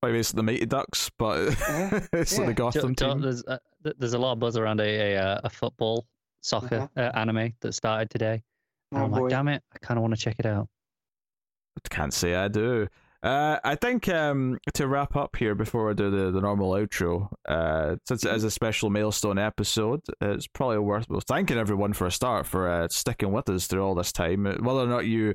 Speaker 1: By it's the Mighty Ducks, but
Speaker 2: Yeah,
Speaker 1: it's like
Speaker 2: yeah.
Speaker 1: the Gotham
Speaker 3: Jo- Jo-
Speaker 1: team.
Speaker 3: There's uh, there's a lot of buzz around a a, uh, a football soccer uh, anime that started today.
Speaker 2: Oh,
Speaker 3: I'm
Speaker 2: boy.
Speaker 3: like, damn it, I kind of want to check it out.
Speaker 1: Can't say I do. Uh, I think um, to wrap up here before I do the, the normal outro, uh, since it is a special milestone episode, it's probably worth well, thanking everyone for a start for uh, sticking with us through all this time. Whether or not you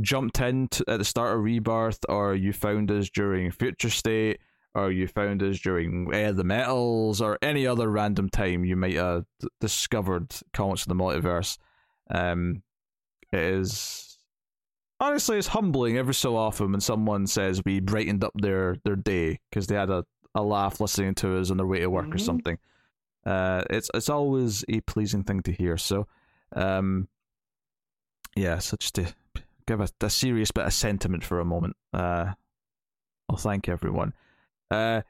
Speaker 1: jumped in t- at the start of Rebirth, or you found us during Future State, or you found us during uh, the Metals, or any other random time you might have discovered Comics of the Multiverse, um, it is honestly it's humbling every so often when someone says we brightened up their their day because they had a, a laugh listening to us on their way to work or
Speaker 2: Mhm.
Speaker 1: something uh it's it's always a pleasing thing to hear so um yeah so just to give a, a serious bit of sentiment for a moment uh i'll thank everyone uh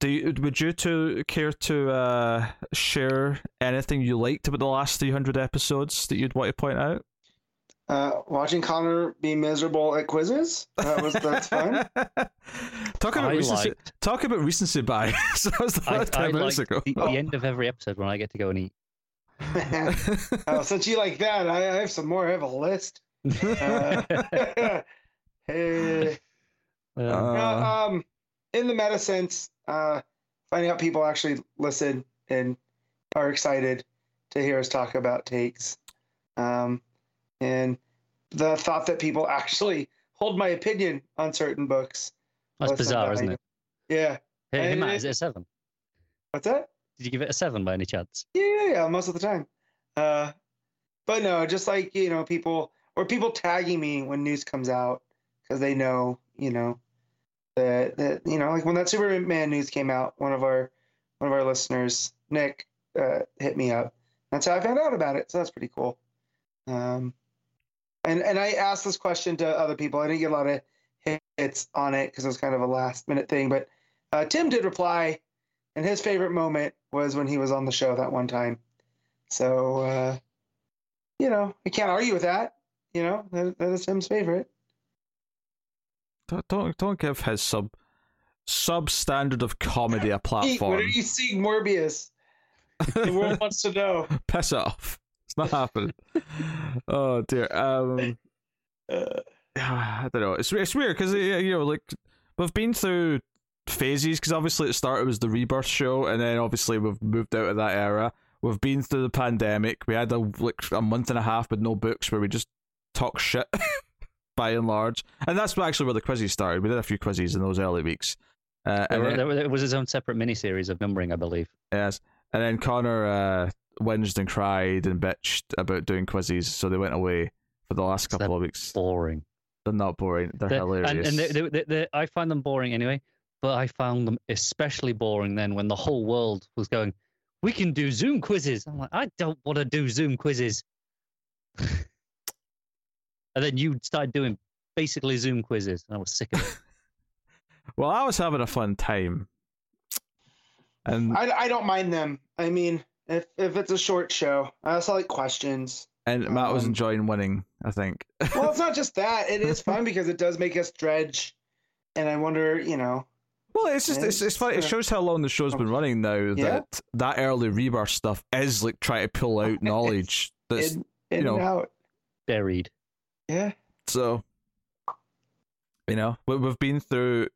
Speaker 1: do you, would you two care to uh, share anything you liked about the last 300 episodes that you'd want to point out?
Speaker 2: Uh, watching Connor be miserable at quizzes. That was that's fun.
Speaker 1: talk about
Speaker 3: I
Speaker 1: recency.
Speaker 3: liked-
Speaker 1: Talk about recency bias. that was the
Speaker 3: I,
Speaker 1: last
Speaker 3: I
Speaker 1: minutes
Speaker 3: like
Speaker 1: ago.
Speaker 3: the, the end of every episode when I get to go and eat.
Speaker 2: oh, since you like that, I, I have some more. I have a list. Uh, hey.
Speaker 3: Uh,
Speaker 1: Uh,
Speaker 2: um, in the meta sense, uh, finding out people actually listen and are excited to hear us talk about takes, um, and the thought that people actually hold my opinion on certain books.
Speaker 3: that's bizarre, isn't it?
Speaker 2: Yeah.
Speaker 3: Hey, hey Matt, is it a seven?
Speaker 2: What's that?
Speaker 3: Did you give it a seven by any chance?
Speaker 2: Yeah, yeah, yeah, most of the time. Uh, but no, just like you know, people or people tagging me when news comes out because they know, you know, that that you know, like when that Superman news came out, one of our one of our listeners, Nick, uh, hit me up. That's how I found out about it. So that's pretty cool. Um, and and I asked this question to other people. I didn't get a lot of hits on it because it was kind of a last minute thing. But uh, Tim did reply, and his favorite moment was when he was on the show that one time. So uh, you know, I can't argue with that. You know, that, that is Tim's favorite.
Speaker 1: don't, don't don't give his sub substandard of comedy a
Speaker 2: Pete,
Speaker 1: platform.
Speaker 2: when are you seeing Morbius? The world wants to know.
Speaker 1: Piss off. It's not happening. oh dear. Um,
Speaker 2: Uh,
Speaker 1: I don't know. It's it's weird because you know, like we've been through phases. Because obviously, it started was the rebirth show, and then obviously we've moved out of that era. We've been through the pandemic. We had a like a month and a half with no books, where we just talk shit, by and large. And that's actually where the quizzes started. We did a few quizzes in those early weeks. Uh,
Speaker 3: There,
Speaker 1: and
Speaker 3: were-
Speaker 1: then-
Speaker 3: there was his own separate miniseries of numbering, I believe.
Speaker 1: Yes. And then Connor uh, whinged and cried and bitched about doing quizzes, so they went away for the last
Speaker 3: So
Speaker 1: couple of weeks.
Speaker 3: Boring.
Speaker 1: They're not boring. They're
Speaker 3: The-
Speaker 1: hilarious.
Speaker 3: And, and they, they, they, they, I find them boring anyway, but I found them especially boring then when the whole world was going, we can do Zoom quizzes. I'm like, I don't want to do Zoom quizzes. and then you started doing basically Zoom quizzes, and I was sick of it.
Speaker 1: well, I was having a fun time. And
Speaker 2: I, I don't mind them. I mean, if if it's a short show, I also like questions.
Speaker 1: and Matt was
Speaker 2: um,
Speaker 1: enjoying winning, I think.
Speaker 2: Well, it's not just that; it is fun because it does make us dredge, and I wonder, you know,
Speaker 1: well, it's just it's, it's funny. It shows how long the show's been running now.
Speaker 2: Yeah.
Speaker 1: That that early rebirth stuff is like trying to pull out knowledge. That's
Speaker 2: in, in
Speaker 1: you know-
Speaker 2: out.
Speaker 3: Buried.
Speaker 2: Yeah.
Speaker 1: So, you know, we, we've been through.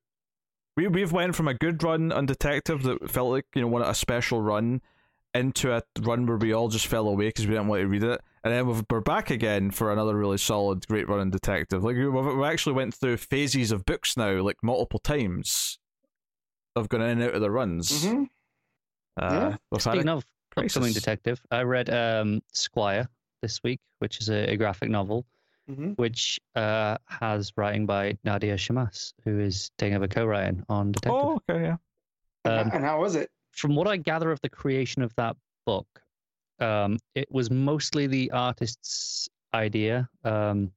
Speaker 1: We we've went from a good run on detective that felt like you know one a special run, into a run where we all just fell away because we didn't want to read it, and then we've, we're back again for another really solid, great run in detective. Like we we actually went through phases of books now, like multiple times, of going in and out of the runs.
Speaker 2: hmm
Speaker 1: Uh,
Speaker 2: Yeah.
Speaker 1: we've
Speaker 3: Speaking
Speaker 1: a
Speaker 3: of upcoming detective, I read um, Squire this week, which is a, a graphic novel.
Speaker 2: hmm
Speaker 3: which uh, has writing by Nadia Shammas, who is taking over co-writing on Detective.
Speaker 1: Oh, okay, yeah.
Speaker 3: Um,
Speaker 2: and how was it?
Speaker 3: From what I gather of the creation of that book, um, it was mostly the artist's idea. Um,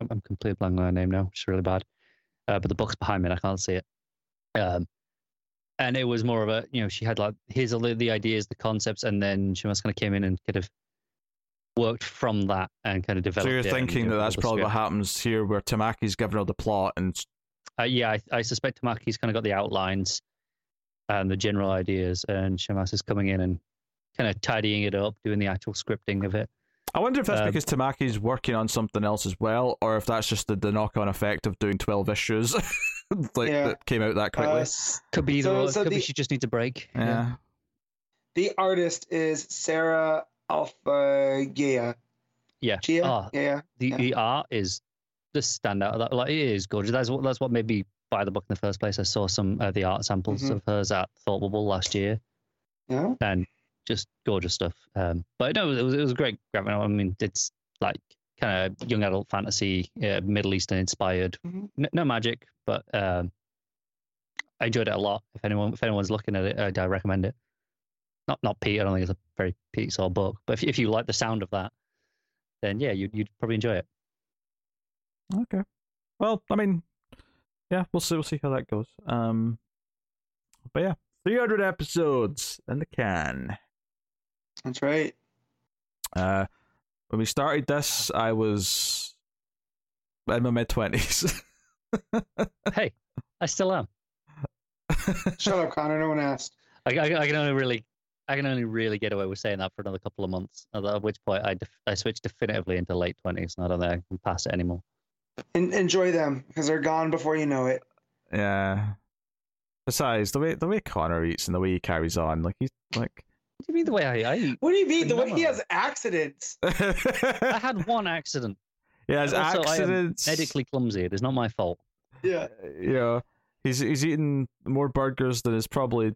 Speaker 3: I'm, I'm completely blank on her name now, which is really bad. Uh, but the book's behind me, and I can't see it. Um, and it was more of a, you know, she had like here's all the, the ideas, the concepts, and then she must kind of came in and kind of worked from that and kind of developed.
Speaker 1: So you're thinking that that's probably what happens here, where Tamaki's given her the plot and
Speaker 3: Uh, yeah, I, I suspect Tamaki's kind of got the outlines and the general ideas, and Shammas is coming in and kind of tidying it up, doing the actual scripting of it.
Speaker 1: I wonder if that's
Speaker 3: Um,
Speaker 1: because Tamaki's working on something else as well, or if that's just the, the knock on effect of doing 12 issues like
Speaker 2: Yeah.
Speaker 1: that came out that quickly.
Speaker 2: Uh,
Speaker 3: Could be either
Speaker 2: So-
Speaker 3: or.
Speaker 2: so
Speaker 3: Could be
Speaker 2: the-
Speaker 3: she just needs a break.
Speaker 1: yeah.
Speaker 2: the artist is Sarah Alpha
Speaker 3: Yeah.
Speaker 2: Gia.
Speaker 3: Ah,
Speaker 2: yeah.
Speaker 3: the,
Speaker 2: yeah.
Speaker 3: the art is the standout. of That like it is gorgeous. That's what that's what made me buy the book in the first place. I saw some of the art samples
Speaker 2: Mhm.
Speaker 3: of hers at Thought Bubble last year,
Speaker 2: Yeah.
Speaker 3: and just gorgeous stuff. Um, but no, it was it was a great graphic novel. I mean, it's like kind of young adult fantasy, uh, Middle Eastern inspired.
Speaker 2: Mhm.
Speaker 3: N- no magic, but um, I enjoyed it a lot. If anyone if anyone's looking at it, I'd, I recommend it. Not not Pete. I don't think it's a very Pete sort of book, but if if you like the sound of that, then yeah, you'd you'd probably enjoy it.
Speaker 1: Okay. Well, I mean, yeah, we'll see. We'll see how that goes. Um, but yeah, 300 episodes in the can.
Speaker 2: That's right.
Speaker 1: Uh, when we started this, I was in my mid 20s.
Speaker 3: hey, I still am.
Speaker 2: Shut up, Connor. No one asked.
Speaker 3: I, I, I can only really I can only really get away with saying that for another couple of months. At at which point, I def- I switch definitively into late twenties, and I don't think I can pass it anymore.
Speaker 2: En- enjoy them because they're gone before you know it.
Speaker 1: Yeah. Besides, the way the way Connor eats and the way he carries on, like he's like.
Speaker 3: What do you mean the way I, I eat?
Speaker 2: What do you mean? The way he has accidents.
Speaker 3: I had one accident.
Speaker 1: he has
Speaker 3: Also, I am
Speaker 1: accidents.
Speaker 3: Medically clumsy. It is not my fault.
Speaker 2: Yeah.
Speaker 1: Yeah. he's he's eating more burgers than is probably.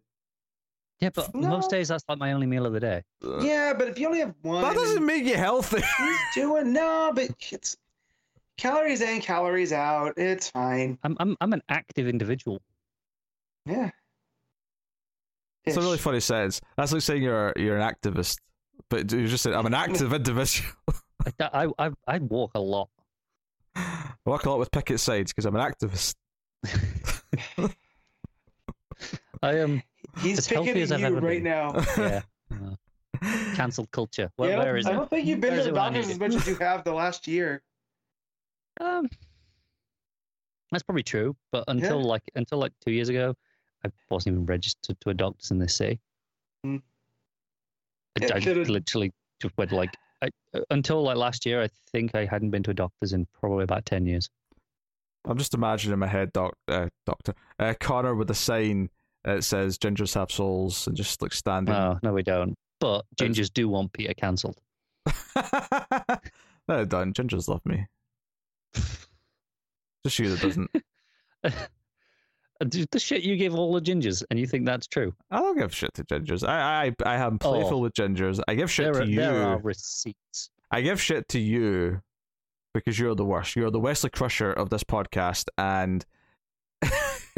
Speaker 3: Yeah, but
Speaker 2: No.
Speaker 3: most days that's like my only meal of the day.
Speaker 1: uh,
Speaker 2: Yeah, but if you only have one,
Speaker 1: That doesn't make you healthy.
Speaker 2: he's doing no, but it's calories in, calories out. It's fine.
Speaker 3: I'm I'm I'm an active individual.
Speaker 2: Yeah.
Speaker 1: It's a really funny sentence. That's like saying you're you're an activist, but you just said I'm an active individual.
Speaker 3: I, I I I walk a lot.
Speaker 1: I work a lot with picket signs because I'm an activist.
Speaker 3: I am
Speaker 2: He's
Speaker 3: as healthy
Speaker 2: picking
Speaker 3: as I've
Speaker 2: you right
Speaker 3: been.
Speaker 2: now.
Speaker 3: yeah. uh, cancelled culture. Where,
Speaker 2: Yeah, I don't-
Speaker 3: where is
Speaker 2: I
Speaker 3: it?
Speaker 2: don't think you've been
Speaker 3: Where
Speaker 2: to the
Speaker 3: it
Speaker 2: doctors as much as you have the last year.
Speaker 3: Um, that's probably true, but until like until like two years ago, I wasn't even registered to a doctor's in this city.
Speaker 2: Mm.
Speaker 3: I,
Speaker 2: It
Speaker 3: I
Speaker 2: could've-
Speaker 3: literally just went like I, uh, until like last year. I think I hadn't been to a doctor's in probably about ten years.
Speaker 1: I'm just imagining in my head, doc, uh, doctor uh, Connor with a sign that says "Gingers have souls" and just like standing.
Speaker 3: No, no, we don't. But gingers do want Peter cancelled.
Speaker 1: no, they don't. Gingers love me. Just you that doesn't.
Speaker 3: the the shit you give all the gingers, and you think that's true?
Speaker 1: I don't give shit to gingers. I I I am playful
Speaker 3: Oh.
Speaker 1: with gingers. I give shit
Speaker 3: There,
Speaker 1: to
Speaker 3: are,
Speaker 1: you.
Speaker 3: there are receipts.
Speaker 1: I give shit to you because you're the worst. You're the Wesley Crusher of this podcast, and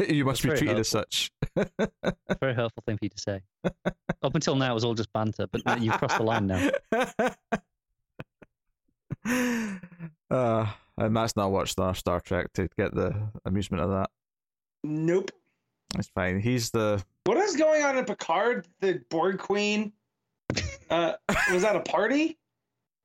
Speaker 1: you must
Speaker 3: That's
Speaker 1: be treated as such.
Speaker 3: Very hurtful thing for you to say. Up until now, it was all just banter, but you've crossed the line now.
Speaker 1: uh, and that's not watched Star Star Trek to get the amusement of that.
Speaker 2: Nope.
Speaker 1: It's fine. He's the
Speaker 2: What is going on in Picard? The Borg Queen. Uh, was that a party?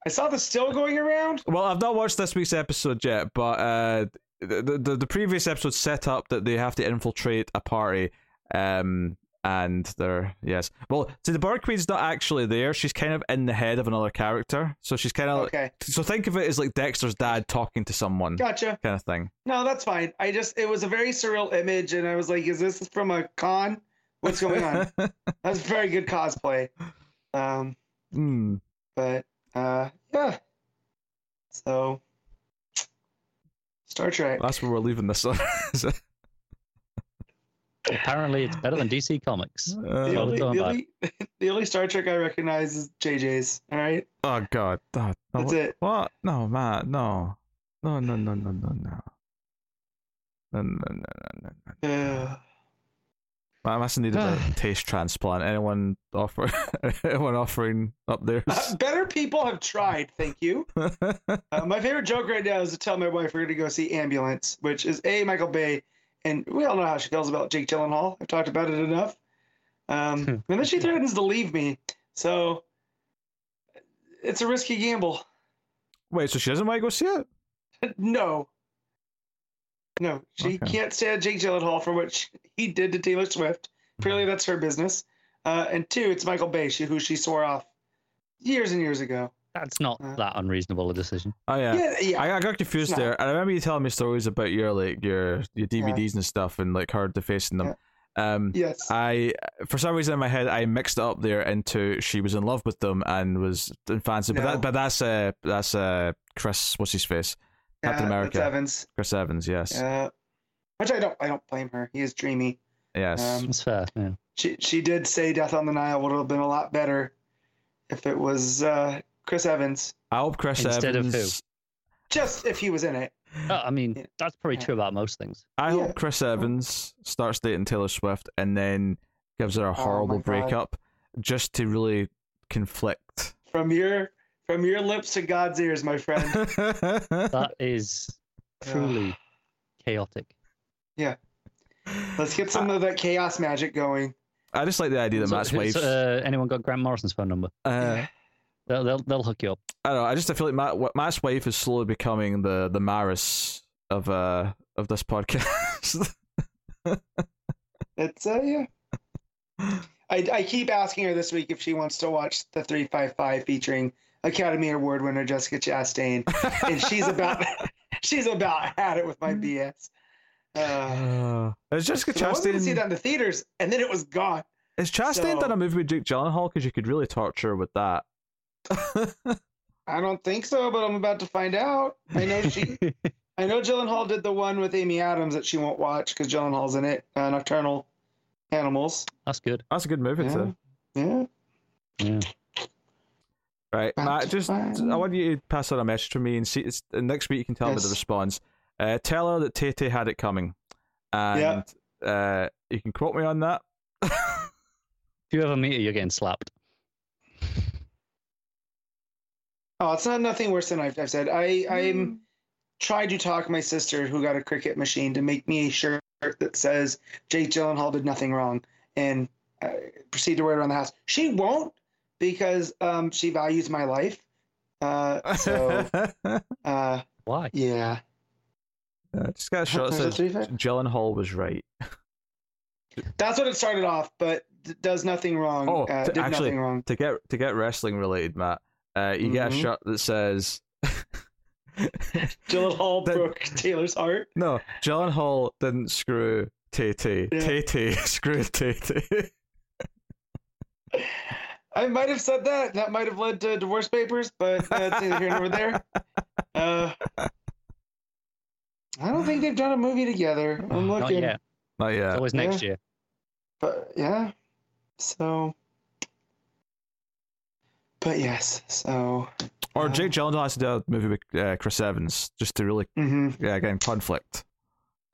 Speaker 2: I saw the still going around.
Speaker 1: well. I've not watched this week's episode yet, but uh, the the, the previous episode set up that they have to infiltrate a party. Um, and they're yes. Well, see, the Borg Queen's not actually there. She's kind of in the head of another character, so she's kind of.
Speaker 2: Okay,
Speaker 1: So think of it as like Dexter's dad talking to someone,
Speaker 2: gotcha.
Speaker 1: kind of thing.
Speaker 2: No, that's fine. I just it was a very surreal image, and I was like, "Is this from a con? What's going on?" That's very good cosplay. Um,
Speaker 1: Hmm.
Speaker 2: but uh, yeah. So, Star Trek.
Speaker 1: That's where we're leaving this. one.
Speaker 3: Apparently, it's better than DC Comics.
Speaker 1: Uh,
Speaker 2: The only, the, only, the only Star Trek I recognize is JJ's. All right,
Speaker 1: oh God! Oh, no,
Speaker 2: that's
Speaker 1: what,
Speaker 2: it.
Speaker 1: What? No, Matt. No. No. No. No. No. No. No. No. No. No. No. No.
Speaker 2: Uh,
Speaker 1: I must need a taste transplant. Anyone offer? anyone offering up theirs?
Speaker 2: uh, better people have tried. Thank you. Uh, my favorite joke right now is to tell my wife we're going to go see Ambulance, which is a Michael Bay, and we all know how she feels about Jake Gyllenhaal. I've talked about it enough. Um, and then she threatens to leave me, so it's a risky gamble.
Speaker 1: Wait, so she doesn't want to go see it?
Speaker 2: no, no, she
Speaker 1: Okay.
Speaker 2: can't stand Jake Gyllenhaal for what she, he did to Taylor Swift. Apparently, that's her business. Uh, and two, it's Michael Bay, she, who she swore off years and years ago.
Speaker 3: That's not
Speaker 2: Uh,
Speaker 3: that unreasonable a decision.
Speaker 1: Oh yeah.
Speaker 2: Yeah, yeah.
Speaker 1: I, I got confused
Speaker 2: It's
Speaker 1: there. I remember you telling me stories about your like your your DVDs and stuff, and like her defacing them. Um,
Speaker 2: yes.
Speaker 1: I for some reason in my head I mixed it up there into she was in love with them and was in fancy, but that but that's uh that's uh Chris what's his face Captain
Speaker 2: Yeah,
Speaker 1: America.
Speaker 2: That's Evans.
Speaker 1: Chris Evans yes
Speaker 2: Uh, which I don't. I don't blame her. He is dreamy.
Speaker 1: yes
Speaker 2: Um,
Speaker 3: That's fair. Yeah.
Speaker 2: She she did say Death on the Nile would have been a lot better if it was uh, Chris Evans.
Speaker 1: I hope Chris
Speaker 3: Instead of
Speaker 1: Evans
Speaker 2: Just if he was in it.
Speaker 3: Oh, I mean,
Speaker 2: Yeah.
Speaker 3: that's probably true about most things.
Speaker 1: I
Speaker 2: Yeah.
Speaker 1: hope Chris Evans starts dating Taylor Swift and then gives her a
Speaker 2: Oh my
Speaker 1: horrible
Speaker 2: God.
Speaker 1: breakup just to really conflict.
Speaker 2: From your from your lips to God's ears, my friend.
Speaker 3: That is truly chaotic. Yeah.
Speaker 2: Let's get some of that chaos magic going.
Speaker 1: I just like the idea that
Speaker 3: So-
Speaker 1: Matt's
Speaker 3: so,
Speaker 1: wife.
Speaker 3: uh, anyone got Grant Morrison's phone number?
Speaker 1: uh,
Speaker 3: They'll they'll, they'll hook you up.
Speaker 1: I don't know. I just I feel like Matt, what- Matt's wife is slowly becoming the the Maris of uh of this podcast.
Speaker 2: It's uh yeah. I, I keep asking her this week if she wants to watch the 355 featuring Academy Award winner Jessica Chastain, and she's about she's about had it with my BS. Uh,
Speaker 1: Uh, is Jessica
Speaker 2: so I wanted to see
Speaker 1: Chastain?
Speaker 2: that in the theaters, and then it was gone.
Speaker 1: Is Chastain
Speaker 2: so-
Speaker 1: done a movie with Jake Gyllenhaal? Because you could really torture her with that.
Speaker 2: I don't think so, but I'm about to find out. I know she. I know Gyllenhaal did the one with Amy Adams that she won't watch because Gyllenhaal's in it. Uh, Nocturnal Animals.
Speaker 3: That's good.
Speaker 1: That's a good movie
Speaker 2: Yeah.
Speaker 1: too.
Speaker 2: Yeah.
Speaker 3: Yeah.
Speaker 1: Right,
Speaker 2: Back
Speaker 1: Matt. Just
Speaker 2: fun.
Speaker 1: I want you to pass on a message to me and see. It's, and next week you can tell me the response. Uh, tell her that Tay Tay had it coming, and uh, you can quote me on that.
Speaker 3: If you ever meet her, you're getting slapped.
Speaker 2: Oh, it's not nothing worse than I've, I've said. I I'm tried to talk my sister who got a Cricut machine to make me a shirt that says Jake Gyllenhaal did nothing wrong, and uh, proceed to wear it around the house. She won't because um she values my life. Uh, so uh,
Speaker 3: Why?
Speaker 2: yeah.
Speaker 1: Uh, just got a shot. that
Speaker 2: There's a
Speaker 1: says
Speaker 2: three five-
Speaker 1: Gyllenhaal was right.
Speaker 2: That's what it started off, but d- does nothing wrong.
Speaker 1: Oh,
Speaker 2: uh, did
Speaker 1: actually-
Speaker 2: nothing wrong.
Speaker 1: To get to get wrestling related, Matt. Uh, you get a
Speaker 2: Mhm.
Speaker 1: shot that says.
Speaker 2: Gyllenhaal
Speaker 1: that-
Speaker 2: broke Taylor's heart.
Speaker 1: No, Gyllenhaal didn't screw Tay Tay.
Speaker 2: Yeah.
Speaker 1: Tay Tay screwed Tay Tay.
Speaker 2: I might have said that. That might have led to divorce papers, but that's neither here nor there. Uh, I don't think they've done a movie together. I'm looking.
Speaker 3: Not
Speaker 2: looking,
Speaker 3: yet.
Speaker 1: Not
Speaker 3: It's
Speaker 1: yet.
Speaker 3: always next year.
Speaker 2: but yeah. So, but yes. So,
Speaker 1: Or Jake Gyllenhaal has to do a movie with uh, Chris Evans just to really,
Speaker 2: hmm
Speaker 1: yeah, again, conflict.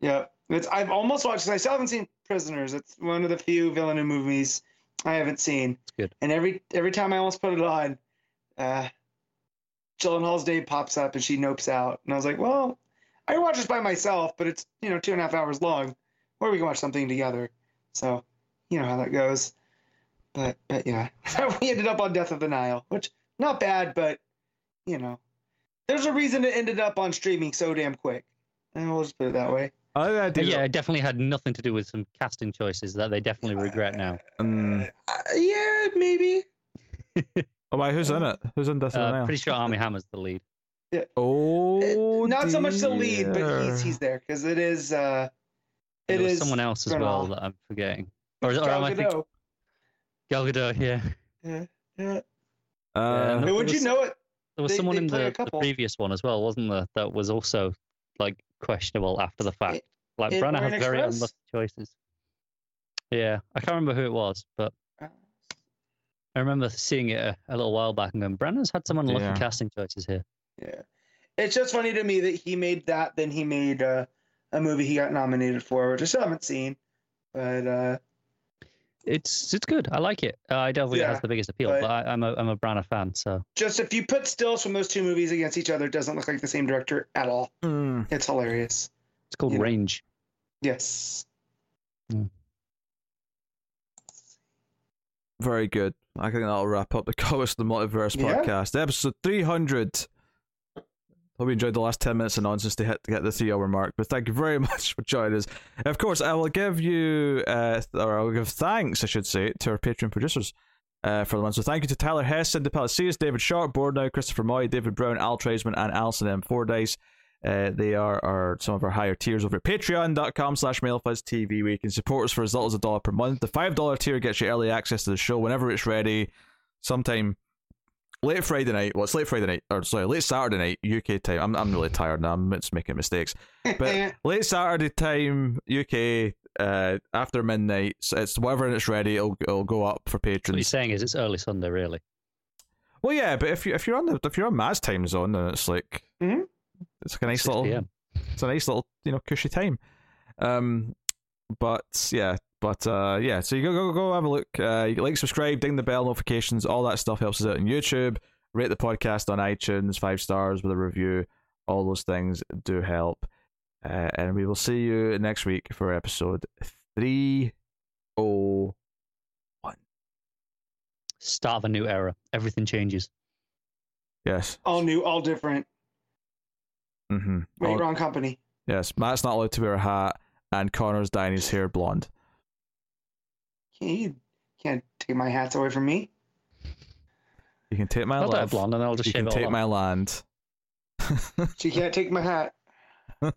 Speaker 2: yeah. It's I've almost watched. 'cause I still haven't seen Prisoners. It's one of the few Villeneuve movies I haven't seen.
Speaker 3: It's good.
Speaker 2: And every every time I almost put it on, uh, Gyllenhaal's name pops up and she nopes out, and I was like, well, I can watch this by myself, but it's you know two and a half hours long, or we can watch something together. So, you know how that goes. But but yeah, we ended up on Death of the Nile, which not bad, but you know, there's a reason it ended up on streaming so damn quick. And we'll just put it that way.
Speaker 1: I think I
Speaker 3: But
Speaker 1: did.
Speaker 3: yeah, it definitely had nothing to do with some casting choices that they definitely regret now.
Speaker 1: Um,
Speaker 2: Uh, yeah, maybe.
Speaker 1: oh, wait, who's in it? Who's in Death of the
Speaker 3: Uh,
Speaker 1: Nile?
Speaker 3: pretty sure Armie Hammer's the lead. Yeah.
Speaker 1: Oh,
Speaker 2: Uh, not so much the lead, but he's he's there because it is uh,
Speaker 3: There was
Speaker 2: is
Speaker 3: someone else as
Speaker 2: Grenell.
Speaker 3: well that I'm forgetting. Or, or am I thinking
Speaker 2: Gadot.
Speaker 3: Gal Gadot? Yeah.
Speaker 2: Yeah, yeah.
Speaker 1: Uh,
Speaker 3: no.
Speaker 2: But would you know it?
Speaker 3: There was
Speaker 2: They-
Speaker 3: someone
Speaker 2: they
Speaker 3: in the, the previous one as well, wasn't there? That was also like questionable after the fact. Like
Speaker 2: in
Speaker 3: Branagh has very
Speaker 2: Express?
Speaker 3: unlucky choices. Yeah, I can't remember who it was, but
Speaker 2: Uh,
Speaker 3: I remember seeing it a, a little while back and going, Brandon's had some unlucky
Speaker 1: Yeah.
Speaker 3: casting choices here.
Speaker 2: Yeah, it's just funny to me that he made that, then he made uh, a movie he got nominated for, which I still haven't seen. But uh,
Speaker 3: It's it's good. I like it. Uh, I don't think it
Speaker 2: Yeah,
Speaker 3: has the biggest appeal,
Speaker 2: but-
Speaker 3: but I, I'm a I'm a Branagh fan, so
Speaker 2: just if you put stills from those two movies against each other, it doesn't look like the same director at all.
Speaker 1: mm,
Speaker 2: It's hilarious.
Speaker 3: it's called
Speaker 2: You know.
Speaker 3: Range.
Speaker 2: Yes.
Speaker 1: very good. I think that'll wrap up the Comics of the Multiverse
Speaker 2: Yeah.
Speaker 1: podcast, episode three hundred. Hope you enjoyed the last ten minutes of nonsense to hit to get the three hour mark. But thank you very much for joining us. Of course, I will give you, uh, or I will give thanks, I should say, to our Patreon producers. Uh, for the month. So thank you to Tyler Hess, Cindy Palacios, David Sharp, Boardnow, Christopher Moy, David Brown, Al Tradesman, and Alison M. Fordyce. Uh, they are, are some of our higher tiers over at patreon.com slash mailfuzztv where you can support us for as little as a dollar per month. The $5 tier gets you early access to the show whenever it's ready, sometime late Friday night. Well, it's late Friday night, or sorry, late Saturday night, UK time. I'm, I'm really tired now. I'm just making mistakes. But late Saturday time, UK, uh, after midnight, so it's whenever it's ready, it'll, it'll go up for patrons.
Speaker 3: What you're saying is it's early Sunday, really.
Speaker 1: Well, yeah, but if you if you're on the if you're on Matt's time zone, then it's like
Speaker 2: Mhm.
Speaker 1: it's like a nice little
Speaker 3: p.m.
Speaker 1: it's a nice little you know cushy time. Um, but yeah, but uh, yeah. So you go go go have a look. Uh, you can like, subscribe, ding the bell notifications, all that stuff helps us out on YouTube. Rate the podcast on iTunes five stars with a review. All those things do help. Uh, and we will see you next week for episode three oh
Speaker 3: Start of a new era. Everything changes.
Speaker 1: yes.
Speaker 2: all new, all different.
Speaker 1: Mm-hmm.
Speaker 2: Wait, wrong company.
Speaker 1: Yes, Matt's not allowed to wear a hat, and Connor's dyeing his hair blonde.
Speaker 2: He Can't take my hats away from me.
Speaker 1: You can take my
Speaker 3: I'll dye it
Speaker 1: love.
Speaker 3: blonde and I'll just
Speaker 1: You
Speaker 3: shave
Speaker 1: can
Speaker 3: it all
Speaker 1: take
Speaker 3: off.
Speaker 1: my land.
Speaker 2: She can't take my hat.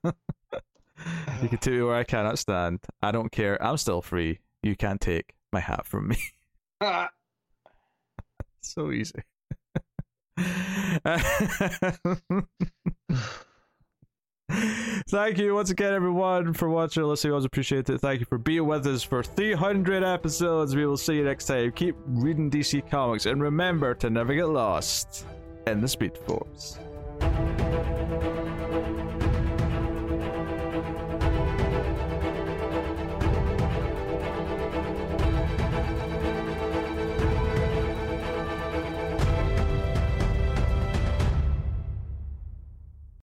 Speaker 1: You can take me where I cannot stand. I don't care. I'm still free. You can't take my hat from me.
Speaker 2: Ah,
Speaker 1: so easy. Thank you once again, everyone, for watching. Listening, always appreciate it. Thank you for being with us for 300 episodes. We will see you next time. Keep reading DC Comics and remember to never get lost in the Speed Force.